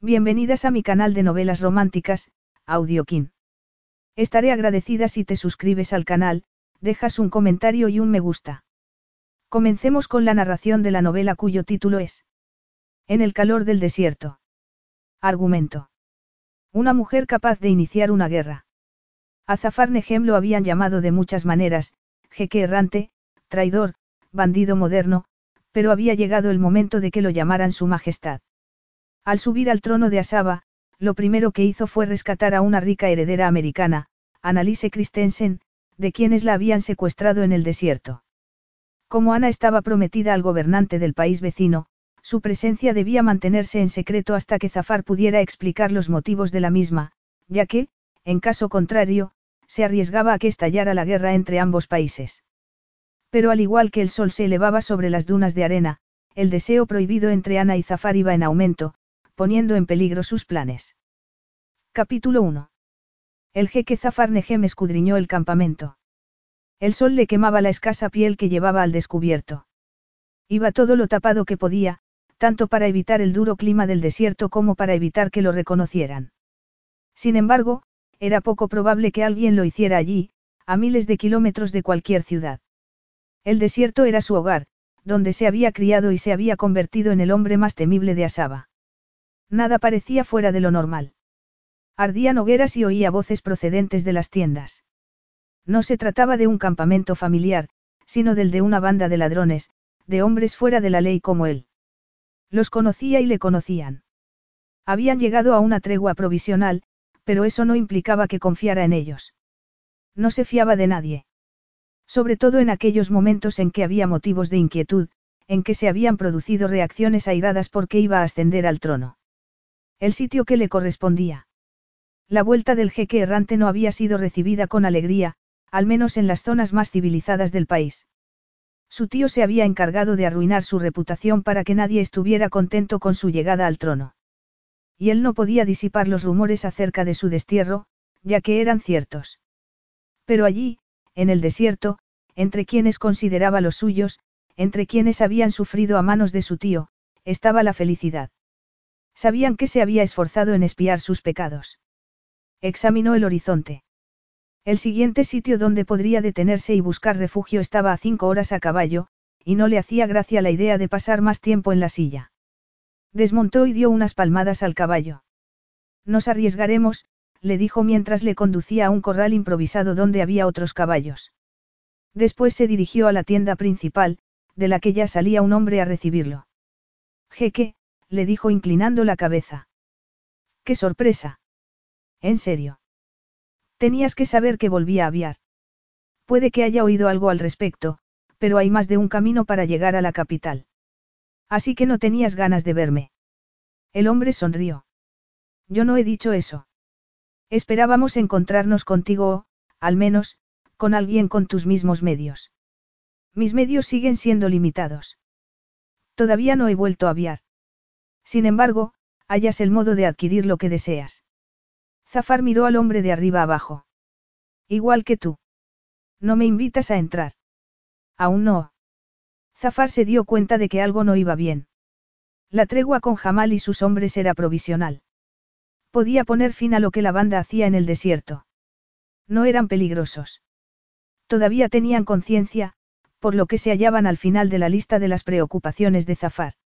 Bienvenidas a mi canal de novelas románticas, Audiokin. Estaré agradecida si te suscribes al canal, dejas un comentario y un me gusta. Comencemos con la narración de la novela cuyo título es En el calor del desierto. Argumento. Una mujer capaz de iniciar una guerra. A Zafar Nehem lo habían llamado de muchas maneras, jeque errante, traidor, bandido moderno, pero había llegado el momento de que lo llamaran su majestad. Al subir al trono de Asaba, lo primero que hizo fue rescatar a una rica heredera americana, Annalise Christensen, de quienes la habían secuestrado en el desierto. Como Ana estaba prometida al gobernante del país vecino, su presencia debía mantenerse en secreto hasta que Zafar pudiera explicar los motivos de la misma, ya que, en caso contrario, se arriesgaba a que estallara la guerra entre ambos países. Pero al igual que el sol se elevaba sobre las dunas de arena, el deseo prohibido entre Ana y Zafar iba en aumento, poniendo en peligro sus planes. Capítulo 1. El jeque Zafar Nehem escudriñó el campamento. El sol le quemaba la escasa piel que llevaba al descubierto. Iba todo lo tapado que podía, tanto para evitar el duro clima del desierto como para evitar que lo reconocieran. Sin embargo, era poco probable que alguien lo hiciera allí, a miles de kilómetros de cualquier ciudad. El desierto era su hogar, donde se había criado y se había convertido en el hombre más temible de Asaba. Nada parecía fuera de lo normal. Ardían hogueras y oía voces procedentes de las tiendas. No se trataba de un campamento familiar, sino del de una banda de ladrones, de hombres fuera de la ley como él. Los conocía y le conocían. Habían llegado a una tregua provisional, pero eso no implicaba que confiara en ellos. No se fiaba de nadie. Sobre todo en aquellos momentos en que había motivos de inquietud, en que se habían producido reacciones airadas porque iba a ascender al trono. El sitio que le correspondía. La vuelta del jeque errante no había sido recibida con alegría, al menos en las zonas más civilizadas del país. Su tío se había encargado de arruinar su reputación para que nadie estuviera contento con su llegada al trono. Y él no podía disipar los rumores acerca de su destierro, ya que eran ciertos. Pero allí, en el desierto, entre quienes consideraba los suyos, entre quienes habían sufrido a manos de su tío, estaba la felicidad. Sabían que se había esforzado en espiar sus pecados. Examinó el horizonte. El siguiente sitio donde podría detenerse y buscar refugio estaba a cinco horas a caballo, y no le hacía gracia la idea de pasar más tiempo en la silla. Desmontó y dio unas palmadas al caballo. Nos arriesgaremos, le dijo mientras le conducía a un corral improvisado donde había otros caballos. Después se dirigió a la tienda principal, de la que ya salía un hombre a recibirlo. Jeque, le dijo inclinando la cabeza. ¡Qué sorpresa! ¿En serio? Tenías que saber que volvía a aviar. Puede que haya oído algo al respecto, pero hay más de un camino para llegar a la capital. Así que no tenías ganas de verme. El hombre sonrió. Yo no he dicho eso. Esperábamos encontrarnos contigo o, al menos, con alguien con tus mismos medios. Mis medios siguen siendo limitados. Todavía no he vuelto a aviar. Sin embargo, hallas el modo de adquirir lo que deseas. Zafar miró al hombre de arriba abajo. Igual que tú. No me invitas a entrar. Aún no. Zafar se dio cuenta de que algo no iba bien. La tregua con Jamal y sus hombres era provisional. Podía poner fin a lo que la banda hacía en el desierto. No eran peligrosos. Todavía tenían conciencia, por lo que se hallaban al final de la lista de las preocupaciones de Zafar.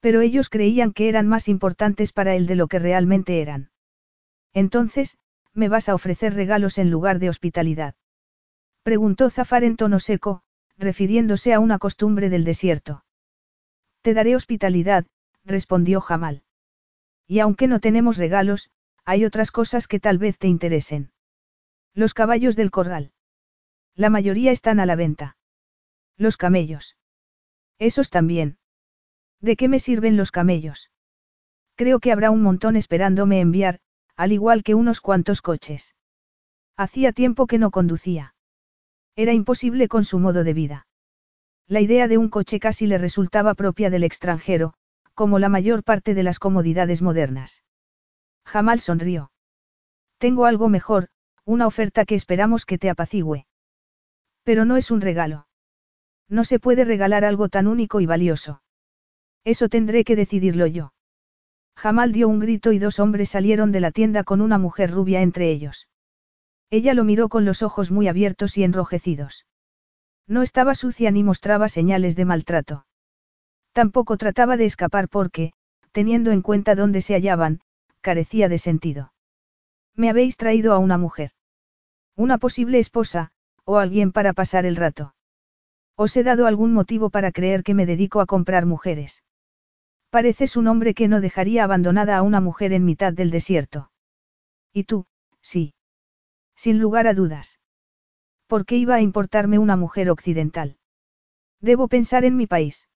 Pero ellos creían que eran más importantes para él de lo que realmente eran. Entonces, ¿me vas a ofrecer regalos en lugar de hospitalidad? Preguntó Zafar en tono seco, refiriéndose a una costumbre del desierto. Te daré hospitalidad, respondió Jamal. Y aunque no tenemos regalos, hay otras cosas que tal vez te interesen. Los caballos del corral. La mayoría están a la venta. Los camellos. Esos también. ¿De qué me sirven los camellos? Creo que habrá un montón esperándome enviar, al igual que unos cuantos coches. Hacía tiempo que no conducía. Era imposible con su modo de vida. La idea de un coche casi le resultaba propia del extranjero, como la mayor parte de las comodidades modernas. Jamal sonrió. Tengo algo mejor, una oferta que esperamos que te apacigüe. Pero no es un regalo. No se puede regalar algo tan único y valioso. Eso tendré que decidirlo yo. Jamal dio un grito y dos hombres salieron de la tienda con una mujer rubia entre ellos. Ella lo miró con los ojos muy abiertos y enrojecidos. No estaba sucia ni mostraba señales de maltrato. Tampoco trataba de escapar porque, teniendo en cuenta dónde se hallaban, carecía de sentido. Me habéis traído a una mujer. Una posible esposa, o alguien para pasar el rato. Os he dado algún motivo para creer que me dedico a comprar mujeres. Pareces un hombre que no dejaría abandonada a una mujer en mitad del desierto. Y tú, sí. Sin lugar a dudas. ¿Por qué iba a importarme una mujer occidental? Debo pensar en mi país.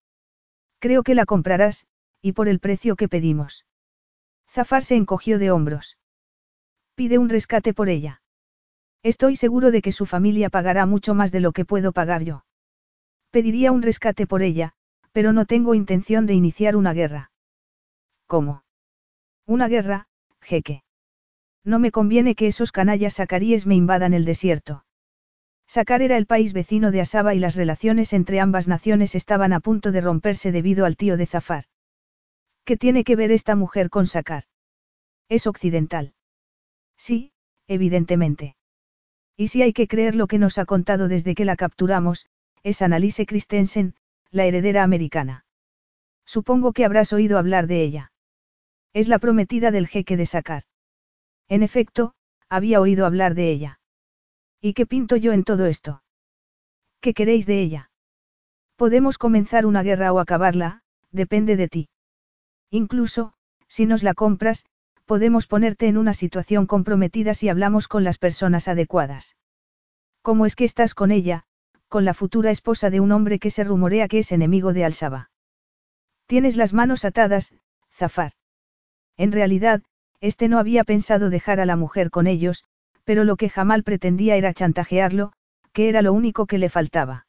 Creo que la comprarás, y por el precio que pedimos. Zafar se encogió de hombros. Pide un rescate por ella. Estoy seguro de que su familia pagará mucho más de lo que puedo pagar yo. Pediría un rescate por ella, pero no tengo intención de iniciar una guerra. ¿Cómo? Una guerra, jeque. No me conviene que esos canallas sacaríes me invadan el desierto. Sacar era el país vecino de Asaba y las relaciones entre ambas naciones estaban a punto de romperse debido al tío de Zafar. ¿Qué tiene que ver esta mujer con Sacar? Es occidental. Sí, evidentemente. Y si hay que creer lo que nos ha contado desde que la capturamos, es Annalise Christensen, la heredera americana. Supongo que habrás oído hablar de ella. Es la prometida del jeque de Sacar. En efecto, había oído hablar de ella. ¿Y qué pinto yo en todo esto? ¿Qué queréis de ella? Podemos comenzar una guerra o acabarla, depende de ti. Incluso, si nos la compras, podemos ponerte en una situación comprometida si hablamos con las personas adecuadas. ¿Cómo es que estás con ella, con la futura esposa de un hombre que se rumorea que es enemigo de Alsaba? Tienes las manos atadas, Zafar. En realidad, este no había pensado dejar a la mujer con ellos, pero lo que Jamal pretendía era chantajearlo, que era lo único que le faltaba.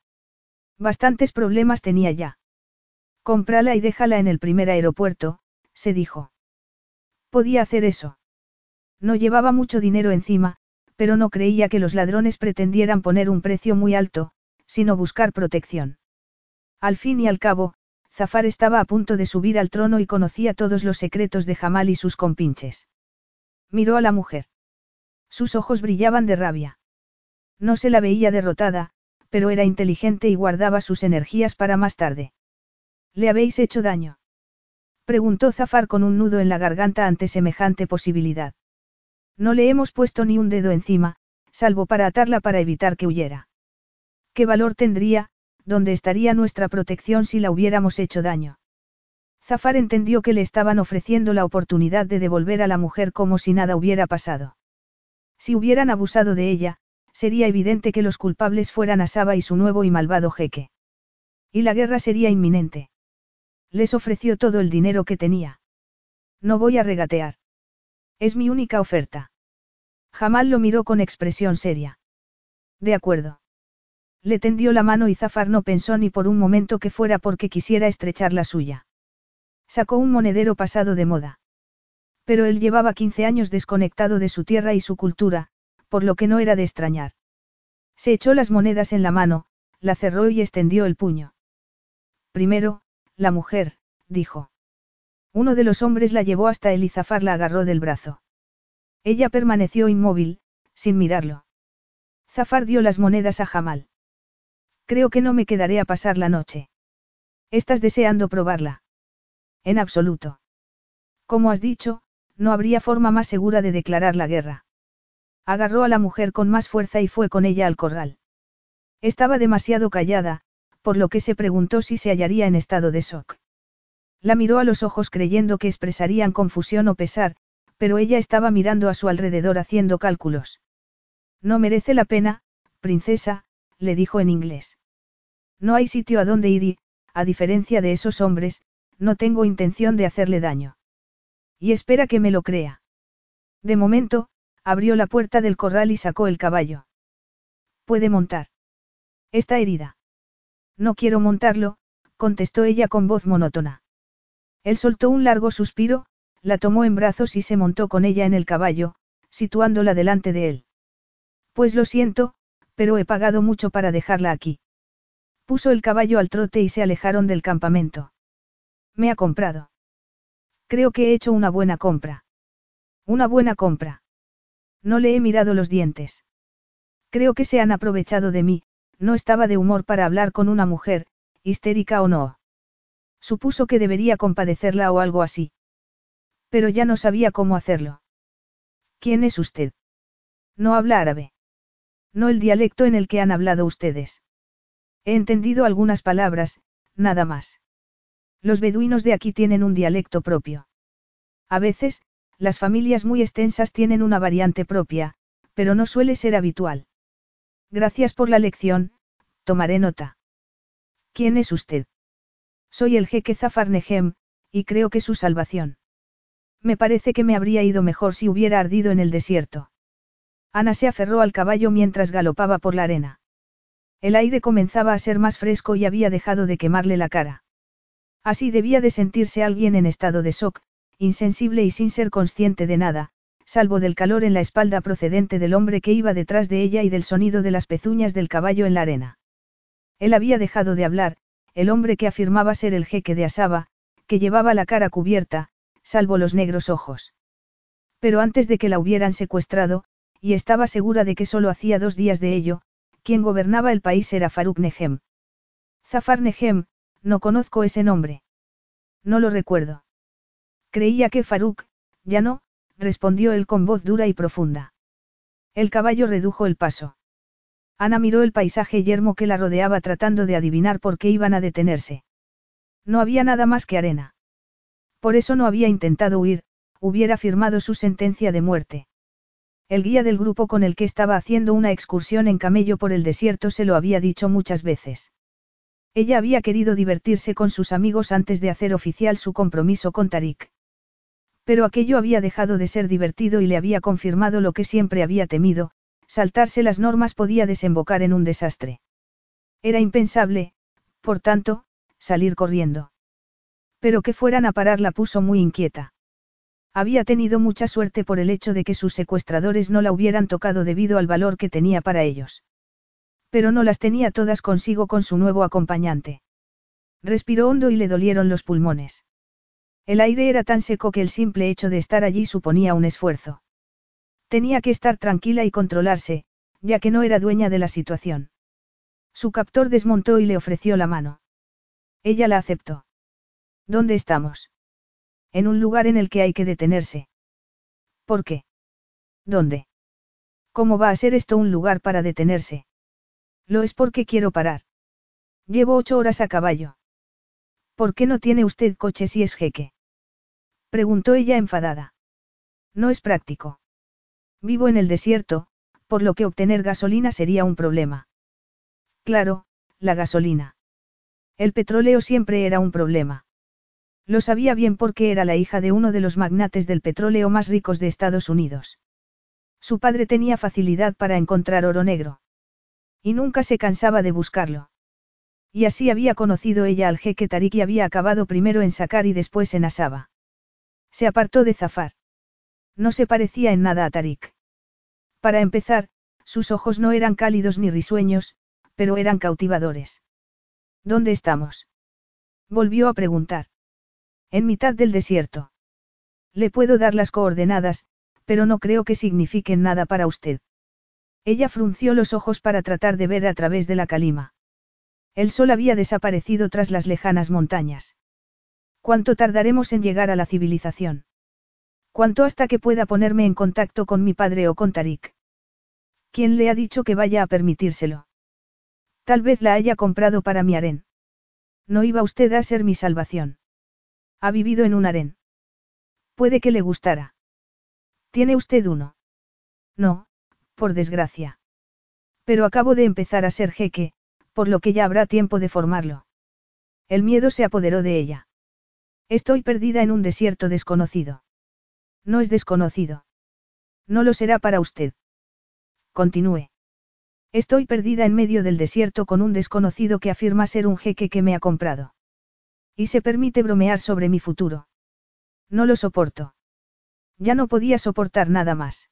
Bastantes problemas tenía ya. Cómprala y déjala en el primer aeropuerto, se dijo. Podía hacer eso. No llevaba mucho dinero encima, pero no creía que los ladrones pretendieran poner un precio muy alto, sino buscar protección. Al fin y al cabo, Zafar estaba a punto de subir al trono y conocía todos los secretos de Jamal y sus compinches. Miró a la mujer. Sus ojos brillaban de rabia. No se la veía derrotada, pero era inteligente y guardaba sus energías para más tarde. ¿Le habéis hecho daño? Preguntó Zafar con un nudo en la garganta ante semejante posibilidad. No le hemos puesto ni un dedo encima, salvo para atarla para evitar que huyera. ¿Qué valor tendría, dónde estaría nuestra protección si la hubiéramos hecho daño? Zafar entendió que le estaban ofreciendo la oportunidad de devolver a la mujer como si nada hubiera pasado. Si hubieran abusado de ella, sería evidente que los culpables fueran Asaba y su nuevo y malvado jeque. Y la guerra sería inminente. Les ofreció todo el dinero que tenía. No voy a regatear. Es mi única oferta. Jamal lo miró con expresión seria. De acuerdo. Le tendió la mano y Zafar no pensó ni por un momento que fuera porque quisiera estrechar la suya. Sacó un monedero pasado de moda. Pero él llevaba 15 años desconectado de su tierra y su cultura, por lo que no era de extrañar. Se echó las monedas en la mano, la cerró y extendió el puño. Primero, la mujer, dijo. Uno de los hombres la llevó hasta él y Zafar la agarró del brazo. Ella permaneció inmóvil, sin mirarlo. Zafar dio las monedas a Jamal. Creo que no me quedaré a pasar la noche. ¿Estás deseando probarla? En absoluto. Como has dicho, no habría forma más segura de declarar la guerra. Agarró a la mujer con más fuerza y fue con ella al corral. Estaba demasiado callada, por lo que se preguntó si se hallaría en estado de shock. La miró a los ojos creyendo que expresarían confusión o pesar, pero ella estaba mirando a su alrededor haciendo cálculos. No merece la pena, princesa, le dijo en inglés. No hay sitio a donde ir y, a diferencia de esos hombres, no tengo intención de hacerle daño. Y espera que me lo crea. De momento, abrió la puerta del corral y sacó el caballo. Puede montar. Está herida. No quiero montarlo, contestó ella con voz monótona. Él soltó un largo suspiro, la tomó en brazos y se montó con ella en el caballo, situándola delante de él. Pues lo siento, pero he pagado mucho para dejarla aquí. Puso el caballo al trote y se alejaron del campamento. Me ha comprado. Creo que he hecho una buena compra. Una buena compra. No le he mirado los dientes. Creo que se han aprovechado de mí, no estaba de humor para hablar con una mujer, histérica o no. Supuso que debería compadecerla o algo así. Pero ya no sabía cómo hacerlo. ¿Quién es usted? No habla árabe. No el dialecto en el que han hablado ustedes. He entendido algunas palabras, nada más. Los beduinos de aquí tienen un dialecto propio. A veces, las familias muy extensas tienen una variante propia, pero no suele ser habitual. Gracias por la lección, tomaré nota. ¿Quién es usted? Soy el jeque Zafar Nehem, y creo que su salvación. Me parece que me habría ido mejor si hubiera ardido en el desierto. Ana se aferró al caballo mientras galopaba por la arena. El aire comenzaba a ser más fresco y había dejado de quemarle la cara. Así debía de sentirse alguien en estado de shock, insensible y sin ser consciente de nada, salvo del calor en la espalda procedente del hombre que iba detrás de ella y del sonido de las pezuñas del caballo en la arena. Él había dejado de hablar, el hombre que afirmaba ser el jeque de Asaba, que llevaba la cara cubierta, salvo los negros ojos. Pero antes de que la hubieran secuestrado, y estaba segura de que solo hacía dos días de ello, quien gobernaba el país era Faruk Nehem. Zafar Nehem, no conozco ese nombre. No lo recuerdo. Creía que Faruk, ya no, respondió él con voz dura y profunda. El caballo redujo el paso. Ana miró el paisaje yermo que la rodeaba tratando de adivinar por qué iban a detenerse. No había nada más que arena. Por eso no había intentado huir, hubiera firmado su sentencia de muerte. El guía del grupo con el que estaba haciendo una excursión en camello por el desierto se lo había dicho muchas veces. Ella había querido divertirse con sus amigos antes de hacer oficial su compromiso con Tarik. Pero aquello había dejado de ser divertido y le había confirmado lo que siempre había temido, saltarse las normas podía desembocar en un desastre. Era impensable, por tanto, salir corriendo. Pero que fueran a parar la puso muy inquieta. Había tenido mucha suerte por el hecho de que sus secuestradores no la hubieran tocado debido al valor que tenía para ellos. Pero no las tenía todas consigo con su nuevo acompañante. Respiró hondo y le dolieron los pulmones. El aire era tan seco que el simple hecho de estar allí suponía un esfuerzo. Tenía que estar tranquila y controlarse, ya que no era dueña de la situación. Su captor desmontó y le ofreció la mano. Ella la aceptó. ¿Dónde estamos? En un lugar en el que hay que detenerse. ¿Por qué? ¿Dónde? ¿Cómo va a ser esto un lugar para detenerse? Lo es porque quiero parar. Llevo ocho horas a caballo. ¿Por qué no tiene usted coche si es jeque? Preguntó ella enfadada. No es práctico. Vivo en el desierto, por lo que obtener gasolina sería un problema. Claro, la gasolina. El petróleo siempre era un problema. Lo sabía bien porque era la hija de uno de los magnates del petróleo más ricos de Estados Unidos. Su padre tenía facilidad para encontrar oro negro. Y nunca se cansaba de buscarlo. Y así había conocido ella al jeque Tarik y había acabado primero en Sakar y después en Asaba. Se apartó de Zafar. No se parecía en nada a Tarik. Para empezar, sus ojos no eran cálidos ni risueños, pero eran cautivadores. ¿Dónde estamos? Volvió a preguntar. En mitad del desierto. Le puedo dar las coordenadas, pero no creo que signifiquen nada para usted. Ella frunció los ojos para tratar de ver a través de la calima. El sol había desaparecido tras las lejanas montañas. ¿Cuánto tardaremos en llegar a la civilización? ¿Cuánto hasta que pueda ponerme en contacto con mi padre o con Tarik? ¿Quién le ha dicho que vaya a permitírselo? Tal vez la haya comprado para mi harén. No iba usted a ser mi salvación. Ha vivido en un harén. Puede que le gustara. ¿Tiene usted uno? No, por desgracia. Pero acabo de empezar a ser jeque, por lo que ya habrá tiempo de formarlo. El miedo se apoderó de ella. Estoy perdida en un desierto desconocido. No es desconocido. No lo será para usted. Continúe. Estoy perdida en medio del desierto con un desconocido que afirma ser un jeque que me ha comprado. Y se permite bromear sobre mi futuro. No lo soporto. Ya no podía soportar nada más.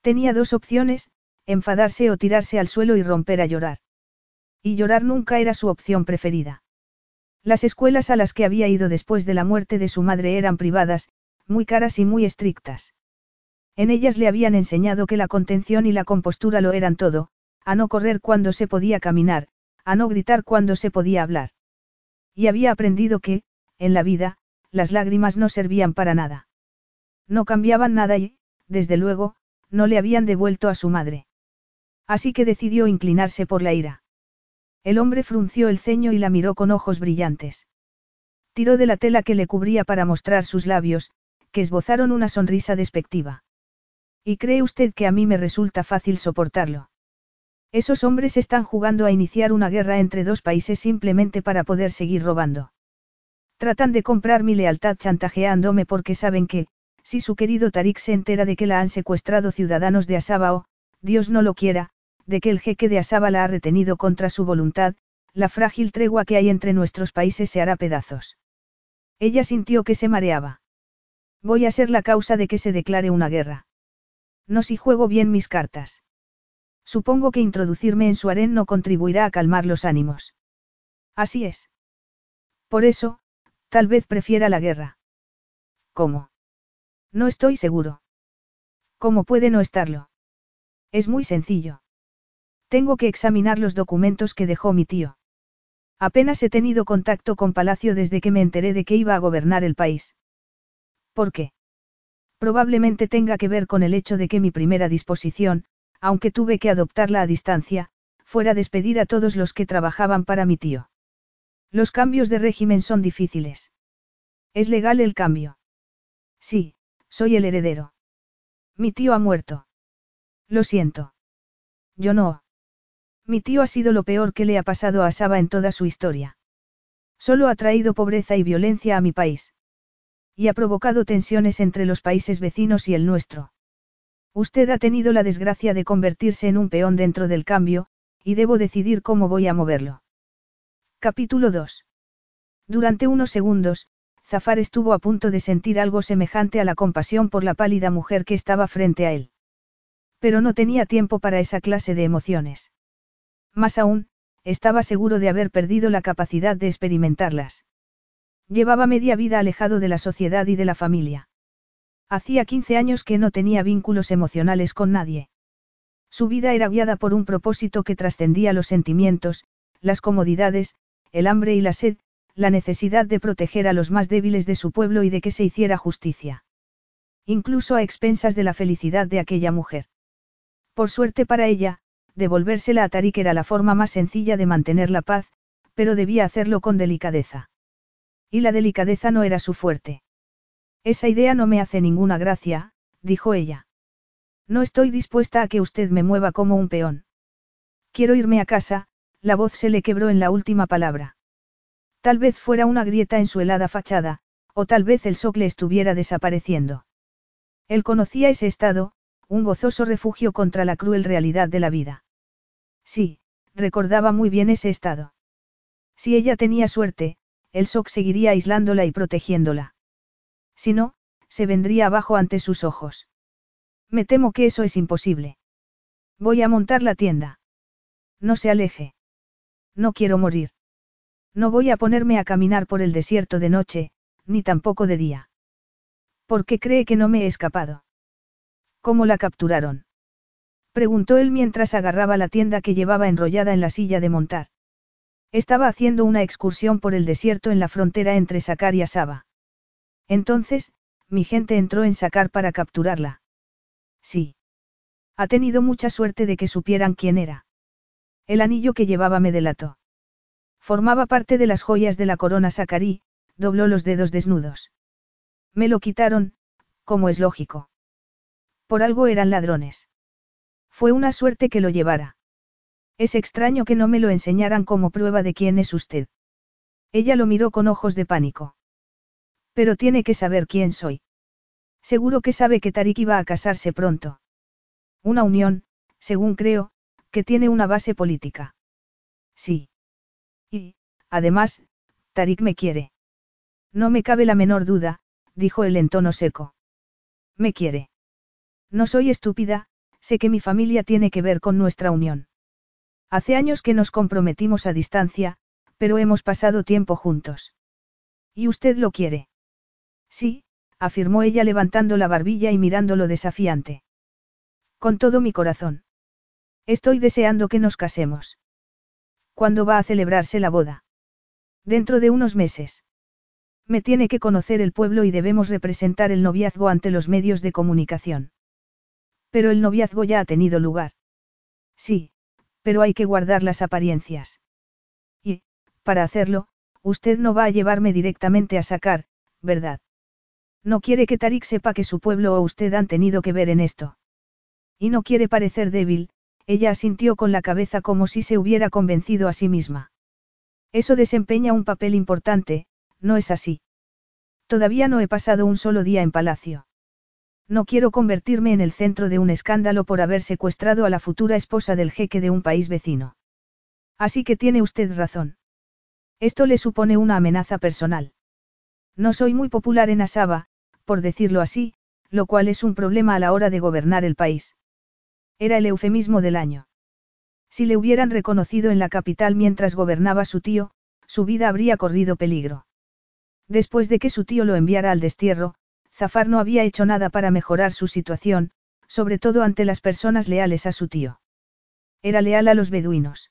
Tenía dos opciones, enfadarse o tirarse al suelo y romper a llorar. Y llorar nunca era su opción preferida. Las escuelas a las que había ido después de la muerte de su madre eran privadas, muy caras y muy estrictas. En ellas le habían enseñado que la contención y la compostura lo eran todo, a no correr cuando se podía caminar, a no gritar cuando se podía hablar. Y había aprendido que, en la vida, las lágrimas no servían para nada. No cambiaban nada y, desde luego, no le habían devuelto a su madre. Así que decidió inclinarse por la ira. El hombre frunció el ceño y la miró con ojos brillantes. Tiró de la tela que le cubría para mostrar sus labios, que esbozaron una sonrisa despectiva. ¿Y cree usted que a mí me resulta fácil soportarlo? Esos hombres están jugando a iniciar una guerra entre dos países simplemente para poder seguir robando. Tratan de comprar mi lealtad chantajeándome porque saben que, si su querido Tarik se entera de que la han secuestrado ciudadanos de Asaba Dios no lo quiera, de que el jeque de Asaba la ha retenido contra su voluntad, la frágil tregua que hay entre nuestros países se hará pedazos. Ella sintió que se mareaba. Voy a ser la causa de que se declare una guerra. No si juego bien mis cartas. Supongo que introducirme en su harén no contribuirá a calmar los ánimos. Así es. Por eso, tal vez prefiera la guerra. ¿Cómo? No estoy seguro. ¿Cómo puede no estarlo? Es muy sencillo. Tengo que examinar los documentos que dejó mi tío. Apenas he tenido contacto con Palacio desde que me enteré de que iba a gobernar el país. ¿Por qué? Probablemente tenga que ver con el hecho de que mi primera disposición, aunque tuve que adoptarla a distancia, fuera despedir a todos los que trabajaban para mi tío. Los cambios de régimen son difíciles. ¿Es legal el cambio? Sí, soy el heredero. Mi tío ha muerto. Lo siento. Yo no. Mi tío ha sido lo peor que le ha pasado a Saba en toda su historia. Solo ha traído pobreza y violencia a mi país. Y ha provocado tensiones entre los países vecinos y el nuestro. Usted ha tenido la desgracia de convertirse en un peón dentro del cambio, y debo decidir cómo voy a moverlo. Capítulo 2. Durante unos segundos, Zafar estuvo a punto de sentir algo semejante a la compasión por la pálida mujer que estaba frente a él. Pero no tenía tiempo para esa clase de emociones. Más aún, estaba seguro de haber perdido la capacidad de experimentarlas. Llevaba media vida alejado de la sociedad y de la familia. Hacía 15 años que no tenía vínculos emocionales con nadie. Su vida era guiada por un propósito que trascendía los sentimientos, las comodidades, el hambre y la sed, la necesidad de proteger a los más débiles de su pueblo y de que se hiciera justicia. Incluso a expensas de la felicidad de aquella mujer. Por suerte para ella, devolvérsela a Tarik era la forma más sencilla de mantener la paz, pero debía hacerlo con delicadeza. Y la delicadeza no era su fuerte. Esa idea no me hace ninguna gracia, dijo ella. No estoy dispuesta a que usted me mueva como un peón. Quiero irme a casa, la voz se le quebró en la última palabra. Tal vez fuera una grieta en su helada fachada, o tal vez el socle estuviera desapareciendo. Él conocía ese estado, un gozoso refugio contra la cruel realidad de la vida. Sí, recordaba muy bien ese estado. Si ella tenía suerte, el Sok seguiría aislándola y protegiéndola. Si no, se vendría abajo ante sus ojos. Me temo que eso es imposible. Voy a montar la tienda. No se aleje. No quiero morir. No voy a ponerme a caminar por el desierto de noche, ni tampoco de día. ¿Por qué cree que no me he escapado? ¿Cómo la capturaron? Preguntó él mientras agarraba la tienda que llevaba enrollada en la silla de montar. Estaba haciendo una excursión por el desierto en la frontera entre Sakar y Asaba. Entonces, mi gente entró en Sakar para capturarla. Sí. Ha tenido mucha suerte de que supieran quién era. El anillo que llevaba me delató. Formaba parte de las joyas de la corona Sakarí, dobló los dedos desnudos. Me lo quitaron, como es lógico. Por algo eran ladrones. Fue una suerte que lo llevara. Es extraño que no me lo enseñaran como prueba de quién es usted. Ella lo miró con ojos de pánico. Pero tiene que saber quién soy. Seguro que sabe que Tarik iba a casarse pronto. Una unión, según creo, que tiene una base política. Sí. Y, además, Tarik me quiere. No me cabe la menor duda, dijo él en tono seco. Me quiere. No soy estúpida, sé que mi familia tiene que ver con nuestra unión. Hace años que nos comprometimos a distancia, pero hemos pasado tiempo juntos. ¿Y usted lo quiere? Sí, afirmó ella levantando la barbilla y mirándolo desafiante. Con todo mi corazón. Estoy deseando que nos casemos. ¿Cuándo va a celebrarse la boda? Dentro de unos meses. Me tiene que conocer el pueblo y debemos representar el noviazgo ante los medios de comunicación. Pero el noviazgo ya ha tenido lugar. Sí, pero hay que guardar las apariencias. Y, para hacerlo, usted no va a llevarme directamente a sacar, ¿verdad? No quiere que Tarik sepa que su pueblo o usted han tenido que ver en esto. Y no quiere parecer débil, ella asintió con la cabeza como si se hubiera convencido a sí misma. Eso desempeña un papel importante, no es así. Todavía no he pasado un solo día en palacio. No quiero convertirme en el centro de un escándalo por haber secuestrado a la futura esposa del jeque de un país vecino. Así que tiene usted razón. Esto le supone una amenaza personal. No soy muy popular en Asaba, por decirlo así, lo cual es un problema a la hora de gobernar el país. Era el eufemismo del año. Si le hubieran reconocido en la capital mientras gobernaba su tío, su vida habría corrido peligro. Después de que su tío lo enviara al destierro, Zafar no había hecho nada para mejorar su situación, sobre todo ante las personas leales a su tío. Era leal a los beduinos.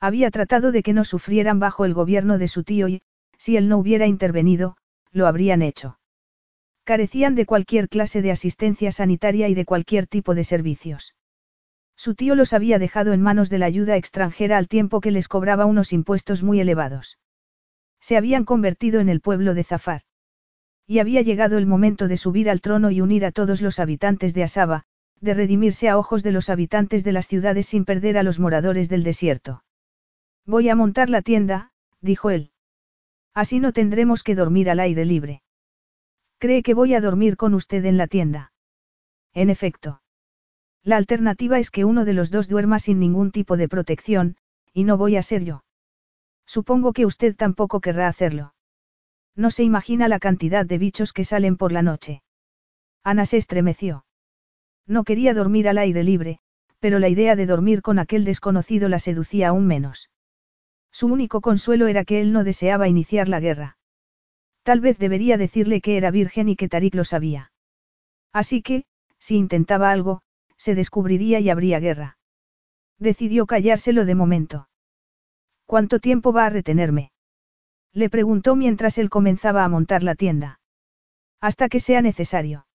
Había tratado de que no sufrieran bajo el gobierno de su tío y, si él no hubiera intervenido, lo habrían hecho. Carecían de cualquier clase de asistencia sanitaria y de cualquier tipo de servicios. Su tío los había dejado en manos de la ayuda extranjera al tiempo que les cobraba unos impuestos muy elevados. Se habían convertido en el pueblo de Zafar. Y había llegado el momento de subir al trono y unir a todos los habitantes de Asaba, de redimirse a ojos de los habitantes de las ciudades sin perder a los moradores del desierto. Voy a montar la tienda, dijo él. Así no tendremos que dormir al aire libre. ¿Cree que voy a dormir con usted en la tienda? En efecto. La alternativa es que uno de los dos duerma sin ningún tipo de protección, y no voy a ser yo. Supongo que usted tampoco querrá hacerlo. No se imagina la cantidad de bichos que salen por la noche. Ana se estremeció. No quería dormir al aire libre, pero la idea de dormir con aquel desconocido la seducía aún menos. Su único consuelo era que él no deseaba iniciar la guerra. Tal vez debería decirle que era virgen y que Tarik lo sabía. Así que, si intentaba algo, se descubriría y habría guerra. Decidió callárselo de momento. ¿Cuánto tiempo va a retenerme? Le preguntó mientras él comenzaba a montar la tienda. Hasta que sea necesario.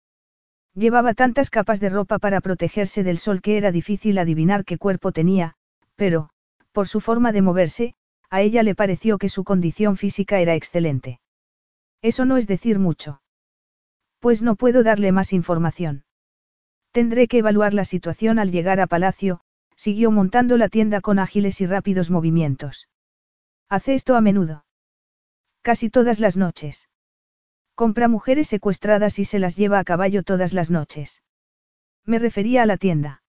Llevaba tantas capas de ropa para protegerse del sol que era difícil adivinar qué cuerpo tenía, pero, por su forma de moverse, a ella le pareció que su condición física era excelente. Eso no es decir mucho. Pues no puedo darle más información. Tendré que evaluar la situación al llegar a Palacio, siguió montando la tienda con ágiles y rápidos movimientos. Hace esto a menudo. Casi todas las noches. Compra mujeres secuestradas y se las lleva a caballo todas las noches. Me refería a la tienda.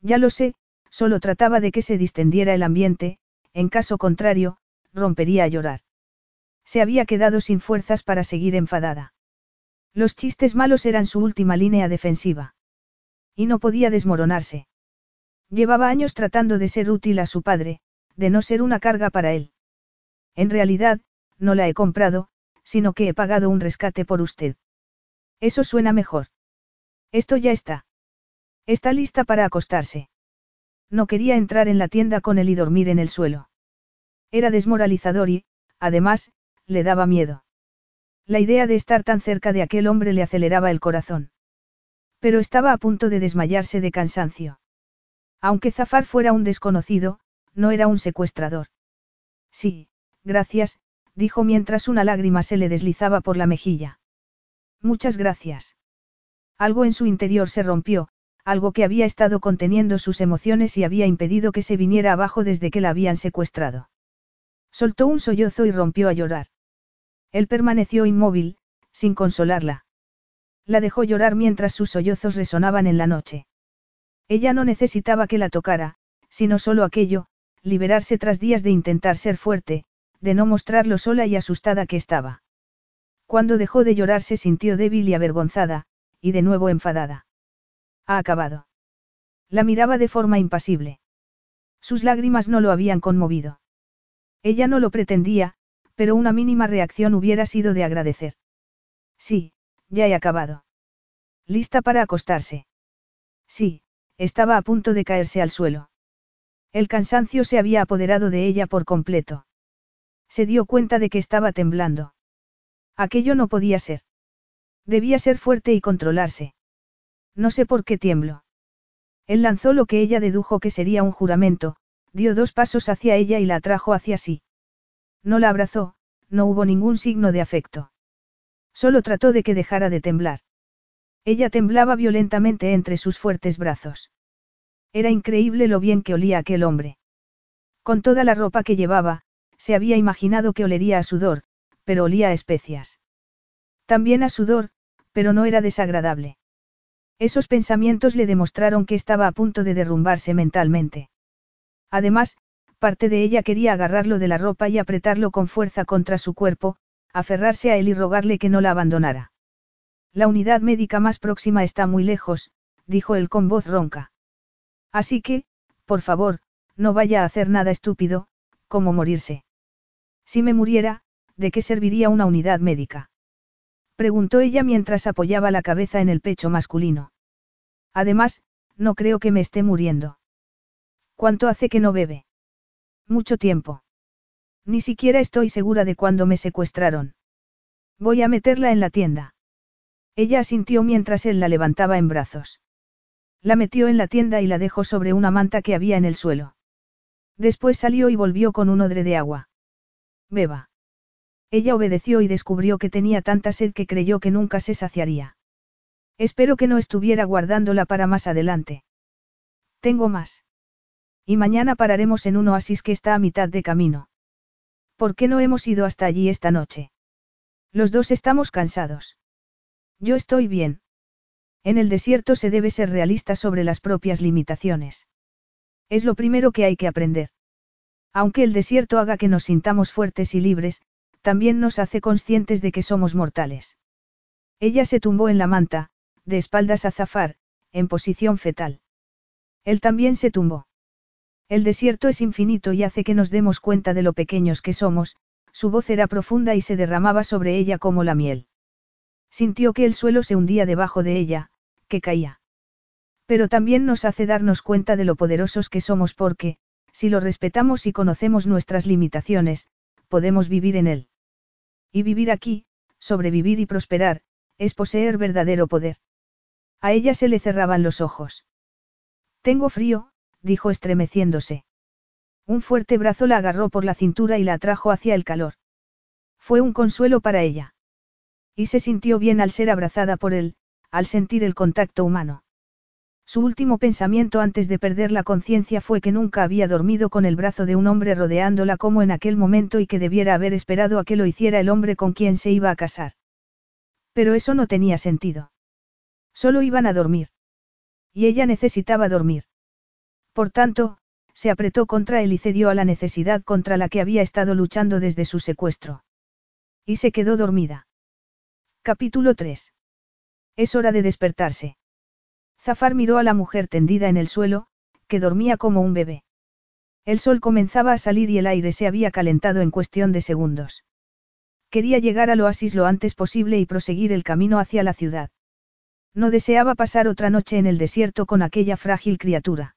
Ya lo sé, solo trataba de que se distendiera el ambiente, en caso contrario, rompería a llorar. Se había quedado sin fuerzas para seguir enfadada. Los chistes malos eran su última línea defensiva. Y no podía desmoronarse. Llevaba años tratando de ser útil a su padre, de no ser una carga para él. En realidad, no la he comprado, sino que he pagado un rescate por usted. Eso suena mejor. Esto ya está. Está lista para acostarse. No quería entrar en la tienda con él y dormir en el suelo. Era desmoralizador y, además, le daba miedo. La idea de estar tan cerca de aquel hombre le aceleraba el corazón. Pero estaba a punto de desmayarse de cansancio. Aunque Zafar fuera un desconocido, no era un secuestrador. Sí, gracias, dijo mientras una lágrima se le deslizaba por la mejilla. Muchas gracias. Algo en su interior se rompió, algo que había estado conteniendo sus emociones y había impedido que se viniera abajo desde que la habían secuestrado. Soltó un sollozo y rompió a llorar. Él permaneció inmóvil, sin consolarla. La dejó llorar mientras sus sollozos resonaban en la noche. Ella no necesitaba que la tocara, sino solo aquello, liberarse tras días de intentar ser fuerte, de no mostrar lo sola y asustada que estaba. Cuando dejó de llorar se sintió débil y avergonzada, y de nuevo enfadada. Ha acabado. La miraba de forma impasible. Sus lágrimas no lo habían conmovido. Ella no lo pretendía, pero una mínima reacción hubiera sido de agradecer. Sí, ya he acabado. ¿Lista para acostarse? Sí, estaba a punto de caerse al suelo. El cansancio se había apoderado de ella por completo. Se dio cuenta de que estaba temblando. Aquello no podía ser. Debía ser fuerte y controlarse. No sé por qué tiemblo. Él lanzó lo que ella dedujo que sería un juramento, dio dos pasos hacia ella y la atrajo hacia sí. No la abrazó, no hubo ningún signo de afecto. Solo trató de que dejara de temblar. Ella temblaba violentamente entre sus fuertes brazos. Era increíble lo bien que olía aquel hombre. Con toda la ropa que llevaba, se había imaginado que olería a sudor, pero olía a especias. También a sudor, pero no era desagradable. Esos pensamientos le demostraron que estaba a punto de derrumbarse mentalmente. Además, parte de ella quería agarrarlo de la ropa y apretarlo con fuerza contra su cuerpo, aferrarse a él y rogarle que no la abandonara. La unidad médica más próxima está muy lejos, dijo él con voz ronca. Así que, por favor, no vaya a hacer nada estúpido, como morirse. Si me muriera, ¿de qué serviría una unidad médica? Preguntó ella mientras apoyaba la cabeza en el pecho masculino. Además, no creo que me esté muriendo. ¿Cuánto hace que no bebe? Mucho tiempo. Ni siquiera estoy segura de cuándo me secuestraron. Voy a meterla en la tienda. Ella asintió mientras él la levantaba en brazos. La metió en la tienda y la dejó sobre una manta que había en el suelo. Después salió y volvió con un odre de agua. Beba. Ella obedeció y descubrió que tenía tanta sed que creyó que nunca se saciaría. Espero que no estuviera guardándola para más adelante. Tengo más. Y mañana pararemos en un oasis que está a mitad de camino. ¿Por qué no hemos ido hasta allí esta noche? Los dos estamos cansados. Yo estoy bien. En el desierto se debe ser realista sobre las propias limitaciones. Es lo primero que hay que aprender. Aunque el desierto haga que nos sintamos fuertes y libres, también nos hace conscientes de que somos mortales. Ella se tumbó en la manta, de espaldas a Zafar, en posición fetal. Él también se tumbó. El desierto es infinito y hace que nos demos cuenta de lo pequeños que somos, su voz era profunda y se derramaba sobre ella como la miel. Sintió que el suelo se hundía debajo de ella, que caía. Pero también nos hace darnos cuenta de lo poderosos que somos porque, si lo respetamos y conocemos nuestras limitaciones, podemos vivir en él. Y vivir aquí, sobrevivir y prosperar, es poseer verdadero poder. A ella se le cerraban los ojos. Tengo frío, dijo estremeciéndose. Un fuerte brazo la agarró por la cintura y la atrajo hacia el calor. Fue un consuelo para ella. Y se sintió bien al ser abrazada por él, al sentir el contacto humano. Su último pensamiento antes de perder la conciencia fue que nunca había dormido con el brazo de un hombre rodeándola como en aquel momento y que debiera haber esperado a que lo hiciera el hombre con quien se iba a casar. Pero eso no tenía sentido. Solo iban a dormir. Y ella necesitaba dormir. Por tanto, se apretó contra él y cedió a la necesidad contra la que había estado luchando desde su secuestro. Y se quedó dormida. Capítulo 3. Es hora de despertarse. Zafar miró a la mujer tendida en el suelo, que dormía como un bebé. El sol comenzaba a salir y el aire se había calentado en cuestión de segundos. Quería llegar al oasis lo antes posible y proseguir el camino hacia la ciudad. No deseaba pasar otra noche en el desierto con aquella frágil criatura.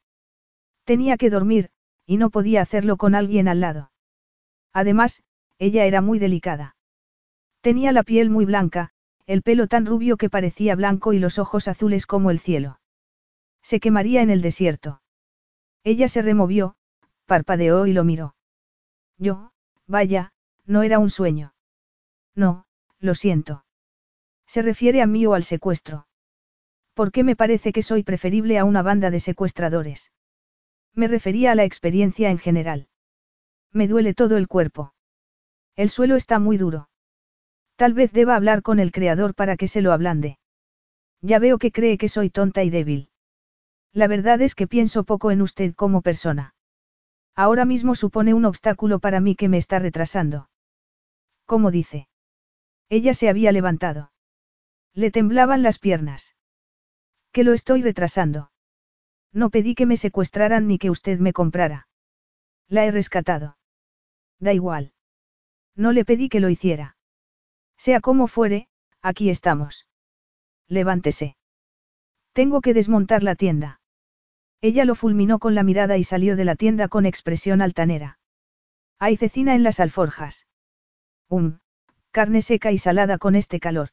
Tenía que dormir, y no podía hacerlo con alguien al lado. Además, ella era muy delicada. Tenía la piel muy blanca, el pelo tan rubio que parecía blanco y los ojos azules como el cielo. Se quemaría en el desierto. Ella se removió, parpadeó y lo miró. Yo, vaya, no era un sueño. No, lo siento. ¿Se refiere a mí o al secuestro? ¿Por qué me parece que soy preferible a una banda de secuestradores? Me refería a la experiencia en general. Me duele todo el cuerpo. El suelo está muy duro. Tal vez deba hablar con el creador para que se lo ablande. Ya veo que cree que soy tonta y débil. La verdad es que pienso poco en usted como persona. Ahora mismo supone un obstáculo para mí que me está retrasando. ¿Cómo dice? Ella se había levantado. Le temblaban las piernas. Que lo estoy retrasando. No pedí que me secuestraran ni que usted me comprara. La he rescatado. Da igual. No le pedí que lo hiciera. Sea como fuere, aquí estamos. Levántese. Tengo que desmontar la tienda. Ella lo fulminó con la mirada y salió de la tienda con expresión altanera. Hay cecina en las alforjas. Um, carne seca y salada con este calor.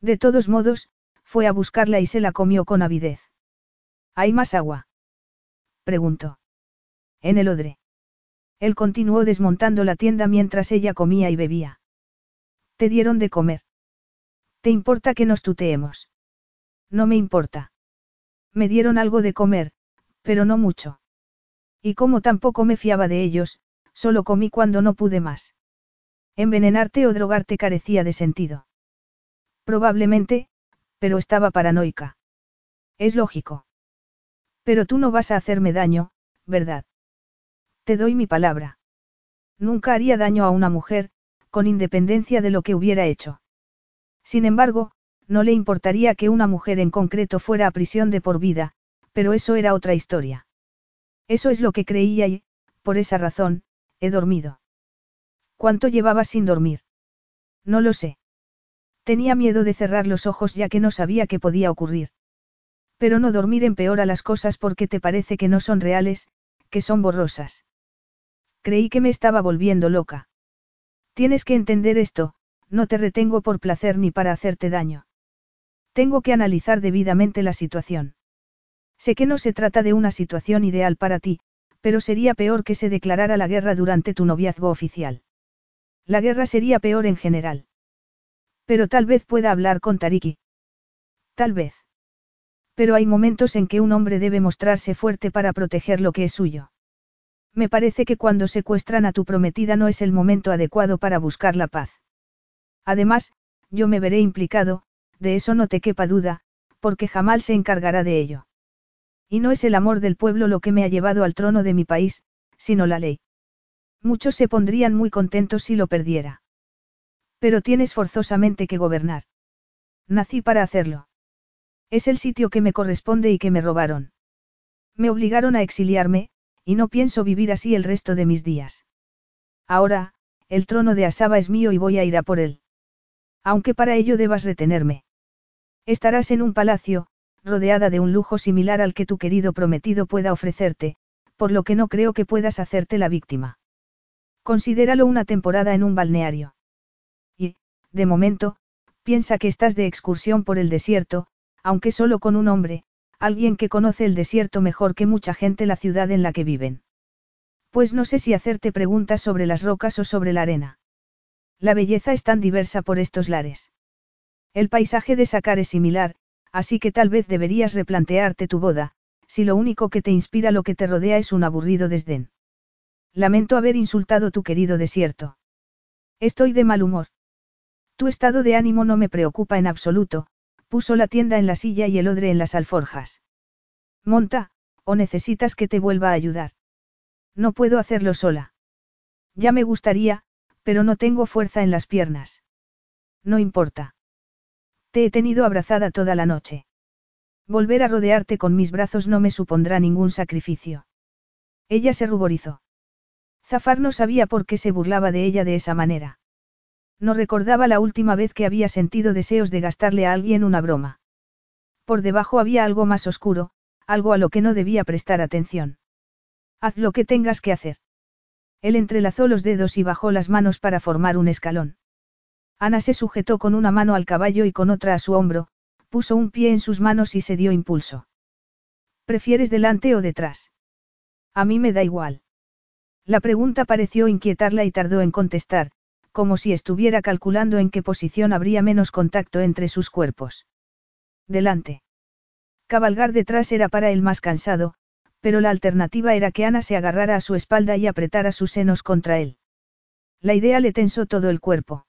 De todos modos, fue a buscarla y se la comió con avidez. ¿Hay más agua? preguntó. En el odre. Él continuó desmontando la tienda mientras ella comía y bebía. ¿Te dieron de comer? ¿Te importa que nos tuteemos? No me importa. Me dieron algo de comer, pero no mucho. Y como tampoco me fiaba de ellos, solo comí cuando no pude más. Envenenarte o drogarte carecía de sentido. Probablemente, pero estaba paranoica. Es lógico. Pero tú no vas a hacerme daño, ¿verdad? Te doy mi palabra. Nunca haría daño a una mujer, con independencia de lo que hubiera hecho. Sin embargo, no le importaría que una mujer en concreto fuera a prisión de por vida, pero eso era otra historia. Eso es lo que creía y, por esa razón, he dormido. ¿Cuánto llevaba sin dormir? No lo sé. Tenía miedo de cerrar los ojos ya que no sabía qué podía ocurrir. Pero no dormir empeora las cosas porque te parece que no son reales, que son borrosas. Creí que me estaba volviendo loca. Tienes que entender esto, no te retengo por placer ni para hacerte daño. Tengo que analizar debidamente la situación. Sé que no se trata de una situación ideal para ti, pero sería peor que se declarara la guerra durante tu noviazgo oficial. La guerra sería peor en general. Pero tal vez pueda hablar con Tariki. Tal vez. Pero hay momentos en que un hombre debe mostrarse fuerte para proteger lo que es suyo. Me parece que cuando secuestran a tu prometida no es el momento adecuado para buscar la paz. Además, yo me veré implicado, de eso no te quepa duda, porque jamás se encargará de ello. Y no es el amor del pueblo lo que me ha llevado al trono de mi país, sino la ley. Muchos se pondrían muy contentos si lo perdiera. Pero tienes forzosamente que gobernar. Nací para hacerlo. Es el sitio que me corresponde y que me robaron. Me obligaron a exiliarme, y no pienso vivir así el resto de mis días. Ahora, el trono de Asaba es mío y voy a ir a por él. Aunque para ello debas retenerme. Estarás en un palacio, rodeada de un lujo similar al que tu querido prometido pueda ofrecerte, por lo que no creo que puedas hacerte la víctima. Considéralo una temporada en un balneario. Y, de momento, piensa que estás de excursión por el desierto, aunque solo con un hombre, alguien que conoce el desierto mejor que mucha gente la ciudad en la que viven. Pues no sé si hacerte preguntas sobre las rocas o sobre la arena. La belleza es tan diversa por estos lares. El paisaje de Sacar es similar, así que tal vez deberías replantearte tu boda, si lo único que te inspira lo que te rodea es un aburrido desdén. Lamento haber insultado tu querido desierto. Estoy de mal humor. Tu estado de ánimo no me preocupa en absoluto, puso la tienda en la silla y el odre en las alforjas. Monta, o necesitas que te vuelva a ayudar. No puedo hacerlo sola. Ya me gustaría, pero no tengo fuerza en las piernas. No importa. Te he tenido abrazada toda la noche. Volver a rodearte con mis brazos no me supondrá ningún sacrificio. Ella se ruborizó. Zafar no sabía por qué se burlaba de ella de esa manera. No recordaba la última vez que había sentido deseos de gastarle a alguien una broma. Por debajo había algo más oscuro, algo a lo que no debía prestar atención. Haz lo que tengas que hacer. Él entrelazó los dedos y bajó las manos para formar un escalón. Ana se sujetó con una mano al caballo y con otra a su hombro, puso un pie en sus manos y se dio impulso. ¿Prefieres delante o detrás? A mí me da igual. La pregunta pareció inquietarla y tardó en contestar, como si estuviera calculando en qué posición habría menos contacto entre sus cuerpos. Delante. Cabalgar detrás era para él más cansado, pero la alternativa era que Ana se agarrara a su espalda y apretara sus senos contra él. La idea le tensó todo el cuerpo.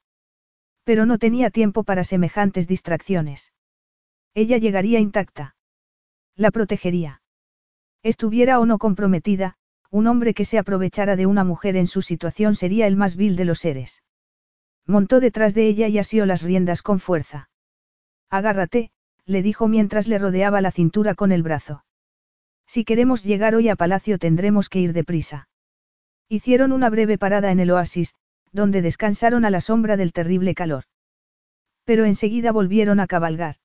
Pero no tenía tiempo para semejantes distracciones. Ella llegaría intacta. La protegería. Estuviera o no comprometida, un hombre que se aprovechara de una mujer en su situación sería el más vil de los seres. Montó detrás de ella y asió las riendas con fuerza. Agárrate, le dijo mientras le rodeaba la cintura con el brazo. Si queremos llegar hoy a palacio tendremos que ir deprisa. Hicieron una breve parada en el oasis, donde descansaron a la sombra del terrible calor. Pero enseguida volvieron a cabalgar.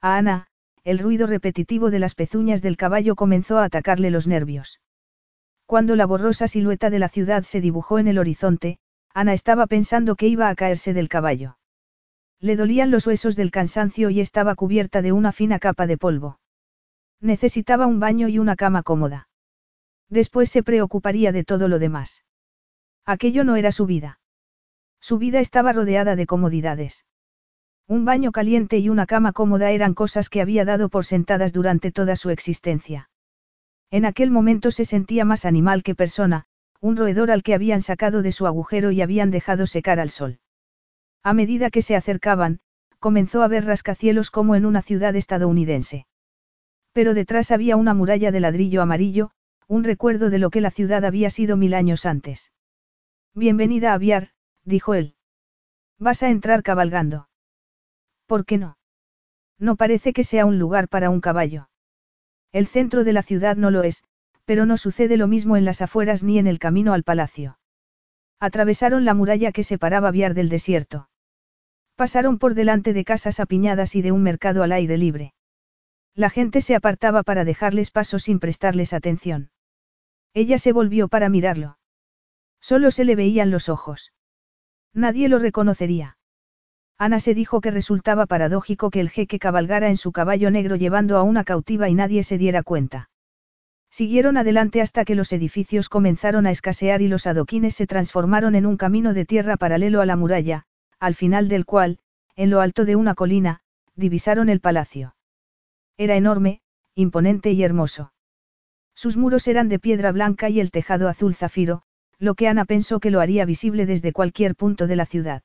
A Ana, el ruido repetitivo de las pezuñas del caballo comenzó a atacarle los nervios. Cuando la borrosa silueta de la ciudad se dibujó en el horizonte, Ana estaba pensando que iba a caerse del caballo. Le dolían los huesos del cansancio y estaba cubierta de una fina capa de polvo. Necesitaba un baño y una cama cómoda. Después se preocuparía de todo lo demás. Aquello no era su vida. Su vida estaba rodeada de comodidades. Un baño caliente y una cama cómoda eran cosas que había dado por sentadas durante toda su existencia. En aquel momento se sentía más animal que persona, un roedor al que habían sacado de su agujero y habían dejado secar al sol. A medida que se acercaban, comenzó a ver rascacielos como en una ciudad estadounidense. Pero detrás había una muralla de ladrillo amarillo, un recuerdo de lo que la ciudad había sido mil años antes. Bienvenida a Viar, dijo él. Vas a entrar cabalgando. ¿Por qué no? No parece que sea un lugar para un caballo. El centro de la ciudad no lo es, pero no sucede lo mismo en las afueras ni en el camino al palacio. Atravesaron la muralla que separaba Viar del desierto. Pasaron por delante de casas apiñadas y de un mercado al aire libre. La gente se apartaba para dejarles paso sin prestarles atención. Ella se volvió para mirarlo. Solo se le veían los ojos. Nadie lo reconocería. Ana se dijo que resultaba paradójico que el jeque cabalgara en su caballo negro llevando a una cautiva y nadie se diera cuenta. Siguieron adelante hasta que los edificios comenzaron a escasear y los adoquines se transformaron en un camino de tierra paralelo a la muralla, al final del cual, en lo alto de una colina, divisaron el palacio. Era enorme, imponente y hermoso. Sus muros eran de piedra blanca y el tejado azul zafiro, lo que Ana pensó que lo haría visible desde cualquier punto de la ciudad.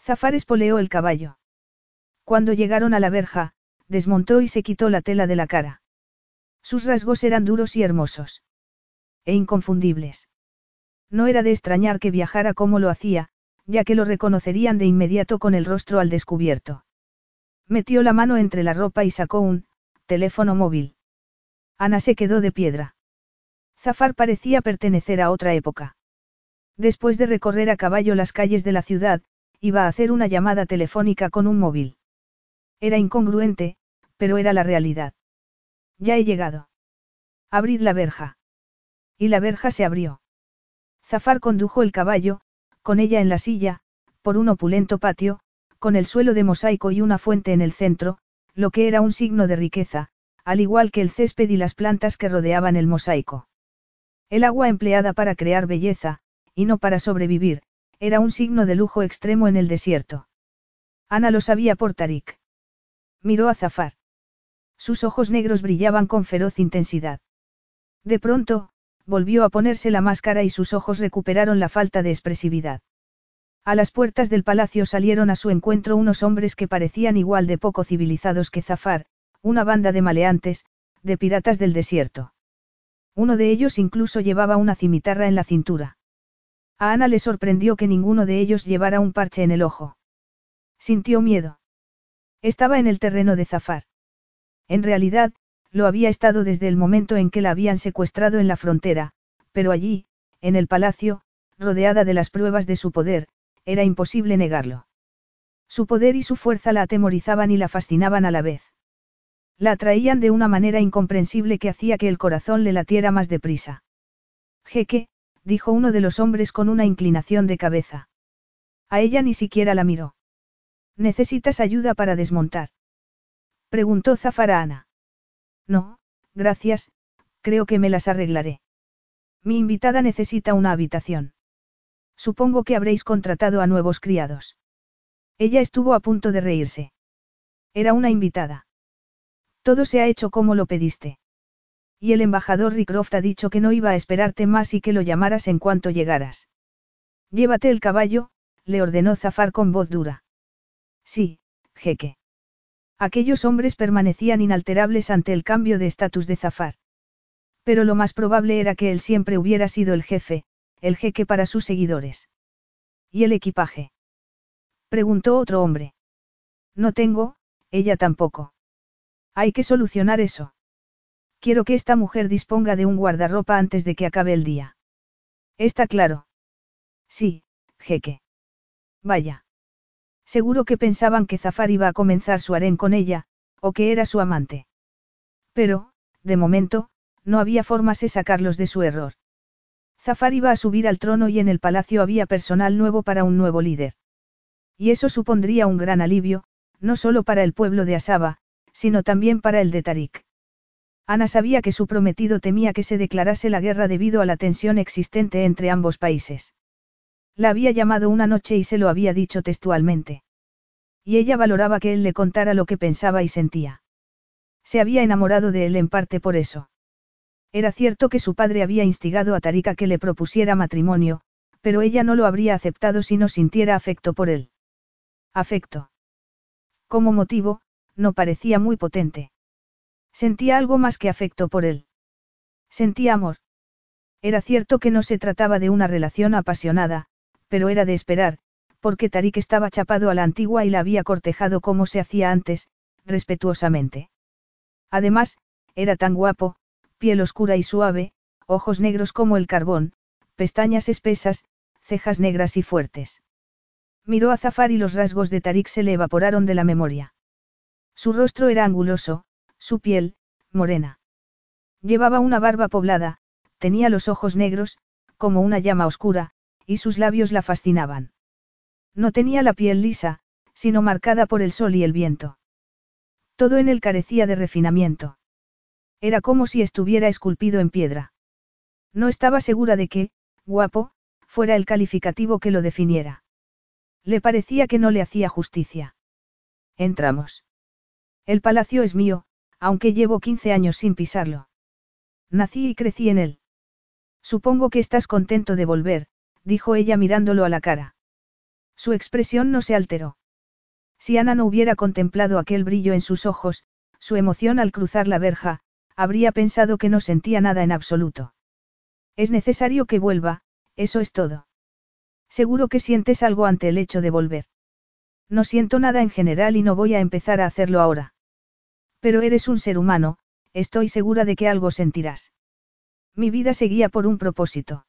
Zafar espoleó el caballo. Cuando llegaron a la verja, desmontó y se quitó la tela de la cara. Sus rasgos eran duros y hermosos. E inconfundibles. No era de extrañar que viajara como lo hacía, ya que lo reconocerían de inmediato con el rostro al descubierto. Metió la mano entre la ropa y sacó un teléfono móvil. Ana se quedó de piedra. Zafar parecía pertenecer a otra época. Después de recorrer a caballo las calles de la ciudad, iba a hacer una llamada telefónica con un móvil. Era incongruente, pero era la realidad. Ya he llegado. Abrid la verja. Y la verja se abrió. Zafar condujo el caballo, con ella en la silla, por un opulento patio, con el suelo de mosaico y una fuente en el centro, lo que era un signo de riqueza, al igual que el césped y las plantas que rodeaban el mosaico. El agua empleada para crear belleza, y no para sobrevivir, era un signo de lujo extremo en el desierto. Ana lo sabía por Tarik. Miró a Zafar. Sus ojos negros brillaban con feroz intensidad. De pronto, volvió a ponerse la máscara y sus ojos recuperaron la falta de expresividad. A las puertas del palacio salieron a su encuentro unos hombres que parecían igual de poco civilizados que Zafar, una banda de maleantes, de piratas del desierto. Uno de ellos incluso llevaba una cimitarra en la cintura. A Ana le sorprendió que ninguno de ellos llevara un parche en el ojo. Sintió miedo. Estaba en el terreno de Zafar. En realidad, lo había estado desde el momento en que la habían secuestrado en la frontera, pero allí, en el palacio, rodeada de las pruebas de su poder, era imposible negarlo. Su poder y su fuerza la atemorizaban y la fascinaban a la vez. La atraían de una manera incomprensible que hacía que el corazón le latiera más deprisa. Jeque, dijo uno de los hombres con una inclinación de cabeza. A ella ni siquiera la miró. ¿Necesitas ayuda para desmontar? Preguntó Zafarana. No, gracias, creo que me las arreglaré. Mi invitada necesita una habitación. Supongo que habréis contratado a nuevos criados. Ella estuvo a punto de reírse. Era una invitada. Todo se ha hecho como lo pediste. Y el embajador Rickroft ha dicho que no iba a esperarte más y que lo llamaras en cuanto llegaras. Llévate el caballo, le ordenó Zafar con voz dura. Sí, jeque. Aquellos hombres permanecían inalterables ante el cambio de estatus de Zafar. Pero lo más probable era que él siempre hubiera sido el jefe, el jeque para sus seguidores. ¿Y el equipaje? Preguntó otro hombre. No tengo, ella tampoco. Hay que solucionar eso. Quiero que esta mujer disponga de un guardarropa antes de que acabe el día. Está claro. Sí, jeque. Vaya. Seguro que pensaban que Zafar iba a comenzar su harén con ella, o que era su amante. Pero, de momento, no había formas de sacarlos de su error. Zafar iba a subir al trono y en el palacio había personal nuevo para un nuevo líder. Y eso supondría un gran alivio, no solo para el pueblo de Asaba, sino también para el de Tarik. Ana sabía que su prometido temía que se declarase la guerra debido a la tensión existente entre ambos países. La había llamado una noche y se lo había dicho textualmente. Y ella valoraba que él le contara lo que pensaba y sentía. Se había enamorado de él en parte por eso. Era cierto que su padre había instigado a Tarika que le propusiera matrimonio, pero ella no lo habría aceptado si no sintiera afecto por él. Afecto. Como motivo, no parecía muy potente. Sentía algo más que afecto por él. Sentía amor. Era cierto que no se trataba de una relación apasionada, pero era de esperar, porque Tarik estaba chapado a la antigua y la había cortejado como se hacía antes, respetuosamente. Además, era tan guapo, piel oscura y suave, ojos negros como el carbón, pestañas espesas, cejas negras y fuertes. Miró a Zafar y los rasgos de Tarik se le evaporaron de la memoria. Su rostro era anguloso, su piel, morena. Llevaba una barba poblada, tenía los ojos negros, como una llama oscura, y sus labios la fascinaban. No tenía la piel lisa, sino marcada por el sol y el viento. Todo en él carecía de refinamiento. Era como si estuviera esculpido en piedra. No estaba segura de que, guapo, fuera el calificativo que lo definiera. Le parecía que no le hacía justicia. Entramos. El palacio es mío, aunque llevo 15 años sin pisarlo. Nací y crecí en él. Supongo que estás contento de volver, dijo ella mirándolo a la cara. Su expresión no se alteró. Si Ana no hubiera contemplado aquel brillo en sus ojos, su emoción al cruzar la verja, habría pensado que no sentía nada en absoluto. Es necesario que vuelva, eso es todo. Seguro que sientes algo ante el hecho de volver. No siento nada en general y no voy a empezar a hacerlo ahora. Pero eres un ser humano, estoy segura de que algo sentirás. Mi vida seguía por un propósito.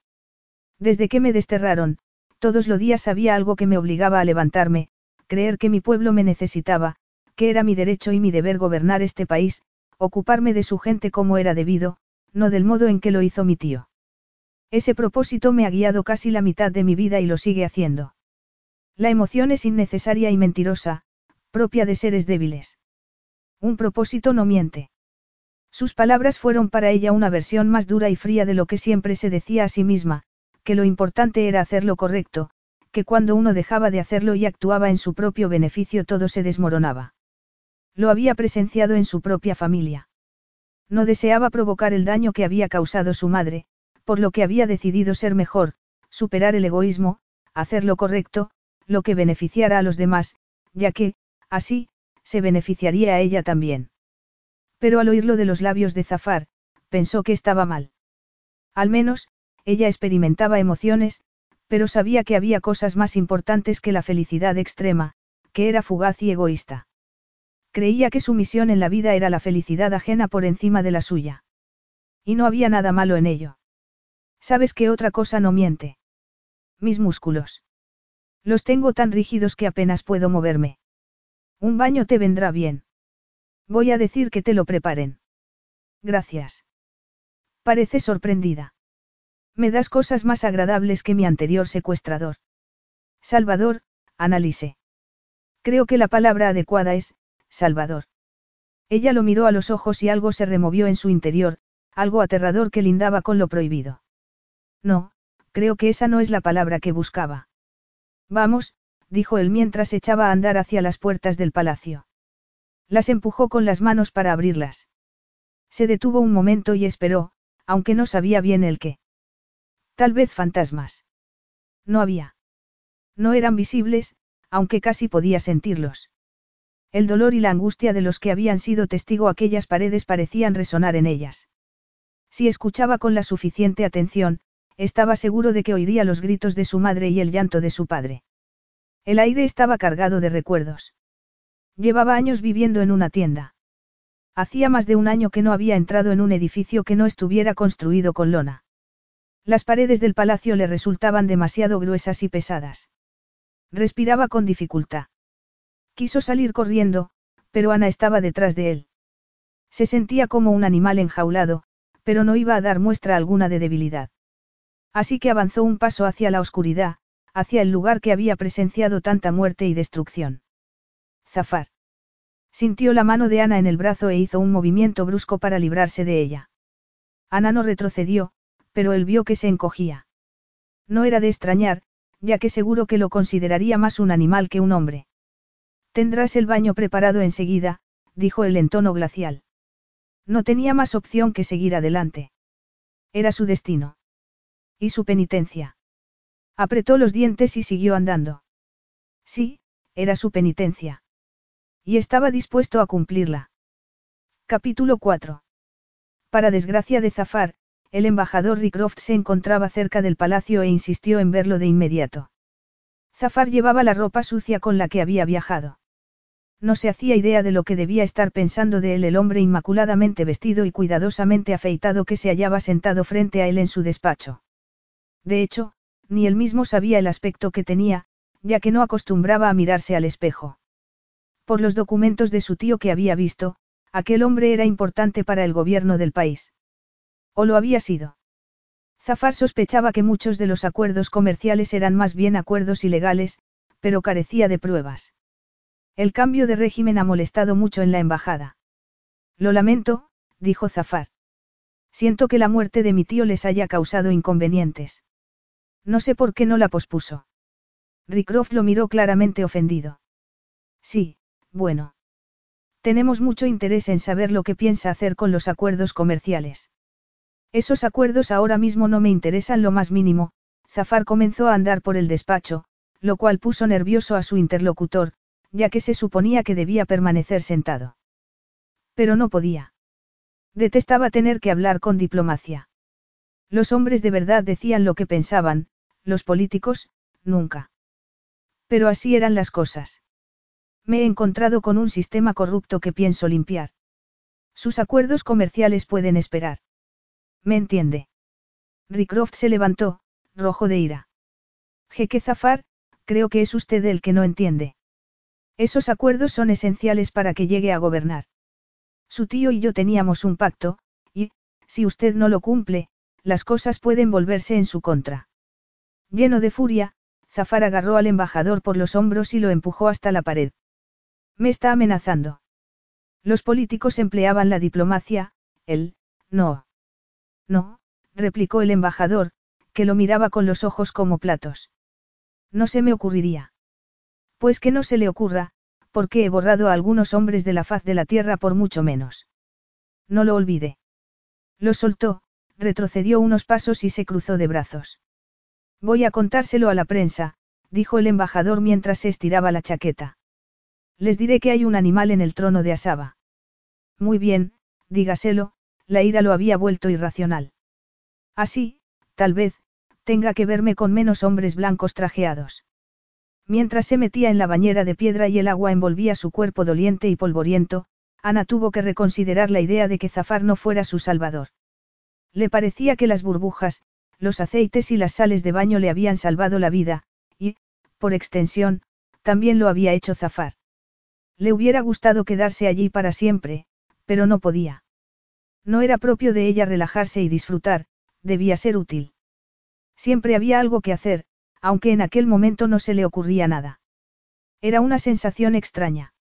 Desde que me desterraron, todos los días había algo que me obligaba a levantarme, creer que mi pueblo me necesitaba, que era mi derecho y mi deber gobernar este país, ocuparme de su gente como era debido, no del modo en que lo hizo mi tío. Ese propósito me ha guiado casi la mitad de mi vida y lo sigue haciendo. La emoción es innecesaria y mentirosa, propia de seres débiles. Un propósito no miente. Sus palabras fueron para ella una versión más dura y fría de lo que siempre se decía a sí misma, que lo importante era hacer lo correcto, que cuando uno dejaba de hacerlo y actuaba en su propio beneficio todo se desmoronaba. Lo había presenciado en su propia familia. No deseaba provocar el daño que había causado su madre, por lo que había decidido ser mejor, superar el egoísmo, hacer lo correcto, lo que beneficiara a los demás, ya que, así, se beneficiaría a ella también. Pero al oírlo de los labios de Zafar, pensó que estaba mal. Al menos, ella experimentaba emociones, pero sabía que había cosas más importantes que la felicidad extrema, que era fugaz y egoísta. Creía que su misión en la vida era la felicidad ajena por encima de la suya. Y no había nada malo en ello. ¿Sabes qué otra cosa no miente? Mis músculos. Los tengo tan rígidos que apenas puedo moverme. Un baño te vendrá bien. Voy a decir que te lo preparen. Gracias. Parece sorprendida. Me das cosas más agradables que mi anterior secuestrador. Salvador, Analise. Creo que la palabra adecuada es, Salvador. Ella lo miró a los ojos y algo se removió en su interior, algo aterrador que lindaba con lo prohibido. No, creo que esa no es la palabra que buscaba. Vamos, dijo él mientras echaba a andar hacia las puertas del palacio. Las empujó con las manos para abrirlas. Se detuvo un momento y esperó, aunque no sabía bien el qué. Tal vez fantasmas. No había. No eran visibles, aunque casi podía sentirlos. El dolor y la angustia de los que habían sido testigo aquellas paredes parecían resonar en ellas. Si escuchaba con la suficiente atención, estaba seguro de que oiría los gritos de su madre y el llanto de su padre. El aire estaba cargado de recuerdos. Llevaba años viviendo en una tienda. Hacía más de un año que no había entrado en un edificio que no estuviera construido con lona. Las paredes del palacio le resultaban demasiado gruesas y pesadas. Respiraba con dificultad. Quiso salir corriendo, pero Ana estaba detrás de él. Se sentía como un animal enjaulado, pero no iba a dar muestra alguna de debilidad. Así que avanzó un paso hacia la oscuridad, hacia el lugar que había presenciado tanta muerte y destrucción. Zafar. Sintió la mano de Ana en el brazo e hizo un movimiento brusco para librarse de ella. Ana no retrocedió, pero él vio que se encogía. No era de extrañar, ya que seguro que lo consideraría más un animal que un hombre. Tendrás el baño preparado enseguida, dijo él en tono glacial. No tenía más opción que seguir adelante. Era su destino. Y su penitencia. Apretó los dientes y siguió andando. Sí, era su penitencia. Y estaba dispuesto a cumplirla. Capítulo 4. Para desgracia de Zafar, el embajador Rickroft se encontraba cerca del palacio e insistió en verlo de inmediato. Zafar llevaba la ropa sucia con la que había viajado. No se hacía idea de lo que debía estar pensando de él el hombre inmaculadamente vestido y cuidadosamente afeitado que se hallaba sentado frente a él en su despacho. De hecho, ni él mismo sabía el aspecto que tenía, ya que no acostumbraba a mirarse al espejo. Por los documentos de su tío que había visto, aquel hombre era importante para el gobierno del país. O lo había sido. Zafar sospechaba que muchos de los acuerdos comerciales eran más bien acuerdos ilegales, pero carecía de pruebas. El cambio de régimen ha molestado mucho en la embajada. Lo lamento, dijo Zafar. Siento que la muerte de mi tío les haya causado inconvenientes. No sé por qué no la pospuso. Rickroft lo miró claramente ofendido. Sí, bueno. Tenemos mucho interés en saber lo que piensa hacer con los acuerdos comerciales. Esos acuerdos ahora mismo no me interesan lo más mínimo, Zafar comenzó a andar por el despacho, lo cual puso nervioso a su interlocutor, ya que se suponía que debía permanecer sentado. Pero no podía. Detestaba tener que hablar con diplomacia. Los hombres de verdad decían lo que pensaban, los políticos, nunca. Pero así eran las cosas. Me he encontrado con un sistema corrupto que pienso limpiar. Sus acuerdos comerciales pueden esperar. ¿Me entiende? Rickroft se levantó, rojo de ira. Jeque Zafar, creo que es usted el que no entiende. Esos acuerdos son esenciales para que llegue a gobernar. Su tío y yo teníamos un pacto, y, si usted no lo cumple, las cosas pueden volverse en su contra. Lleno de furia, Zafar agarró al embajador por los hombros y lo empujó hasta la pared. Me está amenazando. Los políticos empleaban la diplomacia, él, no. No, replicó el embajador, que lo miraba con los ojos como platos. No se me ocurriría. Pues que no se le ocurra, porque he borrado a algunos hombres de la faz de la tierra por mucho menos. No lo olvide. Lo soltó, retrocedió unos pasos y se cruzó de brazos. Voy a contárselo a la prensa, dijo el embajador mientras se estiraba la chaqueta. Les diré que hay un animal en el trono de Asaba. Muy bien, dígaselo, la ira lo había vuelto irracional. Así, tal vez, tenga que verme con menos hombres blancos trajeados. Mientras se metía en la bañera de piedra y el agua envolvía su cuerpo doliente y polvoriento, Ana tuvo que reconsiderar la idea de que Zafar no fuera su salvador. Le parecía que las burbujas, los aceites y las sales de baño le habían salvado la vida, y, por extensión, también lo había hecho Zafar. Le hubiera gustado quedarse allí para siempre, pero no podía. No era propio de ella relajarse y disfrutar, debía ser útil. Siempre había algo que hacer, aunque en aquel momento no se le ocurría nada. Era una sensación extraña.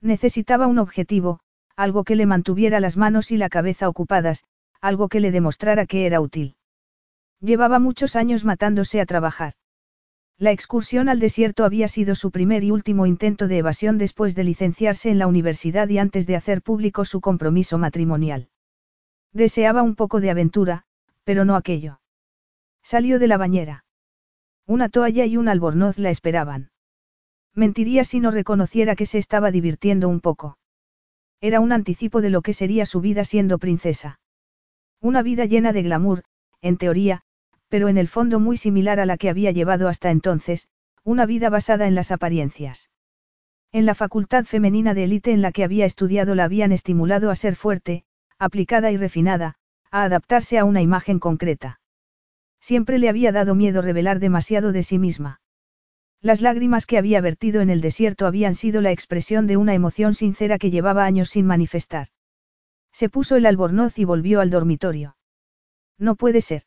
Necesitaba un objetivo, algo que le mantuviera las manos y la cabeza ocupadas, algo que le demostrara que era útil. Llevaba muchos años matándose a trabajar. La excursión al desierto había sido su primer y último intento de evasión después de licenciarse en la universidad y antes de hacer público su compromiso matrimonial. Deseaba un poco de aventura, pero no aquello. Salió de la bañera. Una toalla y un albornoz la esperaban. Mentiría si no reconociera que se estaba divirtiendo un poco. Era un anticipo de lo que sería su vida siendo princesa. Una vida llena de glamour, en teoría, pero en el fondo muy similar a la que había llevado hasta entonces, una vida basada en las apariencias. En la facultad femenina de élite en la que había estudiado la habían estimulado a ser fuerte, aplicada y refinada, a adaptarse a una imagen concreta. Siempre le había dado miedo revelar demasiado de sí misma. Las lágrimas que había vertido en el desierto habían sido la expresión de una emoción sincera que llevaba años sin manifestar. Se puso el albornoz y volvió al dormitorio. No puede ser.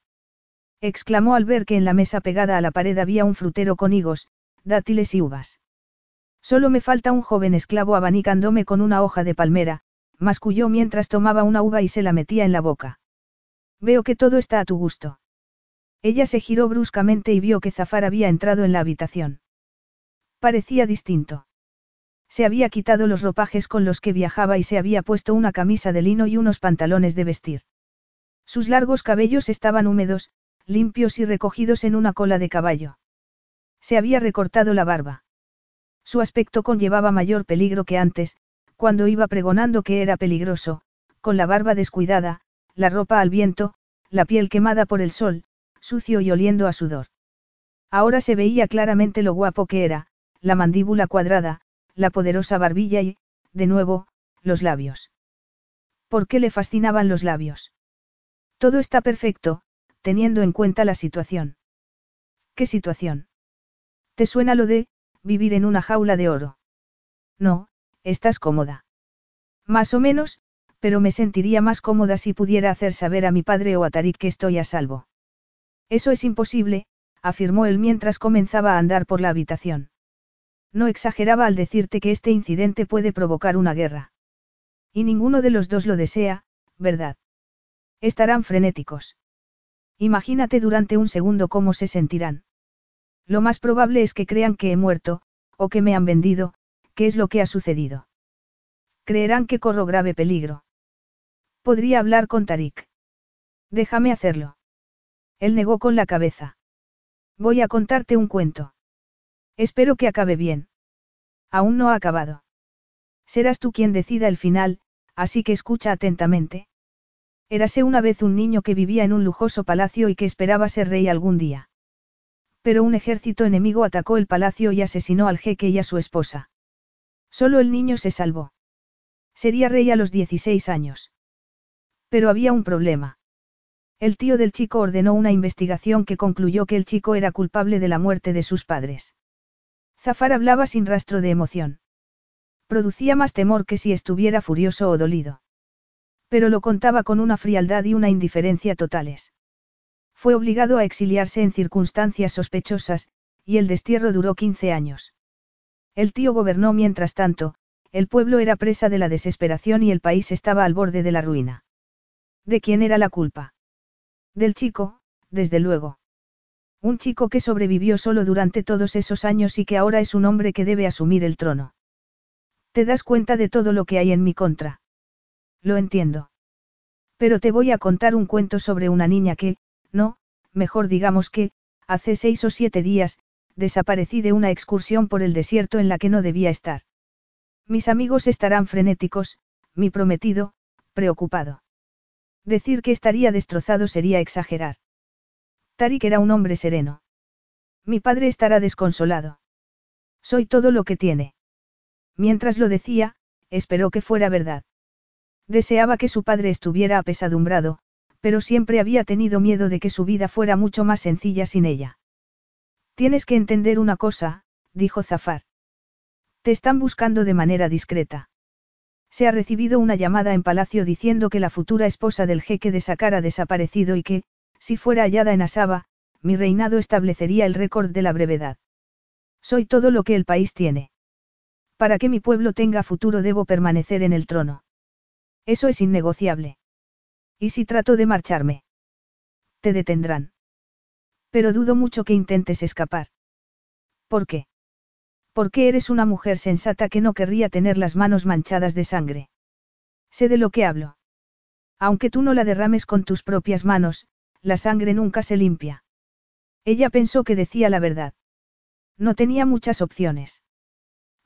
exclamó al ver que en la mesa pegada a la pared había un frutero con higos, dátiles y uvas. Solo me falta un joven esclavo abanicándome con una hoja de palmera, masculló mientras tomaba una uva y se la metía en la boca. Veo que todo está a tu gusto. Ella se giró bruscamente y vio que Zafar había entrado en la habitación. Parecía distinto. Se había quitado los ropajes con los que viajaba y se había puesto una camisa de lino y unos pantalones de vestir. Sus largos cabellos estaban húmedos, limpios y recogidos en una cola de caballo. Se había recortado la barba. Su aspecto conllevaba mayor peligro que antes, cuando iba pregonando que era peligroso, con la barba descuidada, la ropa al viento, la piel quemada por el sol, sucio y oliendo a sudor. Ahora se veía claramente lo guapo que era, la mandíbula cuadrada, la poderosa barbilla y, de nuevo, los labios. ¿Por qué le fascinaban los labios? Todo está perfecto, teniendo en cuenta la situación. ¿Qué situación? ¿Te suena lo de, vivir en una jaula de oro? No, estás cómoda. Más o menos, pero me sentiría más cómoda si pudiera hacer saber a mi padre o a Tarik que estoy a salvo. Eso es imposible, afirmó él mientras comenzaba a andar por la habitación. No exageraba al decirte que este incidente puede provocar una guerra. Y ninguno de los dos lo desea, ¿verdad? Estarán frenéticos. Imagínate durante un segundo cómo se sentirán. Lo más probable es que crean que he muerto, o que me han vendido, que es lo que ha sucedido. Creerán que corro grave peligro. Podría hablar con Tarik. Déjame hacerlo. Él negó con la cabeza. Voy a contarte un cuento. Espero que acabe bien. Aún no ha acabado. Serás tú quien decida el final, así que escucha atentamente. Érase una vez un niño que vivía en un lujoso palacio y que esperaba ser rey algún día. Pero un ejército enemigo atacó el palacio y asesinó al jeque y a su esposa. Solo el niño se salvó. Sería rey a los 16 años. Pero había un problema. El tío del chico ordenó una investigación que concluyó que el chico era culpable de la muerte de sus padres. Zafar hablaba sin rastro de emoción. Producía más temor que si estuviera furioso o dolido. Pero lo contaba con una frialdad y una indiferencia totales. Fue obligado a exiliarse en circunstancias sospechosas, y el destierro duró 15 años. El tío gobernó mientras tanto, el pueblo era presa de la desesperación y el país estaba al borde de la ruina. ¿De quién era la culpa? Del chico, desde luego. Un chico que sobrevivió solo durante todos esos años y que ahora es un hombre que debe asumir el trono. ¿Te das cuenta de todo lo que hay en mi contra? Lo entiendo. Pero te voy a contar un cuento sobre una niña que, no, mejor digamos que, hace seis o siete días, desaparecí de una excursión por el desierto en la que no debía estar. Mis amigos estarán frenéticos, mi prometido, preocupado. Decir que estaría destrozado sería exagerar. Tarik era un hombre sereno. Mi padre estará desconsolado. Soy todo lo que tiene. Mientras lo decía, esperó que fuera verdad. Deseaba que su padre estuviera apesadumbrado, pero siempre había tenido miedo de que su vida fuera mucho más sencilla sin ella. Tienes que entender una cosa, dijo Zafar. Te están buscando de manera discreta. Se ha recibido una llamada en palacio diciendo que la futura esposa del jeque de Sakar ha desaparecido y que, si fuera hallada en Asaba, mi reinado establecería el récord de la brevedad. Soy todo lo que el país tiene. Para que mi pueblo tenga futuro debo permanecer en el trono. Eso es innegociable. ¿Y si trato de marcharme? Te detendrán. Pero dudo mucho que intentes escapar. ¿Por qué? Porque eres una mujer sensata que no querría tener las manos manchadas de sangre. Sé de lo que hablo. Aunque tú no la derrames con tus propias manos, la sangre nunca se limpia. Ella pensó que decía la verdad. No tenía muchas opciones.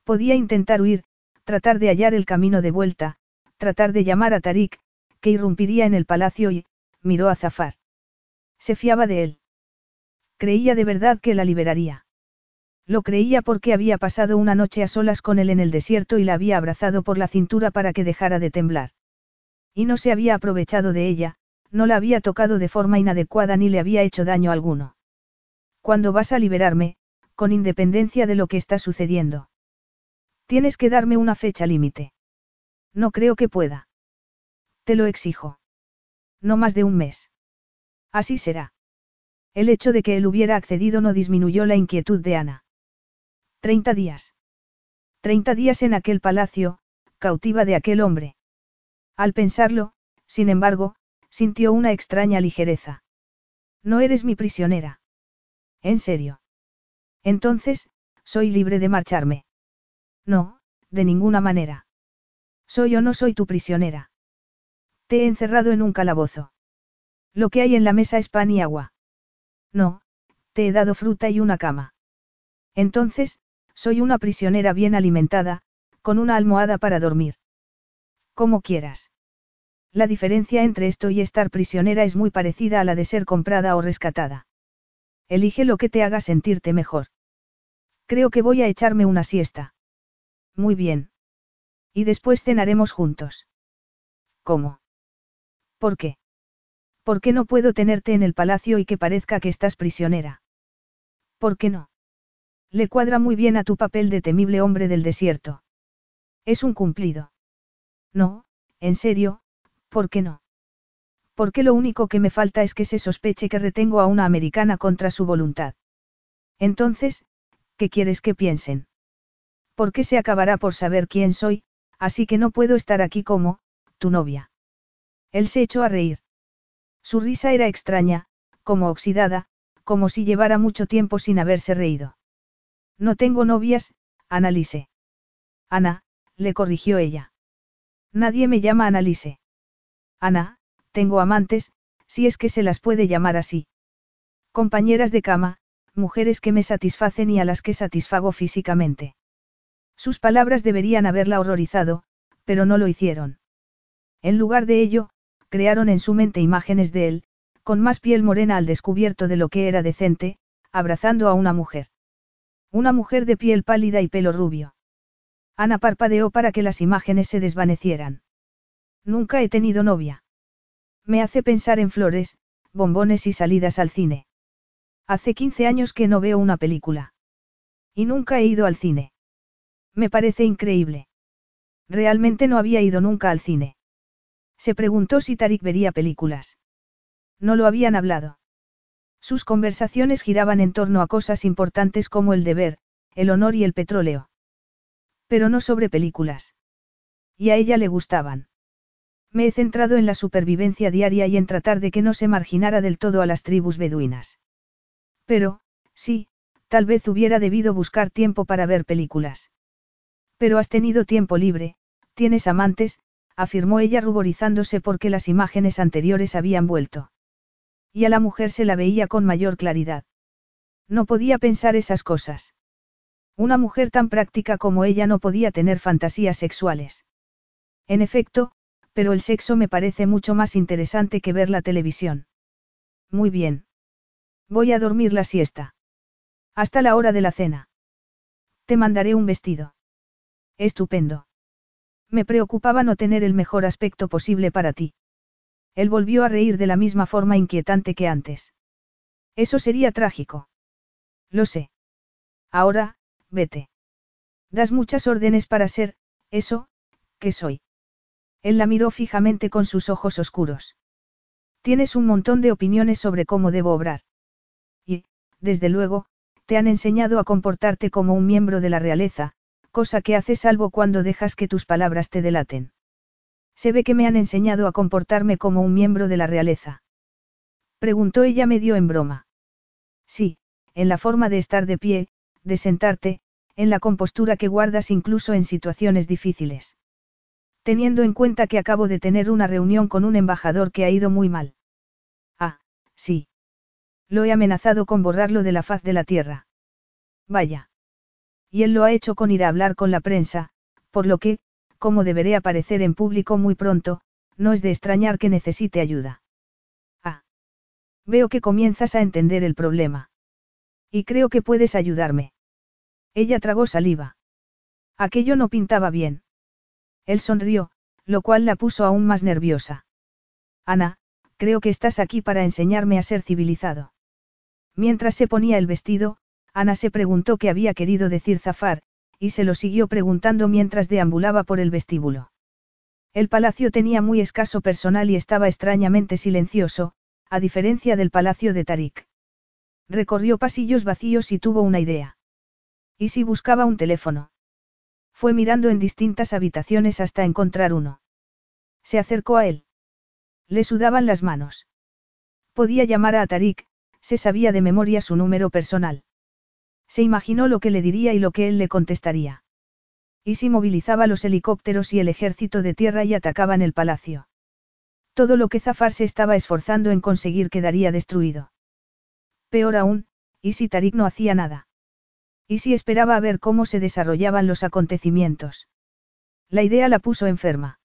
Podía intentar huir, tratar de hallar el camino de vuelta, tratar de llamar a Tarik, que irrumpiría en el palacio y, miró a Zafar. Se fiaba de él. Creía de verdad que la liberaría. Lo creía porque había pasado una noche a solas con él en el desierto y la había abrazado por la cintura para que dejara de temblar. Y no se había aprovechado de ella, no la había tocado de forma inadecuada ni le había hecho daño alguno. ¿Cuándo vas a liberarme, con independencia de lo que está sucediendo? Tienes que darme una fecha límite. No creo que pueda. Te lo exijo. No más de un mes. Así será. El hecho de que él hubiera accedido no disminuyó la inquietud de Ana. Treinta días. Treinta días en aquel palacio, cautiva de aquel hombre. Al pensarlo, sin embargo, sintió una extraña ligereza. No eres mi prisionera. ¿En serio? Entonces, soy libre de marcharme. No, de ninguna manera. Soy o no soy tu prisionera. Te he encerrado en un calabozo. Lo que hay en la mesa es pan y agua. No, te he dado fruta y una cama. Entonces, soy una prisionera bien alimentada, con una almohada para dormir. Como quieras. La diferencia entre esto y estar prisionera es muy parecida a la de ser comprada o rescatada. Elige lo que te haga sentirte mejor. Creo que voy a echarme una siesta. Muy bien. Y después cenaremos juntos. ¿Cómo? ¿Por qué? ¿Por qué no puedo tenerte en el palacio y que parezca que estás prisionera? ¿Por qué no? Le cuadra muy bien a tu papel de temible hombre del desierto. Es un cumplido. No, en serio, ¿por qué no? Porque lo único que me falta es que se sospeche que retengo a una americana contra su voluntad. Entonces, ¿qué quieres que piensen? Porque se acabará por saber quién soy, así que no puedo estar aquí como, tu novia. Él se echó a reír. Su risa era extraña, como oxidada, como si llevara mucho tiempo sin haberse reído. No tengo novias, Annalise. Ana, le corrigió ella. Nadie me llama Annalise. Ana, tengo amantes, si es que se las puede llamar así. Compañeras de cama, mujeres que me satisfacen y a las que satisfago físicamente. Sus palabras deberían haberla horrorizado, pero no lo hicieron. En lugar de ello, crearon en su mente imágenes de él, con más piel morena al descubierto de lo que era decente, abrazando a una mujer. Una mujer de piel pálida y pelo rubio. Ana parpadeó para que las imágenes se desvanecieran. Nunca he tenido novia. Me hace pensar en flores, bombones y salidas al cine. Hace 15 años que no veo una película. Y nunca he ido al cine. Me parece increíble. Realmente no había ido nunca al cine. Se preguntó si Tarik vería películas. No lo habían hablado. Sus conversaciones giraban en torno a cosas importantes como el deber, el honor y el petróleo. Pero no sobre películas. Y a ella le gustaban. Me he centrado en la supervivencia diaria y en tratar de que no se marginara del todo a las tribus beduinas. Pero, sí, tal vez hubiera debido buscar tiempo para ver películas. Pero has tenido tiempo libre, tienes amantes, afirmó ella ruborizándose porque las imágenes anteriores habían vuelto. Y a la mujer se la veía con mayor claridad. No podía pensar esas cosas. Una mujer tan práctica como ella no podía tener fantasías sexuales. En efecto, pero el sexo me parece mucho más interesante que ver la televisión. Muy bien. Voy a dormir la siesta. Hasta la hora de la cena. Te mandaré un vestido. Estupendo. Me preocupaba no tener el mejor aspecto posible para ti. Él volvió a reír de la misma forma inquietante que antes. Eso sería trágico. Lo sé. Ahora, vete. Das muchas órdenes para ser, eso, que soy. Él la miró fijamente con sus ojos oscuros. Tienes un montón de opiniones sobre cómo debo obrar. Y, desde luego, te han enseñado a comportarte como un miembro de la realeza, cosa que haces salvo cuando dejas que tus palabras te delaten. Se ve que me han enseñado a comportarme como un miembro de la realeza. Preguntó ella medio en broma. Sí, en la forma de estar de pie, de sentarte, en la compostura que guardas incluso en situaciones difíciles. Teniendo en cuenta que acabo de tener una reunión con un embajador que ha ido muy mal. Ah, sí. Lo he amenazado con borrarlo de la faz de la tierra. Vaya. Y él lo ha hecho con ir a hablar con la prensa, por lo que, como deberé aparecer en público muy pronto, no es de extrañar que necesite ayuda. Ah. Veo que comienzas a entender el problema. Y creo que puedes ayudarme. Ella tragó saliva. Aquello no pintaba bien. Él sonrió, lo cual la puso aún más nerviosa. Ana, creo que estás aquí para enseñarme a ser civilizado. Mientras se ponía el vestido, Ana se preguntó qué había querido decir Zafar, y se lo siguió preguntando mientras deambulaba por el vestíbulo. El palacio tenía muy escaso personal y estaba extrañamente silencioso, a diferencia del palacio de Tarik. Recorrió pasillos vacíos y tuvo una idea. ¿Y si buscaba un teléfono? Fue mirando en distintas habitaciones hasta encontrar uno. Se acercó a él. Le sudaban las manos. Podía llamar a Tarik, se sabía de memoria su número personal. Se imaginó lo que le diría y lo que él le contestaría. ¿Y si movilizaba los helicópteros y el ejército de tierra y atacaban el palacio? Todo lo que Zafar se estaba esforzando en conseguir quedaría destruido. Peor aún, ¿y si Tarik no hacía nada? ¿Y si esperaba a ver cómo se desarrollaban los acontecimientos? La idea la puso enferma.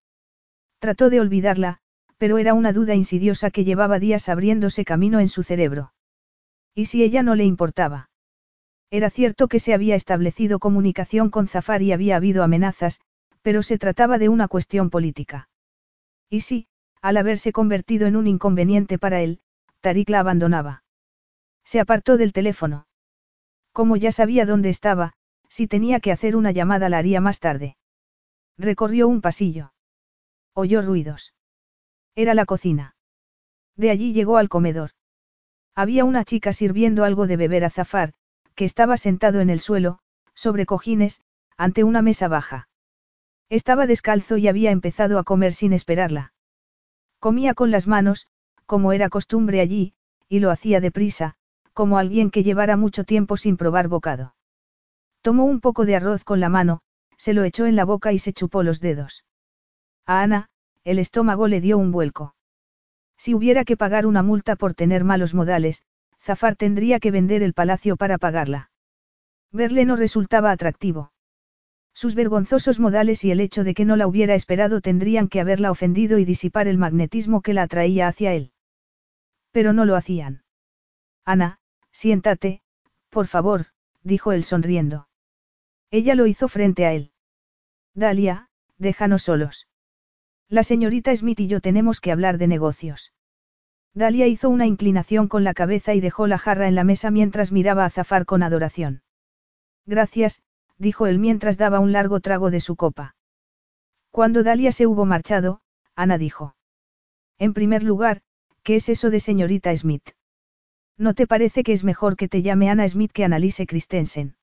Trató de olvidarla, pero era una duda insidiosa que llevaba días abriéndose camino en su cerebro. ¿Y si ella no le importaba? Era cierto que se había establecido comunicación con Zafar y había habido amenazas, pero se trataba de una cuestión política. ¿Y si, al haberse convertido en un inconveniente para él, Tarik la abandonaba? Se apartó del teléfono. Como ya sabía dónde estaba, si tenía que hacer una llamada la haría más tarde. Recorrió un pasillo. Oyó ruidos. Era la cocina. De allí llegó al comedor. Había una chica sirviendo algo de beber a Zafar, que estaba sentado en el suelo, sobre cojines, ante una mesa baja. Estaba descalzo y había empezado a comer sin esperarla. Comía con las manos, como era costumbre allí, y lo hacía deprisa, como alguien que llevara mucho tiempo sin probar bocado. Tomó un poco de arroz con la mano, se lo echó en la boca y se chupó los dedos. A Ana, el estómago le dio un vuelco. Si hubiera que pagar una multa por tener malos modales, Zafar tendría que vender el palacio para pagarla. Verle no resultaba atractivo. Sus vergonzosos modales y el hecho de que no la hubiera esperado tendrían que haberla ofendido y disipar el magnetismo que la atraía hacia él. Pero no lo hacían. Ana, siéntate, por favor, dijo él sonriendo. Ella lo hizo frente a él. Dalia, déjanos solos. La señorita Smith y yo tenemos que hablar de negocios. Dalia hizo una inclinación con la cabeza y dejó la jarra en la mesa mientras miraba a Zafar con adoración. Gracias, dijo él mientras daba un largo trago de su copa. Cuando Dalia se hubo marchado, Ana dijo. En primer lugar, ¿qué es eso de señorita Smith? ¿No te parece que es mejor que te llame Ana Smith que Annalise Christensen?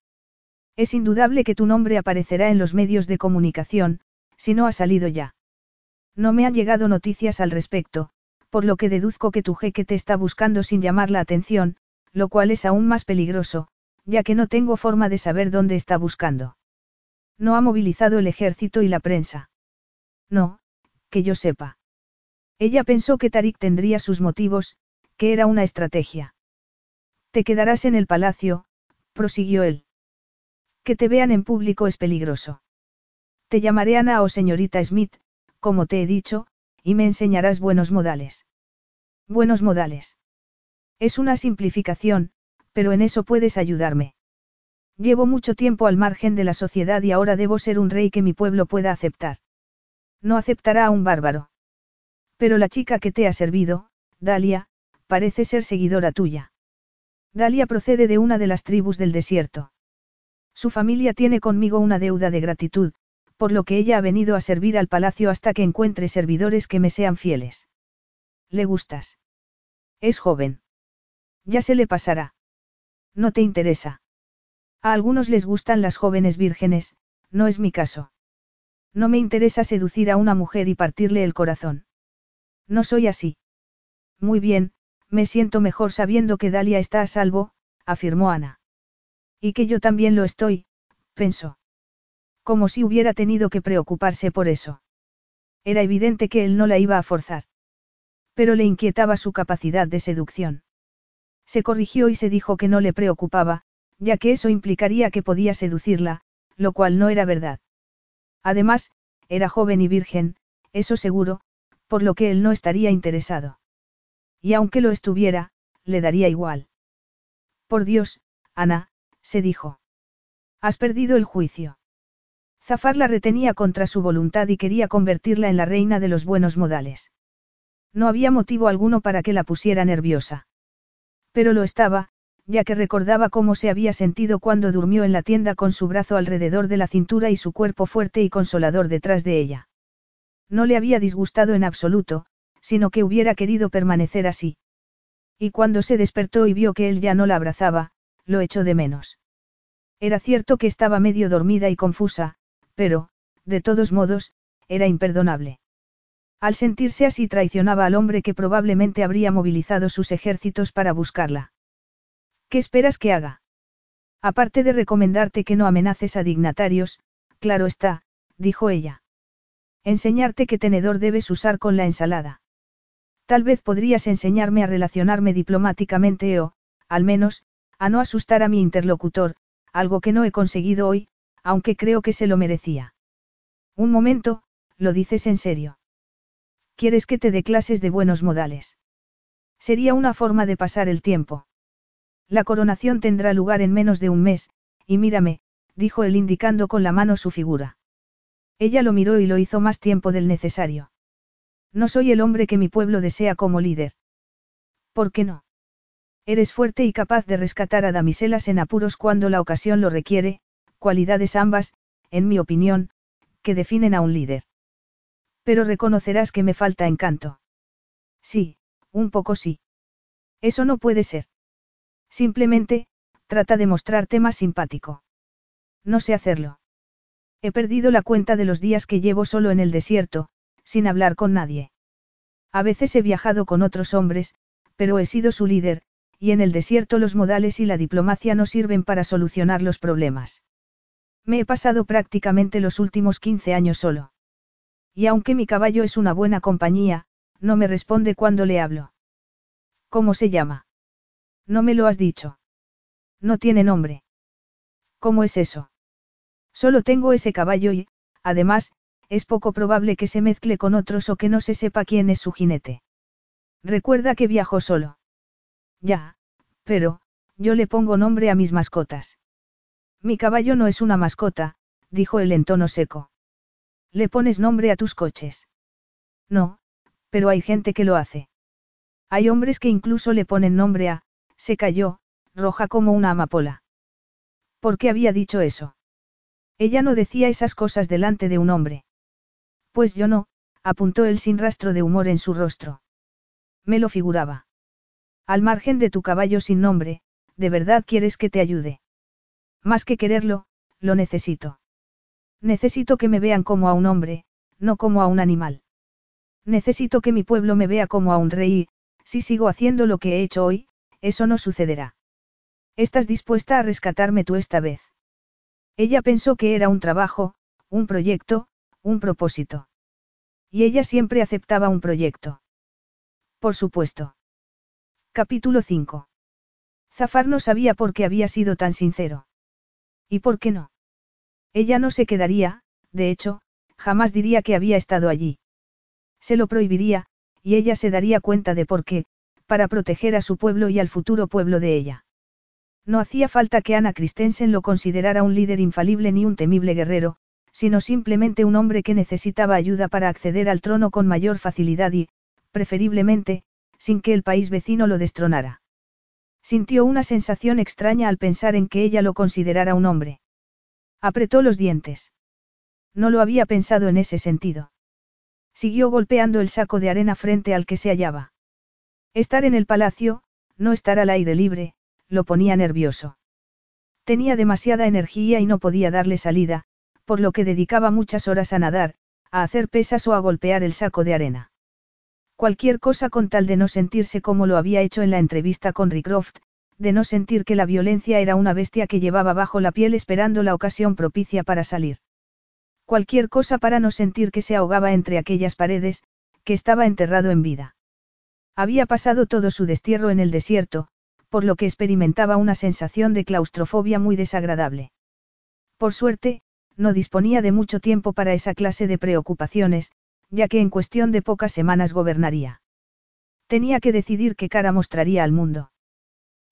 Es indudable que tu nombre aparecerá en los medios de comunicación, si no ha salido ya. No me han llegado noticias al respecto, por lo que deduzco que tu jeque te está buscando sin llamar la atención, lo cual es aún más peligroso, ya que no tengo forma de saber dónde está buscando. No ha movilizado el ejército y la prensa. No, que yo sepa. Ella pensó que Tarik tendría sus motivos, que era una estrategia. Te quedarás en el palacio, prosiguió él. Que te vean en público es peligroso. Te llamaré Ana o señorita Smith, como te he dicho, y me enseñarás buenos modales. Buenos modales. Es una simplificación, pero en eso puedes ayudarme. Llevo mucho tiempo al margen de la sociedad y ahora debo ser un rey que mi pueblo pueda aceptar. No aceptará a un bárbaro. Pero la chica que te ha servido, Dalia, parece ser seguidora tuya. Dalia procede de una de las tribus del desierto. Su familia tiene conmigo una deuda de gratitud, por lo que ella ha venido a servir al palacio hasta que encuentre servidores que me sean fieles. ¿Le gustas? Es joven. Ya se le pasará. No te interesa. A algunos les gustan las jóvenes vírgenes, no es mi caso. No me interesa seducir a una mujer y partirle el corazón. No soy así. Muy bien, me siento mejor sabiendo que Dalia está a salvo, afirmó Ana. Y que yo también lo estoy, pensó. Como si hubiera tenido que preocuparse por eso. Era evidente que él no la iba a forzar. Pero le inquietaba su capacidad de seducción. Se corrigió y se dijo que no le preocupaba, ya que eso implicaría que podía seducirla, lo cual no era verdad. Además, era joven y virgen, eso seguro, por lo que él no estaría interesado. Y aunque lo estuviera, le daría igual. Por Dios, Ana, se dijo. Has perdido el juicio. Zafar la retenía contra su voluntad y quería convertirla en la reina de los buenos modales. No había motivo alguno para que la pusiera nerviosa. Pero lo estaba, ya que recordaba cómo se había sentido cuando durmió en la tienda con su brazo alrededor de la cintura y su cuerpo fuerte y consolador detrás de ella. No le había disgustado en absoluto, sino que hubiera querido permanecer así. Y cuando se despertó y vio que él ya no la abrazaba, lo echó de menos. Era cierto que estaba medio dormida y confusa, pero, de todos modos, era imperdonable. Al sentirse así traicionaba al hombre que probablemente habría movilizado sus ejércitos para buscarla. ¿Qué esperas que haga? Aparte de recomendarte que no amenaces a dignatarios, claro está, dijo ella. Enseñarte qué tenedor debes usar con la ensalada. Tal vez podrías enseñarme a relacionarme diplomáticamente o, al menos, a no asustar a mi interlocutor, algo que no he conseguido hoy, aunque creo que se lo merecía. Un momento, lo dices en serio. ¿Quieres que te dé clases de buenos modales? Sería una forma de pasar el tiempo. La coronación tendrá lugar en menos de un mes, y mírame, dijo él indicando con la mano su figura. Ella lo miró y lo hizo más tiempo del necesario. No soy el hombre que mi pueblo desea como líder. ¿Por qué no? Eres fuerte y capaz de rescatar a damiselas en apuros cuando la ocasión lo requiere, cualidades ambas, en mi opinión, que definen a un líder. Pero reconocerás que me falta encanto. Sí, un poco sí. Eso no puede ser. Simplemente, trata de mostrarte más simpático. No sé hacerlo. He perdido la cuenta de los días que llevo solo en el desierto, sin hablar con nadie. A veces he viajado con otros hombres, pero he sido su líder, y en el desierto los modales y la diplomacia no sirven para solucionar los problemas. Me he pasado prácticamente los últimos 15 años solo. Y aunque mi caballo es una buena compañía, no me responde cuando le hablo. ¿Cómo se llama? No me lo has dicho. No tiene nombre. ¿Cómo es eso? Solo tengo ese caballo y, además, es poco probable que se mezcle con otros o que no se sepa quién es su jinete. Recuerda que viajó solo. Ya, pero, yo le pongo nombre a mis mascotas. Mi caballo no es una mascota, dijo él en tono seco. ¿Le pones nombre a tus coches? No, pero hay gente que lo hace. Hay hombres que incluso le ponen nombre a, se cayó, roja como una amapola. ¿Por qué había dicho eso? Ella no decía esas cosas delante de un hombre. Pues yo no, apuntó él sin rastro de humor en su rostro. Me lo figuraba. Al margen de tu caballo sin nombre, ¿de verdad quieres que te ayude? Más que quererlo, lo necesito. Necesito que me vean como a un hombre, no como a un animal. Necesito que mi pueblo me vea como a un rey, si sigo haciendo lo que he hecho hoy, eso no sucederá. ¿Estás dispuesta a rescatarme tú esta vez? Ella pensó que era un trabajo, un proyecto, un propósito. Y ella siempre aceptaba un proyecto. Por supuesto. Capítulo 5. Zafar no sabía por qué había sido tan sincero. ¿Y por qué no? Ella no se quedaría, de hecho, jamás diría que había estado allí. Se lo prohibiría, y ella se daría cuenta de por qué, para proteger a su pueblo y al futuro pueblo de ella. No hacía falta que Ana Christensen lo considerara un líder infalible ni un temible guerrero, sino simplemente un hombre que necesitaba ayuda para acceder al trono con mayor facilidad y, preferiblemente, sin que el país vecino lo destronara. Sintió una sensación extraña al pensar en que ella lo considerara un hombre. Apretó los dientes. No lo había pensado en ese sentido. Siguió golpeando el saco de arena frente al que se hallaba. Estar en el palacio, no estar al aire libre, lo ponía nervioso. Tenía demasiada energía y no podía darle salida, por lo que dedicaba muchas horas a nadar, a hacer pesas o a golpear el saco de arena. Cualquier cosa con tal de no sentirse como lo había hecho en la entrevista con Rickroft, de no sentir que la violencia era una bestia que llevaba bajo la piel esperando la ocasión propicia para salir. Cualquier cosa para no sentir que se ahogaba entre aquellas paredes, que estaba enterrado en vida. Había pasado todo su destierro en el desierto, por lo que experimentaba una sensación de claustrofobia muy desagradable. Por suerte, no disponía de mucho tiempo para esa clase de preocupaciones, ya que en cuestión de pocas semanas gobernaría. Tenía que decidir qué cara mostraría al mundo.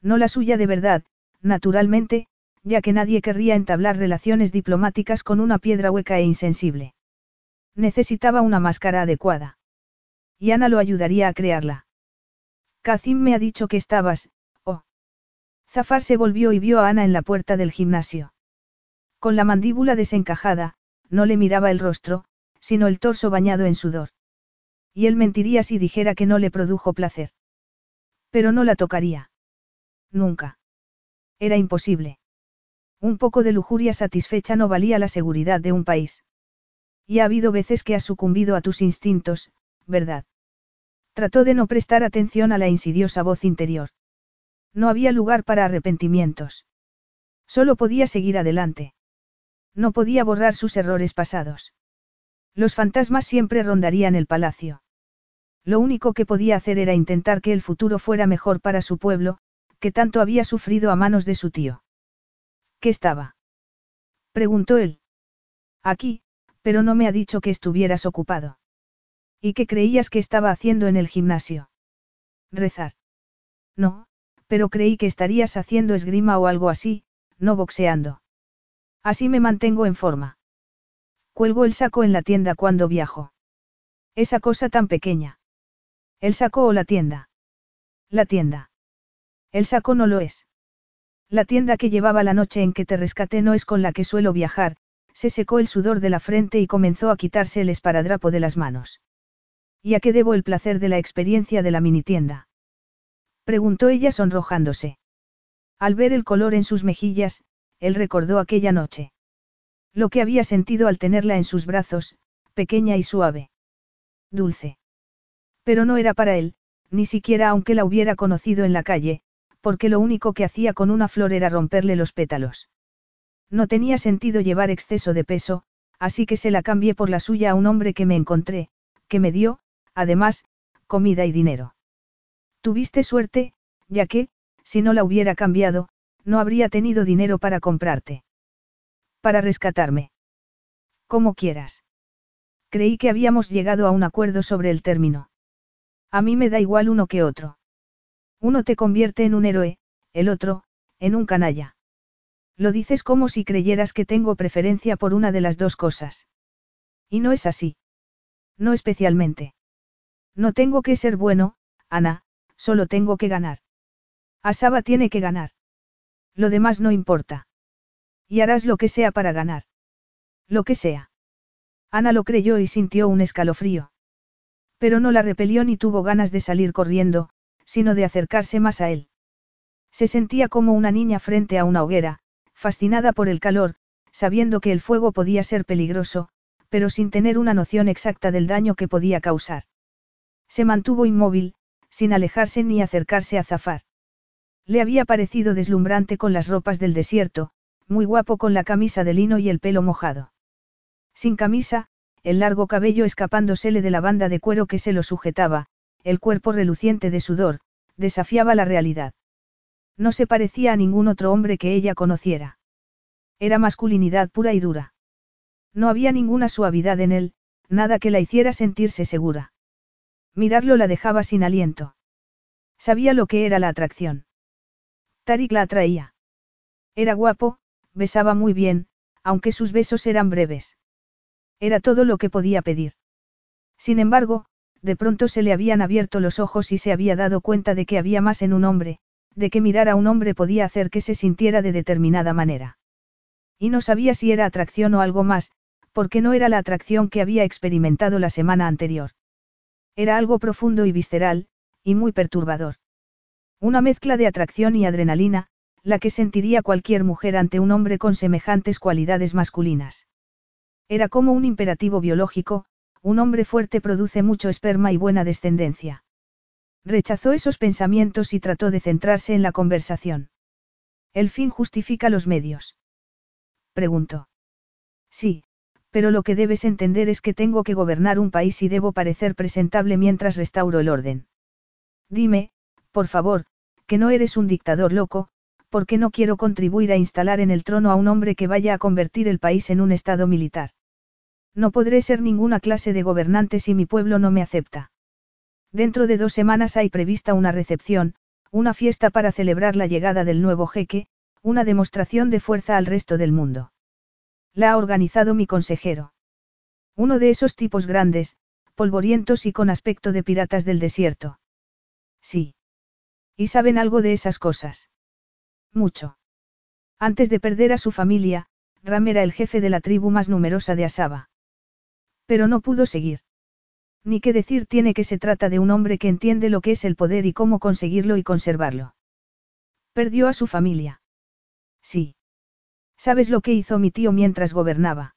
No la suya de verdad, naturalmente, ya que nadie querría entablar relaciones diplomáticas con una piedra hueca e insensible. Necesitaba una máscara adecuada. Y Ana lo ayudaría a crearla. Kazim me ha dicho que estabas, oh. Zafar se volvió y vio a Ana en la puerta del gimnasio. Con la mandíbula desencajada, no le miraba el rostro, sino el torso bañado en sudor. Y él mentiría si dijera que no le produjo placer. Pero no la tocaría. Nunca. Era imposible. Un poco de lujuria satisfecha no valía la seguridad de un país. Y ha habido veces que has sucumbido a tus instintos, ¿verdad? Trató de no prestar atención a la insidiosa voz interior. No había lugar para arrepentimientos. Solo podía seguir adelante. No podía borrar sus errores pasados. Los fantasmas siempre rondarían el palacio. Lo único que podía hacer era intentar que el futuro fuera mejor para su pueblo, que tanto había sufrido a manos de su tío. ¿Qué estaba? preguntó él. Aquí, pero no me ha dicho que estuvieras ocupado. ¿Y qué creías que estaba haciendo en el gimnasio? Rezar. No, pero creí que estarías haciendo esgrima o algo así, no boxeando. Así me mantengo en forma. Cuelgo el saco en la tienda cuando viajo. Esa cosa tan pequeña. ¿El saco o la tienda? La tienda. El saco no lo es. La tienda que llevaba la noche en que te rescaté no es con la que suelo viajar, se secó el sudor de la frente y comenzó a quitarse el esparadrapo de las manos. ¿Y a qué debo el placer de la experiencia de la mini tienda? Preguntó ella sonrojándose. Al ver el color en sus mejillas, él recordó aquella noche. Lo que había sentido al tenerla en sus brazos, pequeña y suave. Dulce. Pero no era para él, ni siquiera aunque la hubiera conocido en la calle, porque lo único que hacía con una flor era romperle los pétalos. No tenía sentido llevar exceso de peso, así que se la cambié por la suya a un hombre que me encontré, que me dio, además, comida y dinero. Tuviste suerte, ya que, si no la hubiera cambiado, no habría tenido dinero para comprarte. Para rescatarme. Como quieras. Creí que habíamos llegado a un acuerdo sobre el término. A mí me da igual uno que otro. Uno te convierte en un héroe, el otro, en un canalla. Lo dices como si creyeras que tengo preferencia por una de las dos cosas. Y no es así. No especialmente. No tengo que ser bueno, Ana, solo tengo que ganar. Asaba tiene que ganar. Lo demás no importa. Y harás lo que sea para ganar. Lo que sea. Ana lo creyó y sintió un escalofrío. Pero no la repelió ni tuvo ganas de salir corriendo, sino de acercarse más a él. Se sentía como una niña frente a una hoguera, fascinada por el calor, sabiendo que el fuego podía ser peligroso, pero sin tener una noción exacta del daño que podía causar. Se mantuvo inmóvil, sin alejarse ni acercarse a Zafar. Le había parecido deslumbrante con las ropas del desierto, muy guapo con la camisa de lino y el pelo mojado. Sin camisa, el largo cabello escapándosele de la banda de cuero que se lo sujetaba, el cuerpo reluciente de sudor, desafiaba la realidad. No se parecía a ningún otro hombre que ella conociera. Era masculinidad pura y dura. No había ninguna suavidad en él, nada que la hiciera sentirse segura. Mirarlo la dejaba sin aliento. Sabía lo que era la atracción. Tarik la atraía. Era guapo, besaba muy bien, aunque sus besos eran breves. Era todo lo que podía pedir. Sin embargo, de pronto se le habían abierto los ojos y se había dado cuenta de que había más en un hombre, de que mirar a un hombre podía hacer que se sintiera de determinada manera. Y no sabía si era atracción o algo más, porque no era la atracción que había experimentado la semana anterior. Era algo profundo y visceral, y muy perturbador. Una mezcla de atracción y adrenalina, la que sentiría cualquier mujer ante un hombre con semejantes cualidades masculinas. Era como un imperativo biológico, un hombre fuerte produce mucho esperma y buena descendencia. Rechazó esos pensamientos y trató de centrarse en la conversación. ¿El fin justifica los medios? Preguntó. Sí, pero lo que debes entender es que tengo que gobernar un país y debo parecer presentable mientras restauro el orden. Dime, por favor, que no eres un dictador loco, porque no quiero contribuir a instalar en el trono a un hombre que vaya a convertir el país en un estado militar. No podré ser ninguna clase de gobernante si mi pueblo no me acepta. Dentro de dos semanas hay prevista una recepción, una fiesta para celebrar la llegada del nuevo jeque, una demostración de fuerza al resto del mundo. La ha organizado mi consejero. Uno de esos tipos grandes, polvorientos y con aspecto de piratas del desierto. Sí. ¿Y saben algo de esas cosas? Mucho. Antes de perder a su familia, Ram era el jefe de la tribu más numerosa de Asaba. Pero no pudo seguir. Ni qué decir tiene que se trata de un hombre que entiende lo que es el poder y cómo conseguirlo y conservarlo. Perdió a su familia. Sí. ¿Sabes lo que hizo mi tío mientras gobernaba?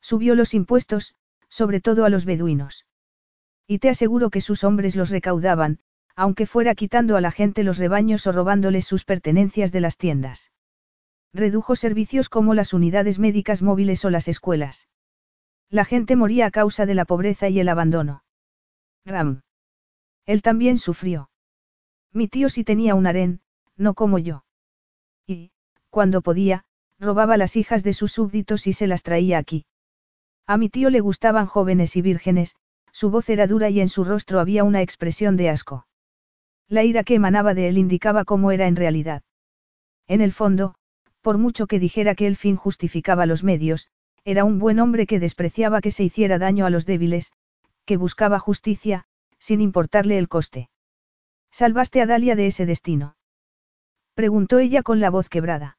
Subió los impuestos, sobre todo a los beduinos. Y te aseguro que sus hombres los recaudaban, aunque fuera quitando a la gente los rebaños o robándoles sus pertenencias de las tiendas. Redujo servicios como las unidades médicas móviles o las escuelas. La gente moría a causa de la pobreza y el abandono. Ram. Él también sufrió. Mi tío sí tenía un harén, no como yo. Y, cuando podía, robaba las hijas de sus súbditos y se las traía aquí. A mi tío le gustaban jóvenes y vírgenes, su voz era dura y en su rostro había una expresión de asco. La ira que emanaba de él indicaba cómo era en realidad. En el fondo, por mucho que dijera que el fin justificaba los medios, era un buen hombre que despreciaba que se hiciera daño a los débiles, que buscaba justicia, sin importarle el coste. ¿Salvaste a Dalia de ese destino? Preguntó ella con la voz quebrada.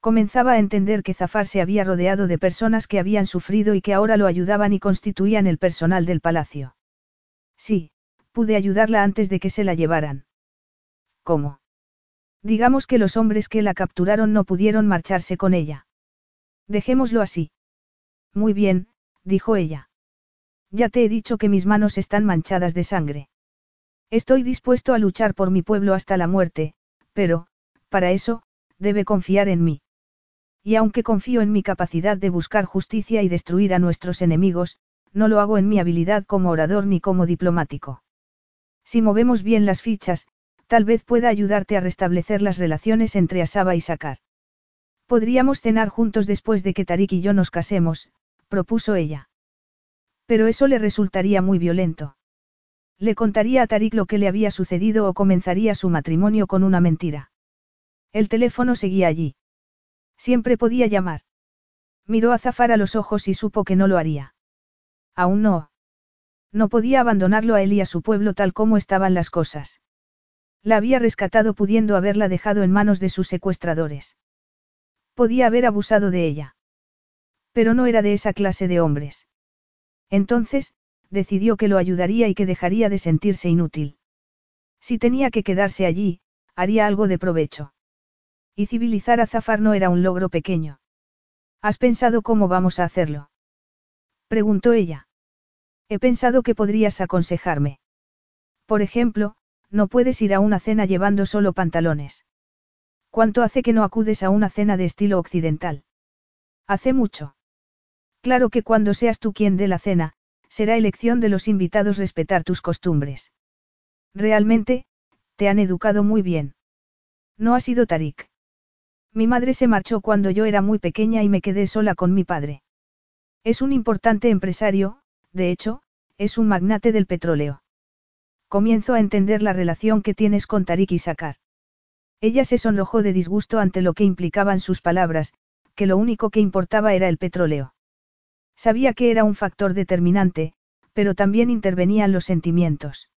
Comenzaba a entender que Zafar se había rodeado de personas que habían sufrido y que ahora lo ayudaban y constituían el personal del palacio. Sí, pude ayudarla antes de que se la llevaran. ¿Cómo? Digamos que los hombres que la capturaron no pudieron marcharse con ella. Dejémoslo así. Muy bien, dijo ella. Ya te he dicho que mis manos están manchadas de sangre. Estoy dispuesto a luchar por mi pueblo hasta la muerte, pero, para eso, debe confiar en mí. Y aunque confío en mi capacidad de buscar justicia y destruir a nuestros enemigos, no lo hago en mi habilidad como orador ni como diplomático. Si movemos bien las fichas, Tal vez pueda ayudarte a restablecer las relaciones entre Asaba y Sakar. Podríamos cenar juntos después de que Tarik y yo nos casemos, propuso ella. Pero eso le resultaría muy violento. Le contaría a Tarik lo que le había sucedido o comenzaría su matrimonio con una mentira. El teléfono seguía allí. Siempre podía llamar. Miró a Zafar a los ojos y supo que no lo haría. Aún no. No podía abandonarlo a él y a su pueblo tal como estaban las cosas. La había rescatado pudiendo haberla dejado en manos de sus secuestradores. Podía haber abusado de ella. Pero no era de esa clase de hombres. Entonces, decidió que lo ayudaría y que dejaría de sentirse inútil. Si tenía que quedarse allí, haría algo de provecho. Y civilizar a Zafar no era un logro pequeño. ¿Has pensado cómo vamos a hacerlo? Preguntó ella. He pensado que podrías aconsejarme. Por ejemplo, no puedes ir a una cena llevando solo pantalones. ¿Cuánto hace que no acudes a una cena de estilo occidental? Hace mucho. Claro que cuando seas tú quien dé la cena, será elección de los invitados respetar tus costumbres. Realmente, te han educado muy bien. No ha sido Tarik. Mi madre se marchó cuando yo era muy pequeña y me quedé sola con mi padre. Es un importante empresario, de hecho, es un magnate del petróleo. Comienzo a entender la relación que tienes con Tarik y Sakar. Ella se sonrojó de disgusto ante lo que implicaban sus palabras, que lo único que importaba era el petróleo. Sabía que era un factor determinante, pero también intervenían los sentimientos.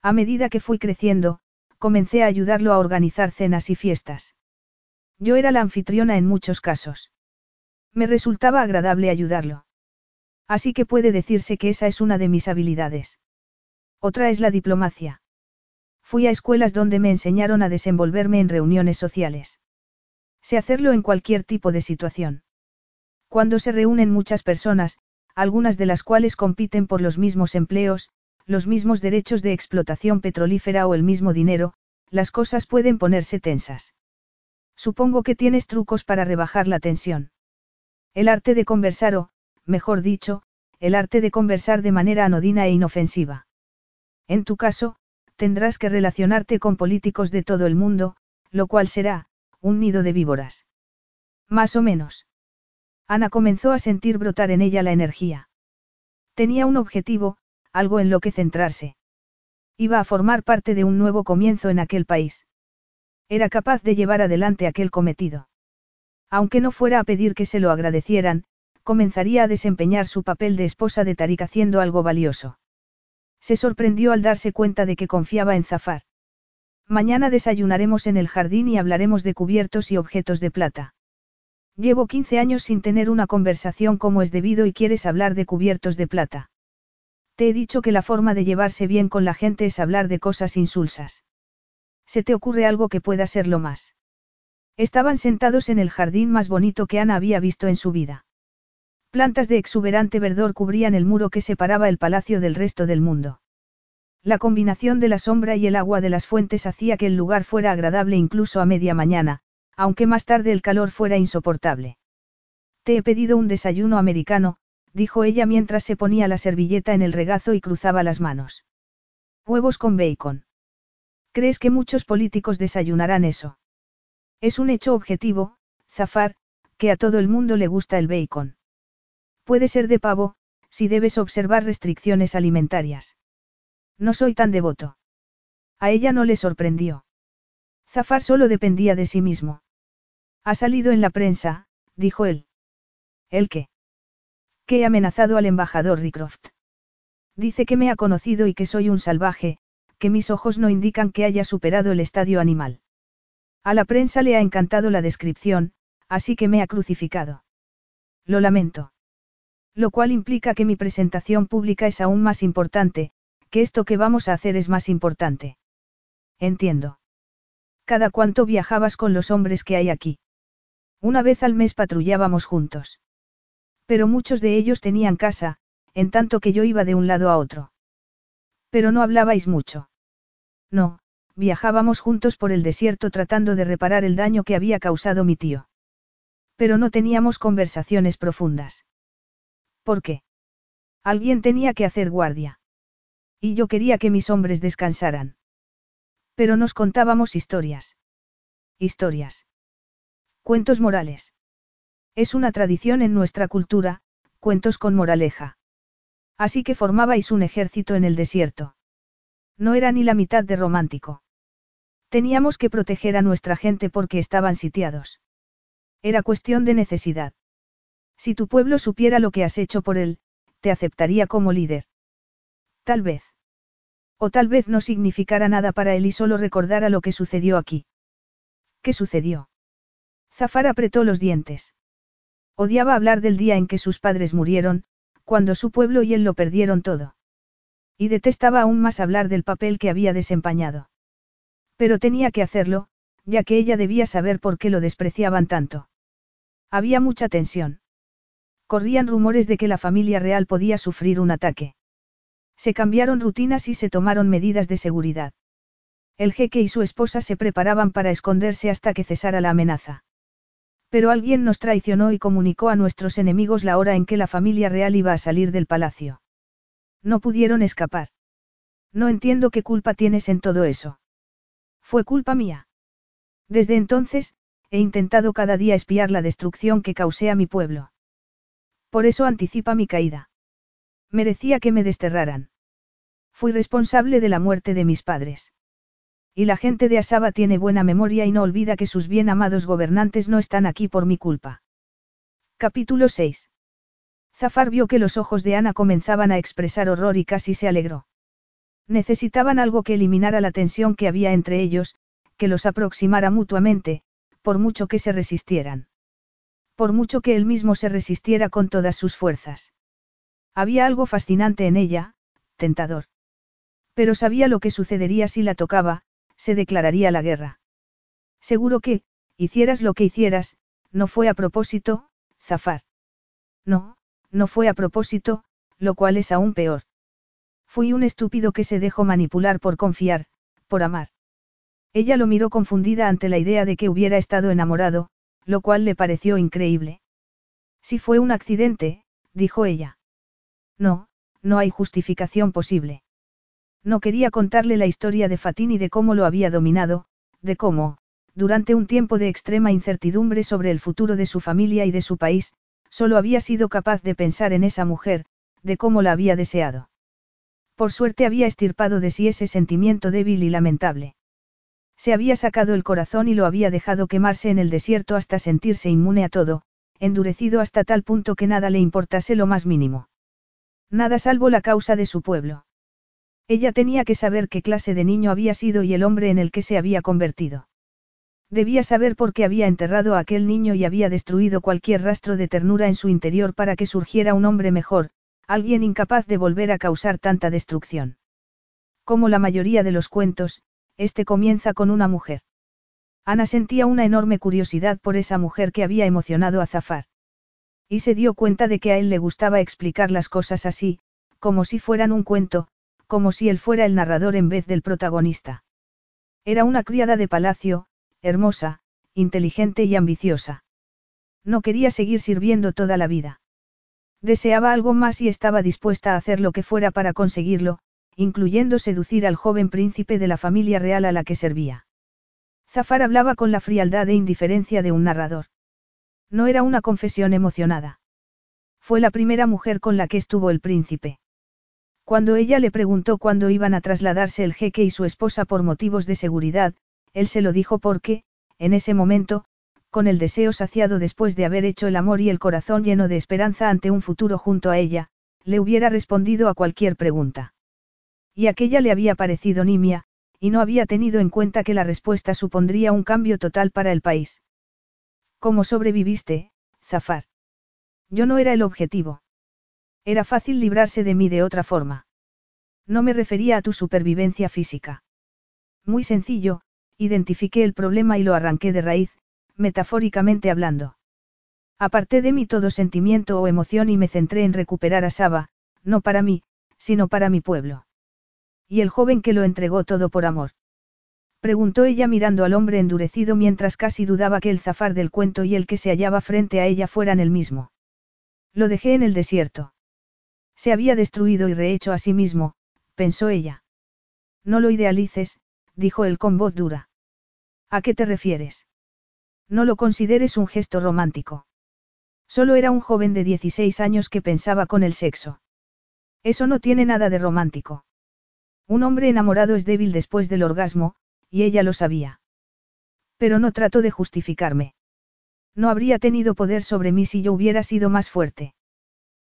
A medida que fui creciendo, comencé a ayudarlo a organizar cenas y fiestas. Yo era la anfitriona en muchos casos. Me resultaba agradable ayudarlo. Así que puede decirse que esa es una de mis habilidades. Otra es la diplomacia. Fui a escuelas donde me enseñaron a desenvolverme en reuniones sociales. Sé hacerlo en cualquier tipo de situación. Cuando se reúnen muchas personas, algunas de las cuales compiten por los mismos empleos, los mismos derechos de explotación petrolífera o el mismo dinero, las cosas pueden ponerse tensas. Supongo que tienes trucos para rebajar la tensión. El arte de conversar o, mejor dicho, el arte de conversar de manera anodina e inofensiva. En tu caso, tendrás que relacionarte con políticos de todo el mundo, lo cual será, un nido de víboras. Más o menos. Ana comenzó a sentir brotar en ella la energía. Tenía un objetivo, algo en lo que centrarse. Iba a formar parte de un nuevo comienzo en aquel país. Era capaz de llevar adelante aquel cometido. Aunque no fuera a pedir que se lo agradecieran, comenzaría a desempeñar su papel de esposa de Tarik haciendo algo valioso. Se sorprendió al darse cuenta de que confiaba en Zafar. Mañana desayunaremos en el jardín y hablaremos de cubiertos y objetos de plata. Llevo 15 años sin tener una conversación como es debido y quieres hablar de cubiertos de plata. Te he dicho que la forma de llevarse bien con la gente es hablar de cosas insulsas. ¿Se te ocurre algo que pueda ser lo más? Estaban sentados en el jardín más bonito que Ana había visto en su vida. Plantas de exuberante verdor cubrían el muro que separaba el palacio del resto del mundo. La combinación de la sombra y el agua de las fuentes hacía que el lugar fuera agradable incluso a media mañana, aunque más tarde el calor fuera insoportable. Te he pedido un desayuno americano, dijo ella mientras se ponía la servilleta en el regazo y cruzaba las manos. Huevos con bacon. ¿Crees que muchos políticos desayunarán eso? Es un hecho objetivo, Zafar, que a todo el mundo le gusta el bacon. Puede ser de pavo, si debes observar restricciones alimentarias. No soy tan devoto. A ella no le sorprendió. Zafar solo dependía de sí mismo. Ha salido en la prensa, dijo él. ¿El qué? Que he amenazado al embajador Rycroft. Dice que me ha conocido y que soy un salvaje, que mis ojos no indican que haya superado el estadio animal. A la prensa le ha encantado la descripción, así que me ha crucificado. Lo lamento. Lo cual implica que mi presentación pública es aún más importante, que esto que vamos a hacer es más importante. Entiendo. Cada cuánto viajabas con los hombres que hay aquí. Una vez al mes patrullábamos juntos. Pero muchos de ellos tenían casa, en tanto que yo iba de un lado a otro. Pero no hablabais mucho. No, viajábamos juntos por el desierto tratando de reparar el daño que había causado mi tío. Pero no teníamos conversaciones profundas. ¿Por qué? Alguien tenía que hacer guardia. Y yo quería que mis hombres descansaran. Pero nos contábamos historias. Historias. Cuentos morales. Es una tradición en nuestra cultura, cuentos con moraleja. Así que formabais un ejército en el desierto. No era ni la mitad de romántico. Teníamos que proteger a nuestra gente porque estaban sitiados. Era cuestión de necesidad. Si tu pueblo supiera lo que has hecho por él, te aceptaría como líder. Tal vez. O tal vez no significara nada para él y solo recordara lo que sucedió aquí. ¿Qué sucedió? Zafar apretó los dientes. Odiaba hablar del día en que sus padres murieron, cuando su pueblo y él lo perdieron todo. Y detestaba aún más hablar del papel que había desempeñado. Pero tenía que hacerlo, ya que ella debía saber por qué lo despreciaban tanto. Había mucha tensión. Corrían rumores de que la familia real podía sufrir un ataque. Se cambiaron rutinas y se tomaron medidas de seguridad. El jeque y su esposa se preparaban para esconderse hasta que cesara la amenaza. Pero alguien nos traicionó y comunicó a nuestros enemigos la hora en que la familia real iba a salir del palacio. No pudieron escapar. No entiendo qué culpa tienes en todo eso. Fue culpa mía. Desde entonces, he intentado cada día espiar la destrucción que causé a mi pueblo. Por eso anticipa mi caída. Merecía que me desterraran. Fui responsable de la muerte de mis padres. Y la gente de Asaba tiene buena memoria y no olvida que sus bien amados gobernantes no están aquí por mi culpa. Capítulo 6. Zafar vio que los ojos de Ana comenzaban a expresar horror y casi se alegró. Necesitaban algo que eliminara la tensión que había entre ellos, que los aproximara mutuamente, por mucho que se resistieran por mucho que él mismo se resistiera con todas sus fuerzas. Había algo fascinante en ella, tentador. Pero sabía lo que sucedería si la tocaba, se declararía la guerra. Seguro que, hicieras lo que hicieras, no fue a propósito, Zafar. No, no fue a propósito, lo cual es aún peor. Fui un estúpido que se dejó manipular por confiar, por amar. Ella lo miró confundida ante la idea de que hubiera estado enamorado, lo cual le pareció increíble. Si fue un accidente, dijo ella. No, no hay justificación posible. No quería contarle la historia de Fatín y de cómo lo había dominado, de cómo, durante un tiempo de extrema incertidumbre sobre el futuro de su familia y de su país, solo había sido capaz de pensar en esa mujer, de cómo la había deseado. Por suerte había estirpado de sí ese sentimiento débil y lamentable. Se había sacado el corazón y lo había dejado quemarse en el desierto hasta sentirse inmune a todo, endurecido hasta tal punto que nada le importase lo más mínimo. Nada salvo la causa de su pueblo. Ella tenía que saber qué clase de niño había sido y el hombre en el que se había convertido. Debía saber por qué había enterrado a aquel niño y había destruido cualquier rastro de ternura en su interior para que surgiera un hombre mejor, alguien incapaz de volver a causar tanta destrucción. Como la mayoría de los cuentos, este comienza con una mujer. Ana sentía una enorme curiosidad por esa mujer que había emocionado a Zafar. Y se dio cuenta de que a él le gustaba explicar las cosas así, como si fueran un cuento, como si él fuera el narrador en vez del protagonista. Era una criada de palacio, hermosa, inteligente y ambiciosa. No quería seguir sirviendo toda la vida. Deseaba algo más y estaba dispuesta a hacer lo que fuera para conseguirlo, incluyendo seducir al joven príncipe de la familia real a la que servía. Zafar hablaba con la frialdad e indiferencia de un narrador. No era una confesión emocionada. Fue la primera mujer con la que estuvo el príncipe. Cuando ella le preguntó cuándo iban a trasladarse el jeque y su esposa por motivos de seguridad, él se lo dijo porque, en ese momento, con el deseo saciado después de haber hecho el amor y el corazón lleno de esperanza ante un futuro junto a ella, le hubiera respondido a cualquier pregunta. Y aquella le había parecido nimia, y no había tenido en cuenta que la respuesta supondría un cambio total para el país. ¿Cómo sobreviviste, Zafar? Yo no era el objetivo. Era fácil librarse de mí de otra forma. No me refería a tu supervivencia física. Muy sencillo, identifiqué el problema y lo arranqué de raíz, metafóricamente hablando. Aparté de mí todo sentimiento o emoción y me centré en recuperar a Saba, no para mí, sino para mi pueblo. ¿Y el joven que lo entregó todo por amor? Preguntó ella mirando al hombre endurecido mientras casi dudaba que el zafar del cuento y el que se hallaba frente a ella fueran el mismo. Lo dejé en el desierto. Se había destruido y rehecho a sí mismo, pensó ella. No lo idealices, dijo él con voz dura. ¿A qué te refieres? No lo consideres un gesto romántico. Solo era un joven de 16 años que pensaba con el sexo. Eso no tiene nada de romántico. Un hombre enamorado es débil después del orgasmo, y ella lo sabía. Pero no trato de justificarme. No habría tenido poder sobre mí si yo hubiera sido más fuerte.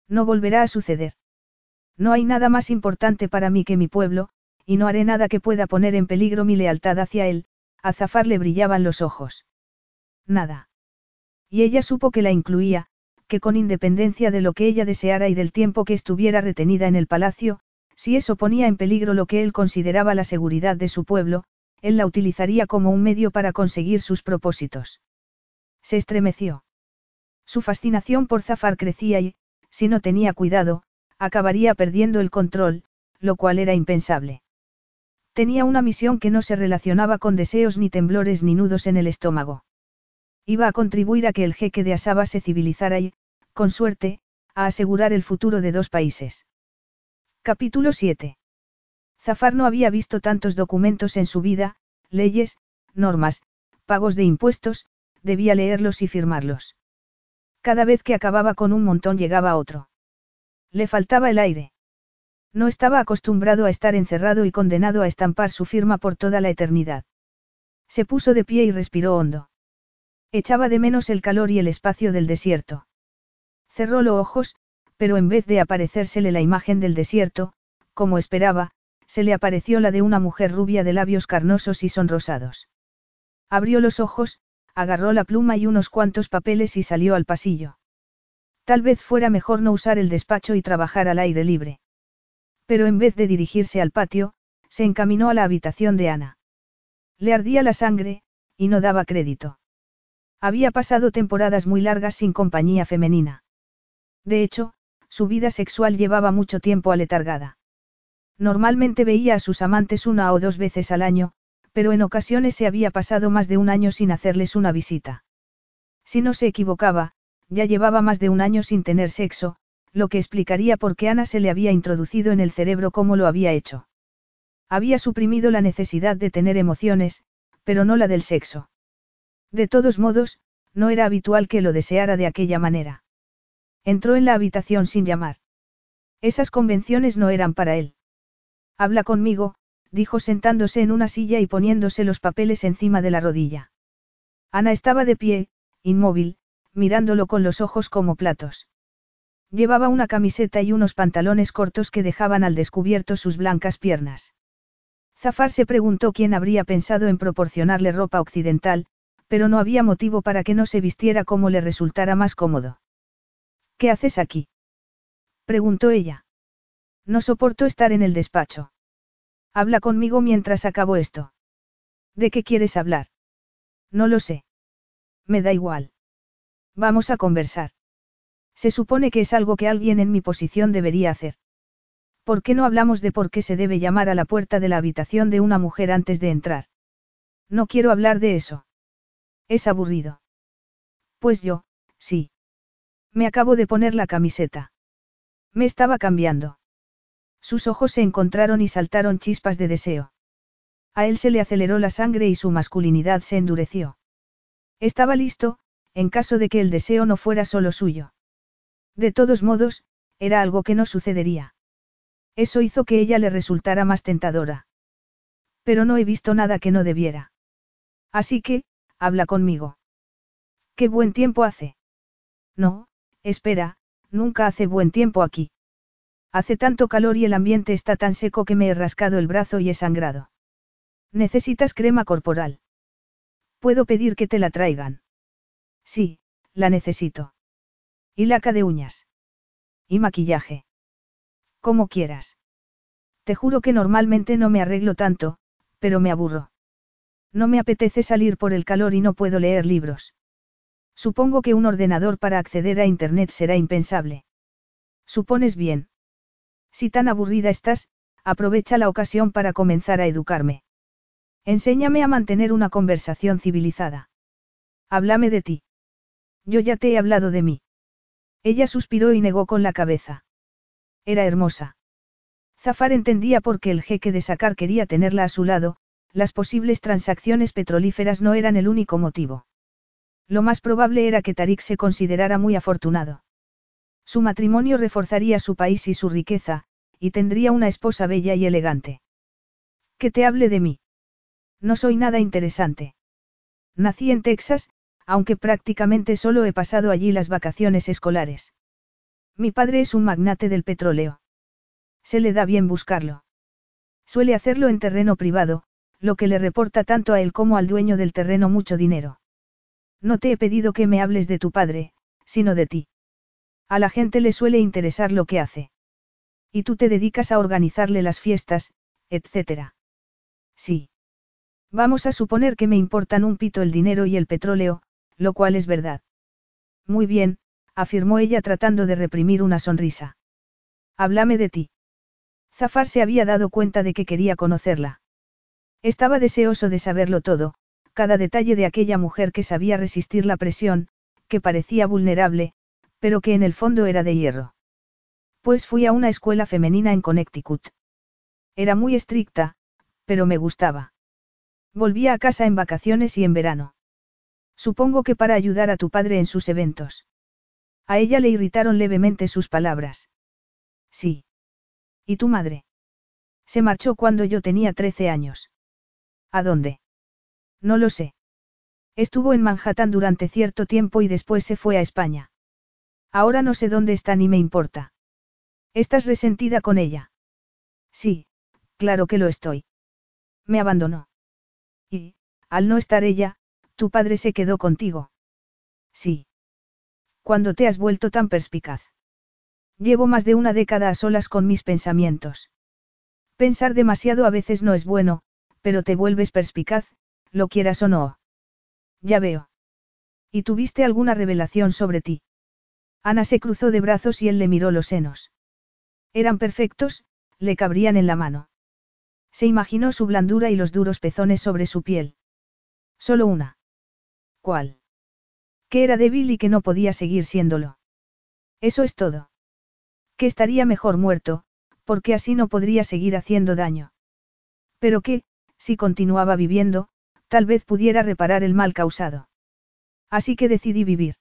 No volverá a suceder. No hay nada más importante para mí que mi pueblo, y no haré nada que pueda poner en peligro mi lealtad hacia él, a Zafar le brillaban los ojos. Nada. Y ella supo que la incluía, que con independencia de lo que ella deseara y del tiempo que estuviera retenida en el palacio, si eso ponía en peligro lo que él consideraba la seguridad de su pueblo, él la utilizaría como un medio para conseguir sus propósitos. Se estremeció. Su fascinación por Zafar crecía y, si no tenía cuidado, acabaría perdiendo el control, lo cual era impensable. Tenía una misión que no se relacionaba con deseos ni temblores ni nudos en el estómago. Iba a contribuir a que el jeque de Asaba se civilizara y, con suerte, a asegurar el futuro de dos países. Capítulo 7. Zafar no había visto tantos documentos en su vida, leyes, normas, pagos de impuestos, debía leerlos y firmarlos. Cada vez que acababa con un montón llegaba otro. Le faltaba el aire. No estaba acostumbrado a estar encerrado y condenado a estampar su firma por toda la eternidad. Se puso de pie y respiró hondo. Echaba de menos el calor y el espacio del desierto. Cerró los ojos, pero en vez de aparecérsele la imagen del desierto, como esperaba, se le apareció la de una mujer rubia de labios carnosos y sonrosados. Abrió los ojos, agarró la pluma y unos cuantos papeles y salió al pasillo. Tal vez fuera mejor no usar el despacho y trabajar al aire libre. Pero en vez de dirigirse al patio, se encaminó a la habitación de Ana. Le ardía la sangre, y no daba crédito. Había pasado temporadas muy largas sin compañía femenina. De hecho, su vida sexual llevaba mucho tiempo aletargada. Normalmente veía a sus amantes una o dos veces al año, pero en ocasiones se había pasado más de un año sin hacerles una visita. Si no se equivocaba, ya llevaba más de un año sin tener sexo, lo que explicaría por qué Ana se le había introducido en el cerebro como lo había hecho. Había suprimido la necesidad de tener emociones, pero no la del sexo. De todos modos, no era habitual que lo deseara de aquella manera. Entró en la habitación sin llamar. Esas convenciones no eran para él. Habla conmigo, dijo sentándose en una silla y poniéndose los papeles encima de la rodilla. Ana estaba de pie, inmóvil, mirándolo con los ojos como platos. Llevaba una camiseta y unos pantalones cortos que dejaban al descubierto sus blancas piernas. Zafar se preguntó quién habría pensado en proporcionarle ropa occidental, pero no había motivo para que no se vistiera como le resultara más cómodo. ¿Qué haces aquí? preguntó ella. No soporto estar en el despacho. Habla conmigo mientras acabo esto. ¿De qué quieres hablar? No lo sé. Me da igual. Vamos a conversar. Se supone que es algo que alguien en mi posición debería hacer. ¿Por qué no hablamos de por qué se debe llamar a la puerta de la habitación de una mujer antes de entrar? No quiero hablar de eso. Es aburrido. Pues yo, sí. Me acabo de poner la camiseta. Me estaba cambiando. Sus ojos se encontraron y saltaron chispas de deseo. A él se le aceleró la sangre y su masculinidad se endureció. Estaba listo, en caso de que el deseo no fuera solo suyo. De todos modos, era algo que no sucedería. Eso hizo que ella le resultara más tentadora. Pero no he visto nada que no debiera. Así que, habla conmigo. ¿Qué buen tiempo hace? No, espera, nunca hace buen tiempo aquí. Hace tanto calor y el ambiente está tan seco que me he rascado el brazo y he sangrado. Necesitas crema corporal. Puedo pedir que te la traigan. Sí, la necesito. Y laca de uñas. Y maquillaje. Como quieras. Te juro que normalmente no me arreglo tanto, pero me aburro. No me apetece salir por el calor y no puedo leer libros. Supongo que un ordenador para acceder a Internet será impensable. Supones bien. Si tan aburrida estás, aprovecha la ocasión para comenzar a educarme. Enséñame a mantener una conversación civilizada. Háblame de ti. Yo ya te he hablado de mí. Ella suspiró y negó con la cabeza. Era hermosa. Zafar entendía por qué el jeque de sacar quería tenerla a su lado, las posibles transacciones petrolíferas no eran el único motivo. Lo más probable era que Tarik se considerara muy afortunado. Su matrimonio reforzaría su país y su riqueza, y tendría una esposa bella y elegante. Que te hable de mí. No soy nada interesante. Nací en Texas, aunque prácticamente solo he pasado allí las vacaciones escolares. Mi padre es un magnate del petróleo. Se le da bien buscarlo. Suele hacerlo en terreno privado, lo que le reporta tanto a él como al dueño del terreno mucho dinero. No te he pedido que me hables de tu padre, sino de ti. A la gente le suele interesar lo que hace. Y tú te dedicas a organizarle las fiestas, etc. Sí. Vamos a suponer que me importan un pito el dinero y el petróleo, lo cual es verdad. Muy bien, afirmó ella tratando de reprimir una sonrisa. Háblame de ti. Zafar se había dado cuenta de que quería conocerla. Estaba deseoso de saberlo todo, cada detalle de aquella mujer que sabía resistir la presión, que parecía vulnerable, pero que en el fondo era de hierro. Pues fui a una escuela femenina en Connecticut. Era muy estricta, pero me gustaba. Volvía a casa en vacaciones y en verano. Supongo que para ayudar a tu padre en sus eventos. A ella le irritaron levemente sus palabras. Sí. ¿Y tu madre? Se marchó cuando yo tenía 13 años. ¿A dónde? No lo sé. Estuvo en Manhattan durante cierto tiempo y después se fue a España. Ahora no sé dónde está ni me importa. ¿Estás resentida con ella? Sí, claro que lo estoy. Me abandonó. Y, al no estar ella, tu padre se quedó contigo. Sí. ¿Cuándo te has vuelto tan perspicaz? Llevo más de una década a solas con mis pensamientos. Pensar demasiado a veces no es bueno, pero te vuelves perspicaz, lo quieras o no. Ya veo. ¿Y tuviste alguna revelación sobre ti? Ana se cruzó de brazos y él le miró los senos. Eran perfectos, le cabrían en la mano. Se imaginó su blandura y los duros pezones sobre su piel. Solo una. ¿Cuál? Que era débil y que no podía seguir siéndolo. Eso es todo. Que estaría mejor muerto, porque así no podría seguir haciendo daño. Pero que, si continuaba viviendo, tal vez pudiera reparar el mal causado. Así que decidí vivir.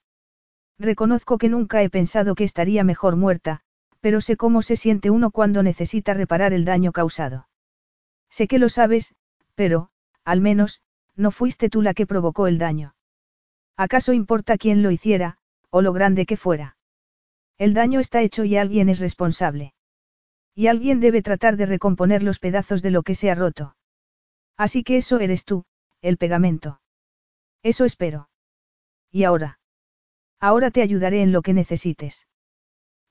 Reconozco que nunca he pensado que estaría mejor muerta, pero sé cómo se siente uno cuando necesita reparar el daño causado. Sé que lo sabes, pero, al menos, no fuiste tú la que provocó el daño. ¿Acaso importa quién lo hiciera, o lo grande que fuera. El daño está hecho y alguien es responsable. Y alguien debe tratar de recomponer los pedazos de lo que se ha roto. Así que eso eres tú, el pegamento. Eso espero. ¿Y ahora? Ahora te ayudaré en lo que necesites.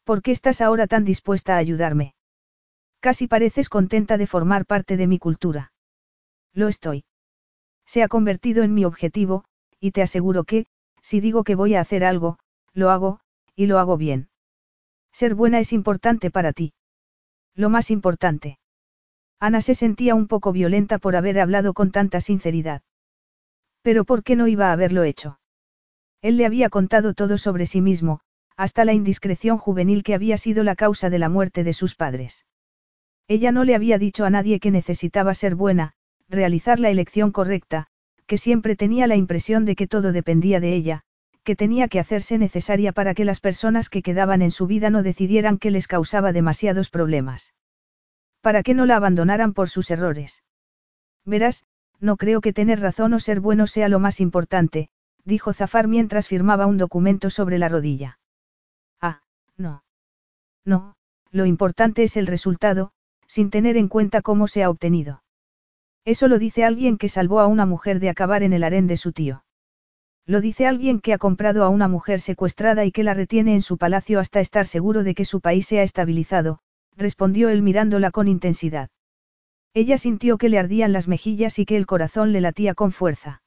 ¿Por qué estás ahora tan dispuesta a ayudarme? Casi pareces contenta de formar parte de mi cultura. Lo estoy. Se ha convertido en mi objetivo, y te aseguro que, si digo que voy a hacer algo, lo hago, y lo hago bien. Ser buena es importante para ti. Lo más importante. Ana se sentía un poco violenta por haber hablado con tanta sinceridad. Pero ¿por qué no iba a haberlo hecho? Él le había contado todo sobre sí mismo, hasta la indiscreción juvenil que había sido la causa de la muerte de sus padres. Ella no le había dicho a nadie que necesitaba ser buena, realizar la elección correcta, que siempre tenía la impresión de que todo dependía de ella, que tenía que hacerse necesaria para que las personas que quedaban en su vida no decidieran que les causaba demasiados problemas. Para que no la abandonaran por sus errores. Verás, no creo que tener razón o ser bueno sea lo más importante, dijo Zafar mientras firmaba un documento sobre la rodilla. Ah, no. No, lo importante es el resultado, sin tener en cuenta cómo se ha obtenido. Eso lo dice alguien que salvó a una mujer de acabar en el harén de su tío. Lo dice alguien que ha comprado a una mujer secuestrada y que la retiene en su palacio hasta estar seguro de que su país se ha estabilizado, respondió él mirándola con intensidad. Ella sintió que le ardían las mejillas y que el corazón le latía con fuerza.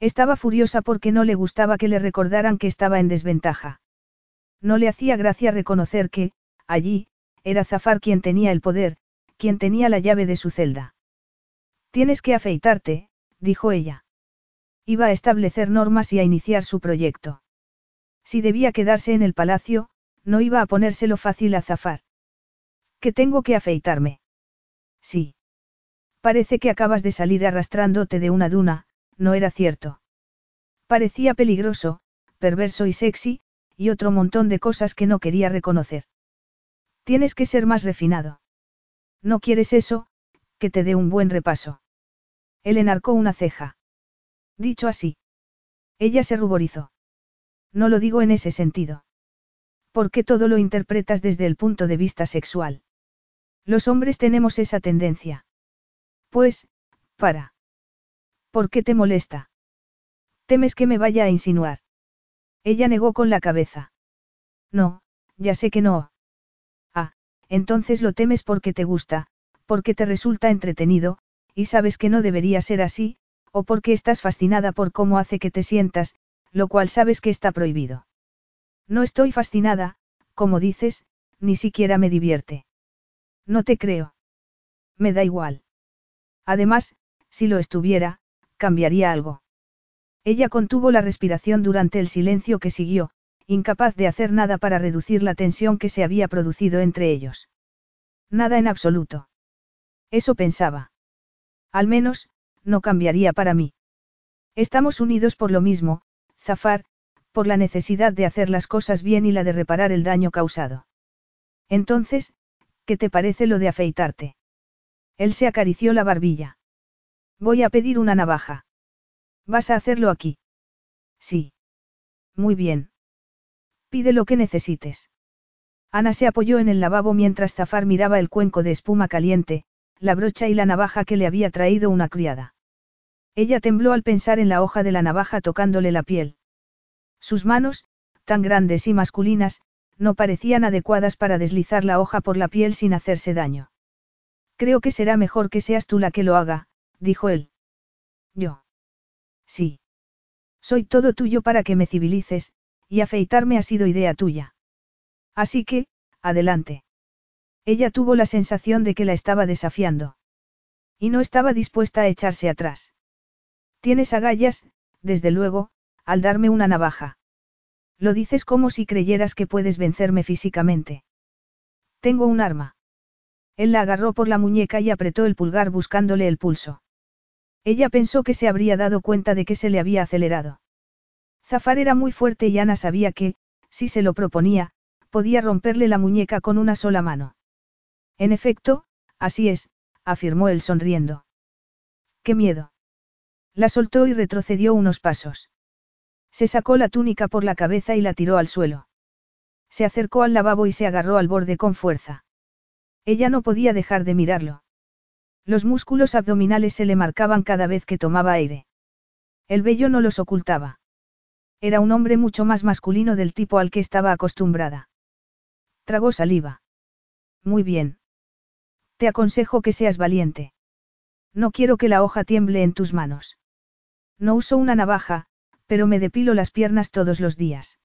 Estaba furiosa porque no le gustaba que le recordaran que estaba en desventaja. No le hacía gracia reconocer que, allí, era Zafar quien tenía el poder, quien tenía la llave de su celda. Tienes que afeitarte, dijo ella. Iba a establecer normas y a iniciar su proyecto. Si debía quedarse en el palacio, no iba a ponérselo fácil a Zafar. ¿Que tengo que afeitarme? Sí. Parece que acabas de salir arrastrándote de una duna, no era cierto. Parecía peligroso, perverso y sexy, y otro montón de cosas que no quería reconocer. Tienes que ser más refinado. No quieres eso, que te dé un buen repaso. Él enarcó una ceja. Dicho así. Ella se ruborizó. No lo digo en ese sentido. ¿Por qué todo lo interpretas desde el punto de vista sexual? Los hombres tenemos esa tendencia. Pues, para. ¿Por qué te molesta? ¿Temes que me vaya a insinuar? Ella negó con la cabeza. No, ya sé que no entonces lo temes porque te gusta, porque te resulta entretenido, y sabes que no debería ser así, o porque estás fascinada por cómo hace que te sientas, lo cual sabes que está prohibido. No estoy fascinada, como dices, ni siquiera me divierte. No te creo. Me da igual. Además, si lo estuviera, cambiaría algo. Ella contuvo la respiración durante el silencio que siguió, incapaz de hacer nada para reducir la tensión que se había producido entre ellos. Nada en absoluto. Eso pensaba. Al menos, no cambiaría para mí. Estamos unidos por lo mismo, Zafar, por la necesidad de hacer las cosas bien y la de reparar el daño causado. Entonces, ¿qué te parece lo de afeitarte? Él se acarició la barbilla. Voy a pedir una navaja. ¿Vas a hacerlo aquí? Sí. Muy bien. Pide lo que necesites. Ana se apoyó en el lavabo mientras Zafar miraba el cuenco de espuma caliente, la brocha y la navaja que le había traído una criada. Ella tembló al pensar en la hoja de la navaja tocándole la piel. Sus manos, tan grandes y masculinas, no parecían adecuadas para deslizar la hoja por la piel sin hacerse daño. Creo que será mejor que seas tú la que lo haga, dijo él. Yo. Sí. Soy todo tuyo para que me civilices, y afeitarme ha sido idea tuya. Así que, adelante. Ella tuvo la sensación de que la estaba desafiando. Y no estaba dispuesta a echarse atrás. Tienes agallas, desde luego, al darme una navaja. Lo dices como si creyeras que puedes vencerme físicamente. Tengo un arma. Él la agarró por la muñeca y apretó el pulgar buscándole el pulso. Ella pensó que se habría dado cuenta de que se le había acelerado. Zafar era muy fuerte y Ana sabía que, si se lo proponía, podía romperle la muñeca con una sola mano. En efecto, así es, afirmó él sonriendo. ¡Qué miedo! La soltó y retrocedió unos pasos. Se sacó la túnica por la cabeza y la tiró al suelo. Se acercó al lavabo y se agarró al borde con fuerza. Ella no podía dejar de mirarlo. Los músculos abdominales se le marcaban cada vez que tomaba aire. El vello no los ocultaba. Era un hombre mucho más masculino del tipo al que estaba acostumbrada. Tragó saliva. Muy bien. Te aconsejo que seas valiente. No quiero que la hoja tiemble en tus manos. No uso una navaja, pero me depilo las piernas todos los días.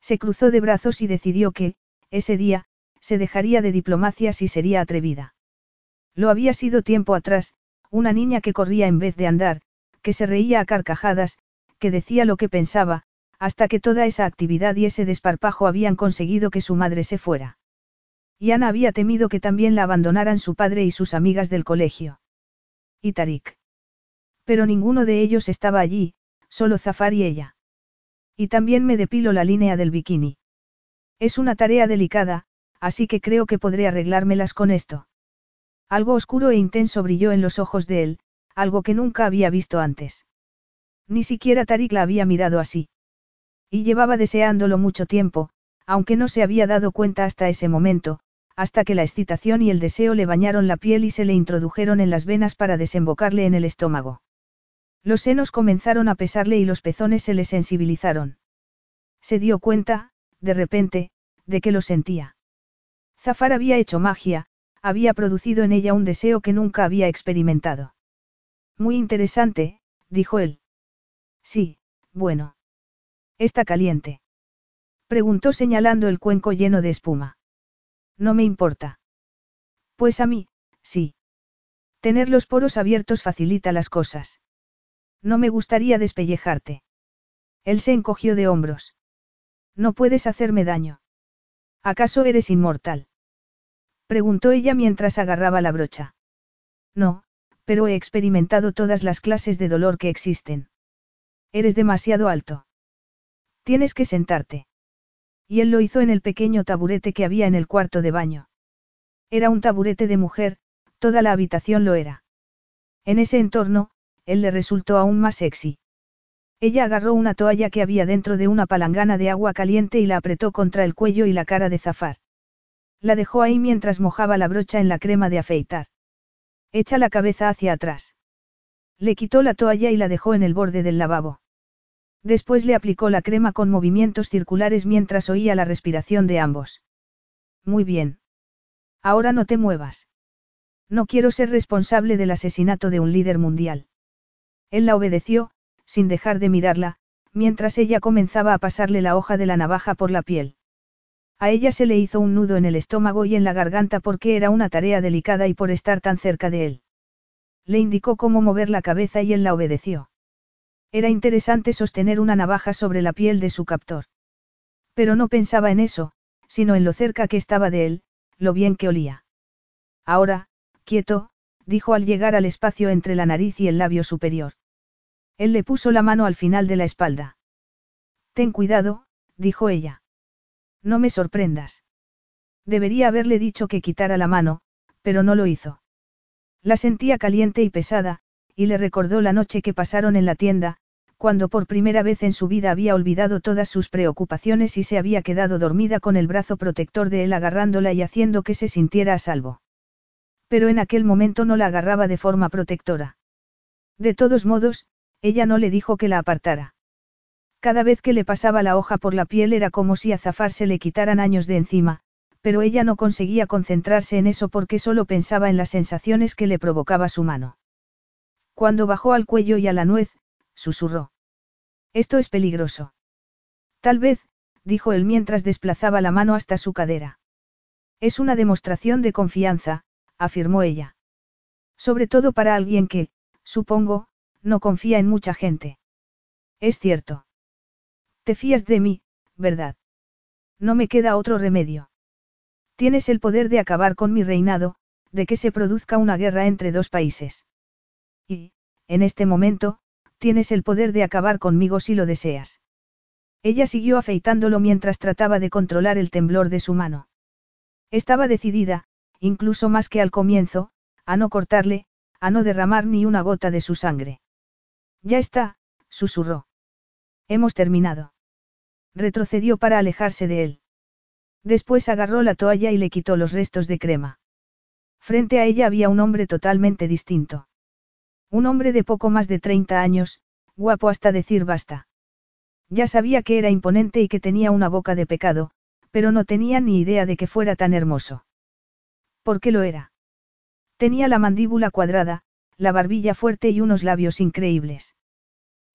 Se cruzó de brazos y decidió que, ese día, se dejaría de diplomacias y sería atrevida. Lo había sido tiempo atrás, una niña que corría en vez de andar, que se reía a carcajadas, que decía lo que pensaba, hasta que toda esa actividad y ese desparpajo habían conseguido que su madre se fuera. Y Ana había temido que también la abandonaran su padre y sus amigas del colegio. Y Tarik. Pero ninguno de ellos estaba allí, solo Zafar y ella. Y también me depilo la línea del bikini. Es una tarea delicada, así que creo que podré arreglármelas con esto. Algo oscuro e intenso brilló en los ojos de él, algo que nunca había visto antes. Ni siquiera Tarik la había mirado así. Y llevaba deseándolo mucho tiempo, aunque no se había dado cuenta hasta ese momento, hasta que la excitación y el deseo le bañaron la piel y se le introdujeron en las venas para desembocarle en el estómago. Los senos comenzaron a pesarle y los pezones se le sensibilizaron. Se dio cuenta, de repente, de que lo sentía. Zafar había hecho magia, había producido en ella un deseo que nunca había experimentado. Muy interesante, dijo él. Sí, bueno. ¿Está caliente? Preguntó señalando el cuenco lleno de espuma. No me importa. Pues a mí, sí. Tener los poros abiertos facilita las cosas. No me gustaría despellejarte. Él se encogió de hombros. No puedes hacerme daño. ¿Acaso eres inmortal? Preguntó ella mientras agarraba la brocha. No, pero he experimentado todas las clases de dolor que existen. Eres demasiado alto. Tienes que sentarte. Y él lo hizo en el pequeño taburete que había en el cuarto de baño. Era un taburete de mujer, toda la habitación lo era. En ese entorno, él le resultó aún más sexy. Ella agarró una toalla que había dentro de una palangana de agua caliente y la apretó contra el cuello y la cara de Zafar. La dejó ahí mientras mojaba la brocha en la crema de afeitar. Echa la cabeza hacia atrás. Le quitó la toalla y la dejó en el borde del lavabo. Después le aplicó la crema con movimientos circulares mientras oía la respiración de ambos. Muy bien. Ahora no te muevas. No quiero ser responsable del asesinato de un líder mundial. Él la obedeció, sin dejar de mirarla, mientras ella comenzaba a pasarle la hoja de la navaja por la piel. A ella se le hizo un nudo en el estómago y en la garganta porque era una tarea delicada y por estar tan cerca de él. Le indicó cómo mover la cabeza y él la obedeció. Era interesante sostener una navaja sobre la piel de su captor. Pero no pensaba en eso, sino en lo cerca que estaba de él, lo bien que olía. Ahora, quieto, dijo al llegar al espacio entre la nariz y el labio superior. Él le puso la mano al final de la espalda. Ten cuidado, dijo ella. No me sorprendas. Debería haberle dicho que quitara la mano, pero no lo hizo. La sentía caliente y pesada, y le recordó la noche que pasaron en la tienda, cuando por primera vez en su vida había olvidado todas sus preocupaciones y se había quedado dormida con el brazo protector de él agarrándola y haciendo que se sintiera a salvo. Pero en aquel momento no la agarraba de forma protectora. De todos modos, ella no le dijo que la apartara. Cada vez que le pasaba la hoja por la piel era como si a Zafar se le quitaran años de encima, pero ella no conseguía concentrarse en eso porque solo pensaba en las sensaciones que le provocaba su mano. Cuando bajó al cuello y a la nuez, susurró. Esto es peligroso. Tal vez, dijo él mientras desplazaba la mano hasta su cadera. Es una demostración de confianza, afirmó ella. Sobre todo para alguien que, supongo, no confía en mucha gente. Es cierto. Te fías de mí, ¿verdad? No me queda otro remedio. Tienes el poder de acabar con mi reinado, de que se produzca una guerra entre dos países. Y, en este momento, tienes el poder de acabar conmigo si lo deseas. Ella siguió afeitándolo mientras trataba de controlar el temblor de su mano. Estaba decidida, incluso más que al comienzo, a no cortarle, a no derramar ni una gota de su sangre. Ya está, susurró. Hemos terminado. Retrocedió para alejarse de él. Después agarró la toalla y le quitó los restos de crema. Frente a ella había un hombre totalmente distinto. Un hombre de poco más de 30 años, guapo hasta decir basta. Ya sabía que era imponente y que tenía una boca de pecado, pero no tenía ni idea de que fuera tan hermoso. ¿Por qué lo era? Tenía la mandíbula cuadrada, la barbilla fuerte y unos labios increíbles.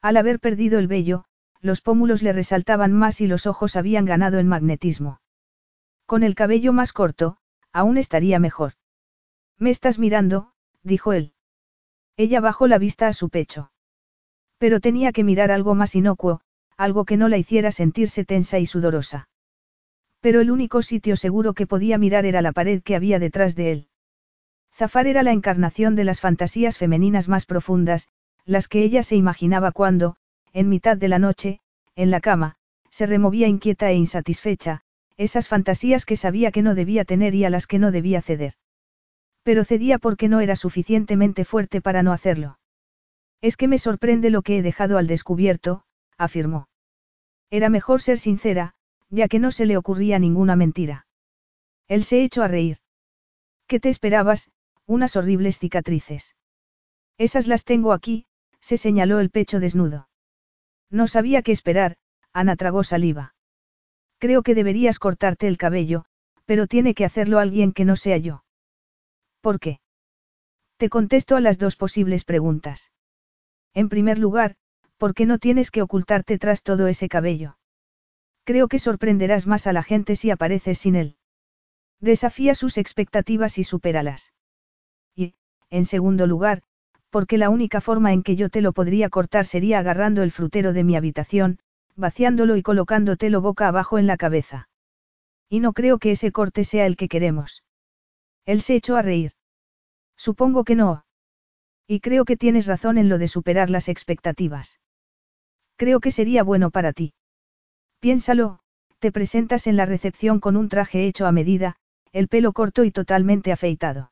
Al haber perdido el vello, los pómulos le resaltaban más y los ojos habían ganado en magnetismo. Con el cabello más corto, aún estaría mejor. Me estás mirando, dijo él. Ella bajó la vista a su pecho. Pero tenía que mirar algo más inocuo, algo que no la hiciera sentirse tensa y sudorosa. Pero el único sitio seguro que podía mirar era la pared que había detrás de él. Zafar era la encarnación de las fantasías femeninas más profundas, las que ella se imaginaba cuando, en mitad de la noche, en la cama, se removía inquieta e insatisfecha, esas fantasías que sabía que no debía tener y a las que no debía ceder. Pero cedía porque no era suficientemente fuerte para no hacerlo. Es que me sorprende lo que he dejado al descubierto, afirmó. Era mejor ser sincera, ya que no se le ocurría ninguna mentira. Él se echó a reír. ¿Qué te esperabas? Unas horribles cicatrices. Esas las tengo aquí, se señaló el pecho desnudo. No sabía qué esperar, Ana tragó saliva. Creo que deberías cortarte el cabello, pero tiene que hacerlo alguien que no sea yo. ¿Por qué? Te contesto a las dos posibles preguntas. En primer lugar, ¿por qué no tienes que ocultarte tras todo ese cabello? Creo que sorprenderás más a la gente si apareces sin él. Desafía sus expectativas y supéralas. Y, en segundo lugar, porque la única forma en que yo te lo podría cortar sería agarrando el frutero de mi habitación, vaciándolo y colocándotelo boca abajo en la cabeza. Y no creo que ese corte sea el que queremos. Él se echó a reír. Supongo que no. Y creo que tienes razón en lo de superar las expectativas. Creo que sería bueno para ti. Piénsalo, te presentas en la recepción con un traje hecho a medida, el pelo corto y totalmente afeitado.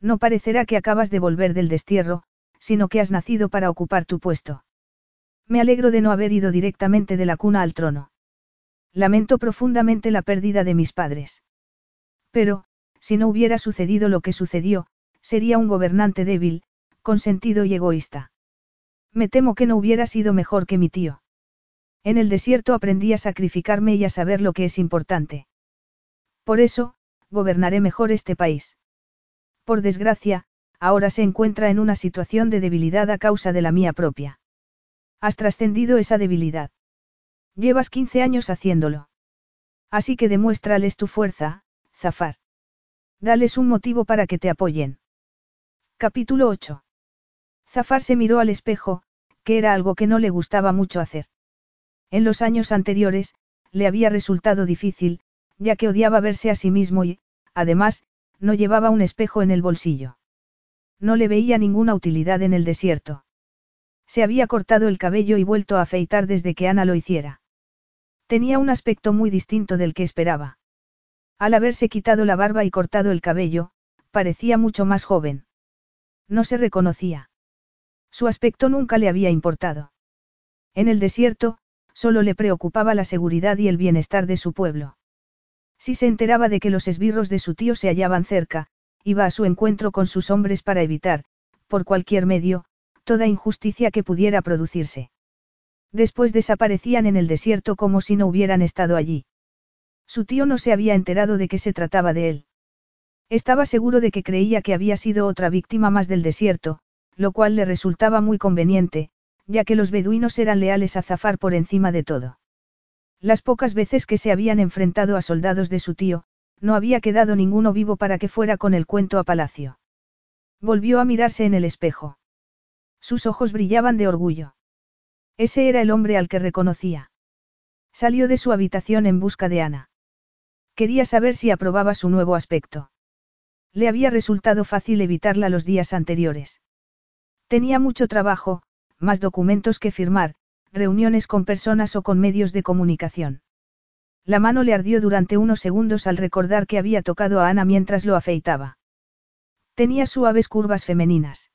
No parecerá que acabas de volver del destierro, sino que has nacido para ocupar tu puesto. Me alegro de no haber ido directamente de la cuna al trono. Lamento profundamente la pérdida de mis padres. Pero, si no hubiera sucedido lo que sucedió, sería un gobernante débil, consentido y egoísta. Me temo que no hubiera sido mejor que mi tío. En el desierto aprendí a sacrificarme y a saber lo que es importante. Por eso, gobernaré mejor este país. Por desgracia, ahora se encuentra en una situación de debilidad a causa de la mía propia. Has trascendido esa debilidad. Llevas 15 años haciéndolo. Así que demuéstrales tu fuerza, Zafar. Dales un motivo para que te apoyen. Capítulo 8. Zafar se miró al espejo, que era algo que no le gustaba mucho hacer. En los años anteriores, le había resultado difícil, ya que odiaba verse a sí mismo y, además, no llevaba un espejo en el bolsillo. No le veía ninguna utilidad en el desierto. Se había cortado el cabello y vuelto a afeitar desde que Ana lo hiciera. Tenía un aspecto muy distinto del que esperaba. Al haberse quitado la barba y cortado el cabello, parecía mucho más joven. No se reconocía. Su aspecto nunca le había importado. En el desierto, solo le preocupaba la seguridad y el bienestar de su pueblo. Si se enteraba de que los esbirros de su tío se hallaban cerca, iba a su encuentro con sus hombres para evitar, por cualquier medio, toda injusticia que pudiera producirse. Después desaparecían en el desierto como si no hubieran estado allí. Su tío no se había enterado de que se trataba de él. Estaba seguro de que creía que había sido otra víctima más del desierto, lo cual le resultaba muy conveniente, ya que los beduinos eran leales a Zafar por encima de todo. Las pocas veces que se habían enfrentado a soldados de su tío, no había quedado ninguno vivo para que fuera con el cuento a palacio. Volvió a mirarse en el espejo. Sus ojos brillaban de orgullo. Ese era el hombre al que reconocía. Salió de su habitación en busca de Ana. Quería saber si aprobaba su nuevo aspecto. Le había resultado fácil evitarla los días anteriores. Tenía mucho trabajo, más documentos que firmar, reuniones con personas o con medios de comunicación. La mano le ardió durante unos segundos al recordar que había tocado a Ana mientras lo afeitaba. Tenía suaves curvas femeninas.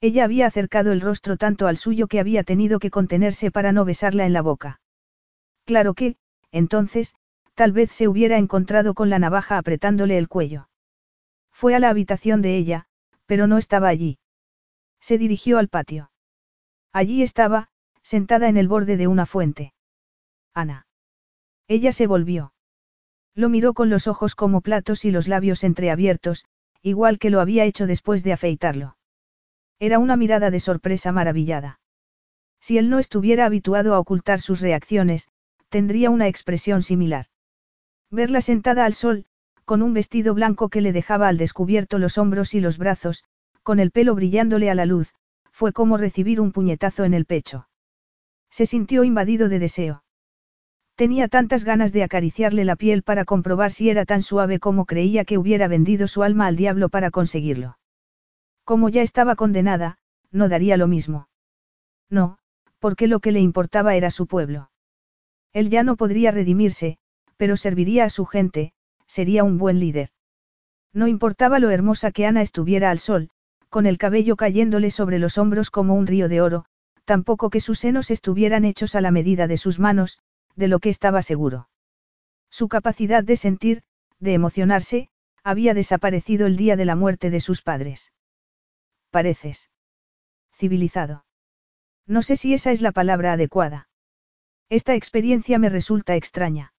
Ella había acercado el rostro tanto al suyo que había tenido que contenerse para no besarla en la boca. Claro que, entonces, tal vez se hubiera encontrado con la navaja apretándole el cuello. Fue a la habitación de ella, pero no estaba allí. Se dirigió al patio. Allí estaba, sentada en el borde de una fuente. Ana. Ella se volvió. Lo miró con los ojos como platos y los labios entreabiertos, igual que lo había hecho después de afeitarlo. Era una mirada de sorpresa maravillada. Si él no estuviera habituado a ocultar sus reacciones, tendría una expresión similar. Verla sentada al sol, con un vestido blanco que le dejaba al descubierto los hombros y los brazos, con el pelo brillándole a la luz, fue como recibir un puñetazo en el pecho. Se sintió invadido de deseo. Tenía tantas ganas de acariciarle la piel para comprobar si era tan suave como creía que hubiera vendido su alma al diablo para conseguirlo. Como ya estaba condenada, no daría lo mismo. No, porque lo que le importaba era su pueblo. Él ya no podría redimirse, pero serviría a su gente, sería un buen líder. No importaba lo hermosa que Ana estuviera al sol, con el cabello cayéndole sobre los hombros como un río de oro, tampoco que sus senos estuvieran hechos a la medida de sus manos, de lo que estaba seguro. Su capacidad de sentir, de emocionarse, había desaparecido el día de la muerte de sus padres. Pareces. Civilizado. No sé si esa es la palabra adecuada. Esta experiencia me resulta extraña.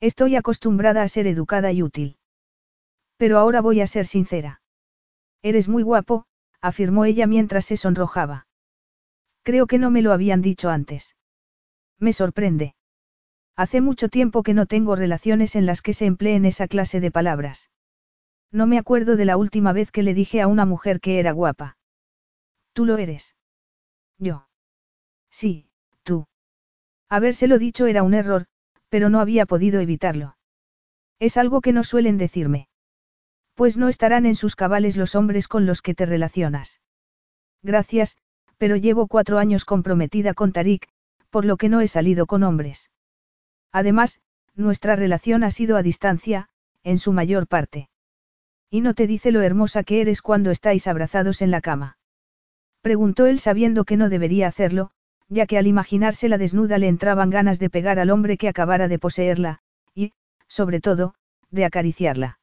Estoy acostumbrada a ser educada y útil. Pero ahora voy a ser sincera. Eres muy guapo, afirmó ella mientras se sonrojaba. Creo que no me lo habían dicho antes. Me sorprende. Hace mucho tiempo que no tengo relaciones en las que se empleen esa clase de palabras. No me acuerdo de la última vez que le dije a una mujer que era guapa. Tú lo eres. Yo. Sí, tú. Habérselo dicho era un error, pero no había podido evitarlo. Es algo que no suelen decirme. Pues no estarán en sus cabales los hombres con los que te relacionas. Gracias, pero llevo cuatro años comprometida con Tarik, por lo que no he salido con hombres. Además, nuestra relación ha sido a distancia, en su mayor parte. ¿Y no te dice lo hermosa que eres cuando estáis abrazados en la cama? Preguntó él sabiendo que no debería hacerlo, ya que al imaginársela desnuda le entraban ganas de pegar al hombre que acabara de poseerla, y, sobre todo, de acariciarla.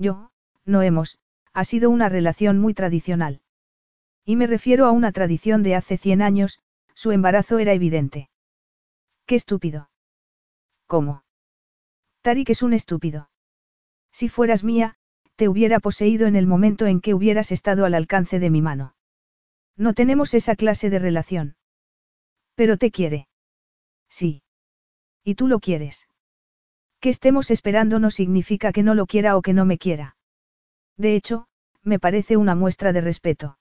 Yo, no hemos, ha sido una relación muy tradicional. Y me refiero a una tradición de hace cien años, su embarazo era evidente. Qué estúpido. ¿Cómo? Tarik es un estúpido. Si fueras mía, te hubiera poseído en el momento en que hubieras estado al alcance de mi mano. No tenemos esa clase de relación. Pero te quiere. Sí. Y tú lo quieres. Que estemos esperando no significa que no lo quiera o que no me quiera. De hecho, me parece una muestra de respeto.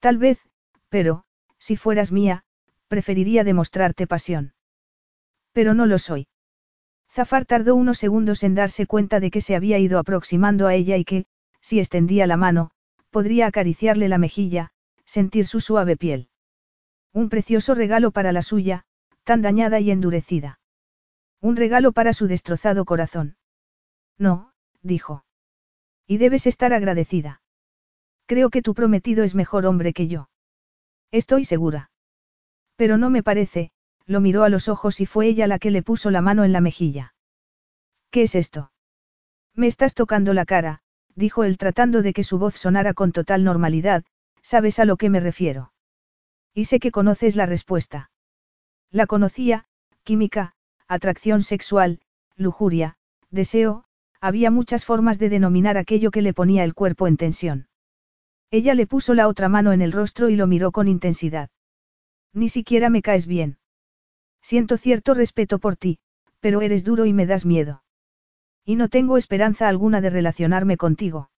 Tal vez, pero, si fueras mía, preferiría demostrarte pasión. Pero no lo soy. Zafar tardó unos segundos en darse cuenta de que se había ido aproximando a ella y que, si extendía la mano, podría acariciarle la mejilla, sentir su suave piel. Un precioso regalo para la suya, tan dañada y endurecida. Un regalo para su destrozado corazón. No, dijo. Y debes estar agradecida. Creo que tu prometido es mejor hombre que yo. Estoy segura. Pero no me parece, lo miró a los ojos y fue ella la que le puso la mano en la mejilla. ¿Qué es esto? Me estás tocando la cara, dijo él tratando de que su voz sonara con total normalidad, sabes a lo que me refiero. Y sé que conoces la respuesta. La conocía, química, atracción sexual, lujuria, deseo, había muchas formas de denominar aquello que le ponía el cuerpo en tensión. Ella le puso la otra mano en el rostro y lo miró con intensidad. Ni siquiera me caes bien. Siento cierto respeto por ti, pero eres duro y me das miedo. Y no tengo esperanza alguna de relacionarme contigo.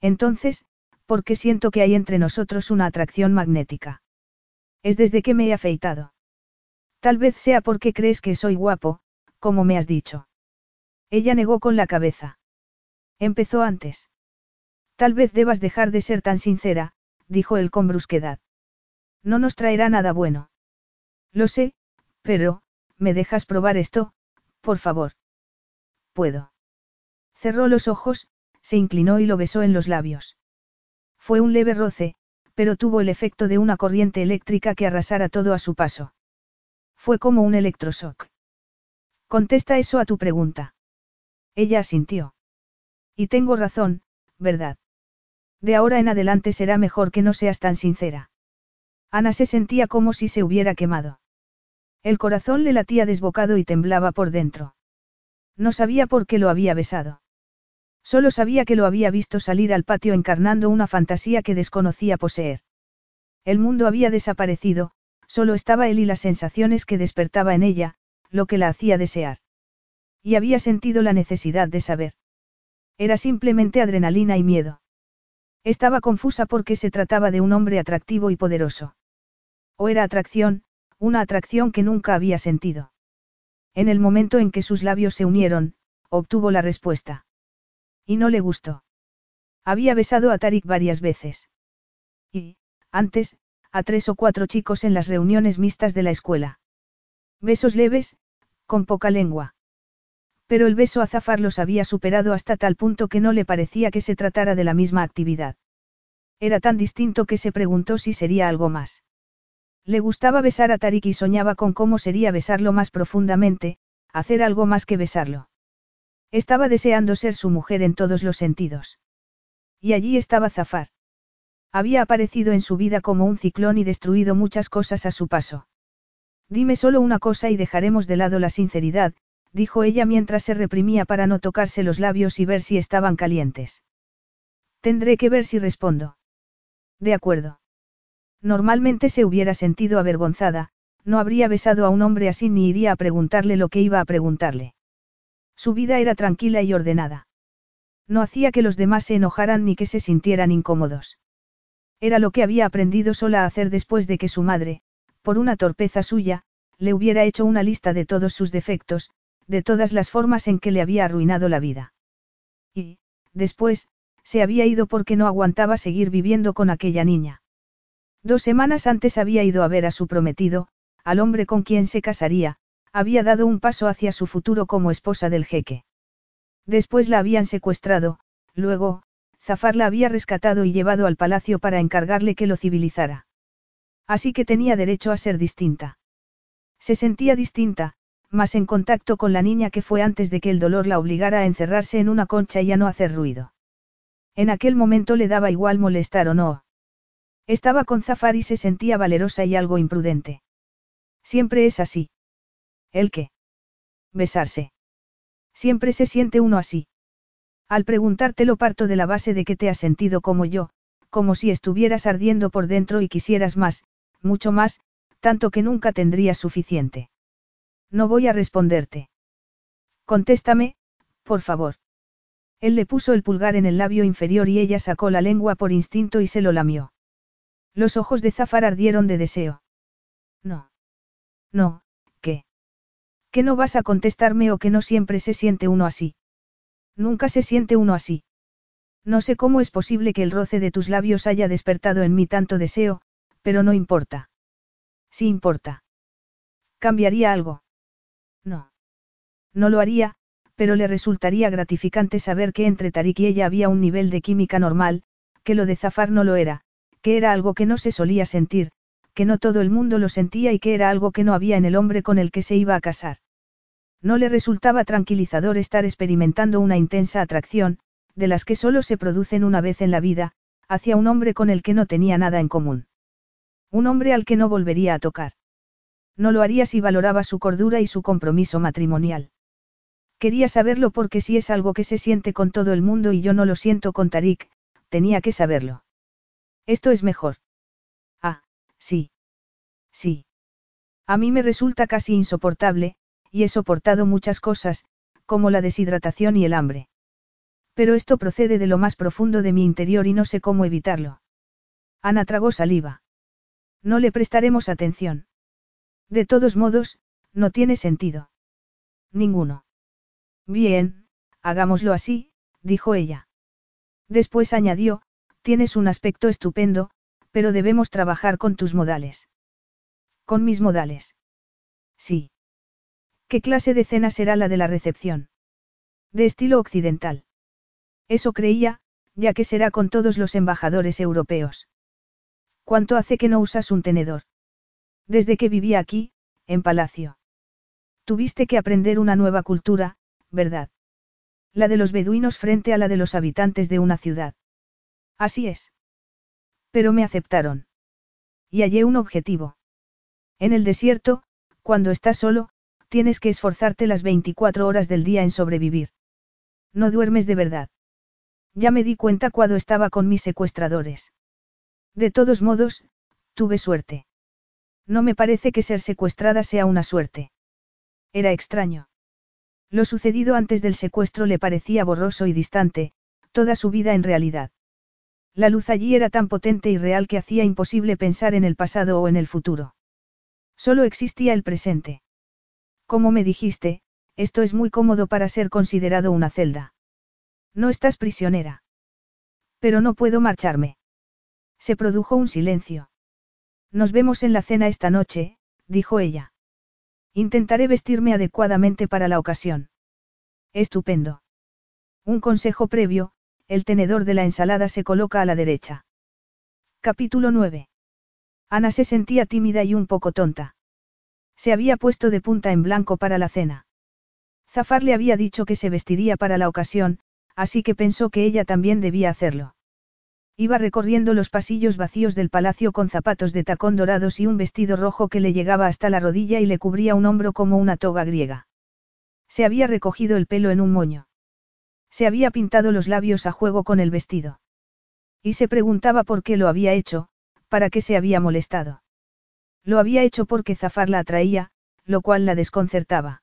Entonces, ¿por qué siento que hay entre nosotros una atracción magnética? Es desde que me he afeitado. Tal vez sea porque crees que soy guapo, como me has dicho. Ella negó con la cabeza. Empezó antes. Tal vez debas dejar de ser tan sincera, dijo él con brusquedad. No nos traerá nada bueno. Lo sé, pero, ¿me dejas probar esto, por favor? Puedo. Cerró los ojos, se inclinó y lo besó en los labios. Fue un leve roce, pero tuvo el efecto de una corriente eléctrica que arrasara todo a su paso. Fue como un electroshock. Contesta eso a tu pregunta. Ella asintió. Y tengo razón, ¿verdad? De ahora en adelante será mejor que no seas tan sincera. Ana se sentía como si se hubiera quemado. El corazón le latía desbocado y temblaba por dentro. No sabía por qué lo había besado. Solo sabía que lo había visto salir al patio encarnando una fantasía que desconocía poseer. El mundo había desaparecido, solo estaba él y las sensaciones que despertaba en ella, lo que la hacía desear. Y había sentido la necesidad de saber. Era simplemente adrenalina y miedo. Estaba confusa porque se trataba de un hombre atractivo y poderoso. O era atracción, una atracción que nunca había sentido. En el momento en que sus labios se unieron, obtuvo la respuesta. Y no le gustó. Había besado a Tarik varias veces. Y, antes, a tres o cuatro chicos en las reuniones mixtas de la escuela. Besos leves, con poca lengua. Pero el beso a Zafar los había superado hasta tal punto que no le parecía que se tratara de la misma actividad. Era tan distinto que se preguntó si sería algo más. Le gustaba besar a Tarik y soñaba con cómo sería besarlo más profundamente, hacer algo más que besarlo. Estaba deseando ser su mujer en todos los sentidos. Y allí estaba Zafar. Había aparecido en su vida como un ciclón y destruido muchas cosas a su paso. Dime solo una cosa y dejaremos de lado la sinceridad, dijo ella mientras se reprimía para no tocarse los labios y ver si estaban calientes. Tendré que ver si respondo. De acuerdo. Normalmente se hubiera sentido avergonzada, no habría besado a un hombre así ni iría a preguntarle lo que iba a preguntarle. Su vida era tranquila y ordenada. No hacía que los demás se enojaran ni que se sintieran incómodos. Era lo que había aprendido sola a hacer después de que su madre, por una torpeza suya, le hubiera hecho una lista de todos sus defectos, de todas las formas en que le había arruinado la vida. Y, después, se había ido porque no aguantaba seguir viviendo con aquella niña. Dos semanas antes había ido a ver a su prometido, al hombre con quien se casaría, había dado un paso hacia su futuro como esposa del jeque. Después la habían secuestrado, luego, Zafar la había rescatado y llevado al palacio para encargarle que lo civilizara. Así que tenía derecho a ser distinta. Se sentía distinta, más en contacto con la niña que fue antes de que el dolor la obligara a encerrarse en una concha y a no hacer ruido. En aquel momento le daba igual molestar o no, estaba con Zafar y se sentía valerosa y algo imprudente. Siempre es así. ¿El qué? Besarse. Siempre se siente uno así. Al preguntártelo parto de la base de que te has sentido como yo, como si estuvieras ardiendo por dentro y quisieras más, mucho más, tanto que nunca tendrías suficiente. No voy a responderte. Contéstame, por favor. Él le puso el pulgar en el labio inferior y ella sacó la lengua por instinto y se lo lamió. Los ojos de Zafar ardieron de deseo. No. No, ¿qué? ¿Que no vas a contestarme o que no siempre se siente uno así? Nunca se siente uno así. No sé cómo es posible que el roce de tus labios haya despertado en mí tanto deseo, pero no importa. Sí importa. ¿Cambiaría algo? No. No lo haría, pero le resultaría gratificante saber que entre Tarik y ella había un nivel de química normal, que lo de Zafar no lo era, que era algo que no se solía sentir, que no todo el mundo lo sentía y que era algo que no había en el hombre con el que se iba a casar. No le resultaba tranquilizador estar experimentando una intensa atracción, de las que solo se producen una vez en la vida, hacia un hombre con el que no tenía nada en común. Un hombre al que no volvería a tocar. No lo haría si valoraba su cordura y su compromiso matrimonial. Quería saberlo porque si es algo que se siente con todo el mundo y yo no lo siento con Tarik, tenía que saberlo. Esto es mejor. Ah, sí. Sí. A mí me resulta casi insoportable, y he soportado muchas cosas, como la deshidratación y el hambre. Pero esto procede de lo más profundo de mi interior y no sé cómo evitarlo. Ana tragó saliva. No le prestaremos atención. De todos modos, no tiene sentido. Ninguno. Bien, hagámoslo así, dijo ella. Después añadió, Tienes un aspecto estupendo, pero debemos trabajar con tus modales. ¿Con mis modales? Sí. ¿Qué clase de cena será la de la recepción? De estilo occidental. Eso creía, ya que será con todos los embajadores europeos. ¿Cuánto hace que no usas un tenedor? Desde que vivía aquí, en Palacio. Tuviste que aprender una nueva cultura, ¿verdad? La de los beduinos frente a la de los habitantes de una ciudad. Así es. Pero me aceptaron. Y hallé un objetivo. En el desierto, cuando estás solo, tienes que esforzarte las 24 horas del día en sobrevivir. No duermes de verdad. Ya me di cuenta cuando estaba con mis secuestradores. De todos modos, tuve suerte. No me parece que ser secuestrada sea una suerte. Era extraño. Lo sucedido antes del secuestro le parecía borroso y distante, toda su vida en realidad. La luz allí era tan potente y real que hacía imposible pensar en el pasado o en el futuro. Solo existía el presente. Como me dijiste, esto es muy cómodo para ser considerado una celda. No estás prisionera. Pero no puedo marcharme. Se produjo un silencio. Nos vemos en la cena esta noche, dijo ella. Intentaré vestirme adecuadamente para la ocasión. Estupendo. Un consejo previo, el tenedor de la ensalada se coloca a la derecha. Capítulo 9. Ana se sentía tímida y un poco tonta. Se había puesto de punta en blanco para la cena. Zafar le había dicho que se vestiría para la ocasión, así que pensó que ella también debía hacerlo. Iba recorriendo los pasillos vacíos del palacio con zapatos de tacón dorados y un vestido rojo que le llegaba hasta la rodilla y le cubría un hombro como una toga griega. Se había recogido el pelo en un moño. Se había pintado los labios a juego con el vestido. Y se preguntaba por qué lo había hecho, para qué se había molestado. Lo había hecho porque Zafar la atraía, lo cual la desconcertaba.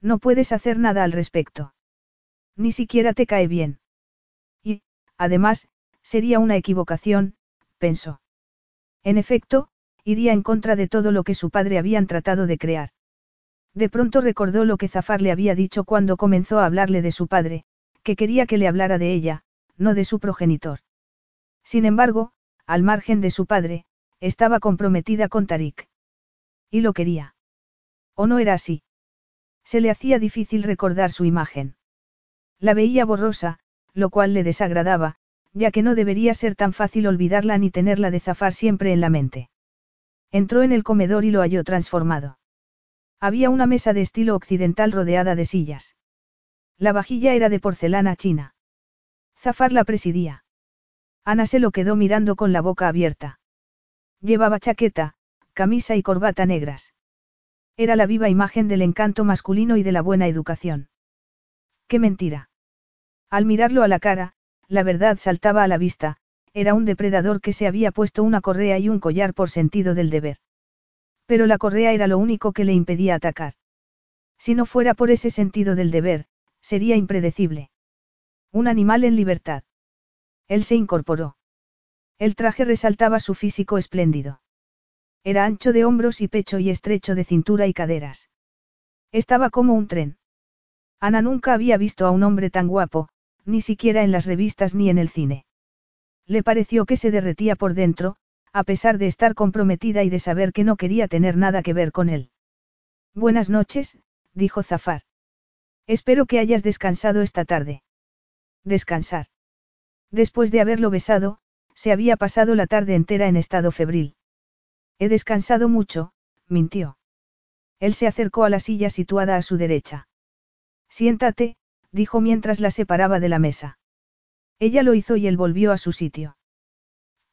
No puedes hacer nada al respecto. Ni siquiera te cae bien. Y, además, Sería una equivocación, pensó. En efecto, iría en contra de todo lo que su padre habían tratado de crear. De pronto recordó lo que Zafar le había dicho cuando comenzó a hablarle de su padre, que quería que le hablara de ella, no de su progenitor. Sin embargo, al margen de su padre, estaba comprometida con Tarik. Y lo quería. ¿O no era así? Se le hacía difícil recordar su imagen. La veía borrosa, lo cual le desagradaba, ya que no debería ser tan fácil olvidarla ni tenerla de zafar siempre en la mente. Entró en el comedor y lo halló transformado. Había una mesa de estilo occidental rodeada de sillas. La vajilla era de porcelana china. Zafar la presidía. Ana se lo quedó mirando con la boca abierta. Llevaba chaqueta, camisa y corbata negras. Era la viva imagen del encanto masculino y de la buena educación. ¡Qué mentira! Al mirarlo a la cara, la verdad saltaba a la vista, era un depredador que se había puesto una correa y un collar por sentido del deber. Pero la correa era lo único que le impedía atacar. Si no fuera por ese sentido del deber, sería impredecible. Un animal en libertad. Él se incorporó. El traje resaltaba su físico espléndido. Era ancho de hombros y pecho y estrecho de cintura y caderas. Estaba como un tren. Ana nunca había visto a un hombre tan guapo, ni siquiera en las revistas ni en el cine. Le pareció que se derretía por dentro, a pesar de estar comprometida y de saber que no quería tener nada que ver con él. Buenas noches, dijo Zafar. Espero que hayas descansado esta tarde. Descansar. Después de haberlo besado, se había pasado la tarde entera en estado febril. He descansado mucho, mintió. Él se acercó a la silla situada a su derecha. Siéntate, dijo mientras la separaba de la mesa. Ella lo hizo y él volvió a su sitio.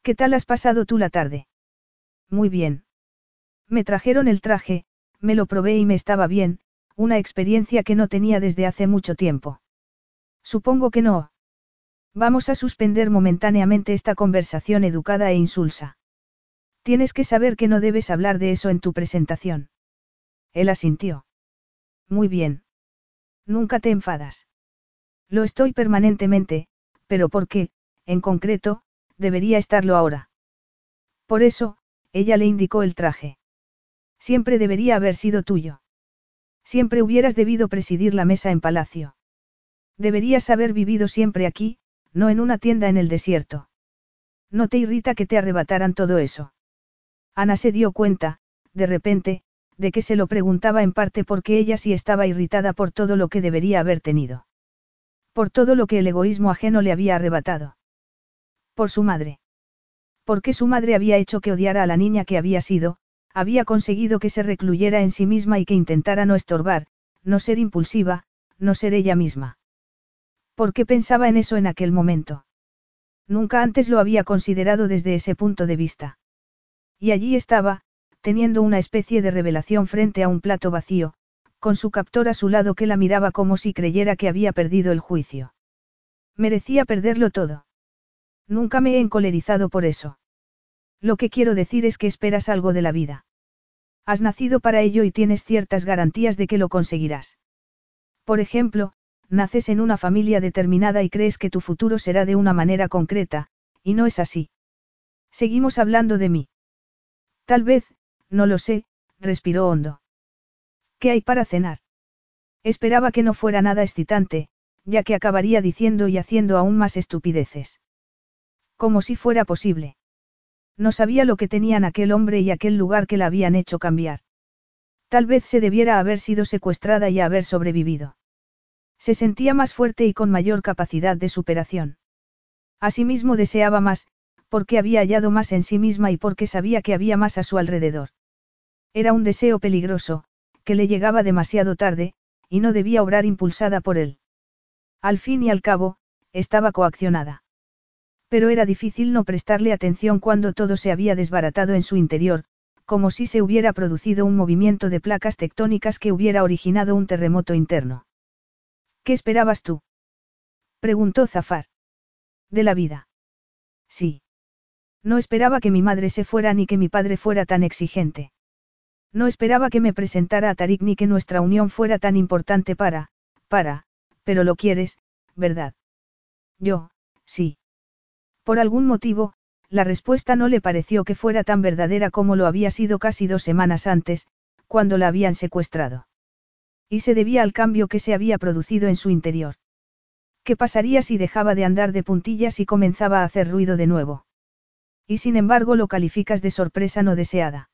¿Qué tal has pasado tú la tarde? Muy bien. Me trajeron el traje, me lo probé y me estaba bien, una experiencia que no tenía desde hace mucho tiempo. Supongo que no. Vamos a suspender momentáneamente esta conversación educada e insulsa. Tienes que saber que no debes hablar de eso en tu presentación. Él asintió. Muy bien. Nunca te enfadas. Lo estoy permanentemente, pero ¿por qué, en concreto, debería estarlo ahora? Por eso, ella le indicó el traje. Siempre debería haber sido tuyo. Siempre hubieras debido presidir la mesa en palacio. Deberías haber vivido siempre aquí, no en una tienda en el desierto. ¿No te irrita que te arrebataran todo eso? Ana se dio cuenta, de repente, de que se lo preguntaba en parte porque ella sí estaba irritada por todo lo que debería haber tenido. Por todo lo que el egoísmo ajeno le había arrebatado. Por su madre. Porque su madre había hecho que odiara a la niña que había sido, había conseguido que se recluyera en sí misma y que intentara no estorbar, no ser impulsiva, no ser ella misma. ¿Por qué pensaba en eso en aquel momento? Nunca antes lo había considerado desde ese punto de vista. Y allí estaba, teniendo una especie de revelación frente a un plato vacío, con su captor a su lado que la miraba como si creyera que había perdido el juicio. Merecía perderlo todo. Nunca me he encolerizado por eso. Lo que quiero decir es que esperas algo de la vida. Has nacido para ello y tienes ciertas garantías de que lo conseguirás. Por ejemplo, naces en una familia determinada y crees que tu futuro será de una manera concreta, y no es así. Seguimos hablando de mí. Tal vez, no lo sé, respiró hondo. ¿Qué hay para cenar? Esperaba que no fuera nada excitante, ya que acabaría diciendo y haciendo aún más estupideces. Como si fuera posible. No sabía lo que tenían aquel hombre y aquel lugar que la habían hecho cambiar. Tal vez se debiera haber sido secuestrada y haber sobrevivido. Se sentía más fuerte y con mayor capacidad de superación. Asimismo deseaba más, porque había hallado más en sí misma y porque sabía que había más a su alrededor. Era un deseo peligroso, que le llegaba demasiado tarde, y no debía obrar impulsada por él. Al fin y al cabo, estaba coaccionada. Pero era difícil no prestarle atención cuando todo se había desbaratado en su interior, como si se hubiera producido un movimiento de placas tectónicas que hubiera originado un terremoto interno. ¿Qué esperabas tú? preguntó Zafar. De la vida. Sí. No esperaba que mi madre se fuera ni que mi padre fuera tan exigente. No esperaba que me presentara a Tarik ni que nuestra unión fuera tan importante para, para, pero lo quieres, ¿verdad? Yo, sí. Por algún motivo, la respuesta no le pareció que fuera tan verdadera como lo había sido casi dos semanas antes, cuando la habían secuestrado. Y se debía al cambio que se había producido en su interior. ¿Qué pasaría si dejaba de andar de puntillas y comenzaba a hacer ruido de nuevo? Y sin embargo lo calificas de sorpresa no deseada.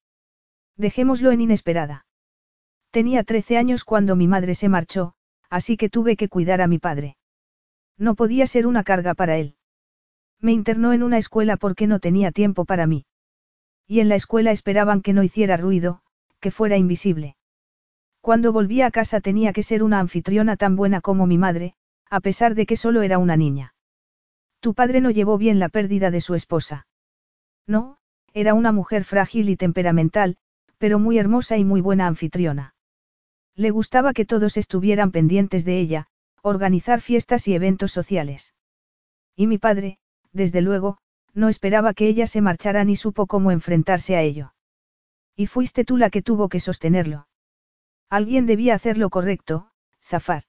Dejémoslo en inesperada. Tenía 13 años cuando mi madre se marchó, así que tuve que cuidar a mi padre. No podía ser una carga para él. Me internó en una escuela porque no tenía tiempo para mí. Y en la escuela esperaban que no hiciera ruido, que fuera invisible. Cuando volvía a casa tenía que ser una anfitriona tan buena como mi madre, a pesar de que solo era una niña. Tu padre no llevó bien la pérdida de su esposa. No, era una mujer frágil y temperamental, pero muy hermosa y muy buena anfitriona. Le gustaba que todos estuvieran pendientes de ella, organizar fiestas y eventos sociales. Y mi padre, desde luego, no esperaba que ella se marchara ni supo cómo enfrentarse a ello. Y fuiste tú la que tuvo que sostenerlo. Alguien debía hacer lo correcto, Zafar.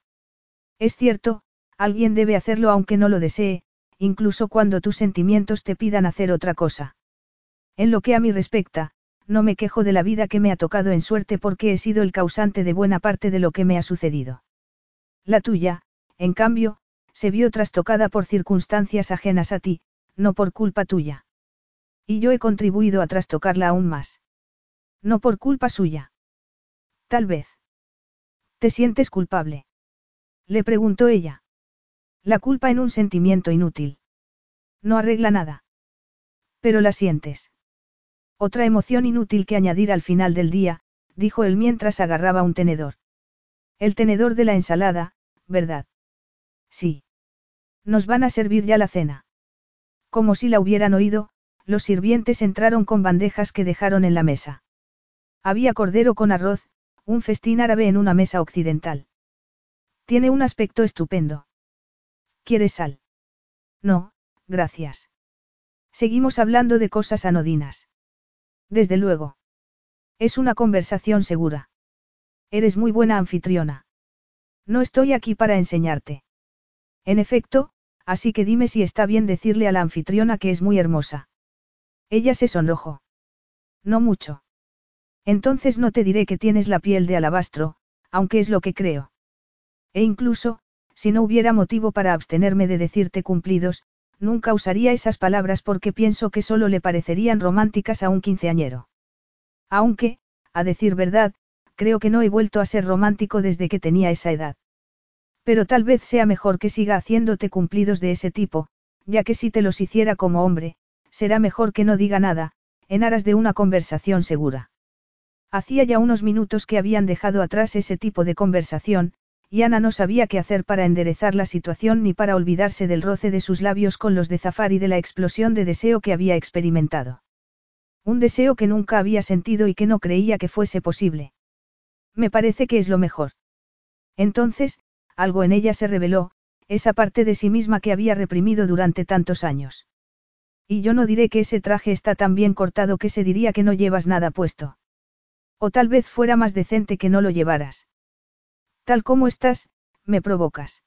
Es cierto, alguien debe hacerlo aunque no lo desee, incluso cuando tus sentimientos te pidan hacer otra cosa. En lo que a mí respecta, no me quejo de la vida que me ha tocado en suerte porque he sido el causante de buena parte de lo que me ha sucedido. La tuya, en cambio, se vio trastocada por circunstancias ajenas a ti, no por culpa tuya. Y yo he contribuido a trastocarla aún más. No por culpa suya. Tal vez. ¿Te sientes culpable? Le preguntó ella. La culpa en un sentimiento inútil. No arregla nada. Pero la sientes. Otra emoción inútil que añadir al final del día, dijo él mientras agarraba un tenedor. El tenedor de la ensalada, ¿verdad? Sí. Nos van a servir ya la cena. Como si la hubieran oído, los sirvientes entraron con bandejas que dejaron en la mesa. Había cordero con arroz, un festín árabe en una mesa occidental. Tiene un aspecto estupendo. ¿Quieres sal? No, gracias. Seguimos hablando de cosas anodinas. Desde luego. Es una conversación segura. Eres muy buena anfitriona. No estoy aquí para enseñarte. En efecto, así que dime si está bien decirle a la anfitriona que es muy hermosa. Ella se sonrojó. No mucho. Entonces no te diré que tienes la piel de alabastro, aunque es lo que creo. E incluso, si no hubiera motivo para abstenerme de decirte cumplidos, nunca usaría esas palabras porque pienso que solo le parecerían románticas a un quinceañero. Aunque, a decir verdad, creo que no he vuelto a ser romántico desde que tenía esa edad. Pero tal vez sea mejor que siga haciéndote cumplidos de ese tipo, ya que si te los hiciera como hombre, será mejor que no diga nada, en aras de una conversación segura. Hacía ya unos minutos que habían dejado atrás ese tipo de conversación, y Ana no sabía qué hacer para enderezar la situación ni para olvidarse del roce de sus labios con los de Zafar y de la explosión de deseo que había experimentado. Un deseo que nunca había sentido y que no creía que fuese posible. Me parece que es lo mejor. Entonces, algo en ella se reveló, esa parte de sí misma que había reprimido durante tantos años. Y yo no diré que ese traje está tan bien cortado que se diría que no llevas nada puesto. O tal vez fuera más decente que no lo llevaras. Tal como estás, me provocas.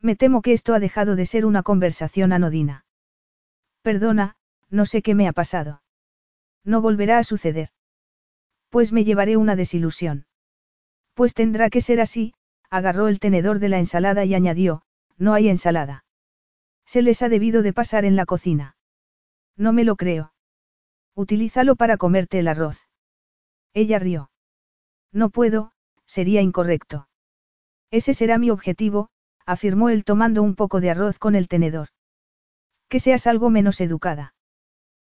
Me temo que esto ha dejado de ser una conversación anodina. Perdona, no sé qué me ha pasado. No volverá a suceder. Pues me llevaré una desilusión. Pues tendrá que ser así, agarró el tenedor de la ensalada y añadió, no hay ensalada. Se les ha debido de pasar en la cocina. No me lo creo. Utilízalo para comerte el arroz. Ella rió. No puedo, sería incorrecto. Ese será mi objetivo, afirmó él tomando un poco de arroz con el tenedor. Que seas algo menos educada.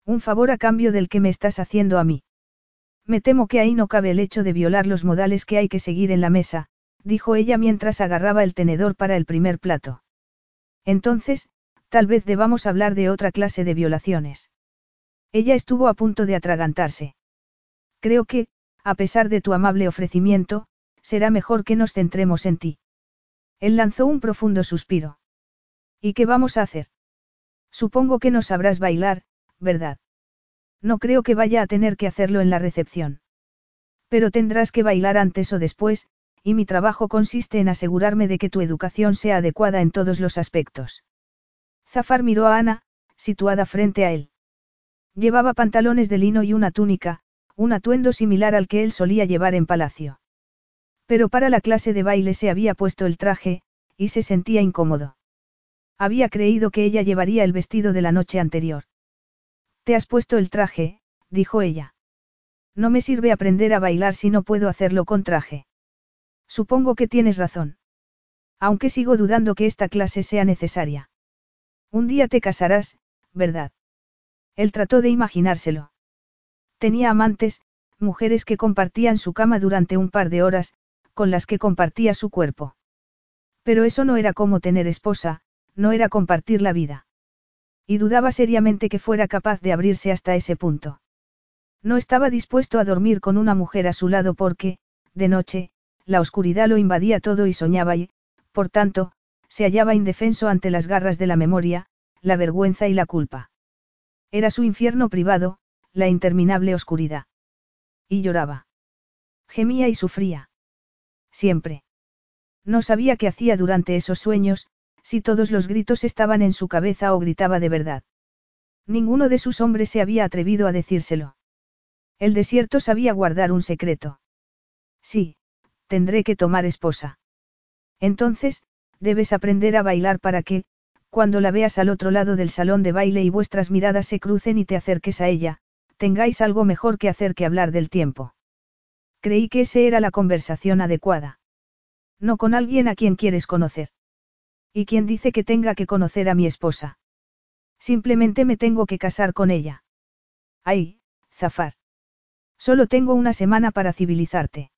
Un favor a cambio del que me estás haciendo a mí. Me temo que ahí no cabe el hecho de violar los modales que hay que seguir en la mesa, dijo ella mientras agarraba el tenedor para el primer plato. Entonces, tal vez debamos hablar de otra clase de violaciones. Ella estuvo a punto de atragantarse. Creo que, a pesar de tu amable ofrecimiento, será mejor que nos centremos en ti. Él lanzó un profundo suspiro. ¿Y qué vamos a hacer? Supongo que no sabrás bailar, ¿verdad? No creo que vaya a tener que hacerlo en la recepción. Pero tendrás que bailar antes o después, y mi trabajo consiste en asegurarme de que tu educación sea adecuada en todos los aspectos. Zafar miró a Ana, situada frente a él. Llevaba pantalones de lino y una túnica, un atuendo similar al que él solía llevar en palacio. Pero para la clase de baile se había puesto el traje, y se sentía incómodo. Había creído que ella llevaría el vestido de la noche anterior. Te has puesto el traje, dijo ella. No me sirve aprender a bailar si no puedo hacerlo con traje. Supongo que tienes razón. Aunque sigo dudando que esta clase sea necesaria. Un día te casarás, ¿verdad? Él trató de imaginárselo. Tenía amantes, mujeres que compartían su cama durante un par de horas, con las que compartía su cuerpo. Pero eso no era como tener esposa, no era compartir la vida. Y dudaba seriamente que fuera capaz de abrirse hasta ese punto. No estaba dispuesto a dormir con una mujer a su lado porque, de noche, la oscuridad lo invadía todo y soñaba y, por tanto, se hallaba indefenso ante las garras de la memoria, la vergüenza y la culpa. Era su infierno privado, la interminable oscuridad. Y lloraba. Gemía y sufría. Siempre. No sabía qué hacía durante esos sueños, si todos los gritos estaban en su cabeza o gritaba de verdad. Ninguno de sus hombres se había atrevido a decírselo. El desierto sabía guardar un secreto. Sí, tendré que tomar esposa. Entonces, debes aprender a bailar para que, cuando la veas al otro lado del salón de baile y vuestras miradas se crucen y te acerques a ella, tengáis algo mejor que hacer que hablar del tiempo. Creí que esa era la conversación adecuada. No con alguien a quien quieres conocer. ¿Y quién dice que tenga que conocer a mi esposa? Simplemente me tengo que casar con ella. Ay, Zafar. Solo tengo una semana para civilizarte.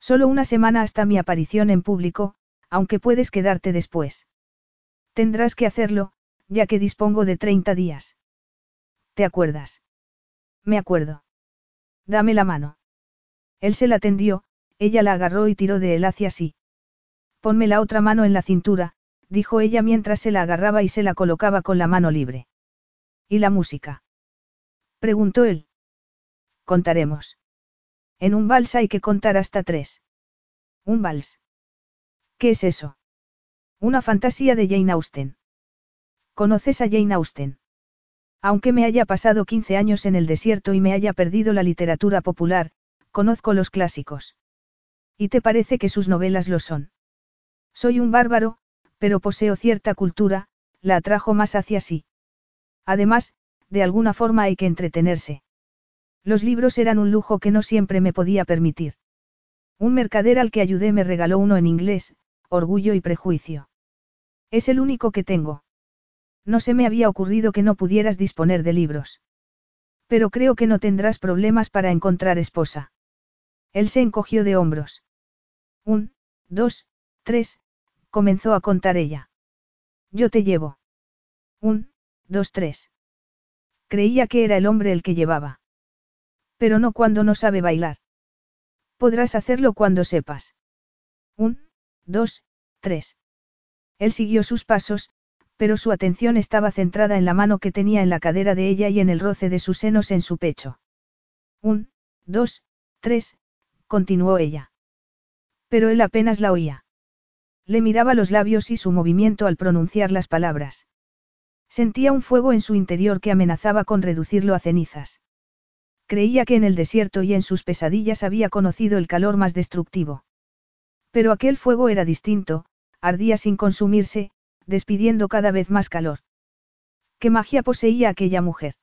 Solo una semana hasta mi aparición en público, aunque puedes quedarte después. Tendrás que hacerlo, ya que dispongo de 30 días. ¿Te acuerdas? Me acuerdo. Dame la mano. Él se la tendió, ella la agarró y tiró de él hacia sí. Ponme la otra mano en la cintura, dijo ella mientras se la agarraba y se la colocaba con la mano libre. ¿Y la música? preguntó él. Contaremos. En un vals hay que contar hasta tres. ¿Un vals? ¿Qué es eso? Una fantasía de Jane Austen. ¿Conoces a Jane Austen? Aunque me haya pasado 15 años en el desierto y me haya perdido la literatura popular, conozco los clásicos. ¿Y te parece que sus novelas lo son? Soy un bárbaro, pero poseo cierta cultura, la atrajo más hacia sí. Además, de alguna forma hay que entretenerse. Los libros eran un lujo que no siempre me podía permitir. Un mercader al que ayudé me regaló uno en inglés, Orgullo y Prejuicio. Es el único que tengo. No se me había ocurrido que no pudieras disponer de libros. Pero creo que no tendrás problemas para encontrar esposa. Él se encogió de hombros. Un, dos, tres, comenzó a contar ella. Yo te llevo. Un, dos, tres. Creía que era el hombre el que llevaba. Pero no cuando no sabe bailar. Podrás hacerlo cuando sepas. Un, dos, tres. Él siguió sus pasos, pero su atención estaba centrada en la mano que tenía en la cadera de ella y en el roce de sus senos en su pecho. Un, dos, tres, continuó ella. Pero él apenas la oía. Le miraba los labios y su movimiento al pronunciar las palabras. Sentía un fuego en su interior que amenazaba con reducirlo a cenizas. Creía que en el desierto y en sus pesadillas había conocido el calor más destructivo. Pero aquel fuego era distinto, ardía sin consumirse, despidiendo cada vez más calor. ¿Qué magia poseía aquella mujer?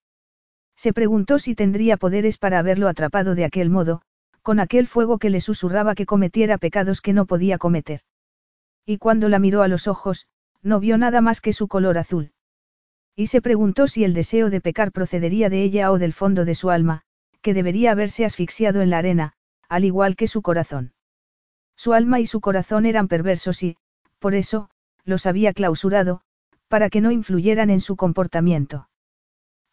Se preguntó si tendría poderes para haberlo atrapado de aquel modo, con aquel fuego que le susurraba que cometiera pecados que no podía cometer. Y cuando la miró a los ojos, no vio nada más que su color azul. Y se preguntó si el deseo de pecar procedería de ella o del fondo de su alma, que debería haberse asfixiado en la arena, al igual que su corazón. Su alma y su corazón eran perversos y, por eso, los había clausurado, para que no influyeran en su comportamiento.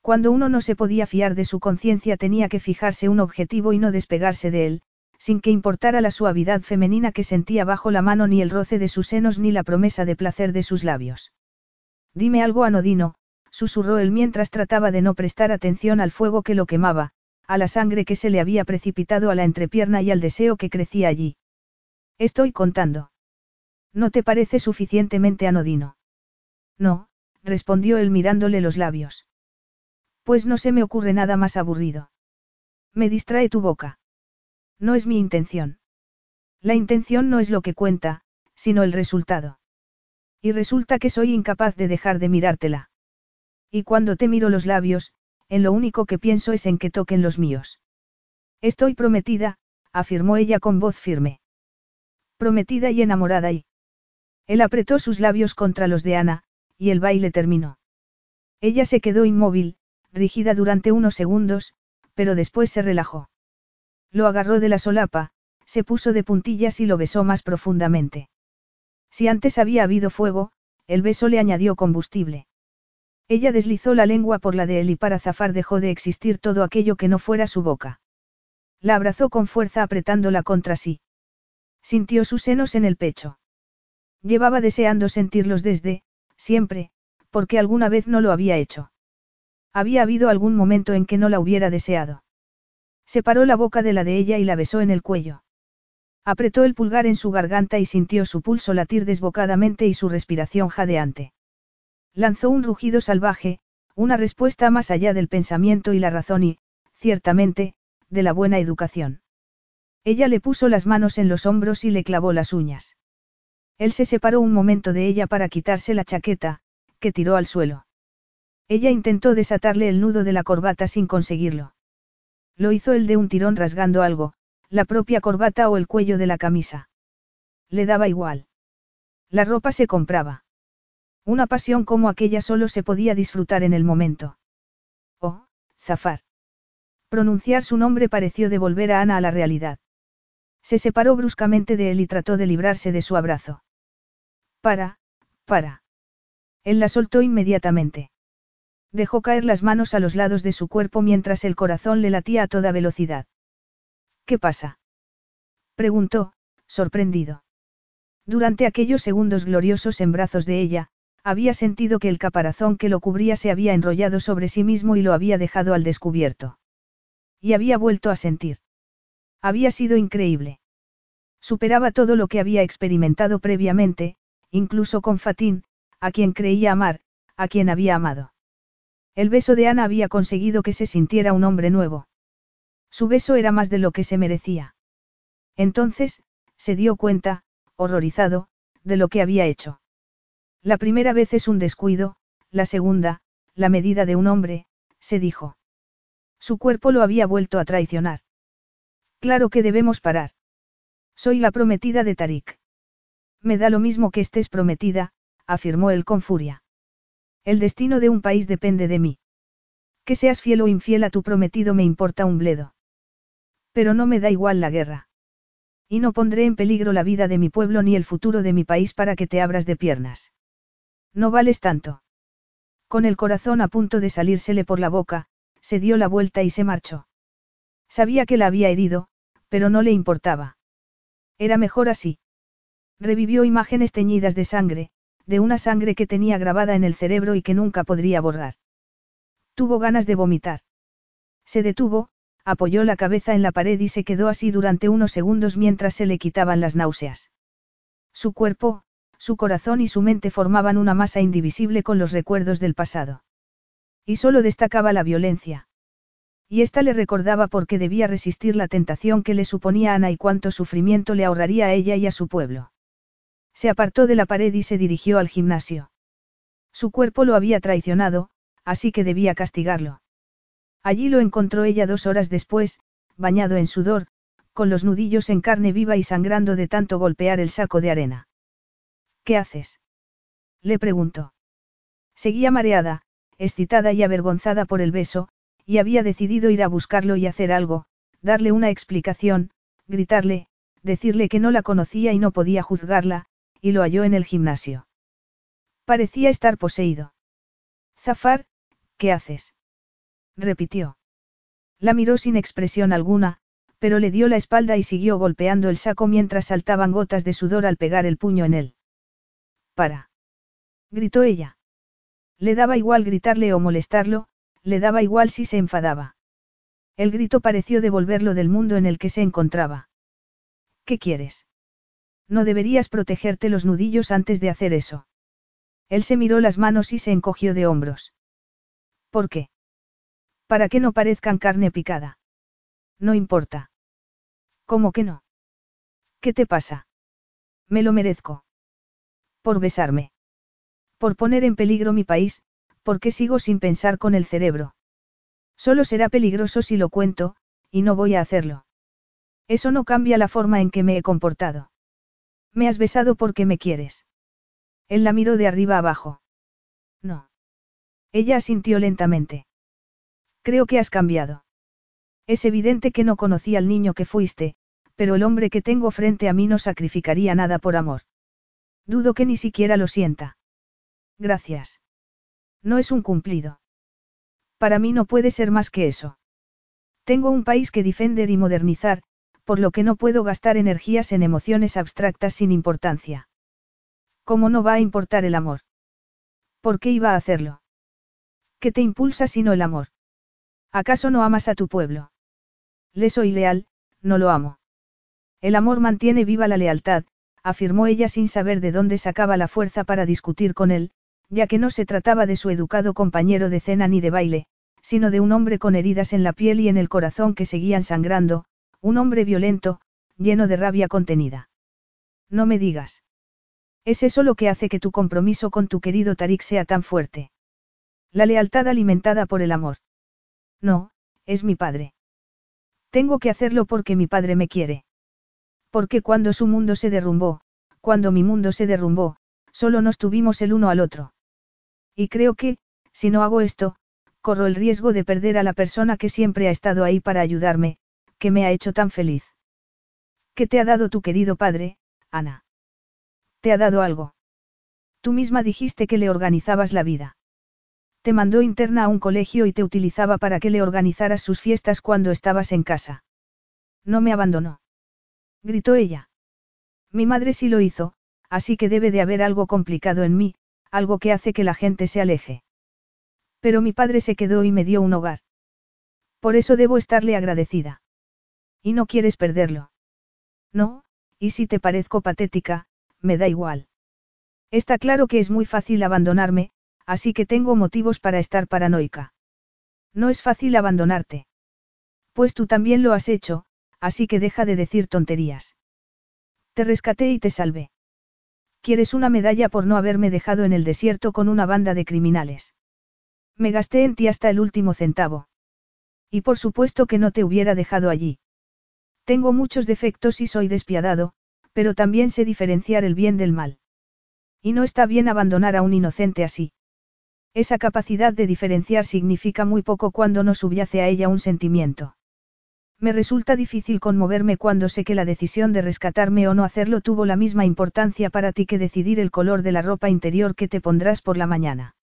Cuando uno no se podía fiar de su conciencia tenía que fijarse un objetivo y no despegarse de él, sin que importara la suavidad femenina que sentía bajo la mano ni el roce de sus senos ni la promesa de placer de sus labios. Dime algo anodino, susurró él mientras trataba de no prestar atención al fuego que lo quemaba, a la sangre que se le había precipitado a la entrepierna y al deseo que crecía allí. Estoy contando. ¿No te parece suficientemente anodino? No, respondió él mirándole los labios. Pues no se me ocurre nada más aburrido. Me distrae tu boca. No es mi intención. La intención no es lo que cuenta, sino el resultado. Y resulta que soy incapaz de dejar de mirártela. Y cuando te miro los labios, en lo único que pienso es en que toquen los míos. Estoy prometida, afirmó ella con voz firme. Prometida y enamorada y... Él apretó sus labios contra los de Ana, y el baile terminó. Ella se quedó inmóvil, rígida durante unos segundos, pero después se relajó. Lo agarró de la solapa, se puso de puntillas y lo besó más profundamente. Si antes había habido fuego, el beso le añadió combustible. Ella deslizó la lengua por la de él y para zafar dejó de existir todo aquello que no fuera su boca. La abrazó con fuerza apretándola contra sí. Sintió sus senos en el pecho. Llevaba deseando sentirlos desde, siempre, porque alguna vez no lo había hecho. Había habido algún momento en que no la hubiera deseado. Separó la boca de la de ella y la besó en el cuello. Apretó el pulgar en su garganta y sintió su pulso latir desbocadamente y su respiración jadeante. Lanzó un rugido salvaje, una respuesta más allá del pensamiento y la razón y, ciertamente, de la buena educación. Ella le puso las manos en los hombros y le clavó las uñas. Él se separó un momento de ella para quitarse la chaqueta, que tiró al suelo. Ella intentó desatarle el nudo de la corbata sin conseguirlo. Lo hizo él de un tirón rasgando algo, la propia corbata o el cuello de la camisa. Le daba igual. La ropa se compraba. Una pasión como aquella solo se podía disfrutar en el momento. Oh, Zafar. Pronunciar su nombre pareció devolver a Ana a la realidad. Se separó bruscamente de él y trató de librarse de su abrazo. Para, para. Él la soltó inmediatamente. Dejó caer las manos a los lados de su cuerpo mientras el corazón le latía a toda velocidad. ¿Qué pasa? preguntó, sorprendido. Durante aquellos segundos gloriosos en brazos de ella, había sentido que el caparazón que lo cubría se había enrollado sobre sí mismo y lo había dejado al descubierto. Y había vuelto a sentir. Había sido increíble. Superaba todo lo que había experimentado previamente, incluso con Fatín, a quien creía amar, a quien había amado. El beso de Ana había conseguido que se sintiera un hombre nuevo. Su beso era más de lo que se merecía. Entonces, se dio cuenta, horrorizado, de lo que había hecho. La primera vez es un descuido, la segunda, la medida de un hombre, se dijo. Su cuerpo lo había vuelto a traicionar. Claro que debemos parar. Soy la prometida de Tarik. Me da lo mismo que estés prometida, afirmó él con furia. El destino de un país depende de mí. Que seas fiel o infiel a tu prometido me importa un bledo. Pero no me da igual la guerra. Y no pondré en peligro la vida de mi pueblo ni el futuro de mi país para que te abras de piernas. No vales tanto. Con el corazón a punto de salírsele por la boca, se dio la vuelta y se marchó. Sabía que la había herido, pero no le importaba. Era mejor así. Revivió imágenes teñidas de sangre, de una sangre que tenía grabada en el cerebro y que nunca podría borrar. Tuvo ganas de vomitar. Se detuvo, apoyó la cabeza en la pared y se quedó así durante unos segundos mientras se le quitaban las náuseas. Su cuerpo, su corazón y su mente formaban una masa indivisible con los recuerdos del pasado. Y solo destacaba la violencia. Y ésta le recordaba por qué debía resistir la tentación que le suponía Ana y cuánto sufrimiento le ahorraría a ella y a su pueblo. Se apartó de la pared y se dirigió al gimnasio. Su cuerpo lo había traicionado, así que debía castigarlo. Allí lo encontró ella dos horas después, bañado en sudor, con los nudillos en carne viva y sangrando de tanto golpear el saco de arena. ¿Qué haces? Le preguntó. Seguía mareada, excitada y avergonzada por el beso, y había decidido ir a buscarlo y hacer algo, darle una explicación, gritarle, decirle que no la conocía y no podía juzgarla, y lo halló en el gimnasio. Parecía estar poseído. Zafar, ¿qué haces? repitió. La miró sin expresión alguna, pero le dio la espalda y siguió golpeando el saco mientras saltaban gotas de sudor al pegar el puño en él. Para. gritó ella. Le daba igual gritarle o molestarlo, le daba igual si se enfadaba. El grito pareció devolverlo del mundo en el que se encontraba. ¿Qué quieres? No deberías protegerte los nudillos antes de hacer eso. Él se miró las manos y se encogió de hombros. ¿Por qué? Para que no parezcan carne picada. No importa. ¿Cómo que no? ¿Qué te pasa? Me lo merezco. Por besarme. Por poner en peligro mi país, porque sigo sin pensar con el cerebro. Solo será peligroso si lo cuento, y no voy a hacerlo. Eso no cambia la forma en que me he comportado. Me has besado porque me quieres. Él la miró de arriba abajo. No. Ella asintió lentamente. Creo que has cambiado. Es evidente que no conocí al niño que fuiste, pero el hombre que tengo frente a mí no sacrificaría nada por amor. Dudo que ni siquiera lo sienta. Gracias. No es un cumplido. Para mí no puede ser más que eso. Tengo un país que defender y modernizar, por lo que no puedo gastar energías en emociones abstractas sin importancia. ¿Cómo no va a importar el amor? ¿Por qué iba a hacerlo? ¿Qué te impulsa sino el amor? ¿Acaso no amas a tu pueblo? Le soy leal, no lo amo. El amor mantiene viva la lealtad, afirmó ella sin saber de dónde sacaba la fuerza para discutir con él, ya que no se trataba de su educado compañero de cena ni de baile, sino de un hombre con heridas en la piel y en el corazón que seguían sangrando, un hombre violento, lleno de rabia contenida. No me digas. ¿Es eso lo que hace que tu compromiso con tu querido Tarik sea tan fuerte? La lealtad alimentada por el amor. No, es mi padre. Tengo que hacerlo porque mi padre me quiere. Porque cuando su mundo se derrumbó, cuando mi mundo se derrumbó, solo nos tuvimos el uno al otro. Y creo que, si no hago esto, corro el riesgo de perder a la persona que siempre ha estado ahí para ayudarme, que me ha hecho tan feliz. ¿Qué te ha dado tu querido padre, Ana? ¿Te ha dado algo? Tú misma dijiste que le organizabas la vida. Te mandó interna a un colegio y te utilizaba para que le organizaras sus fiestas cuando estabas en casa. No me abandonó. Gritó ella. Mi madre sí lo hizo, así que debe de haber algo complicado en mí, algo que hace que la gente se aleje. Pero mi padre se quedó y me dio un hogar. Por eso debo estarle agradecida. Y no quieres perderlo. No, y si te parezco patética, me da igual. Está claro que es muy fácil abandonarme, así que tengo motivos para estar paranoica. No es fácil abandonarte. Pues tú también lo has hecho, así que deja de decir tonterías. Te rescaté y te salvé. Quieres una medalla por no haberme dejado en el desierto con una banda de criminales. Me gasté en ti hasta el último centavo. Y por supuesto que no te hubiera dejado allí. Tengo muchos defectos y soy despiadado, pero también sé diferenciar el bien del mal. Y no está bien abandonar a un inocente así. Esa capacidad de diferenciar significa muy poco cuando no subyace a ella un sentimiento. Me resulta difícil conmoverme cuando sé que la decisión de rescatarme o no hacerlo tuvo la misma importancia para ti que decidir el color de la ropa interior que te pondrás por la mañana.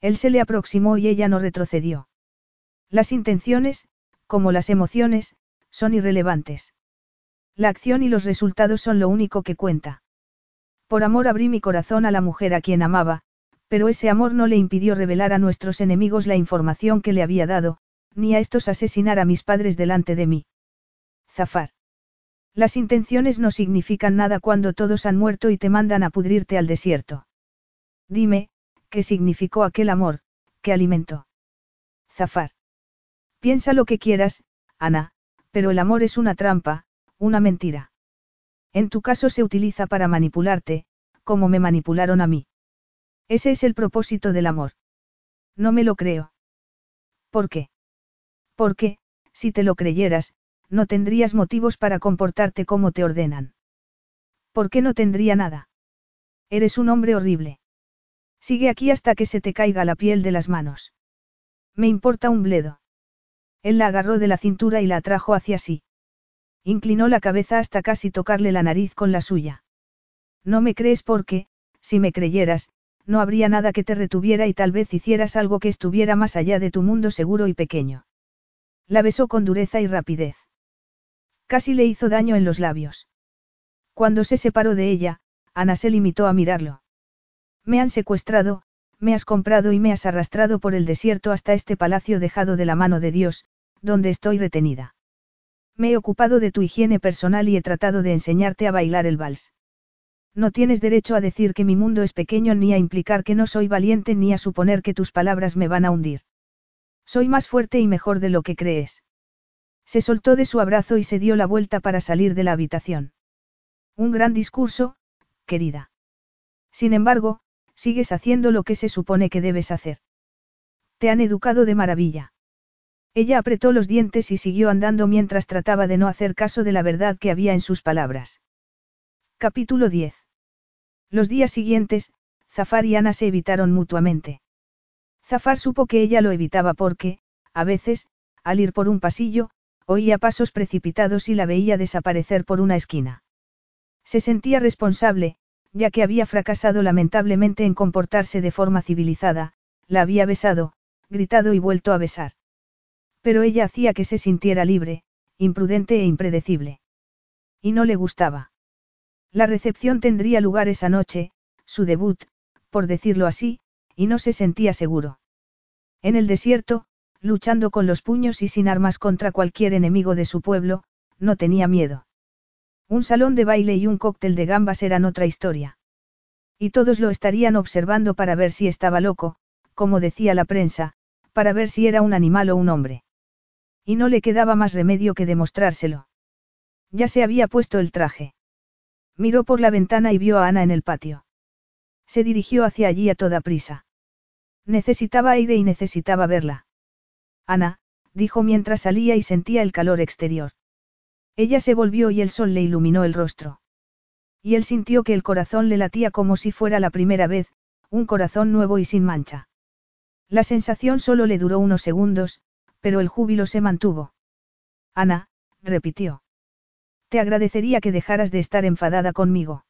Él se le aproximó y ella no retrocedió. Las intenciones, como las emociones, son irrelevantes. La acción y los resultados son lo único que cuenta. Por amor abrí mi corazón a la mujer a quien amaba, pero ese amor no le impidió revelar a nuestros enemigos la información que le había dado, ni a estos asesinar a mis padres delante de mí. Zafar. Las intenciones no significan nada cuando todos han muerto y te mandan a pudrirte al desierto. Dime, ¿qué significó aquel amor, que alimentó? Zafar. Piensa lo que quieras, Ana, pero el amor es una trampa, una mentira. En tu caso se utiliza para manipularte, como me manipularon a mí. Ese es el propósito del amor. No me lo creo. ¿Por qué? Porque, si te lo creyeras, no tendrías motivos para comportarte como te ordenan. ¿Por qué no tendría nada? Eres un hombre horrible. Sigue aquí hasta que se te caiga la piel de las manos. Me importa un bledo. Él la agarró de la cintura y la atrajo hacia sí. Inclinó la cabeza hasta casi tocarle la nariz con la suya. No me crees porque, si me creyeras, no habría nada que te retuviera y tal vez hicieras algo que estuviera más allá de tu mundo seguro y pequeño. La besó con dureza y rapidez. Casi le hizo daño en los labios. Cuando se separó de ella, Ana se limitó a mirarlo. Me han secuestrado, me has comprado y me has arrastrado por el desierto hasta este palacio dejado de la mano de Dios, donde estoy retenida. Me he ocupado de tu higiene personal y he tratado de enseñarte a bailar el vals. No tienes derecho a decir que mi mundo es pequeño ni a implicar que no soy valiente ni a suponer que tus palabras me van a hundir. Soy más fuerte y mejor de lo que crees. Se soltó de su abrazo y se dio la vuelta para salir de la habitación. Un gran discurso, querida. Sin embargo, sigues haciendo lo que se supone que debes hacer. Te han educado de maravilla. Ella apretó los dientes y siguió andando mientras trataba de no hacer caso de la verdad que había en sus palabras. Capítulo 10. Los días siguientes, Zafar y Ana se evitaron mutuamente. Zafar supo que ella lo evitaba porque, a veces, al ir por un pasillo, oía pasos precipitados y la veía desaparecer por una esquina. Se sentía responsable, ya que había fracasado lamentablemente en comportarse de forma civilizada, la había besado, gritado y vuelto a besar. Pero ella hacía que se sintiera libre, imprudente e impredecible. Y no le gustaba. La recepción tendría lugar esa noche, su debut, por decirlo así, y no se sentía seguro. En el desierto, luchando con los puños y sin armas contra cualquier enemigo de su pueblo, no tenía miedo. Un salón de baile y un cóctel de gambas eran otra historia. Y todos lo estarían observando para ver si estaba loco, como decía la prensa, para ver si era un animal o un hombre. Y no le quedaba más remedio que demostrárselo. Ya se había puesto el traje. Miró por la ventana y vio a Ana en el patio. Se dirigió hacia allí a toda prisa. Necesitaba aire y necesitaba verla. Ana, dijo mientras salía y sentía el calor exterior. Ella se volvió y el sol le iluminó el rostro. Y él sintió que el corazón le latía como si fuera la primera vez, un corazón nuevo y sin mancha. La sensación solo le duró unos segundos, pero el júbilo se mantuvo. Ana, repitió. Te agradecería que dejaras de estar enfadada conmigo.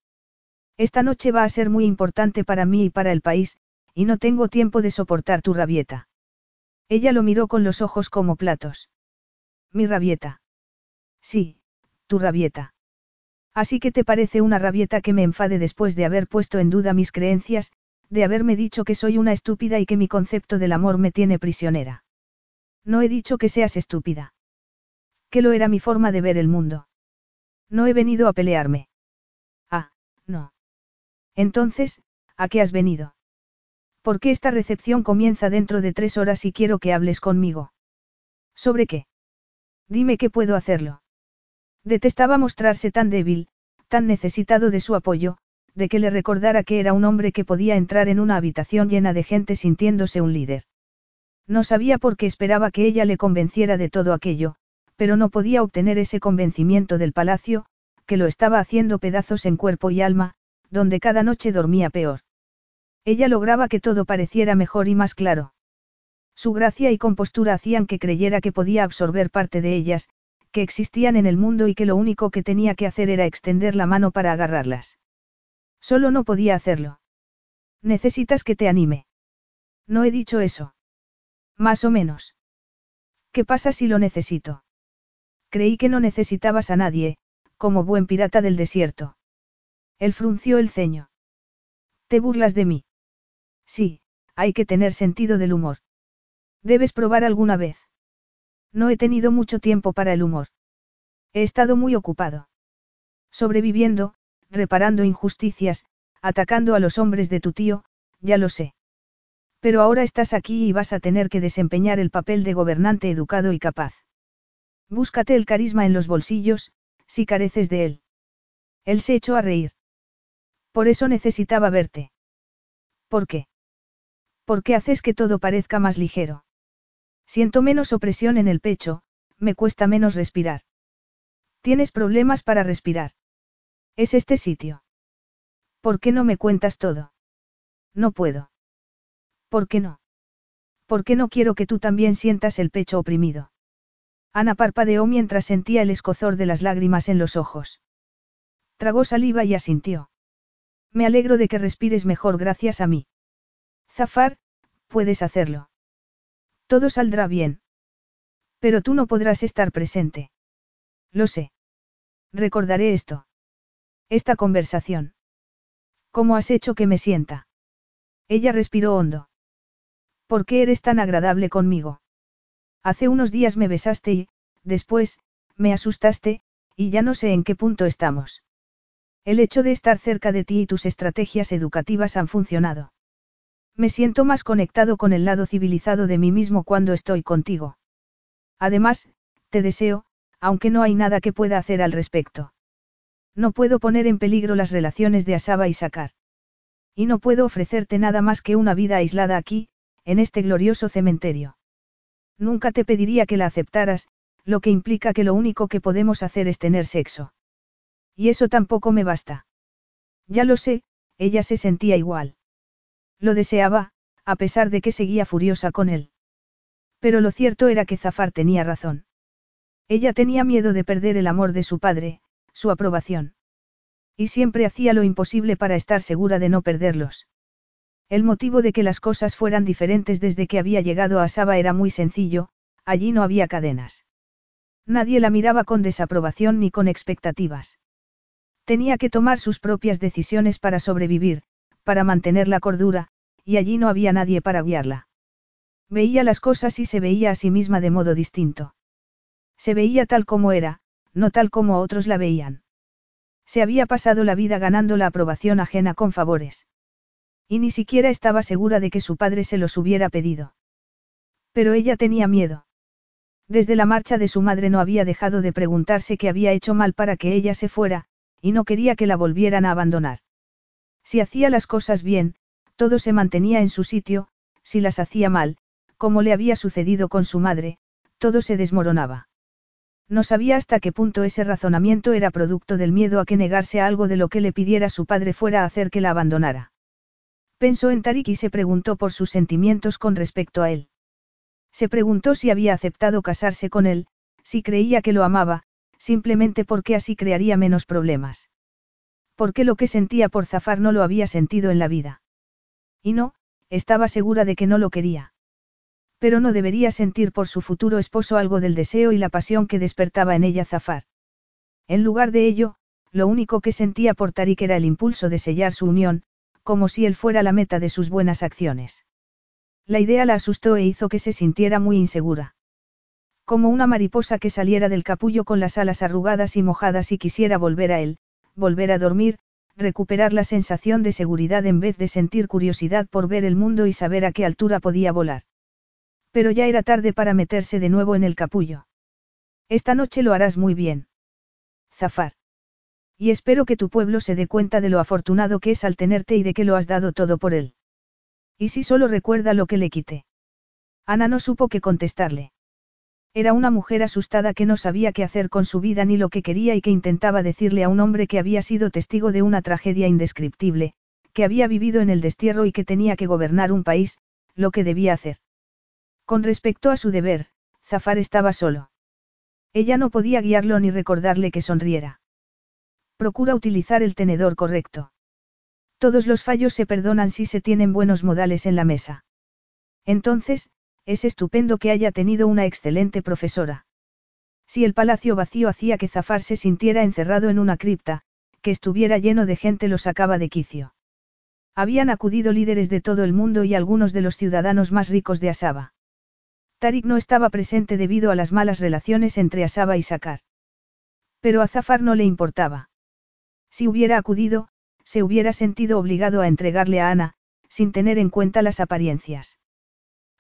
Esta noche va a ser muy importante para mí y para el país, y no tengo tiempo de soportar tu rabieta. Ella lo miró con los ojos como platos. Mi rabieta. Sí, tu rabieta. Así que te parece una rabieta que me enfade después de haber puesto en duda mis creencias, de haberme dicho que soy una estúpida y que mi concepto del amor me tiene prisionera. No he dicho que seas estúpida. Que lo era mi forma de ver el mundo. No he venido a pelearme. Ah, no. Entonces, ¿a qué has venido? Porque esta recepción comienza dentro de tres horas y quiero que hables conmigo. ¿Sobre qué? Dime que puedo hacerlo. Detestaba mostrarse tan débil, tan necesitado de su apoyo, de que le recordara que era un hombre que podía entrar en una habitación llena de gente sintiéndose un líder. No sabía por qué esperaba que ella le convenciera de todo aquello, pero no podía obtener ese convencimiento del palacio, que lo estaba haciendo pedazos en cuerpo y alma, donde cada noche dormía peor. Ella lograba que todo pareciera mejor y más claro. Su gracia y compostura hacían que creyera que podía absorber parte de ellas, que existían en el mundo y que lo único que tenía que hacer era extender la mano para agarrarlas. Solo no podía hacerlo. Necesitas que te anime. No he dicho eso. Más o menos. ¿Qué pasa si lo necesito? Creí que no necesitabas a nadie, como buen pirata del desierto. Él frunció el ceño. ¿Te burlas de mí? Sí, hay que tener sentido del humor. Debes probar alguna vez. No he tenido mucho tiempo para el humor. He estado muy ocupado. Sobreviviendo, reparando injusticias, atacando a los hombres de tu tío, ya lo sé. Pero ahora estás aquí y vas a tener que desempeñar el papel de gobernante educado y capaz. Búscate el carisma en los bolsillos, si careces de él. Él se echó a reír. Por eso necesitaba verte. ¿Por qué? Porque haces que todo parezca más ligero. Siento menos opresión en el pecho, me cuesta menos respirar. Tienes problemas para respirar. Es este sitio. ¿Por qué no me cuentas todo? No puedo. ¿Por qué no? ¿Por qué no quiero que tú también sientas el pecho oprimido? Ana parpadeó mientras sentía el escozor de las lágrimas en los ojos. Tragó saliva y asintió. Me alegro de que respires mejor gracias a mí. Zafar, puedes hacerlo. Todo saldrá bien. Pero tú no podrás estar presente. Lo sé. Recordaré esto. Esta conversación. ¿Cómo has hecho que me sienta? Ella respiró hondo. ¿Por qué eres tan agradable conmigo? Hace unos días me besaste y, después, me asustaste, y ya no sé en qué punto estamos. El hecho de estar cerca de ti y tus estrategias educativas han funcionado. Me siento más conectado con el lado civilizado de mí mismo cuando estoy contigo. Además, te deseo, aunque no hay nada que pueda hacer al respecto. No puedo poner en peligro las relaciones de Asaba y Sakar. Y no puedo ofrecerte nada más que una vida aislada aquí, en este glorioso cementerio. Nunca te pediría que la aceptaras, lo que implica que lo único que podemos hacer es tener sexo. Y eso tampoco me basta. Ya lo sé, ella se sentía igual. Lo deseaba, a pesar de que seguía furiosa con él. Pero lo cierto era que Zafar tenía razón. Ella tenía miedo de perder el amor de su padre, su aprobación. Y siempre hacía lo imposible para estar segura de no perderlos. El motivo de que las cosas fueran diferentes desde que había llegado a Saba era muy sencillo, allí no había cadenas. Nadie la miraba con desaprobación ni con expectativas. Tenía que tomar sus propias decisiones para sobrevivir, para mantener la cordura, y allí no había nadie para guiarla. Veía las cosas y se veía a sí misma de modo distinto. Se veía tal como era, no tal como otros la veían. Se había pasado la vida ganando la aprobación ajena con favores. Y ni siquiera estaba segura de que su padre se los hubiera pedido. Pero ella tenía miedo. Desde la marcha de su madre no había dejado de preguntarse qué había hecho mal para que ella se fuera, y no quería que la volvieran a abandonar. Si hacía las cosas bien, todo se mantenía en su sitio, si las hacía mal, como le había sucedido con su madre, todo se desmoronaba. No sabía hasta qué punto ese razonamiento era producto del miedo a que negarse a algo de lo que le pidiera su padre fuera a hacer que la abandonara. Pensó en Tarik y se preguntó por sus sentimientos con respecto a él. Se preguntó si había aceptado casarse con él, si creía que lo amaba, simplemente porque así crearía menos problemas porque lo que sentía por Zafar no lo había sentido en la vida. Y no, estaba segura de que no lo quería. Pero no debería sentir por su futuro esposo algo del deseo y la pasión que despertaba en ella Zafar. En lugar de ello, lo único que sentía por Tarik era el impulso de sellar su unión, como si él fuera la meta de sus buenas acciones. La idea la asustó e hizo que se sintiera muy insegura. Como una mariposa que saliera del capullo con las alas arrugadas y mojadas y quisiera volver a él, volver a dormir, recuperar la sensación de seguridad en vez de sentir curiosidad por ver el mundo y saber a qué altura podía volar. Pero ya era tarde para meterse de nuevo en el capullo. Esta noche lo harás muy bien. Zafar. Y espero que tu pueblo se dé cuenta de lo afortunado que es al tenerte y de que lo has dado todo por él. ¿Y si solo recuerda lo que le quité? Ana no supo qué contestarle. Era una mujer asustada que no sabía qué hacer con su vida ni lo que quería y que intentaba decirle a un hombre que había sido testigo de una tragedia indescriptible, que había vivido en el destierro y que tenía que gobernar un país, lo que debía hacer. Con respecto a su deber, Zafar estaba solo. Ella no podía guiarlo ni recordarle que sonriera. Procura utilizar el tenedor correcto. Todos los fallos se perdonan si se tienen buenos modales en la mesa. Entonces, es estupendo que haya tenido una excelente profesora. Si el palacio vacío hacía que Zafar se sintiera encerrado en una cripta, que estuviera lleno de gente lo sacaba de quicio. Habían acudido líderes de todo el mundo y algunos de los ciudadanos más ricos de Asaba. Tarik no estaba presente debido a las malas relaciones entre Asaba y Sakar. Pero a Zafar no le importaba. Si hubiera acudido, se hubiera sentido obligado a entregarle a Ana, sin tener en cuenta las apariencias.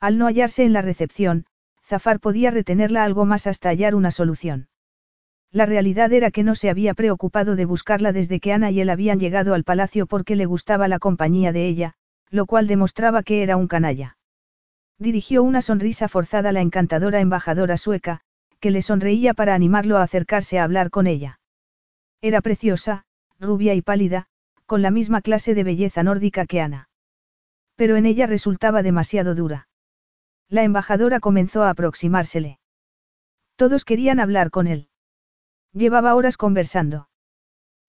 Al no hallarse en la recepción, Zafar podía retenerla algo más hasta hallar una solución. La realidad era que no se había preocupado de buscarla desde que Ana y él habían llegado al palacio porque le gustaba la compañía de ella, lo cual demostraba que era un canalla. Dirigió una sonrisa forzada a la encantadora embajadora sueca, que le sonreía para animarlo a acercarse a hablar con ella. Era preciosa, rubia y pálida, con la misma clase de belleza nórdica que Ana. Pero en ella resultaba demasiado dura. La embajadora comenzó a aproximársele. Todos querían hablar con él. Llevaba horas conversando.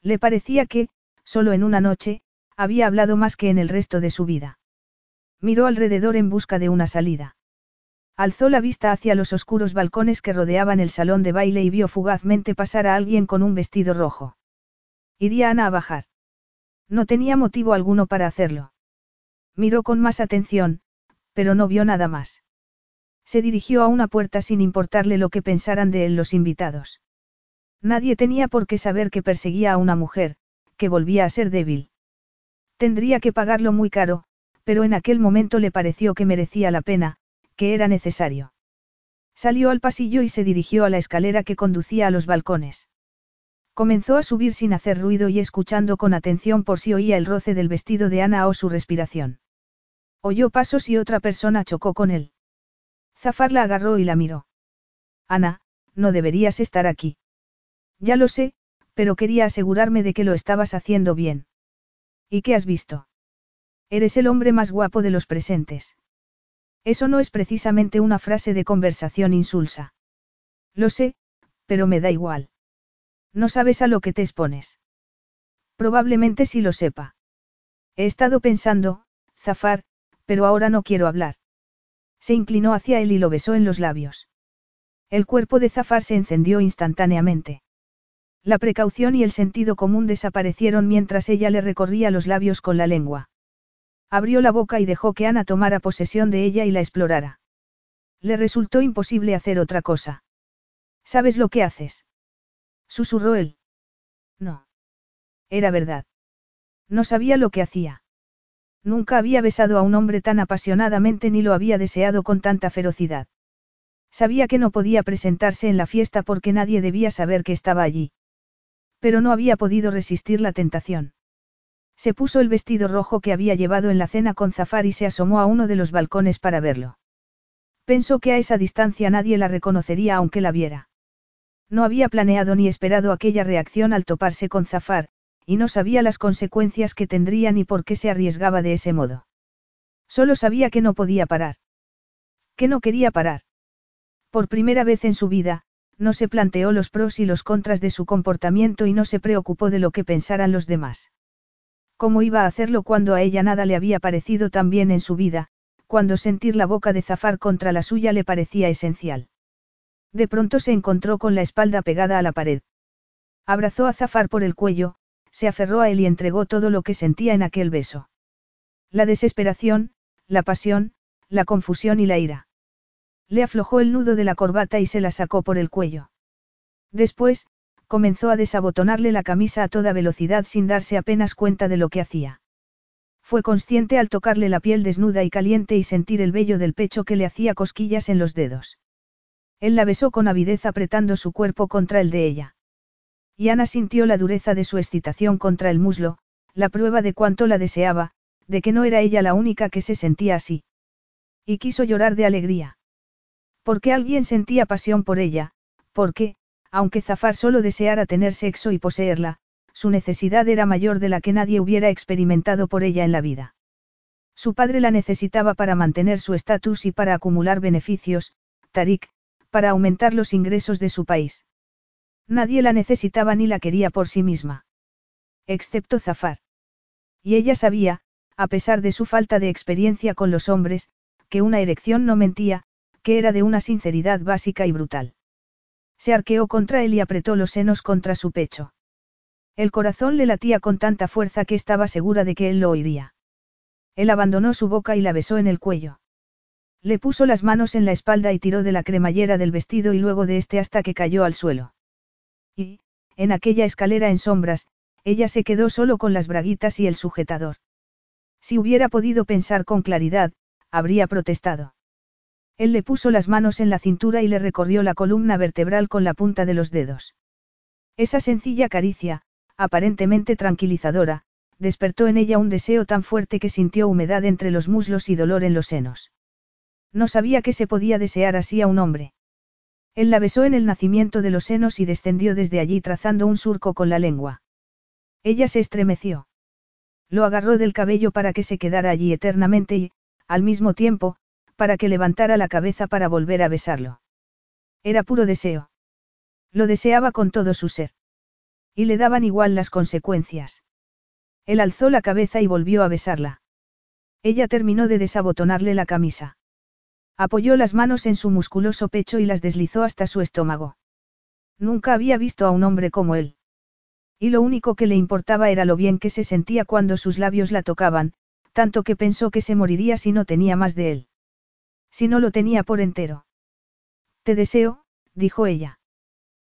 Le parecía que, solo en una noche, había hablado más que en el resto de su vida. Miró alrededor en busca de una salida. Alzó la vista hacia los oscuros balcones que rodeaban el salón de baile y vio fugazmente pasar a alguien con un vestido rojo. Iría Ana a bajar. No tenía motivo alguno para hacerlo. Miró con más atención, pero no vio nada más. Se dirigió a una puerta sin importarle lo que pensaran de él los invitados. Nadie tenía por qué saber que perseguía a una mujer, que volvía a ser débil. Tendría que pagarlo muy caro, pero en aquel momento le pareció que merecía la pena, que era necesario. Salió al pasillo y se dirigió a la escalera que conducía a los balcones. Comenzó a subir sin hacer ruido y escuchando con atención por si oía el roce del vestido de Ana o su respiración. Oyó pasos y otra persona chocó con él. Zafar la agarró y la miró. Ana, no deberías estar aquí. Ya lo sé, pero quería asegurarme de que lo estabas haciendo bien. ¿Y qué has visto? Eres el hombre más guapo de los presentes. Eso no es precisamente una frase de conversación insulsa. Lo sé, pero me da igual. No sabes a lo que te expones. Probablemente sí lo sepa. He estado pensando, Zafar, pero ahora no quiero hablar. Se inclinó hacia él y lo besó en los labios. El cuerpo de Zafar se encendió instantáneamente. La precaución y el sentido común desaparecieron mientras ella le recorría los labios con la lengua. Abrió la boca y dejó que Ana tomara posesión de ella y la explorara. Le resultó imposible hacer otra cosa. ¿Sabes lo que haces? Susurró él. No. Era verdad. No sabía lo que hacía. Nunca había besado a un hombre tan apasionadamente ni lo había deseado con tanta ferocidad. Sabía que no podía presentarse en la fiesta porque nadie debía saber que estaba allí. Pero no había podido resistir la tentación. Se puso el vestido rojo que había llevado en la cena con Zafar y se asomó a uno de los balcones para verlo. Pensó que a esa distancia nadie la reconocería aunque la viera. No había planeado ni esperado aquella reacción al toparse con Zafar, y no sabía las consecuencias que tendría ni por qué se arriesgaba de ese modo. Solo sabía que no podía parar. Que no quería parar. Por primera vez en su vida, no se planteó los pros y los contras de su comportamiento y no se preocupó de lo que pensaran los demás. ¿Cómo iba a hacerlo cuando a ella nada le había parecido tan bien en su vida, cuando sentir la boca de Zafar contra la suya le parecía esencial? De pronto se encontró con la espalda pegada a la pared. Abrazó a Zafar por el cuello, se aferró a él y entregó todo lo que sentía en aquel beso. La desesperación, la pasión, la confusión y la ira. Le aflojó el nudo de la corbata y se la sacó por el cuello. Después, comenzó a desabotonarle la camisa a toda velocidad sin darse apenas cuenta de lo que hacía. Fue consciente al tocarle la piel desnuda y caliente y sentir el vello del pecho que le hacía cosquillas en los dedos. Él la besó con avidez apretando su cuerpo contra el de ella. Y Ana sintió la dureza de su excitación contra el muslo, la prueba de cuánto la deseaba, de que no era ella la única que se sentía así. Y quiso llorar de alegría. Porque alguien sentía pasión por ella, porque, aunque Zafar solo deseara tener sexo y poseerla, su necesidad era mayor de la que nadie hubiera experimentado por ella en la vida. Su padre la necesitaba para mantener su estatus y para acumular beneficios, Tarik, para aumentar los ingresos de su país. Nadie la necesitaba ni la quería por sí misma. Excepto Zafar. Y ella sabía, a pesar de su falta de experiencia con los hombres, que una erección no mentía, que era de una sinceridad básica y brutal. Se arqueó contra él y apretó los senos contra su pecho. El corazón le latía con tanta fuerza que estaba segura de que él lo oiría. Él abandonó su boca y la besó en el cuello. Le puso las manos en la espalda y tiró de la cremallera del vestido y luego de este hasta que cayó al suelo. Y, en aquella escalera en sombras, ella se quedó solo con las braguitas y el sujetador. Si hubiera podido pensar con claridad, habría protestado. Él le puso las manos en la cintura y le recorrió la columna vertebral con la punta de los dedos. Esa sencilla caricia, aparentemente tranquilizadora, despertó en ella un deseo tan fuerte que sintió humedad entre los muslos y dolor en los senos. No sabía que se podía desear así a un hombre. Él la besó en el nacimiento de los senos y descendió desde allí trazando un surco con la lengua. Ella se estremeció. Lo agarró del cabello para que se quedara allí eternamente y, al mismo tiempo, para que levantara la cabeza para volver a besarlo. Era puro deseo. Lo deseaba con todo su ser. Y le daban igual las consecuencias. Él alzó la cabeza y volvió a besarla. Ella terminó de desabotonarle la camisa. Apoyó las manos en su musculoso pecho y las deslizó hasta su estómago. Nunca había visto a un hombre como él. Y lo único que le importaba era lo bien que se sentía cuando sus labios la tocaban, tanto que pensó que se moriría si no tenía más de él. Si no lo tenía por entero. Te deseo, dijo ella.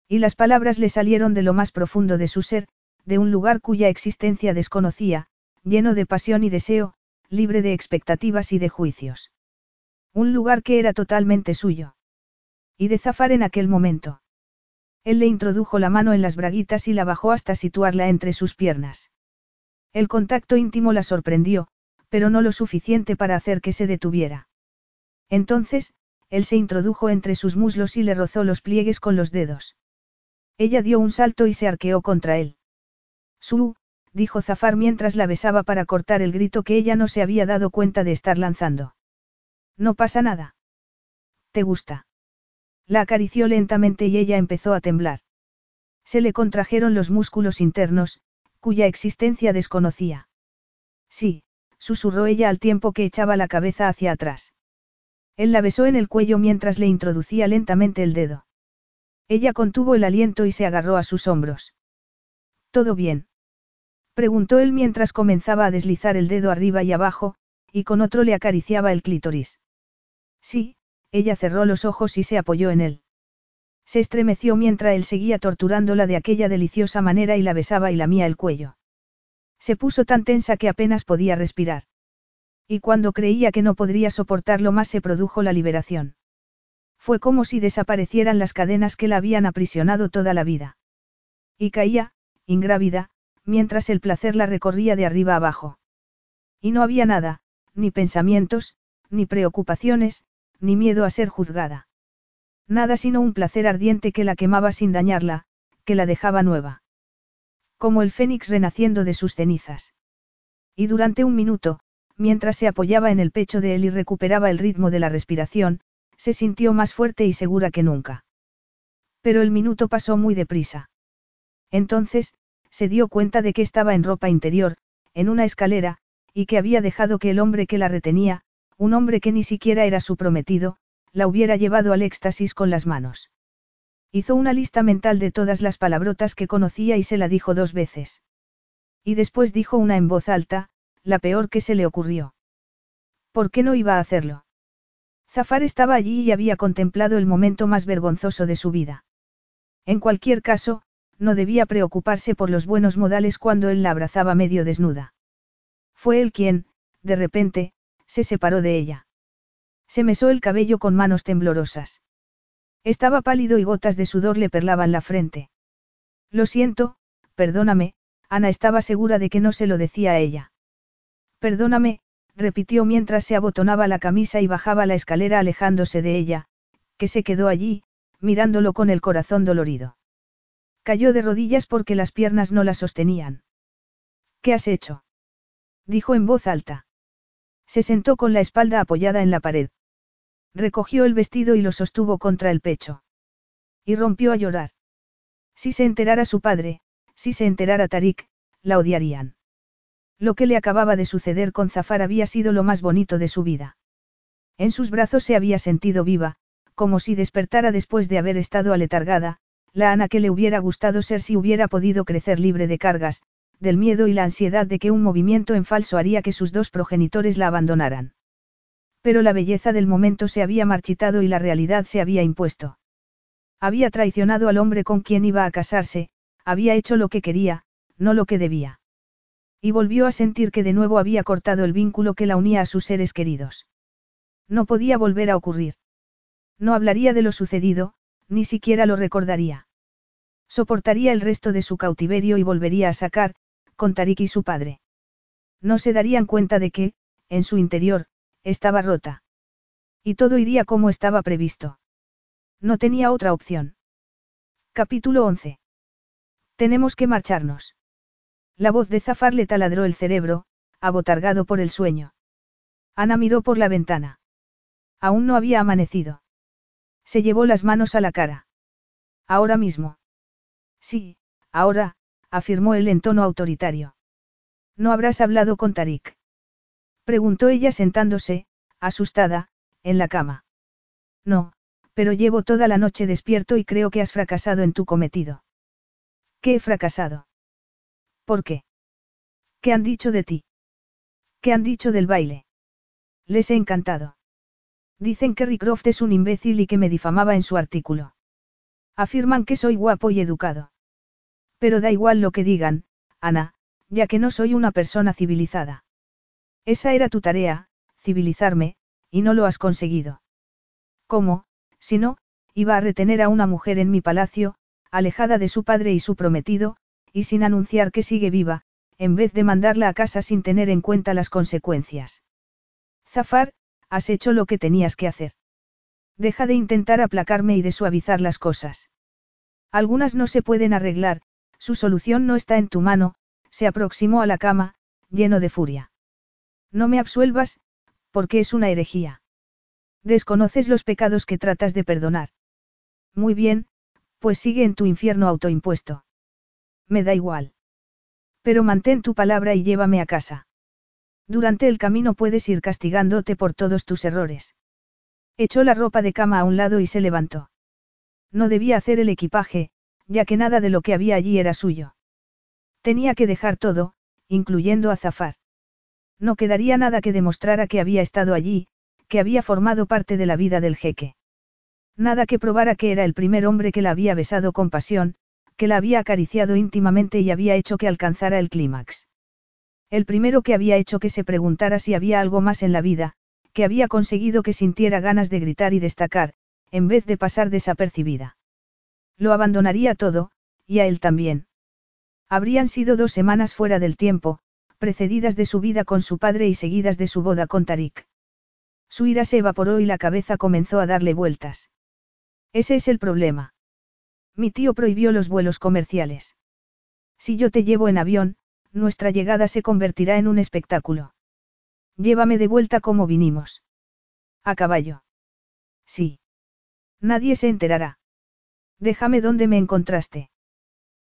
Y las palabras le salieron de lo más profundo de su ser, de un lugar cuya existencia desconocía, lleno de pasión y deseo, libre de expectativas y de juicios. Un lugar que era totalmente suyo. Y de zafar en aquel momento. Él le introdujo la mano en las braguitas y la bajó hasta situarla entre sus piernas. El contacto íntimo la sorprendió, pero no lo suficiente para hacer que se detuviera. Entonces, él se introdujo entre sus muslos y le rozó los pliegues con los dedos. Ella dio un salto y se arqueó contra él. Su, dijo Zafar mientras la besaba para cortar el grito que ella no se había dado cuenta de estar lanzando. No pasa nada. ¿Te gusta? La acarició lentamente y ella empezó a temblar. Se le contrajeron los músculos internos, cuya existencia desconocía. Sí, susurró ella al tiempo que echaba la cabeza hacia atrás. Él la besó en el cuello mientras le introducía lentamente el dedo. Ella contuvo el aliento y se agarró a sus hombros. ¿Todo bien? Preguntó él mientras comenzaba a deslizar el dedo arriba y abajo, y con otro le acariciaba el clítoris. Sí, ella cerró los ojos y se apoyó en él. Se estremeció mientras él seguía torturándola de aquella deliciosa manera y la besaba y lamía el cuello. Se puso tan tensa que apenas podía respirar. Y cuando creía que no podría soportarlo más se produjo la liberación. Fue como si desaparecieran las cadenas que la habían aprisionado toda la vida. Y caía, ingrávida, mientras el placer la recorría de arriba abajo. Y no había nada, ni pensamientos, ni preocupaciones, ni miedo a ser juzgada. Nada sino un placer ardiente que la quemaba sin dañarla, que la dejaba nueva. Como el fénix renaciendo de sus cenizas. Y durante un minuto, mientras se apoyaba en el pecho de él y recuperaba el ritmo de la respiración, se sintió más fuerte y segura que nunca. Pero el minuto pasó muy deprisa. Entonces, se dio cuenta de que estaba en ropa interior, en una escalera, y que había dejado que el hombre que la retenía, un hombre que ni siquiera era su prometido, la hubiera llevado al éxtasis con las manos. Hizo una lista mental de todas las palabrotas que conocía y se la dijo dos veces. Y después dijo una en voz alta, la peor que se le ocurrió. ¿Por qué no iba a hacerlo? Zafar estaba allí y había contemplado el momento más vergonzoso de su vida. En cualquier caso, no debía preocuparse por los buenos modales cuando él la abrazaba medio desnuda. Fue él quien, de repente, se separó de ella. Se mesó el cabello con manos temblorosas. Estaba pálido y gotas de sudor le perlaban la frente. Lo siento, perdóname, Ana estaba segura de que no se lo decía a ella. Perdóname, repitió mientras se abotonaba la camisa y bajaba la escalera alejándose de ella, que se quedó allí, mirándolo con el corazón dolorido. Cayó de rodillas porque las piernas no la sostenían. ¿Qué has hecho? dijo en voz alta. Se sentó con la espalda apoyada en la pared. Recogió el vestido y lo sostuvo contra el pecho. Y rompió a llorar. Si se enterara su padre, si se enterara Tarik, la odiarían. Lo que le acababa de suceder con Zafar había sido lo más bonito de su vida. En sus brazos se había sentido viva, como si despertara después de haber estado aletargada, la Ana que le hubiera gustado ser si hubiera podido crecer libre de cargas, del miedo y la ansiedad de que un movimiento en falso haría que sus dos progenitores la abandonaran. Pero la belleza del momento se había marchitado y la realidad se había impuesto. Había traicionado al hombre con quien iba a casarse, había hecho lo que quería, no lo que debía. Y volvió a sentir que de nuevo había cortado el vínculo que la unía a sus seres queridos. No podía volver a ocurrir. No hablaría de lo sucedido, ni siquiera lo recordaría. Soportaría el resto de su cautiverio y volvería a sacar, con Tarik y su padre. No se darían cuenta de que, en su interior, estaba rota. Y todo iría como estaba previsto. No tenía otra opción. Capítulo 11. Tenemos que marcharnos. La voz de Zafar le taladró el cerebro, abotargado por el sueño. Ana miró por la ventana. Aún no había amanecido. Se llevó las manos a la cara. Ahora mismo. Sí, ahora, afirmó él en tono autoritario. ¿No habrás hablado con Tarik? Preguntó ella sentándose, asustada, en la cama. No, pero llevo toda la noche despierto y creo que has fracasado en tu cometido. ¿Qué he fracasado? ¿Por qué? ¿Qué han dicho de ti? ¿Qué han dicho del baile? Les he encantado. Dicen que Rickroft es un imbécil y que me difamaba en su artículo. Afirman que soy guapo y educado. Pero da igual lo que digan, Ana, ya que no soy una persona civilizada. Esa era tu tarea, civilizarme, y no lo has conseguido. ¿Cómo, si no, iba a retener a una mujer en mi palacio, alejada de su padre y su prometido, y sin anunciar que sigue viva, en vez de mandarla a casa sin tener en cuenta las consecuencias. Zafar, has hecho lo que tenías que hacer. Deja de intentar aplacarme y de suavizar las cosas. Algunas no se pueden arreglar, su solución no está en tu mano, se aproximó a la cama, lleno de furia. No me absuelvas, porque es una herejía. Desconoces los pecados que tratas de perdonar. Muy bien, pues sigue en tu infierno autoimpuesto. Me da igual. Pero mantén tu palabra y llévame a casa. Durante el camino puedes ir castigándote por todos tus errores. Echó la ropa de cama a un lado y se levantó. No debía hacer el equipaje, ya que nada de lo que había allí era suyo. Tenía que dejar todo, incluyendo a Zafar. No quedaría nada que demostrara que había estado allí, que había formado parte de la vida del jeque. Nada que probara que era el primer hombre que la había besado con pasión, que la había acariciado íntimamente y había hecho que alcanzara el clímax. El primero que había hecho que se preguntara si había algo más en la vida, que había conseguido que sintiera ganas de gritar y destacar, en vez de pasar desapercibida. Lo abandonaría todo, y a él también. Habrían sido dos semanas fuera del tiempo, precedidas de su vida con su padre y seguidas de su boda con Tarik. Su ira se evaporó y la cabeza comenzó a darle vueltas. Ese es el problema. Mi tío prohibió los vuelos comerciales. Si yo te llevo en avión, nuestra llegada se convertirá en un espectáculo. Llévame de vuelta como vinimos. A caballo. Sí. Nadie se enterará. Déjame donde me encontraste.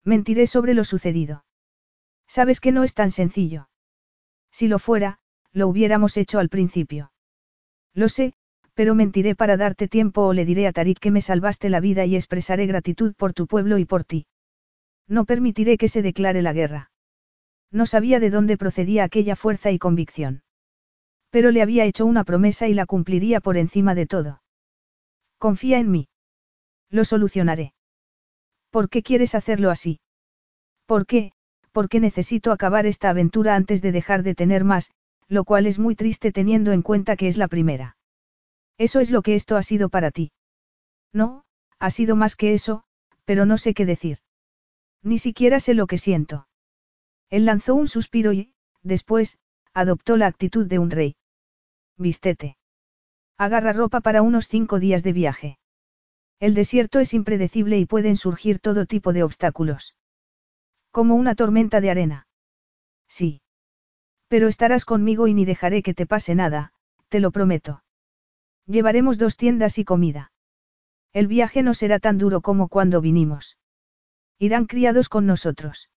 Mentiré sobre lo sucedido. Sabes que no es tan sencillo. Si lo fuera, lo hubiéramos hecho al principio. Lo sé, pero mentiré para darte tiempo o le diré a Tarik que me salvaste la vida y expresaré gratitud por tu pueblo y por ti. No permitiré que se declare la guerra. No sabía de dónde procedía aquella fuerza y convicción. Pero le había hecho una promesa y la cumpliría por encima de todo. Confía en mí. Lo solucionaré. ¿Por qué quieres hacerlo así? ¿Por qué? Porque necesito acabar esta aventura antes de dejar de tener más, lo cual es muy triste teniendo en cuenta que es la primera. Eso es lo que esto ha sido para ti. No, ha sido más que eso, pero no sé qué decir. Ni siquiera sé lo que siento. Él lanzó un suspiro y, después, adoptó la actitud de un rey. Vístete. Agarra ropa para unos cinco días de viaje. El desierto es impredecible y pueden surgir todo tipo de obstáculos. Como una tormenta de arena. Sí. Pero estarás conmigo y ni dejaré que te pase nada, te lo prometo. Llevaremos dos tiendas y comida. El viaje no será tan duro como cuando vinimos. Irán criados con nosotros.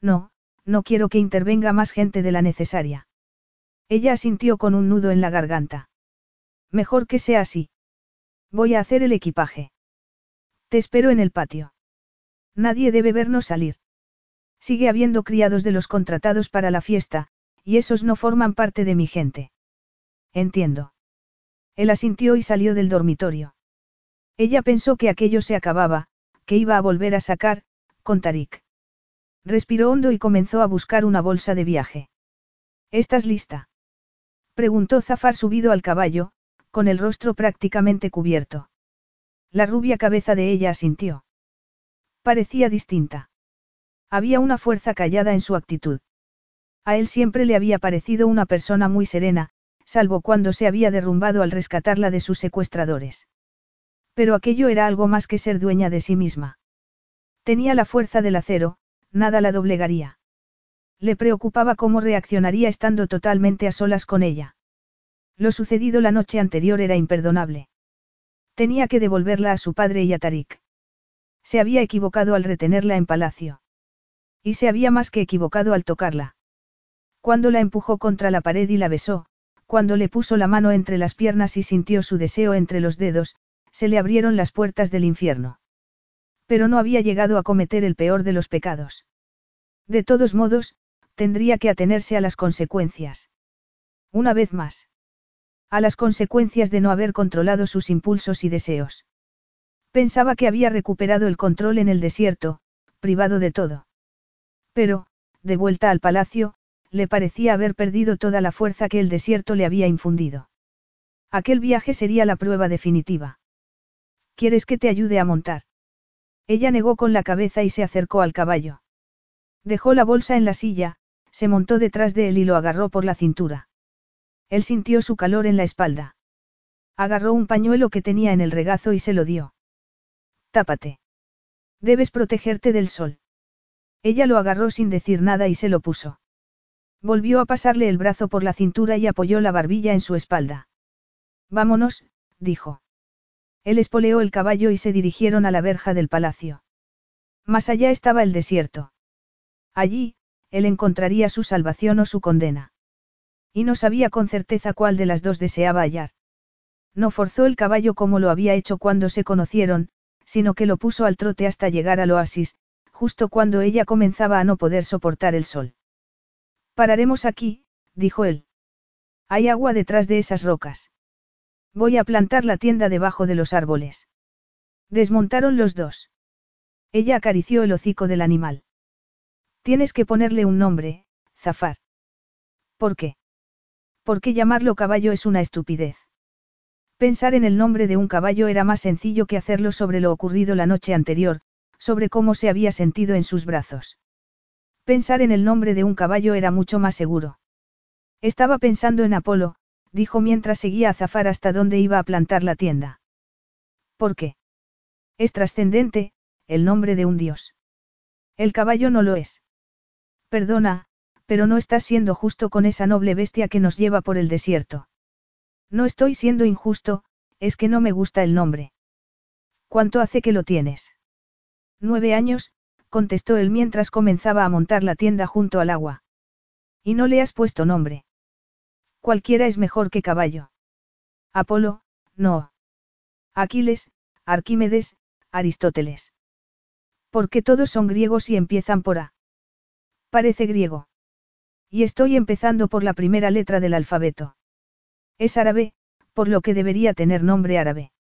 No, no quiero que intervenga más gente de la necesaria. Ella asintió con un nudo en la garganta. Mejor que sea así. Voy a hacer el equipaje. Te espero en el patio. Nadie debe vernos salir. Sigue habiendo criados de los contratados para la fiesta, y esos no forman parte de mi gente. Entiendo. Él asintió y salió del dormitorio. Ella pensó que aquello se acababa, que iba a volver a sacar, con Tarik. Respiró hondo y comenzó a buscar una bolsa de viaje. ¿Estás lista? Preguntó Zafar subido al caballo, con el rostro prácticamente cubierto. La rubia cabeza de ella asintió. Parecía distinta. Había una fuerza callada en su actitud. A él siempre le había parecido una persona muy serena, salvo cuando se había derrumbado al rescatarla de sus secuestradores. Pero aquello era algo más que ser dueña de sí misma. Tenía la fuerza del acero, nada la doblegaría. Le preocupaba cómo reaccionaría estando totalmente a solas con ella. Lo sucedido la noche anterior era imperdonable. Tenía que devolverla a su padre y a Tarik. Se había equivocado al retenerla en palacio. Y se había más que equivocado al tocarla. Cuando la empujó contra la pared y la besó, cuando le puso la mano entre las piernas y sintió su deseo entre los dedos, se le abrieron las puertas del infierno. Pero no había llegado a cometer el peor de los pecados. De todos modos, tendría que atenerse a las consecuencias. Una vez más. A las consecuencias de no haber controlado sus impulsos y deseos. Pensaba que había recuperado el control en el desierto, privado de todo. Pero, de vuelta al palacio, le parecía haber perdido toda la fuerza que el desierto le había infundido. Aquel viaje sería la prueba definitiva. ¿Quieres que te ayude a montar? Ella negó con la cabeza y se acercó al caballo. Dejó la bolsa en la silla, se montó detrás de él y lo agarró por la cintura. Él sintió su calor en la espalda. Agarró un pañuelo que tenía en el regazo y se lo dio. Tápate. Debes protegerte del sol. Ella lo agarró sin decir nada y se lo puso. Volvió a pasarle el brazo por la cintura y apoyó la barbilla en su espalda. Vámonos, dijo. Él espoleó el caballo y se dirigieron a la verja del palacio. Más allá estaba el desierto. Allí, él encontraría su salvación o su condena. Y no sabía con certeza cuál de las dos deseaba hallar. No forzó el caballo como lo había hecho cuando se conocieron, sino que lo puso al trote hasta llegar al oasis, justo cuando ella comenzaba a no poder soportar el sol. Pararemos aquí, dijo él. Hay agua detrás de esas rocas. Voy a plantar la tienda debajo de los árboles. Desmontaron los dos. Ella acarició el hocico del animal. Tienes que ponerle un nombre, Zafar. ¿Por qué? Porque llamarlo caballo es una estupidez. Pensar en el nombre de un caballo era más sencillo que hacerlo sobre lo ocurrido la noche anterior, sobre cómo se había sentido en sus brazos. Pensar en el nombre de un caballo era mucho más seguro. Estaba pensando en Apolo, dijo mientras seguía a Zafar hasta donde iba a plantar la tienda. ¿Por qué? Es trascendente, el nombre de un dios. El caballo no lo es. Perdona, pero no estás siendo justo con esa noble bestia que nos lleva por el desierto. No estoy siendo injusto, es que no me gusta el nombre. ¿Cuánto hace que lo tienes? Nueve años, contestó él mientras comenzaba a montar la tienda junto al agua. Y no le has puesto nombre. Cualquiera es mejor que caballo. Apolo, no. Aquiles, Arquímedes, Aristóteles. Porque todos son griegos y empiezan por A. Parece griego. Y estoy empezando por la primera letra del alfabeto. Es árabe, por lo que debería tener nombre árabe.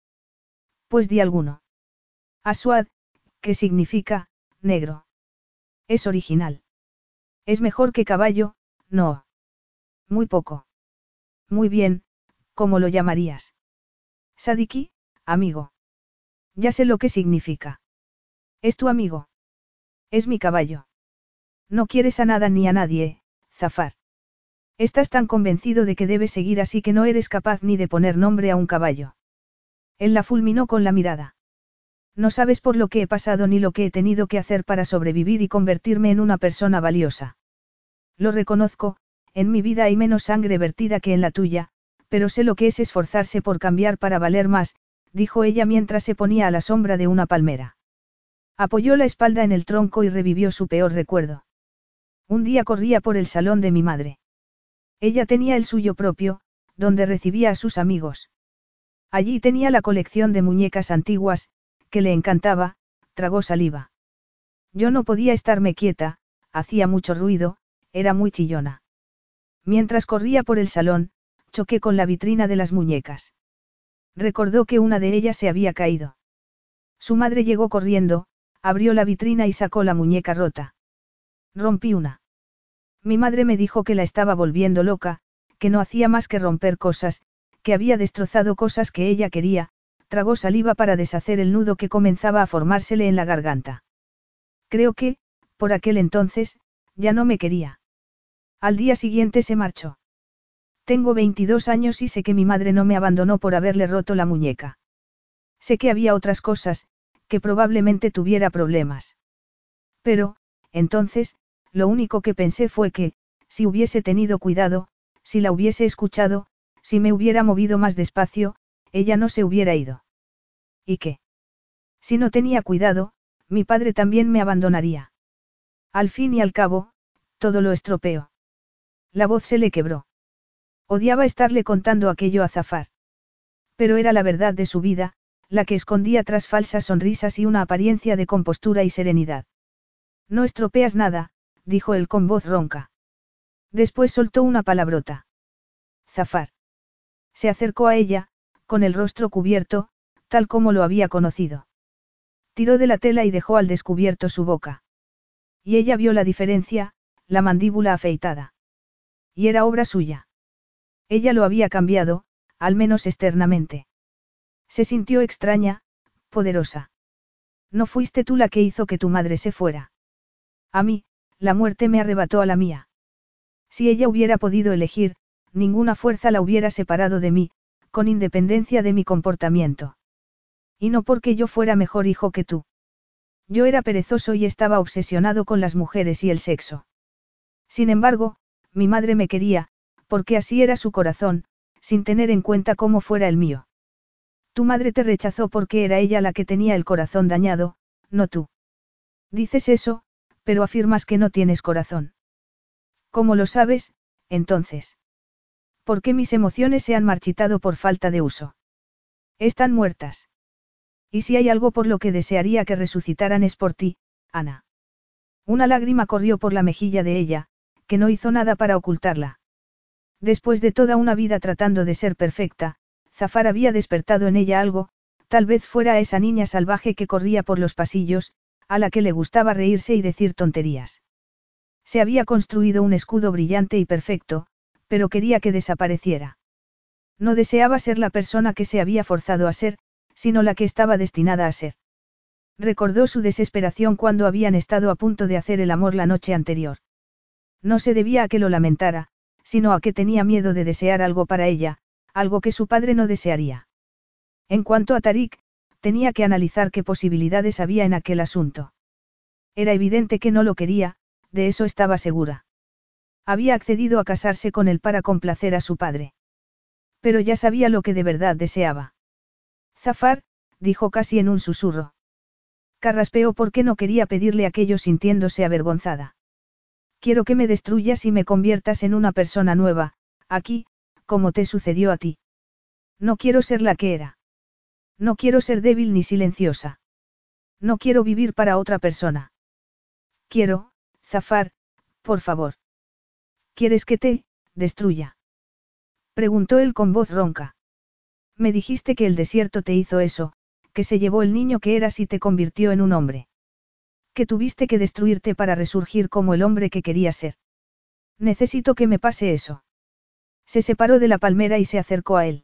Pues di alguno. Aswad, que significa, negro. Es original. Es mejor que caballo, no. Muy poco. Muy bien, ¿cómo lo llamarías? Sadiki, amigo. Ya sé lo que significa. Es tu amigo. Es mi caballo. No quieres a nada ni a nadie, Zafar. Estás tan convencido de que debes seguir así que no eres capaz ni de poner nombre a un caballo. Él la fulminó con la mirada. No sabes por lo que he pasado ni lo que he tenido que hacer para sobrevivir y convertirme en una persona valiosa. Lo reconozco, en mi vida hay menos sangre vertida que en la tuya, pero sé lo que es esforzarse por cambiar para valer más, dijo ella mientras se ponía a la sombra de una palmera. Apoyó la espalda en el tronco y revivió su peor recuerdo. Un día corría por el salón de mi madre. Ella tenía el suyo propio, donde recibía a sus amigos. Allí tenía la colección de muñecas antiguas, que le encantaba, tragó saliva. Yo no podía estarme quieta, hacía mucho ruido, era muy chillona. Mientras corría por el salón, choqué con la vitrina de las muñecas. Recordó que una de ellas se había caído. Su madre llegó corriendo, abrió la vitrina y sacó la muñeca rota. Rompí una. Mi madre me dijo que la estaba volviendo loca, que no hacía más que romper cosas, que había destrozado cosas que ella quería, tragó saliva para deshacer el nudo que comenzaba a formársele en la garganta. Creo que, por aquel entonces, ya no me quería. Al día siguiente se marchó. Tengo 22 años y sé que mi madre no me abandonó por haberle roto la muñeca. Sé que había otras cosas, que probablemente tuviera problemas. Pero, entonces, lo único que pensé fue que, si hubiese tenido cuidado, si la hubiese escuchado, si me hubiera movido más despacio, ella no se hubiera ido. ¿Y qué? Si no tenía cuidado, mi padre también me abandonaría. Al fin y al cabo, todo lo estropeó. La voz se le quebró. Odiaba estarle contando aquello a Zafar. Pero era la verdad de su vida, la que escondía tras falsas sonrisas y una apariencia de compostura y serenidad. No estropeas nada, dijo él con voz ronca. Después soltó una palabrota. Zafar. Se acercó a ella, con el rostro cubierto, tal como lo había conocido. Tiró de la tela y dejó al descubierto su boca. Y ella vio la diferencia, la mandíbula afeitada. Y era obra suya. Ella lo había cambiado, al menos externamente. Se sintió extraña, poderosa. No fuiste tú la que hizo que tu madre se fuera. A mí, la muerte me arrebató a la mía. Si ella hubiera podido elegir, ninguna fuerza la hubiera separado de mí, con independencia de mi comportamiento. Y no porque yo fuera mejor hijo que tú. Yo era perezoso y estaba obsesionado con las mujeres y el sexo. Sin embargo, mi madre me quería, porque así era su corazón, sin tener en cuenta cómo fuera el mío. Tu madre te rechazó porque era ella la que tenía el corazón dañado, no tú. Dices eso, pero afirmas que no tienes corazón. ¿Cómo lo sabes, entonces? ¿Por qué mis emociones se han marchitado por falta de uso? Están muertas. Y si hay algo por lo que desearía que resucitaran es por ti, Ana. Una lágrima corrió por la mejilla de ella, que no hizo nada para ocultarla. Después de toda una vida tratando de ser perfecta, Zafar había despertado en ella algo, tal vez fuera esa niña salvaje que corría por los pasillos, a la que le gustaba reírse y decir tonterías. Se había construido un escudo brillante y perfecto, pero quería que desapareciera. No deseaba ser la persona que se había forzado a ser, sino la que estaba destinada a ser. Recordó su desesperación cuando habían estado a punto de hacer el amor la noche anterior. No se debía a que lo lamentara, sino a que tenía miedo de desear algo para ella, algo que su padre no desearía. En cuanto a Tarik, tenía que analizar qué posibilidades había en aquel asunto. Era evidente que no lo quería, de eso estaba segura. Había accedido a casarse con él para complacer a su padre. Pero ya sabía lo que de verdad deseaba. Zafar, dijo casi en un susurro. Carraspeó porque no quería pedirle aquello sintiéndose avergonzada. Quiero que me destruyas y me conviertas en una persona nueva, aquí, como te sucedió a ti. No quiero ser la que era. No quiero ser débil ni silenciosa. No quiero vivir para otra persona. Quiero, Zafar, por favor. ¿Quieres que te, destruya? Preguntó él con voz ronca. Me dijiste que el desierto te hizo eso, que se llevó el niño que eras y te convirtió en un hombre que tuviste que destruirte para resurgir como el hombre que quería ser. Necesito que me pase eso. Se separó de la palmera y se acercó a él.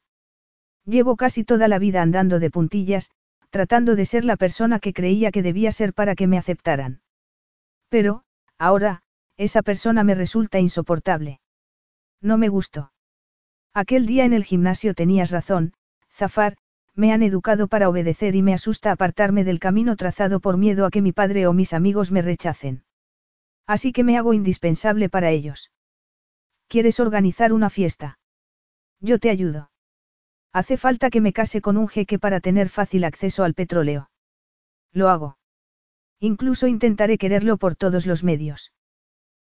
Llevo casi toda la vida andando de puntillas, tratando de ser la persona que creía que debía ser para que me aceptaran. Pero, ahora, esa persona me resulta insoportable. No me gustó. Aquel día en el gimnasio tenías razón, Zafar, me han educado para obedecer y me asusta apartarme del camino trazado por miedo a que mi padre o mis amigos me rechacen. Así que me hago indispensable para ellos. ¿Quieres organizar una fiesta? Yo te ayudo. Hace falta que me case con un jeque para tener fácil acceso al petróleo. Lo hago. Incluso intentaré quererlo por todos los medios.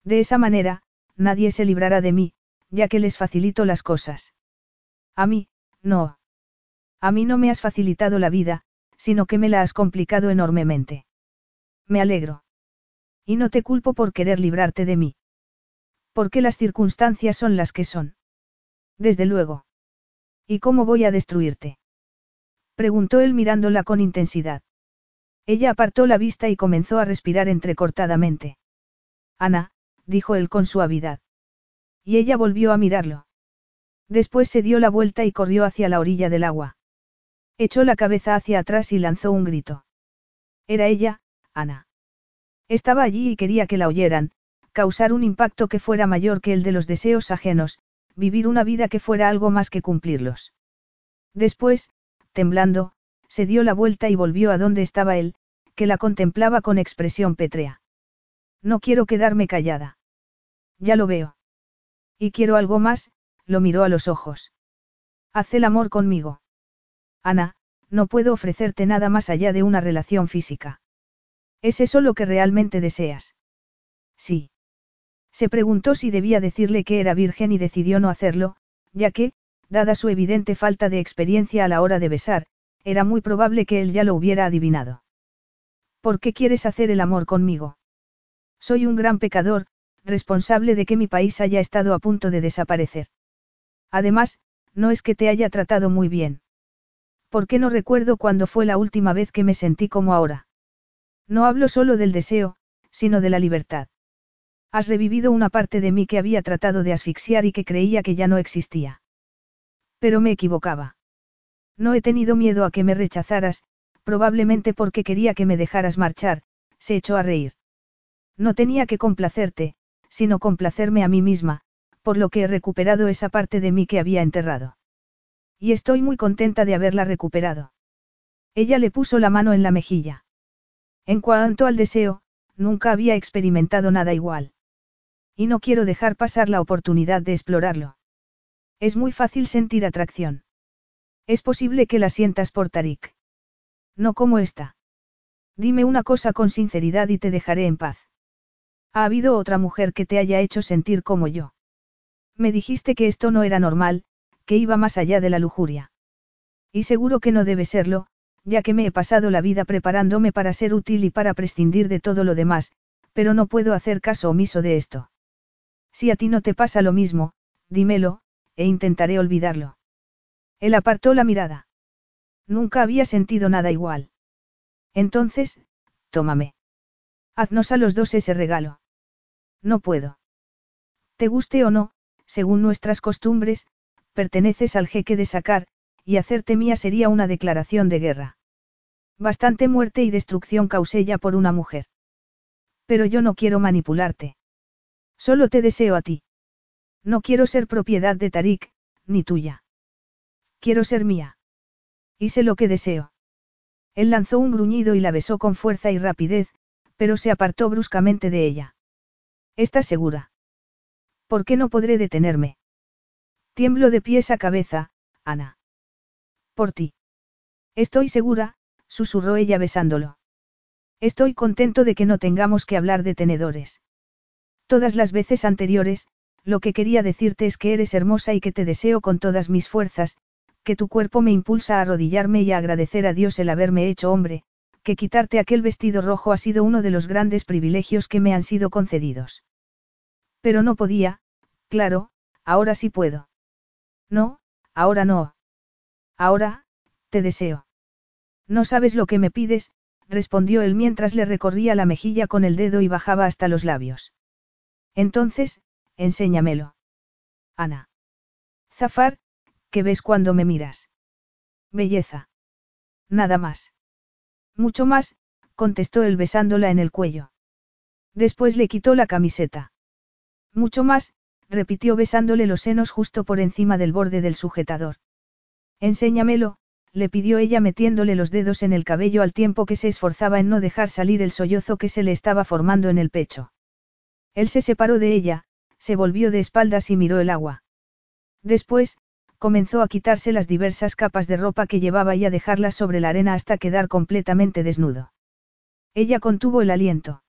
De esa manera, nadie se librará de mí, ya que les facilito las cosas. A mí, no. A mí no me has facilitado la vida, sino que me la has complicado enormemente. Me alegro. Y no te culpo por querer librarte de mí. Porque las circunstancias son las que son. Desde luego. ¿Y cómo voy a destruirte? Preguntó él mirándola con intensidad. Ella apartó la vista y comenzó a respirar entrecortadamente. Ana, dijo él con suavidad. Y ella volvió a mirarlo. Después se dio la vuelta y corrió hacia la orilla del agua. Echó la cabeza hacia atrás y lanzó un grito. Era ella, Ana. Estaba allí y quería que la oyeran, causar un impacto que fuera mayor que el de los deseos ajenos, vivir una vida que fuera algo más que cumplirlos. Después, temblando, se dio la vuelta y volvió a donde estaba él, que la contemplaba con expresión pétrea. No quiero quedarme callada. Ya lo veo. Y quiero algo más, lo miró a los ojos. Haz el amor conmigo. Ana, no puedo ofrecerte nada más allá de una relación física. ¿Es eso lo que realmente deseas? Sí. Se preguntó si debía decirle que era virgen y decidió no hacerlo, ya que, dada su evidente falta de experiencia a la hora de besar, era muy probable que él ya lo hubiera adivinado. ¿Por qué quieres hacer el amor conmigo? Soy un gran pecador, responsable de que mi país haya estado a punto de desaparecer. Además, no es que te haya tratado muy bien. ¿Por qué no recuerdo cuándo fue la última vez que me sentí como ahora? No hablo solo del deseo, sino de la libertad. Has revivido una parte de mí que había tratado de asfixiar y que creía que ya no existía. Pero me equivocaba. No he tenido miedo a que me rechazaras, probablemente porque quería que me dejaras marchar, se echó a reír. No tenía que complacerte, sino complacerme a mí misma, por lo que he recuperado esa parte de mí que había enterrado. Y estoy muy contenta de haberla recuperado. Ella le puso la mano en la mejilla. En cuanto al deseo, nunca había experimentado nada igual. Y no quiero dejar pasar la oportunidad de explorarlo. Es muy fácil sentir atracción. Es posible que la sientas por Tarik. No como esta. Dime una cosa con sinceridad y te dejaré en paz. ¿Ha habido otra mujer que te haya hecho sentir como yo? Me dijiste que esto no era normal, que iba más allá de la lujuria. Y seguro que no debe serlo, ya que me he pasado la vida preparándome para ser útil y para prescindir de todo lo demás, pero no puedo hacer caso omiso de esto. Si a ti no te pasa lo mismo, dímelo, e intentaré olvidarlo. Él apartó la mirada. Nunca había sentido nada igual. Entonces, tómame. Haznos a los dos ese regalo. No puedo. Te guste o no, según nuestras costumbres, perteneces al jeque de sacar, y hacerte mía sería una declaración de guerra. Bastante muerte y destrucción causé ya por una mujer. Pero yo no quiero manipularte. Solo te deseo a ti. No quiero ser propiedad de Tarik, ni tuya. Quiero ser mía. Y sé lo que deseo. Él lanzó un gruñido y la besó con fuerza y rapidez, pero se apartó bruscamente de ella. ¿Estás segura? ¿Por qué no podré detenerme? Tiemblo de pies a cabeza, Ana. Por ti. Estoy segura, susurró ella besándolo. Estoy contento de que no tengamos que hablar de tenedores. Todas las veces anteriores, lo que quería decirte es que eres hermosa y que te deseo con todas mis fuerzas, que tu cuerpo me impulsa a arrodillarme y a agradecer a Dios el haberme hecho hombre, que quitarte aquel vestido rojo ha sido uno de los grandes privilegios que me han sido concedidos. Pero no podía, claro, ahora sí puedo. No, ahora no. Ahora, te deseo. No sabes lo que me pides, respondió él mientras le recorría la mejilla con el dedo y bajaba hasta los labios. Entonces, enséñamelo. Ana. Zafar, ¿qué ves cuando me miras? Belleza. Nada más. Mucho más, contestó él besándola en el cuello. Después le quitó la camiseta. Mucho más, repitió besándole los senos justo por encima del borde del sujetador. Enséñamelo, le pidió ella metiéndole los dedos en el cabello al tiempo que se esforzaba en no dejar salir el sollozo que se le estaba formando en el pecho. Él se separó de ella, se volvió de espaldas y miró el agua. Después, comenzó a quitarse las diversas capas de ropa que llevaba y a dejarlas sobre la arena hasta quedar completamente desnudo. Ella contuvo el aliento.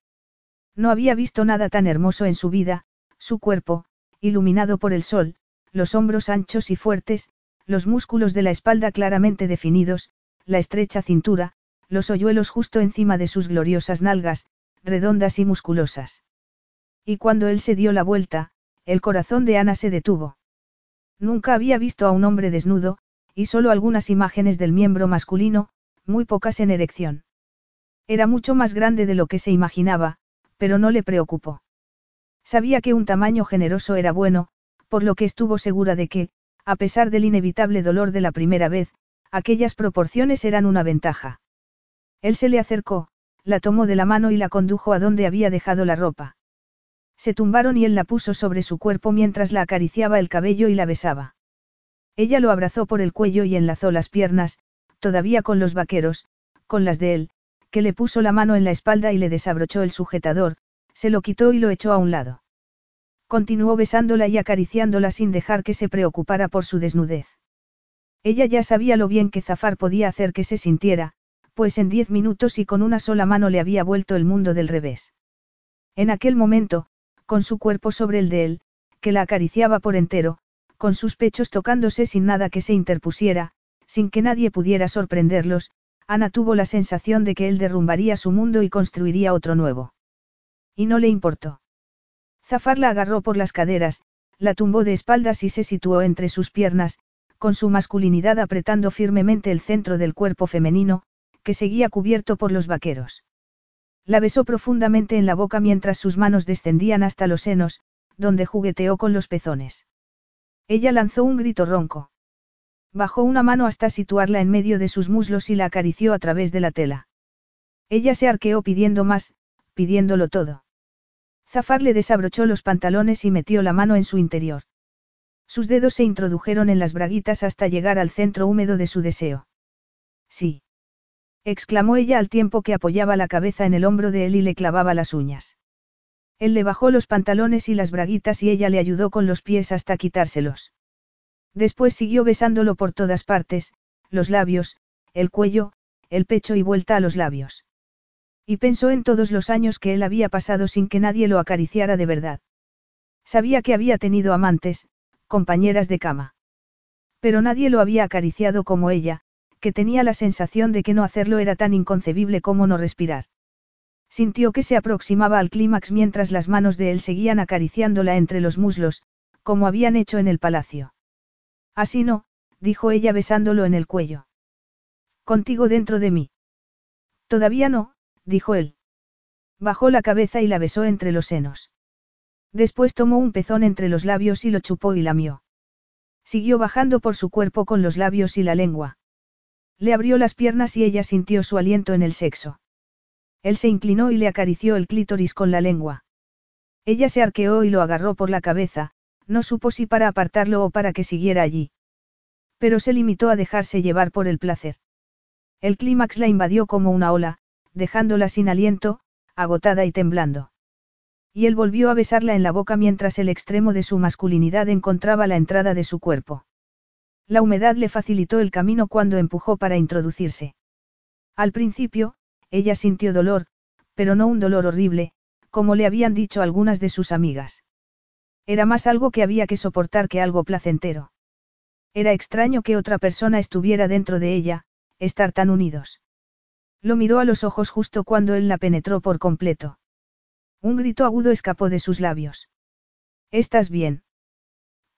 No había visto nada tan hermoso en su vida, su cuerpo, iluminado por el sol, los hombros anchos y fuertes, los músculos de la espalda claramente definidos, la estrecha cintura, los hoyuelos justo encima de sus gloriosas nalgas, redondas y musculosas. Y cuando él se dio la vuelta, el corazón de Ana se detuvo. Nunca había visto a un hombre desnudo, y solo algunas imágenes del miembro masculino, muy pocas en erección. Era mucho más grande de lo que se imaginaba, pero no le preocupó. Sabía que un tamaño generoso era bueno, por lo que estuvo segura de que, a pesar del inevitable dolor de la primera vez, aquellas proporciones eran una ventaja. Él se le acercó, la tomó de la mano y la condujo a donde había dejado la ropa. Se tumbaron y él la puso sobre su cuerpo mientras la acariciaba el cabello y la besaba. Ella lo abrazó por el cuello y enlazó las piernas, todavía con los vaqueros, con las de él, que le puso la mano en la espalda y le desabrochó el sujetador, se lo quitó y lo echó a un lado. Continuó besándola y acariciándola sin dejar que se preocupara por su desnudez. Ella ya sabía lo bien que Zafar podía hacer que se sintiera, pues en diez minutos y con una sola mano le había vuelto el mundo del revés. En aquel momento, con su cuerpo sobre el de él, que la acariciaba por entero, con sus pechos tocándose sin nada que se interpusiera, sin que nadie pudiera sorprenderlos, Ana tuvo la sensación de que él derrumbaría su mundo y construiría otro nuevo. Y no le importó. Zafar la agarró por las caderas, la tumbó de espaldas y se situó entre sus piernas, con su masculinidad apretando firmemente el centro del cuerpo femenino, que seguía cubierto por los vaqueros. La besó profundamente en la boca mientras sus manos descendían hasta los senos, donde jugueteó con los pezones. Ella lanzó un grito ronco. Bajó una mano hasta situarla en medio de sus muslos y la acarició a través de la tela. Ella se arqueó pidiendo más, pidiéndolo todo. Zafar le desabrochó los pantalones y metió la mano en su interior. Sus dedos se introdujeron en las braguitas hasta llegar al centro húmedo de su deseo. Sí. Exclamó ella al tiempo que apoyaba la cabeza en el hombro de él y le clavaba las uñas. Él le bajó los pantalones y las braguitas y ella le ayudó con los pies hasta quitárselos. Después siguió besándolo por todas partes, los labios, el cuello, el pecho y vuelta a los labios. Y pensó en todos los años que él había pasado sin que nadie lo acariciara de verdad. Sabía que había tenido amantes, compañeras de cama. Pero nadie lo había acariciado como ella, que tenía la sensación de que no hacerlo era tan inconcebible como no respirar. Sintió que se aproximaba al clímax mientras las manos de él seguían acariciándola entre los muslos, como habían hecho en el palacio. Así no, dijo ella besándolo en el cuello. Contigo dentro de mí. Todavía no, dijo él. Bajó la cabeza y la besó entre los senos. Después tomó un pezón entre los labios y lo chupó y lamió. Siguió bajando por su cuerpo con los labios y la lengua. Le abrió las piernas y ella sintió su aliento en el sexo. Él se inclinó y le acarició el clítoris con la lengua. Ella se arqueó y lo agarró por la cabeza, no supo si para apartarlo o para que siguiera allí. Pero se limitó a dejarse llevar por el placer. El clímax la invadió como una ola, dejándola sin aliento, agotada y temblando. Y él volvió a besarla en la boca mientras el extremo de su masculinidad encontraba la entrada de su cuerpo. La humedad le facilitó el camino cuando empujó para introducirse. Al principio, ella sintió dolor, pero no un dolor horrible, como le habían dicho algunas de sus amigas. Era más algo que había que soportar que algo placentero. Era extraño que otra persona estuviera dentro de ella, estar tan unidos. Lo miró a los ojos justo cuando él la penetró por completo. Un grito agudo escapó de sus labios. ¿Estás bien?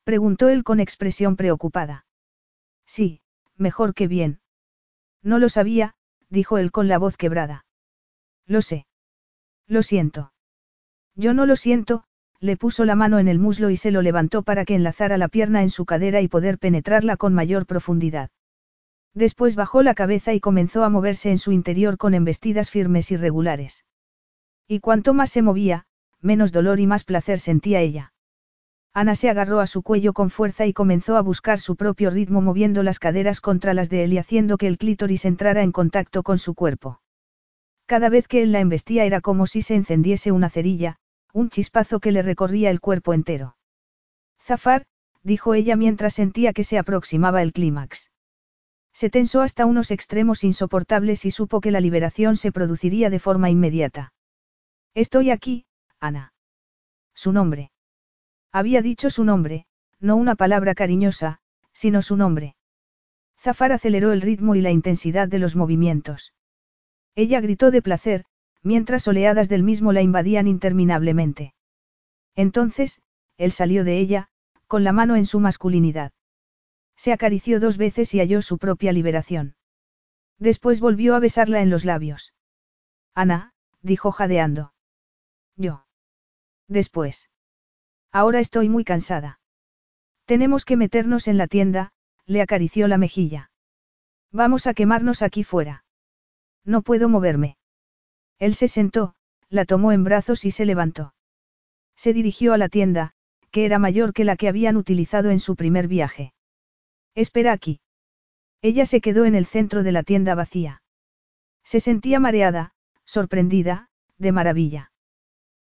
preguntó él con expresión preocupada. Sí, mejor que bien. No lo sabía, dijo él con la voz quebrada. Lo sé. Lo siento. Yo no lo siento, le puso la mano en el muslo y se lo levantó para que enlazara la pierna en su cadera y poder penetrarla con mayor profundidad. Después bajó la cabeza y comenzó a moverse en su interior con embestidas firmes y regulares. Y cuanto más se movía, menos dolor y más placer sentía ella. Ana se agarró a su cuello con fuerza y comenzó a buscar su propio ritmo moviendo las caderas contra las de él y haciendo que el clítoris entrara en contacto con su cuerpo. Cada vez que él la embestía era como si se encendiese una cerilla, un chispazo que le recorría el cuerpo entero. Zafar, dijo ella mientras sentía que se aproximaba el clímax. Se tensó hasta unos extremos insoportables y supo que la liberación se produciría de forma inmediata. Estoy aquí, Ana. Su nombre. Había dicho su nombre, no una palabra cariñosa, sino su nombre. Zafar aceleró el ritmo y la intensidad de los movimientos. Ella gritó de placer, mientras oleadas del mismo la invadían interminablemente. Entonces, él salió de ella, con la mano en su masculinidad. Se acarició dos veces y halló su propia liberación. Después volvió a besarla en los labios. Ana, dijo jadeando. Yo. Después. Ahora estoy muy cansada. Tenemos que meternos en la tienda, le acarició la mejilla. Vamos a quemarnos aquí fuera. No puedo moverme. Él se sentó, la tomó en brazos y se levantó. Se dirigió a la tienda, que era mayor que la que habían utilizado en su primer viaje. Espera aquí. Ella se quedó en el centro de la tienda vacía. Se sentía mareada, sorprendida, de maravilla.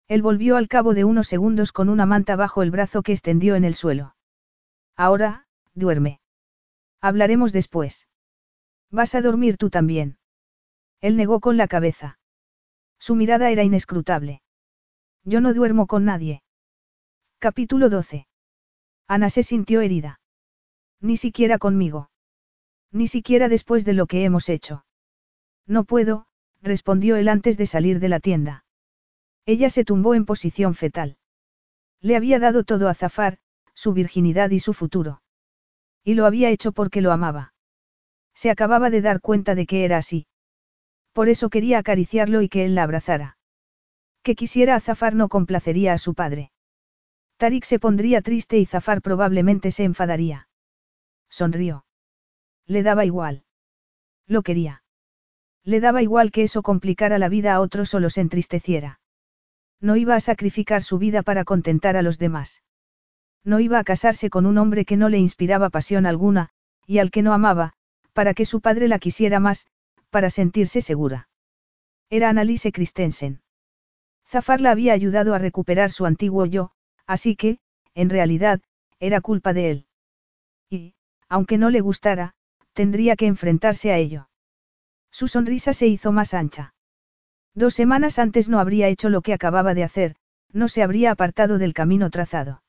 Él volvió al cabo de unos segundos con una manta bajo el brazo que extendió en el suelo. Ahora, duerme. Hablaremos después. Vas a dormir tú también. Él negó con la cabeza. Su mirada era inescrutable. Yo no duermo con nadie. Capítulo 12. Ana se sintió herida. Ni siquiera conmigo. Ni siquiera después de lo que hemos hecho. No puedo, respondió él antes de salir de la tienda. Ella se tumbó en posición fetal. Le había dado todo a Zafar, su virginidad y su futuro. Y lo había hecho porque lo amaba. Se acababa de dar cuenta de que era así. Por eso quería acariciarlo y que él la abrazara. Que quisiera a Zafar no complacería a su padre. Tarik se pondría triste y Zafar probablemente se enfadaría. Sonrió. Le daba igual. Lo quería. Le daba igual que eso complicara la vida a otros o los entristeciera. No iba a sacrificar su vida para contentar a los demás. No iba a casarse con un hombre que no le inspiraba pasión alguna, y al que no amaba, para que su padre la quisiera más, para sentirse segura. Era Annalise Christensen. Zafar la había ayudado a recuperar su antiguo yo, así que, en realidad, era culpa de él. Y, aunque no le gustara, tendría que enfrentarse a ello. Su sonrisa se hizo más ancha. Dos semanas antes no habría hecho lo que acababa de hacer, no se habría apartado del camino trazado.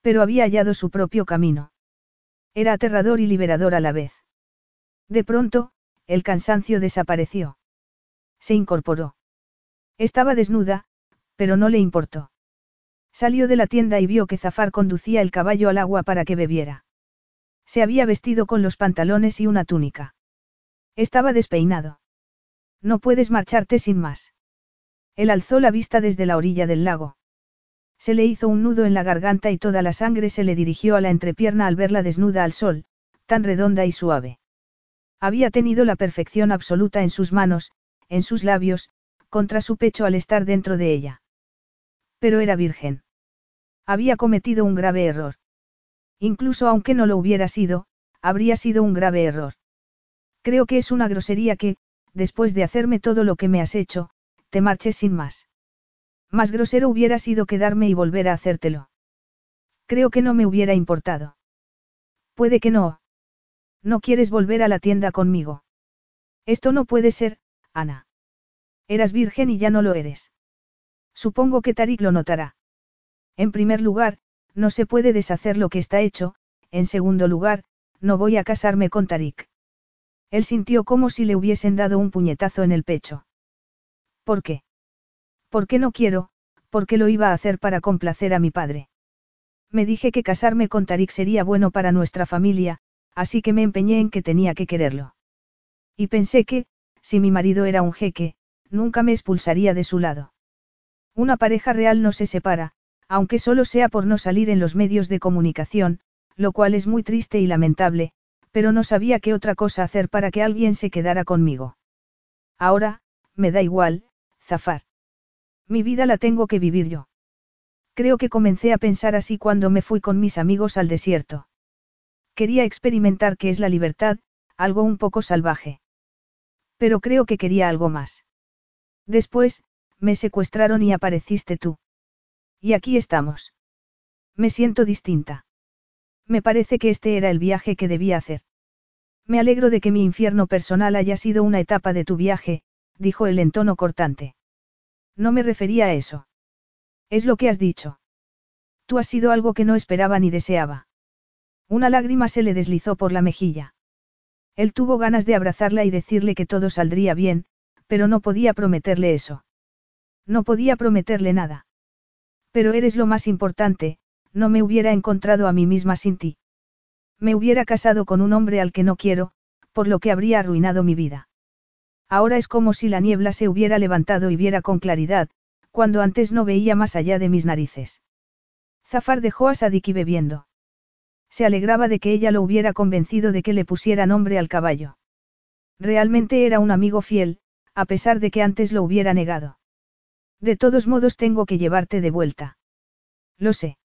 Pero había hallado su propio camino. Era aterrador y liberador a la vez. De pronto, el cansancio desapareció. Se incorporó. Estaba desnuda, pero no le importó. Salió de la tienda y vio que Zafar conducía el caballo al agua para que bebiera. Se había vestido con los pantalones y una túnica. Estaba despeinado. No puedes marcharte sin más. Él alzó la vista desde la orilla del lago. Se le hizo un nudo en la garganta y toda la sangre se le dirigió a la entrepierna al verla desnuda al sol, tan redonda y suave. Había tenido la perfección absoluta en sus manos, en sus labios, contra su pecho al estar dentro de ella. Pero era virgen. Había cometido un grave error. Incluso aunque no lo hubiera sido, habría sido un grave error. Creo que es una grosería que, después de hacerme todo lo que me has hecho, te marches sin más. Más grosero hubiera sido quedarme y volver a hacértelo. Creo que no me hubiera importado. Puede que no. No quieres volver a la tienda conmigo. Esto no puede ser, Ana. Eras virgen y ya no lo eres. Supongo que Tarik lo notará. En primer lugar, no se puede deshacer lo que está hecho, en segundo lugar, no voy a casarme con Tarik. Él sintió como si le hubiesen dado un puñetazo en el pecho. ¿Por qué? ¿Por qué no quiero? Porque lo iba a hacer para complacer a mi padre. Me dije que casarme con Tarik sería bueno para nuestra familia, así que me empeñé en que tenía que quererlo. Y pensé que, si mi marido era un jeque, nunca me expulsaría de su lado. Una pareja real no se separa, aunque solo sea por no salir en los medios de comunicación, lo cual es muy triste y lamentable, pero no sabía qué otra cosa hacer para que alguien se quedara conmigo. Ahora, me da igual, zafar. Mi vida la tengo que vivir yo. Creo que comencé a pensar así cuando me fui con mis amigos al desierto. Quería experimentar qué es la libertad, algo un poco salvaje. Pero creo que quería algo más. Después, me secuestraron y apareciste tú. Y aquí estamos. Me siento distinta. Me parece que este era el viaje que debía hacer. Me alegro de que mi infierno personal haya sido una etapa de tu viaje, dijo él en tono cortante. No me refería a eso. Es lo que has dicho. Tú has sido algo que no esperaba ni deseaba. Una lágrima se le deslizó por la mejilla. Él tuvo ganas de abrazarla y decirle que todo saldría bien, pero no podía prometerle eso. No podía prometerle nada. Pero eres lo más importante, no me hubiera encontrado a mí misma sin ti. Me hubiera casado con un hombre al que no quiero, por lo que habría arruinado mi vida. Ahora es como si la niebla se hubiera levantado y viera con claridad, cuando antes no veía más allá de mis narices. Zafar dejó a Sadiki bebiendo. Se alegraba de que ella lo hubiera convencido de que le pusiera nombre al caballo. Realmente era un amigo fiel, a pesar de que antes lo hubiera negado. De todos modos tengo que llevarte de vuelta. Lo sé.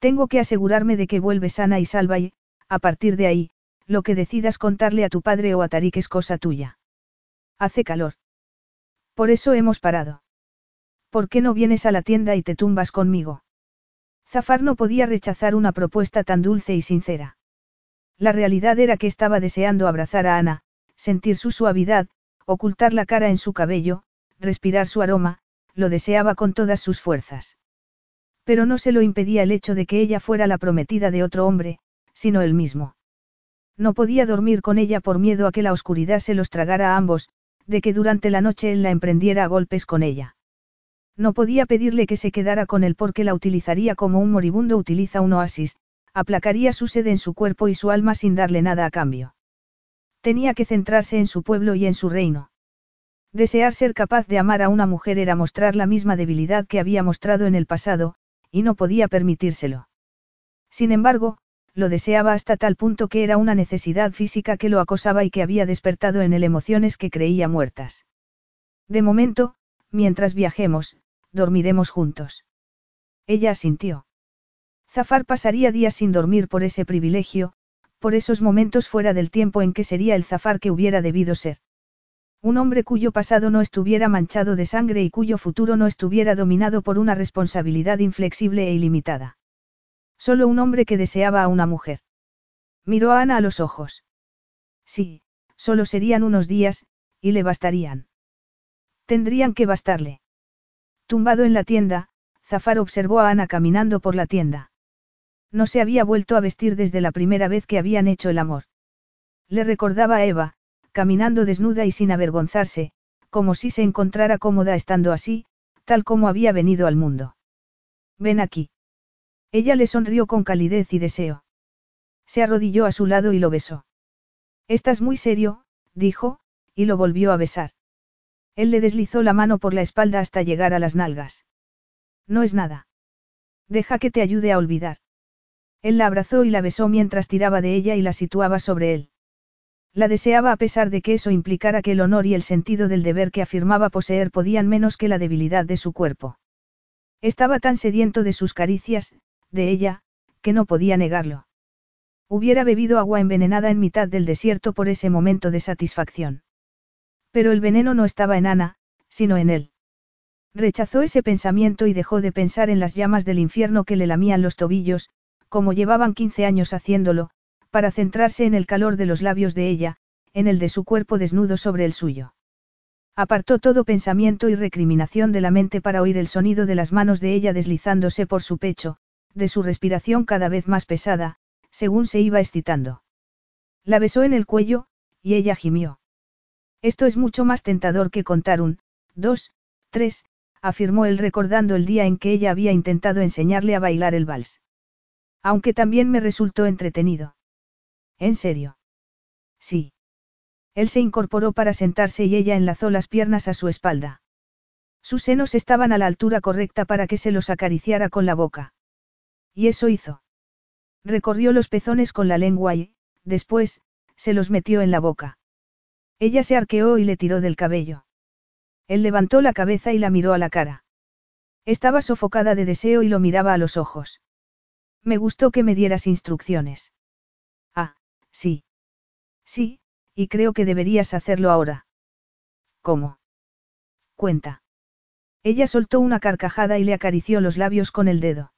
Tengo que asegurarme de que vuelves sana y salva y, a partir de ahí, lo que decidas contarle a tu padre o a Tarik es cosa tuya. Hace calor. Por eso hemos parado. ¿Por qué no vienes a la tienda y te tumbas conmigo? Zafar no podía rechazar una propuesta tan dulce y sincera. La realidad era que estaba deseando abrazar a Ana, sentir su suavidad, ocultar la cara en su cabello, respirar su aroma, lo deseaba con todas sus fuerzas. Pero no se lo impedía el hecho de que ella fuera la prometida de otro hombre, sino él mismo. No podía dormir con ella por miedo a que la oscuridad se los tragara a ambos, de que durante la noche él la emprendiera a golpes con ella. No podía pedirle que se quedara con él porque la utilizaría como un moribundo utiliza un oasis, aplacaría su sed en su cuerpo y su alma sin darle nada a cambio. Tenía que centrarse en su pueblo y en su reino. Desear ser capaz de amar a una mujer era mostrar la misma debilidad que había mostrado en el pasado, y no podía permitírselo. Sin embargo, lo deseaba hasta tal punto que era una necesidad física que lo acosaba y que había despertado en él emociones que creía muertas. De momento, mientras viajemos, dormiremos juntos. Ella asintió. Zafar pasaría días sin dormir por ese privilegio, por esos momentos fuera del tiempo en que sería el Zafar que hubiera debido ser. Un hombre cuyo pasado no estuviera manchado de sangre y cuyo futuro no estuviera dominado por una responsabilidad inflexible e ilimitada. Solo un hombre que deseaba a una mujer. Miró a Ana a los ojos. Sí, solo serían unos días, y le bastarían. Tendrían que bastarle. Tumbado en la tienda, Zafar observó a Ana caminando por la tienda. No se había vuelto a vestir desde la primera vez que habían hecho el amor. Le recordaba a Eva, caminando desnuda y sin avergonzarse, como si se encontrara cómoda estando así, tal como había venido al mundo. Ven aquí. Ella le sonrió con calidez y deseo. Se arrodilló a su lado y lo besó. Estás muy serio, dijo, y lo volvió a besar. Él le deslizó la mano por la espalda hasta llegar a las nalgas. No es nada. Deja que te ayude a olvidar. Él la abrazó y la besó mientras tiraba de ella y la situaba sobre él. La deseaba a pesar de que eso implicara que el honor y el sentido del deber que afirmaba poseer podían menos que la debilidad de su cuerpo. Estaba tan sediento de sus caricias, de ella, que no podía negarlo. Hubiera bebido agua envenenada en mitad del desierto por ese momento de satisfacción. Pero el veneno no estaba en Ana, sino en él. Rechazó ese pensamiento y dejó de pensar en las llamas del infierno que le lamían los tobillos, como llevaban 15 años haciéndolo, para centrarse en el calor de los labios de ella, en el de su cuerpo desnudo sobre el suyo. Apartó todo pensamiento y recriminación de la mente para oír el sonido de las manos de ella deslizándose por su pecho, de su respiración cada vez más pesada, según se iba excitando. La besó en el cuello, y ella gimió. Esto es mucho más tentador que contar un, dos, tres, afirmó él recordando el día en que ella había intentado enseñarle a bailar el vals. Aunque también me resultó entretenido. ¿En serio? Sí. Él se incorporó para sentarse y ella enlazó las piernas a su espalda. Sus senos estaban a la altura correcta para que se los acariciara con la boca. Y eso hizo. Recorrió los pezones con la lengua y, después, se los metió en la boca. Ella se arqueó y le tiró del cabello. Él levantó la cabeza y la miró a la cara. Estaba sofocada de deseo y lo miraba a los ojos. Me gustó que me dieras instrucciones. Sí. Sí, y creo que deberías hacerlo ahora. ¿Cómo? Cuenta. Ella soltó una carcajada y le acarició los labios con el dedo.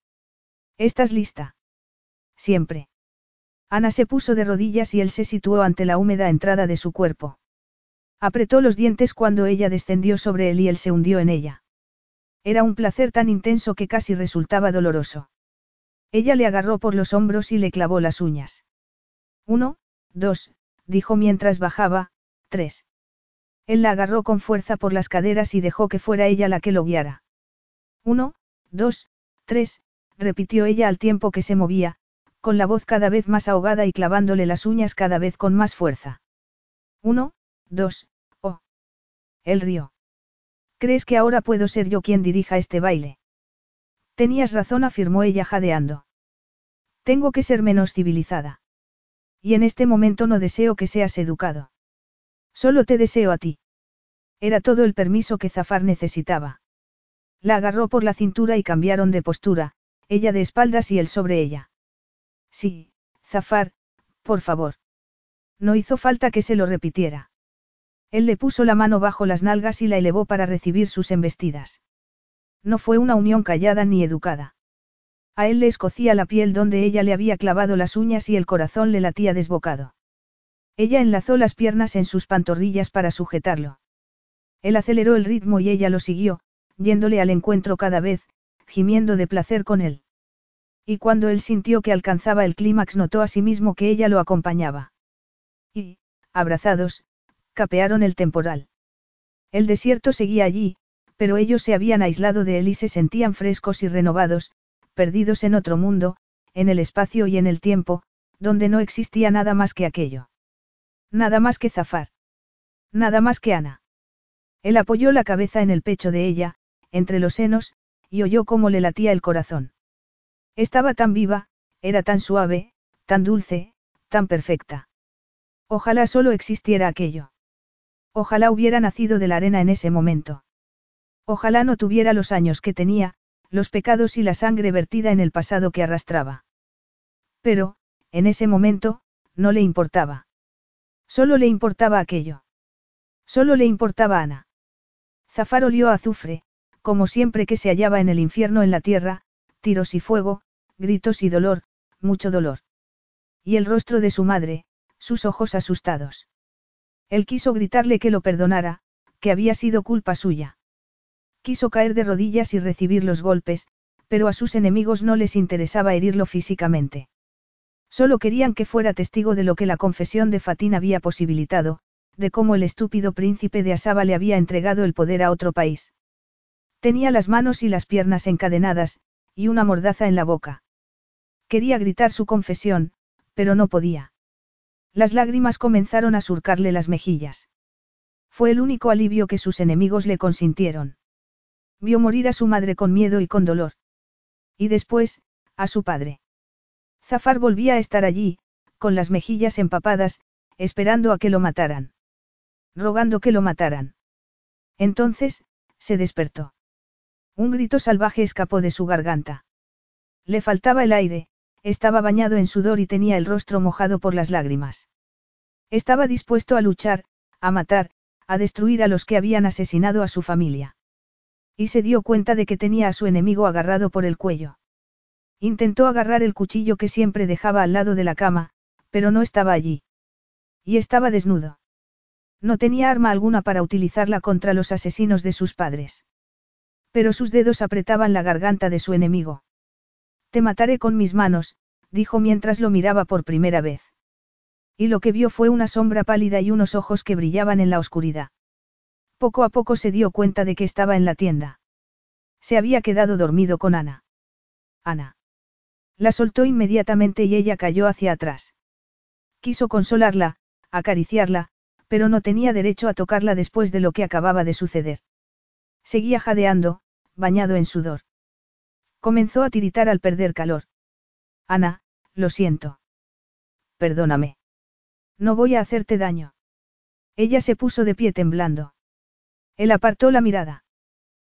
¿Estás lista? Siempre. Ana se puso de rodillas y él se situó ante la húmeda entrada de su cuerpo. Apretó los dientes cuando ella descendió sobre él y él se hundió en ella. Era un placer tan intenso que casi resultaba doloroso. Ella le agarró por los hombros y le clavó las uñas. Uno, dos, dijo mientras bajaba, tres. Él la agarró con fuerza por las caderas y dejó que fuera ella la que lo guiara. Uno, dos, tres, repitió ella al tiempo que se movía, con la voz cada vez más ahogada y clavándole las uñas cada vez con más fuerza. Uno, dos, oh. Él rió. ¿Crees que ahora puedo ser yo quien dirija este baile? Tenías razón, afirmó ella jadeando. Tengo que ser menos civilizada. Y en este momento no deseo que seas educado. Solo te deseo a ti. Era todo el permiso que Zafar necesitaba. La agarró por la cintura y cambiaron de postura, ella de espaldas y él sobre ella. Sí, Zafar, por favor. No hizo falta que se lo repitiera. Él le puso la mano bajo las nalgas y la elevó para recibir sus embestidas. No fue una unión callada ni educada. A él le escocía la piel donde ella le había clavado las uñas y el corazón le latía desbocado. Ella enlazó las piernas en sus pantorrillas para sujetarlo. Él aceleró el ritmo y ella lo siguió, yéndole al encuentro cada vez, gimiendo de placer con él. Y cuando él sintió que alcanzaba el clímax notó a sí mismo que ella lo acompañaba. Y, abrazados, capearon el temporal. El desierto seguía allí, pero ellos se habían aislado de él y se sentían frescos y renovados, perdidos en otro mundo, en el espacio y en el tiempo, donde no existía nada más que aquello. Nada más que Zafar. Nada más que Ana. Él apoyó la cabeza en el pecho de ella, entre los senos, y oyó cómo le latía el corazón. Estaba tan viva, era tan suave, tan dulce, tan perfecta. Ojalá solo existiera aquello. Ojalá hubiera nacido de la arena en ese momento. Ojalá no tuviera los años que tenía, los pecados y la sangre vertida en el pasado que arrastraba. Pero, en ese momento, no le importaba. Solo le importaba aquello. Solo le importaba Ana. Zafar olió a azufre, como siempre que se hallaba en el infierno en la tierra, tiros y fuego, gritos y dolor, mucho dolor. Y el rostro de su madre, sus ojos asustados. Él quiso gritarle que lo perdonara, que había sido culpa suya. Quiso caer de rodillas y recibir los golpes, pero a sus enemigos no les interesaba herirlo físicamente. Solo querían que fuera testigo de lo que la confesión de Fatín había posibilitado, de cómo el estúpido príncipe de Asaba le había entregado el poder a otro país. Tenía las manos y las piernas encadenadas, y una mordaza en la boca. Quería gritar su confesión, pero no podía. Las lágrimas comenzaron a surcarle las mejillas. Fue el único alivio que sus enemigos le consintieron. Vio morir a su madre con miedo y con dolor. Y después, a su padre. Zafar volvía a estar allí, con las mejillas empapadas, esperando a que lo mataran. Rogando que lo mataran. Entonces, se despertó. Un grito salvaje escapó de su garganta. Le faltaba el aire, estaba bañado en sudor y tenía el rostro mojado por las lágrimas. Estaba dispuesto a luchar, a matar, a destruir a los que habían asesinado a su familia. Y se dio cuenta de que tenía a su enemigo agarrado por el cuello. Intentó agarrar el cuchillo que siempre dejaba al lado de la cama, pero no estaba allí. Y estaba desnudo. No tenía arma alguna para utilizarla contra los asesinos de sus padres. Pero sus dedos apretaban la garganta de su enemigo. Te mataré con mis manos, dijo mientras lo miraba por primera vez. Y lo que vio fue una sombra pálida y unos ojos que brillaban en la oscuridad. Poco a poco se dio cuenta de que estaba en la tienda. Se había quedado dormido con Ana. Ana. La soltó inmediatamente y ella cayó hacia atrás. Quiso consolarla, acariciarla, pero no tenía derecho a tocarla después de lo que acababa de suceder. Seguía jadeando, bañado en sudor. Comenzó a tiritar al perder calor. Ana, lo siento. Perdóname. No voy a hacerte daño. Ella se puso de pie temblando. Él apartó la mirada.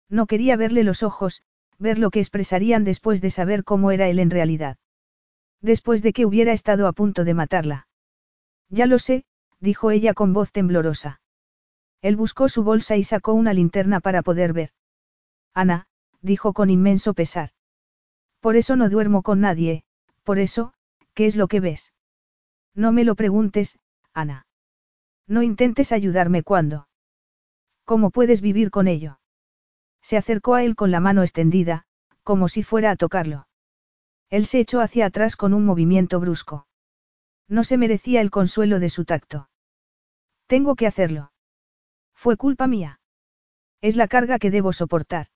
No quería verle los ojos, ver lo que expresarían después de saber cómo era él en realidad. Después de que hubiera estado a punto de matarla. Ya lo sé, dijo ella con voz temblorosa. Él buscó su bolsa y sacó una linterna para poder ver. Ana, dijo con inmenso pesar. Por eso no duermo con nadie, por eso, ¿qué es lo que ves? No me lo preguntes, Ana. No intentes ayudarme cuando. ¿Cómo puedes vivir con ello? Se acercó a él con la mano extendida, como si fuera a tocarlo. Él se echó hacia atrás con un movimiento brusco. No se merecía el consuelo de su tacto. Tengo que hacerlo. Fue culpa mía. Es la carga que debo soportar.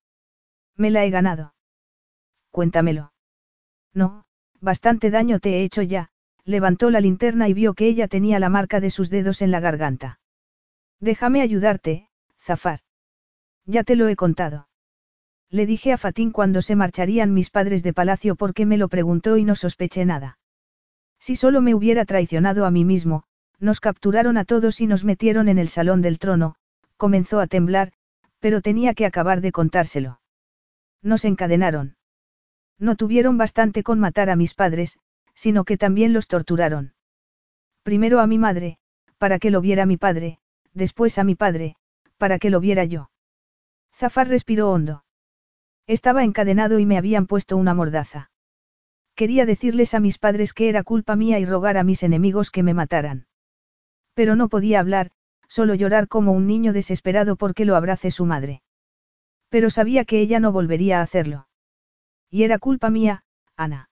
Me la he ganado. Cuéntamelo. No, bastante daño te he hecho ya, levantó la linterna y vio que ella tenía la marca de sus dedos en la garganta. Déjame ayudarte, Zafar. Ya te lo he contado. Le dije a Fatín cuando se marcharían mis padres de palacio porque me lo preguntó y no sospeché nada. Si solo me hubiera traicionado a mí mismo, nos capturaron a todos y nos metieron en el salón del trono, comenzó a temblar, pero tenía que acabar de contárselo. Nos encadenaron. No tuvieron bastante con matar a mis padres, sino que también los torturaron. Primero a mi madre, para que lo viera mi padre, después a mi padre, para que lo viera yo. Zafar respiró hondo. Estaba encadenado y me habían puesto una mordaza. Quería decirles a mis padres que era culpa mía y rogar a mis enemigos que me mataran. Pero no podía hablar, solo llorar como un niño desesperado porque lo abrace su madre. Pero sabía que ella no volvería a hacerlo. Y era culpa mía, Ana.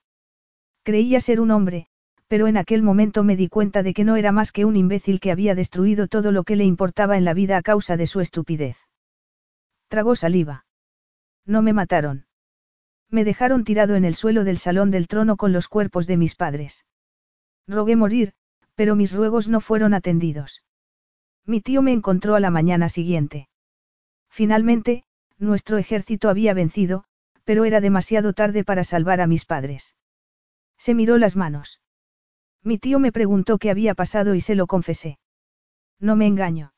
Creía ser un hombre, pero en aquel momento me di cuenta de que no era más que un imbécil que había destruido todo lo que le importaba en la vida a causa de su estupidez. Tragó saliva. No me mataron. Me dejaron tirado en el suelo del salón del trono con los cuerpos de mis padres. Rogué morir, pero mis ruegos no fueron atendidos. Mi tío me encontró a la mañana siguiente. Finalmente, nuestro ejército había vencido, pero era demasiado tarde para salvar a mis padres. Se miró las manos. Mi tío me preguntó qué había pasado y se lo confesé. No me engaño.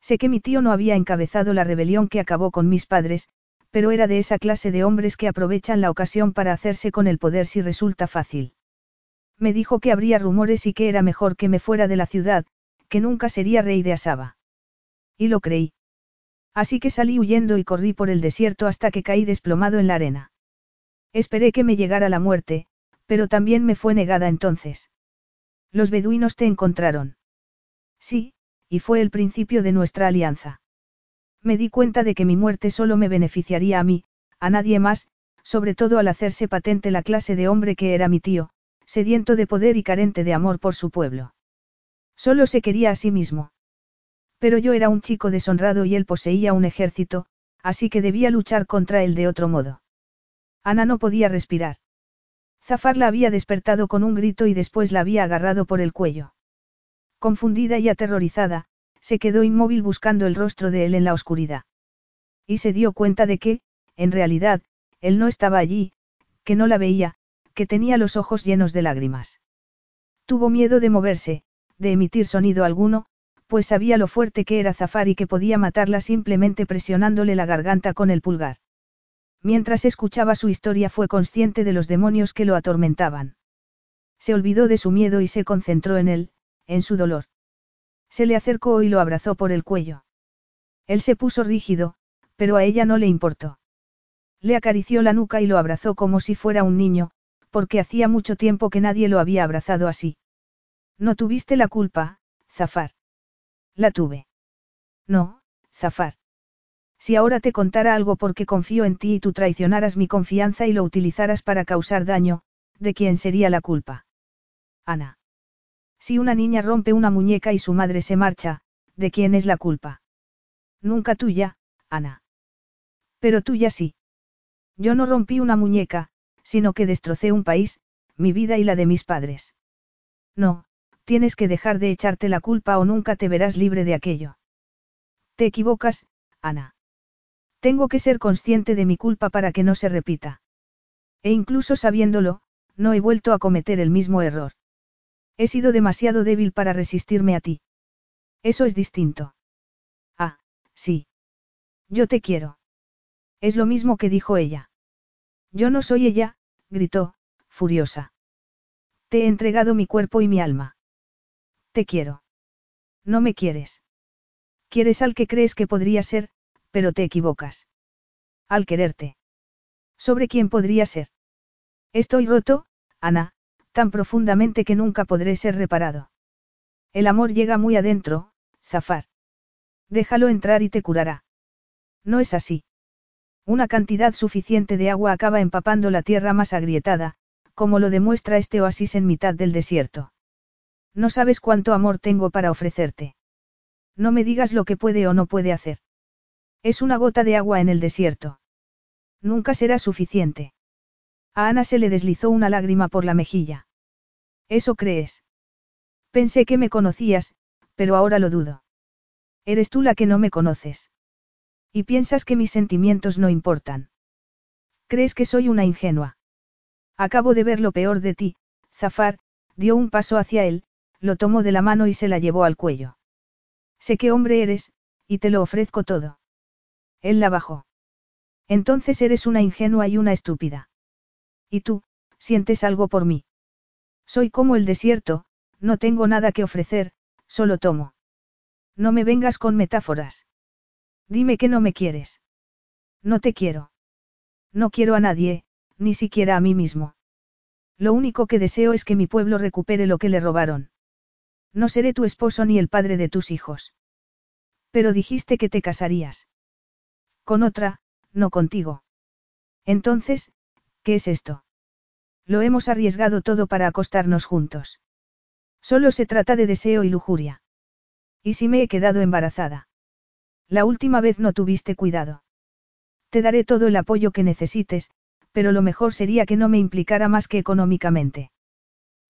Sé que mi tío no había encabezado la rebelión que acabó con mis padres, pero era de esa clase de hombres que aprovechan la ocasión para hacerse con el poder si resulta fácil. Me dijo que habría rumores y que era mejor que me fuera de la ciudad, que nunca sería rey de Asaba. Y lo creí. Así que salí huyendo y corrí por el desierto hasta que caí desplomado en la arena. Esperé que me llegara la muerte, pero también me fue negada entonces. Los beduinos te encontraron. Sí, y fue el principio de nuestra alianza. Me di cuenta de que mi muerte solo me beneficiaría a mí, a nadie más, sobre todo al hacerse patente la clase de hombre que era mi tío, sediento de poder y carente de amor por su pueblo. Solo se quería a sí mismo. Pero yo era un chico deshonrado y él poseía un ejército, así que debía luchar contra él de otro modo. Ana no podía respirar. Zafar la había despertado con un grito y después la había agarrado por el cuello. Confundida y aterrorizada, se quedó inmóvil buscando el rostro de él en la oscuridad. Y se dio cuenta de que, en realidad, él no estaba allí, que no la veía, que tenía los ojos llenos de lágrimas. Tuvo miedo de moverse, de emitir sonido alguno, pues sabía lo fuerte que era Zafar y que podía matarla simplemente presionándole la garganta con el pulgar. Mientras escuchaba su historia fue consciente de los demonios que lo atormentaban. Se olvidó de su miedo y se concentró en él, en su dolor. Se le acercó y lo abrazó por el cuello. Él se puso rígido, pero a ella no le importó. Le acarició la nuca y lo abrazó como si fuera un niño, porque hacía mucho tiempo que nadie lo había abrazado así. No tuviste la culpa, Zafar. La tuve. No, Zafar. Si ahora te contara algo porque confío en ti y tú traicionaras mi confianza y lo utilizaras para causar daño, ¿de quién sería la culpa? Ana. Si una niña rompe una muñeca y su madre se marcha, ¿de quién es la culpa? Nunca tuya, Ana. Pero tuya sí. Yo no rompí una muñeca, sino que destrocé un país, mi vida y la de mis padres. No, tienes que dejar de echarte la culpa o nunca te verás libre de aquello. Te equivocas, Ana. Tengo que ser consciente de mi culpa para que no se repita. E incluso sabiéndolo, no he vuelto a cometer el mismo error. He sido demasiado débil para resistirme a ti. Eso es distinto. Ah, sí. Yo te quiero. Es lo mismo que dijo ella. Yo no soy ella, gritó, furiosa. Te he entregado mi cuerpo y mi alma. Te quiero. No me quieres. Quieres al que crees que podría ser, pero te equivocas. Al quererte. ¿Sobre quién podría ser? Estoy roto, Ana, tan profundamente que nunca podré ser reparado. El amor llega muy adentro, Zafar. Déjalo entrar y te curará. No es así. Una cantidad suficiente de agua acaba empapando la tierra más agrietada, como lo demuestra este oasis en mitad del desierto. No sabes cuánto amor tengo para ofrecerte. No me digas lo que puede o no puede hacer. Es una gota de agua en el desierto. Nunca será suficiente. A Ana se le deslizó una lágrima por la mejilla. ¿Eso crees? Pensé que me conocías, pero ahora lo dudo. Eres tú la que no me conoces. Y piensas que mis sentimientos no importan. ¿Crees que soy una ingenua? Acabo de ver lo peor de ti, Zafar, dio un paso hacia él, lo tomó de la mano y se la llevó al cuello. Sé qué hombre eres, y te lo ofrezco todo. Él la bajó. Entonces eres una ingenua y una estúpida. ¿Y tú, sientes algo por mí? Soy como el desierto, no tengo nada que ofrecer, solo tomo. No me vengas con metáforas. Dime que no me quieres. No te quiero. No quiero a nadie, ni siquiera a mí mismo. Lo único que deseo es que mi pueblo recupere lo que le robaron. No seré tu esposo ni el padre de tus hijos. Pero dijiste que te casarías. Con otra, no contigo. Entonces, ¿qué es esto? Lo hemos arriesgado todo para acostarnos juntos. Solo se trata de deseo y lujuria. ¿Y si me he quedado embarazada? La última vez no tuviste cuidado. Te daré todo el apoyo que necesites, pero lo mejor sería que no me implicara más que económicamente.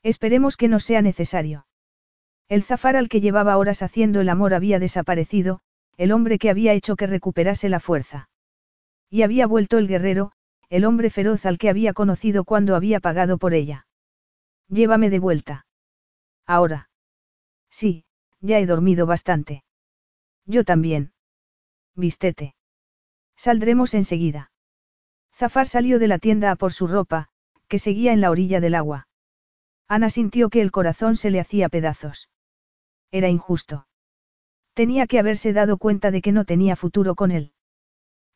Esperemos que no sea necesario. El zafar al que llevaba horas haciendo el amor había desaparecido, el hombre que había hecho que recuperase la fuerza. Y había vuelto el guerrero, el hombre feroz al que había conocido cuando había pagado por ella. Llévame de vuelta. Ahora. Sí, ya he dormido bastante. Yo también vístete. Saldremos enseguida. Zafar salió de la tienda a por su ropa, que seguía en la orilla del agua. Ana sintió que el corazón se le hacía pedazos. Era injusto. Tenía que haberse dado cuenta de que no tenía futuro con él.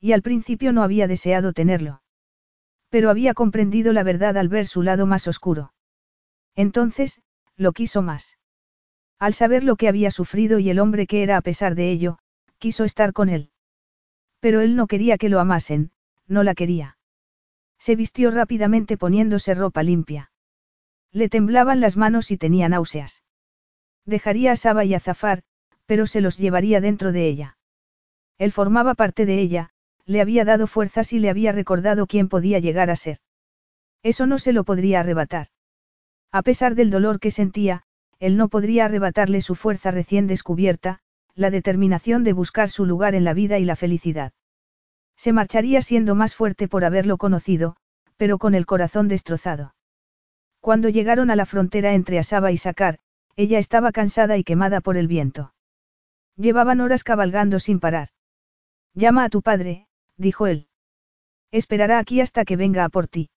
Y al principio no había deseado tenerlo. Pero había comprendido la verdad al ver su lado más oscuro. Entonces, lo quiso más. Al saber lo que había sufrido y el hombre que era a pesar de ello, quiso estar con él. Pero él no quería que lo amasen, no la quería. Se vistió rápidamente poniéndose ropa limpia. Le temblaban las manos y tenía náuseas. Dejaría a Saba y a Zafar, pero se los llevaría dentro de ella. Él formaba parte de ella, le había dado fuerzas y le había recordado quién podía llegar a ser. Eso no se lo podría arrebatar. A pesar del dolor que sentía, él no podría arrebatarle su fuerza recién descubierta, la determinación de buscar su lugar en la vida y la felicidad. Se marcharía siendo más fuerte por haberlo conocido, pero con el corazón destrozado. Cuando llegaron a la frontera entre Asaba y Sakar, ella estaba cansada y quemada por el viento. Llevaban horas cabalgando sin parar. Llama a tu padre, dijo él. Esperará aquí hasta que venga a por ti.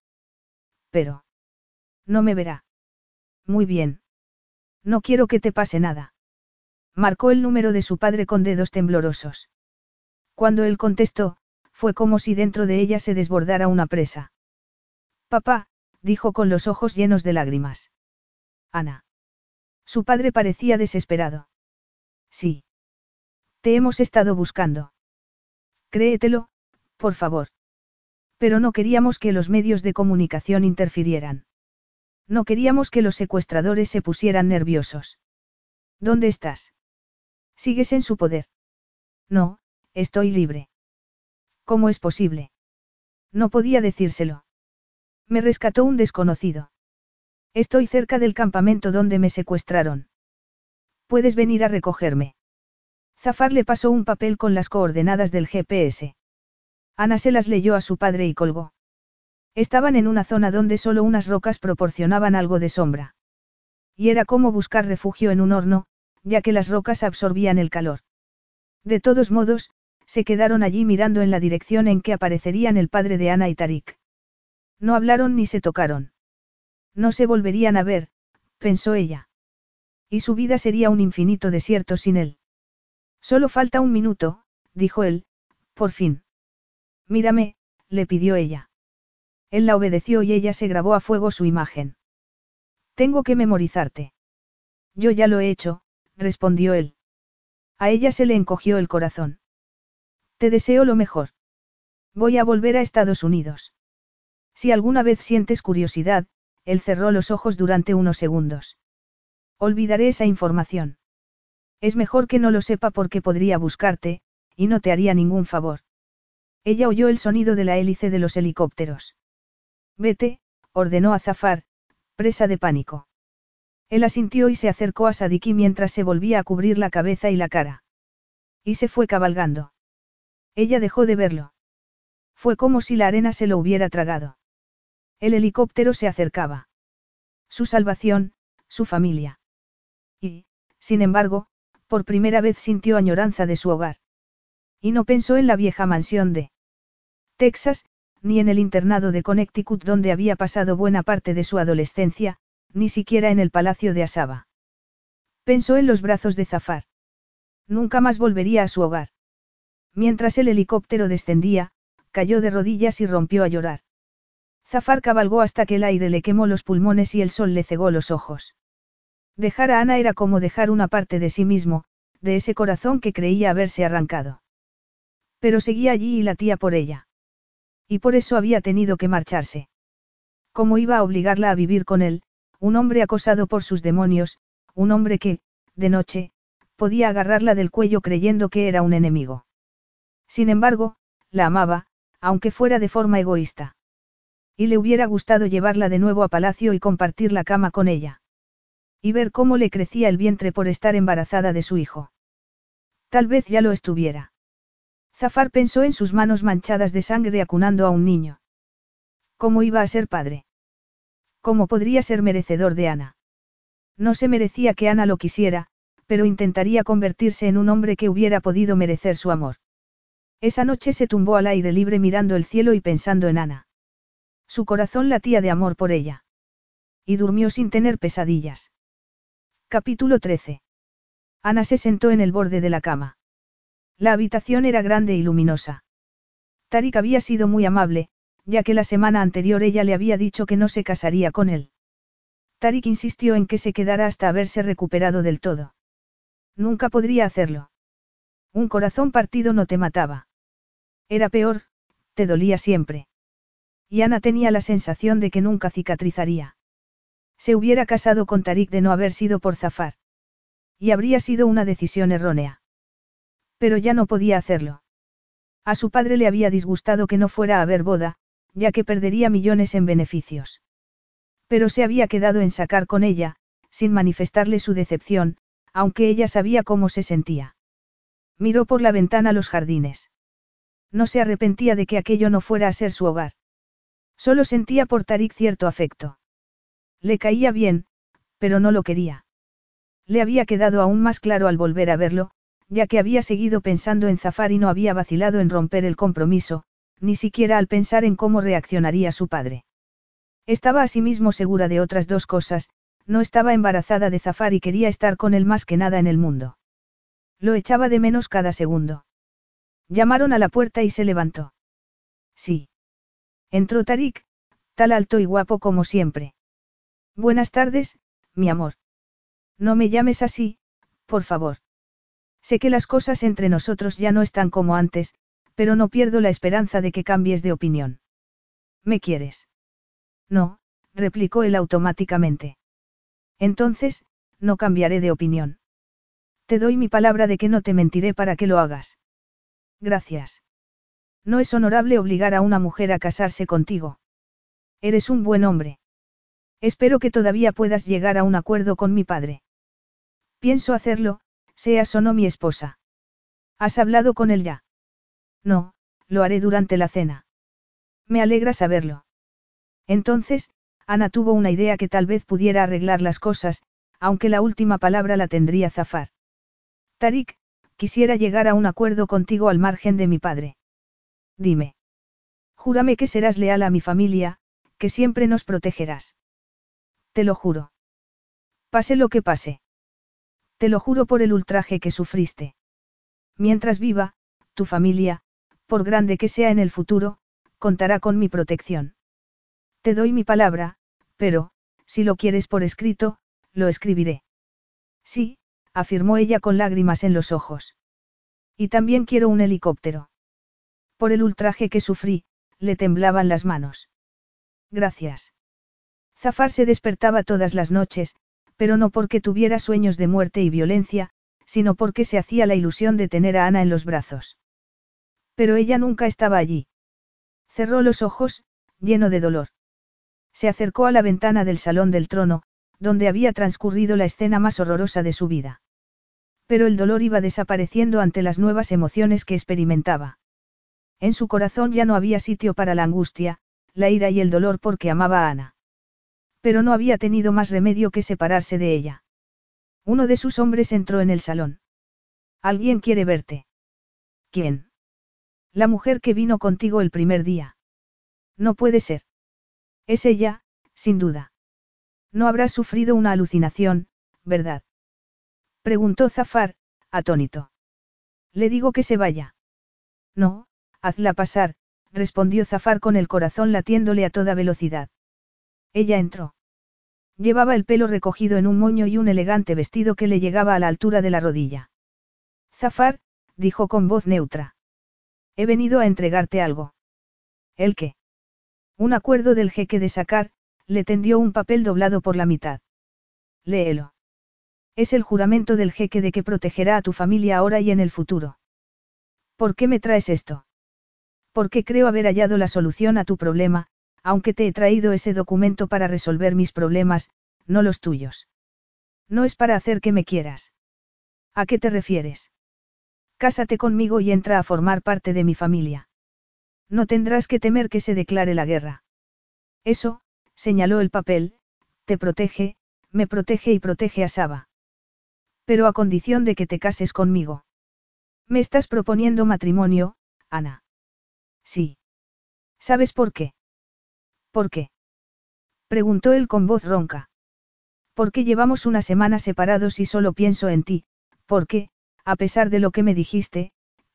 Pero. No me verá. Muy bien. No quiero que te pase nada. Marcó el número de su padre con dedos temblorosos. Cuando él contestó, fue como si dentro de ella se desbordara una presa. Papá, dijo con los ojos llenos de lágrimas. Ana. Su padre parecía desesperado. Sí. Te hemos estado buscando. Créetelo, por favor. Pero no queríamos que los medios de comunicación interfirieran. No queríamos que los secuestradores se pusieran nerviosos. ¿Dónde estás? Sigues en su poder. No, estoy libre. ¿Cómo es posible? No podía decírselo. Me rescató un desconocido. Estoy cerca del campamento donde me secuestraron. Puedes venir a recogerme. Zafar le pasó un papel con las coordenadas del GPS. Ana se las leyó a su padre y colgó. Estaban en una zona donde solo unas rocas proporcionaban algo de sombra. Y era como buscar refugio en un horno, ya que las rocas absorbían el calor. De todos modos, se quedaron allí mirando en la dirección en que aparecerían el padre de Ana y Tarik. No hablaron ni se tocaron. No se volverían a ver, pensó ella. Y su vida sería un infinito desierto sin él. Solo falta un minuto, dijo él, por fin. Mírame, le pidió ella. Él la obedeció y ella se grabó a fuego su imagen. Tengo que memorizarte. Yo ya lo he hecho, respondió él. A ella se le encogió el corazón. Te deseo lo mejor. Voy a volver a Estados Unidos. Si alguna vez sientes curiosidad, él cerró los ojos durante unos segundos. Olvidaré esa información. Es mejor que no lo sepa porque podría buscarte, y no te haría ningún favor. Ella oyó el sonido de la hélice de los helicópteros. Vete, ordenó a Zafar, presa de pánico. Él asintió y se acercó a Sadiki mientras se volvía a cubrir la cabeza y la cara. Y se fue cabalgando. Ella dejó de verlo. Fue como si la arena se lo hubiera tragado. El helicóptero se acercaba. Su salvación, su familia. Y, sin embargo, por primera vez sintió añoranza de su hogar. Y no pensó en la vieja mansión de Texas, ni en el internado de Connecticut donde había pasado buena parte de su adolescencia, ni siquiera en el palacio de Asaba. Pensó en los brazos de Zafar. Nunca más volvería a su hogar. Mientras el helicóptero descendía, cayó de rodillas y rompió a llorar. Zafar cabalgó hasta que el aire le quemó los pulmones y el sol le cegó los ojos. Dejar a Ana era como dejar una parte de sí mismo, de ese corazón que creía haberse arrancado. Pero seguía allí y latía por ella. Y por eso había tenido que marcharse. ¿Cómo iba a obligarla a vivir con él, un hombre acosado por sus demonios, un hombre que, de noche, podía agarrarla del cuello creyendo que era un enemigo? Sin embargo, la amaba, aunque fuera de forma egoísta. Y le hubiera gustado llevarla de nuevo a palacio y compartir la cama con ella. Y ver cómo le crecía el vientre por estar embarazada de su hijo. Tal vez ya lo estuviera. Zafar pensó en sus manos manchadas de sangre acunando a un niño. ¿Cómo iba a ser padre? ¿Cómo podría ser merecedor de Ana? No se merecía que Ana lo quisiera, pero intentaría convertirse en un hombre que hubiera podido merecer su amor. Esa noche se tumbó al aire libre mirando el cielo y pensando en Ana. Su corazón latía de amor por ella. Y durmió sin tener pesadillas. Capítulo 13. Ana se sentó en el borde de la cama. La habitación era grande y luminosa. Tarik había sido muy amable, ya que la semana anterior ella le había dicho que no se casaría con él. Tarik insistió en que se quedara hasta haberse recuperado del todo. Nunca podría hacerlo. Un corazón partido no te mataba. Era peor, te dolía siempre. Y Ana tenía la sensación de que nunca cicatrizaría. Se hubiera casado con Tarik de no haber sido por zafar. Y habría sido una decisión errónea. Pero ya no podía hacerlo. A su padre le había disgustado que no fuera a haber boda, ya que perdería millones en beneficios. Pero se había quedado en sacar con ella, sin manifestarle su decepción, aunque ella sabía cómo se sentía. Miró por la ventana los jardines. No se arrepentía de que aquello no fuera a ser su hogar. Solo sentía por Tarik cierto afecto. Le caía bien, pero no lo quería. Le había quedado aún más claro al volver a verlo, ya que había seguido pensando en zafar y no había vacilado en romper el compromiso, ni siquiera al pensar en cómo reaccionaría su padre. Estaba asimismo segura de otras dos cosas, no estaba embarazada de zafar y quería estar con él más que nada en el mundo. Lo echaba de menos cada segundo. Llamaron a la puerta y se levantó. Sí. Entró Tarik, tal alto y guapo como siempre. Buenas tardes, mi amor. No me llames así, por favor. Sé que las cosas entre nosotros ya no están como antes, pero no pierdo la esperanza de que cambies de opinión. ¿Me quieres? No, replicó él automáticamente. Entonces, no cambiaré de opinión. Te doy mi palabra de que no te mentiré para que lo hagas. Gracias. No es honorable obligar a una mujer a casarse contigo. Eres un buen hombre. Espero que todavía puedas llegar a un acuerdo con mi padre. Pienso hacerlo, Seas o no mi esposa. ¿Has hablado con él ya? No, lo haré durante la cena. Me alegra saberlo. Entonces, Ana tuvo una idea que tal vez pudiera arreglar las cosas, aunque la última palabra la tendría Zafar. Tarik, quisiera llegar a un acuerdo contigo al margen de mi padre. Dime. Júrame que serás leal a mi familia, que siempre nos protegerás. Te lo juro. Pase lo que pase. Te lo juro por el ultraje que sufriste. Mientras viva, tu familia, por grande que sea en el futuro, contará con mi protección. Te doy mi palabra, pero, si lo quieres por escrito, lo escribiré. Sí, afirmó ella con lágrimas en los ojos. Y también quiero un helicóptero. Por el ultraje que sufrí, le temblaban las manos. Gracias. Zafar se despertaba todas las noches, pero no porque tuviera sueños de muerte y violencia, sino porque se hacía la ilusión de tener a Ana en los brazos. Pero ella nunca estaba allí. Cerró los ojos, lleno de dolor. Se acercó a la ventana del salón del trono, donde había transcurrido la escena más horrorosa de su vida. Pero el dolor iba desapareciendo ante las nuevas emociones que experimentaba. En su corazón ya no había sitio para la angustia, la ira y el dolor porque amaba a Ana. Pero no había tenido más remedio que separarse de ella. Uno de sus hombres entró en el salón. Alguien quiere verte. ¿Quién? La mujer que vino contigo el primer día. No puede ser. Es ella, sin duda. No habrás sufrido una alucinación, ¿verdad? Preguntó Zafar, atónito. Le digo que se vaya. No, hazla pasar, respondió Zafar con el corazón latiéndole a toda velocidad. Ella entró. Llevaba el pelo recogido en un moño y un elegante vestido que le llegaba a la altura de la rodilla. Zafar, dijo con voz neutra. He venido a entregarte algo. ¿El qué? Un acuerdo del jeque de sacar, le tendió un papel doblado por la mitad. Léelo. Es el juramento del jeque de que protegerá a tu familia ahora y en el futuro. ¿Por qué me traes esto? Porque creo haber hallado la solución a tu problema, aunque te he traído ese documento para resolver mis problemas, no los tuyos. No es para hacer que me quieras. ¿A qué te refieres? Cásate conmigo y entra a formar parte de mi familia. No tendrás que temer que se declare la guerra. Eso, señaló el papel, te protege, me protege y protege a Saba. Pero a condición de que te cases conmigo. Me estás proponiendo matrimonio, Ana. Sí. ¿Sabes por qué? ¿Por qué? Preguntó él con voz ronca. Porque llevamos una semana separados y solo pienso en ti, porque, a pesar de lo que me dijiste,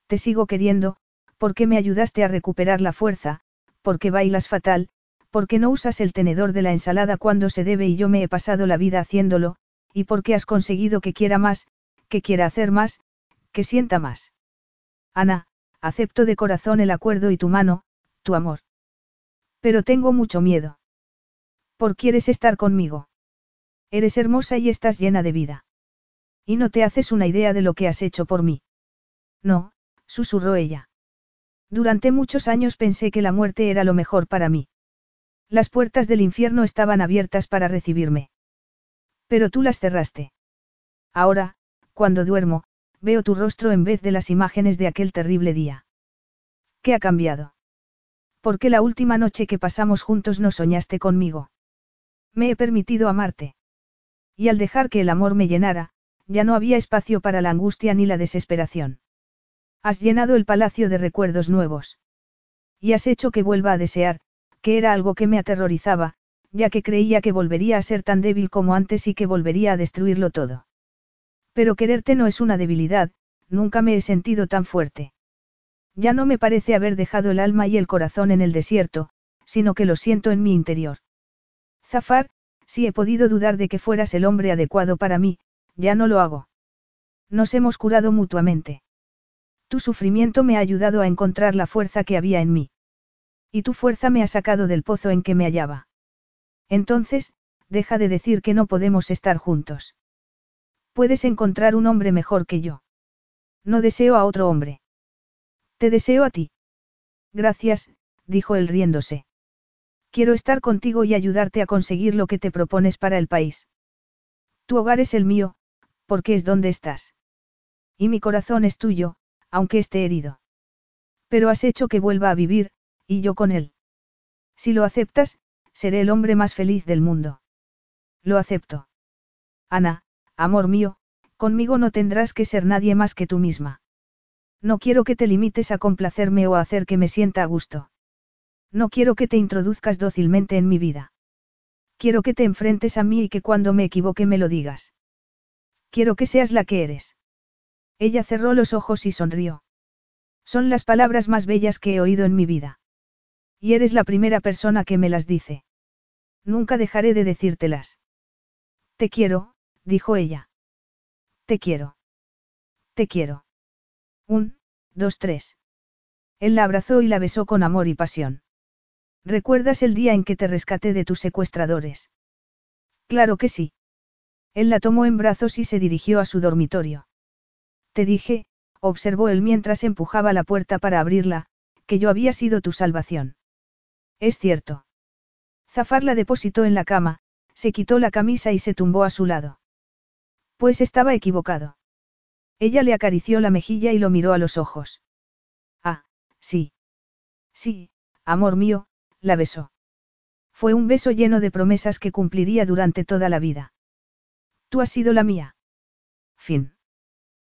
te sigo queriendo, porque me ayudaste a recuperar la fuerza, porque bailas fatal, porque no usas el tenedor de la ensalada cuando se debe y yo me he pasado la vida haciéndolo, y porque has conseguido que quiera más, que quiera hacer más, que sienta más. Ana, acepto de corazón el acuerdo y tu mano, tu amor. Pero tengo mucho miedo. ¿Por quieres estar conmigo? Eres hermosa y estás llena de vida. Y no te haces una idea de lo que has hecho por mí. No, susurró ella. Durante muchos años pensé que la muerte era lo mejor para mí. Las puertas del infierno estaban abiertas para recibirme. Pero tú las cerraste. Ahora, cuando duermo, veo tu rostro en vez de las imágenes de aquel terrible día. ¿Qué ha cambiado? Porque la última noche que pasamos juntos no soñaste conmigo. Me he permitido amarte. Y al dejar que el amor me llenara, ya no había espacio para la angustia ni la desesperación. Has llenado el palacio de recuerdos nuevos. Y has hecho que vuelva a desear, que era algo que me aterrorizaba, ya que creía que volvería a ser tan débil como antes y que volvería a destruirlo todo. Pero quererte no es una debilidad, nunca me he sentido tan fuerte. Ya no me parece haber dejado el alma y el corazón en el desierto, sino que lo siento en mi interior. Zafar, si he podido dudar de que fueras el hombre adecuado para mí, ya no lo hago. Nos hemos curado mutuamente. Tu sufrimiento me ha ayudado a encontrar la fuerza que había en mí. Y tu fuerza me ha sacado del pozo en que me hallaba. Entonces, deja de decir que no podemos estar juntos. Puedes encontrar un hombre mejor que yo. No deseo a otro hombre. Te deseo a ti. Gracias, dijo él riéndose. Quiero estar contigo y ayudarte a conseguir lo que te propones para el país. Tu hogar es el mío, porque es donde estás. Y mi corazón es tuyo, aunque esté herido. Pero has hecho que vuelva a vivir, y yo con él. Si lo aceptas, seré el hombre más feliz del mundo. Lo acepto. Ana, amor mío, conmigo no tendrás que ser nadie más que tú misma. No quiero que te limites a complacerme o a hacer que me sienta a gusto. No quiero que te introduzcas dócilmente en mi vida. Quiero que te enfrentes a mí y que cuando me equivoque me lo digas. Quiero que seas la que eres. Ella cerró los ojos y sonrió. Son las palabras más bellas que he oído en mi vida. Y eres la primera persona que me las dice. Nunca dejaré de decírtelas. Te quiero, dijo ella. Te quiero. Te quiero. Un, dos, tres. Él la abrazó y la besó con amor y pasión. ¿Recuerdas el día en que te rescaté de tus secuestradores? Claro que sí. Él la tomó en brazos y se dirigió a su dormitorio. Te dije, observó él mientras empujaba la puerta para abrirla, que yo había sido tu salvación. Es cierto. Zafar la depositó en la cama, se quitó la camisa y se tumbó a su lado. Pues estaba equivocado. Ella le acarició la mejilla y lo miró a los ojos. Ah, sí. Sí, amor mío, la besó. Fue un beso lleno de promesas que cumpliría durante toda la vida. Tú has sido la mía. Fin.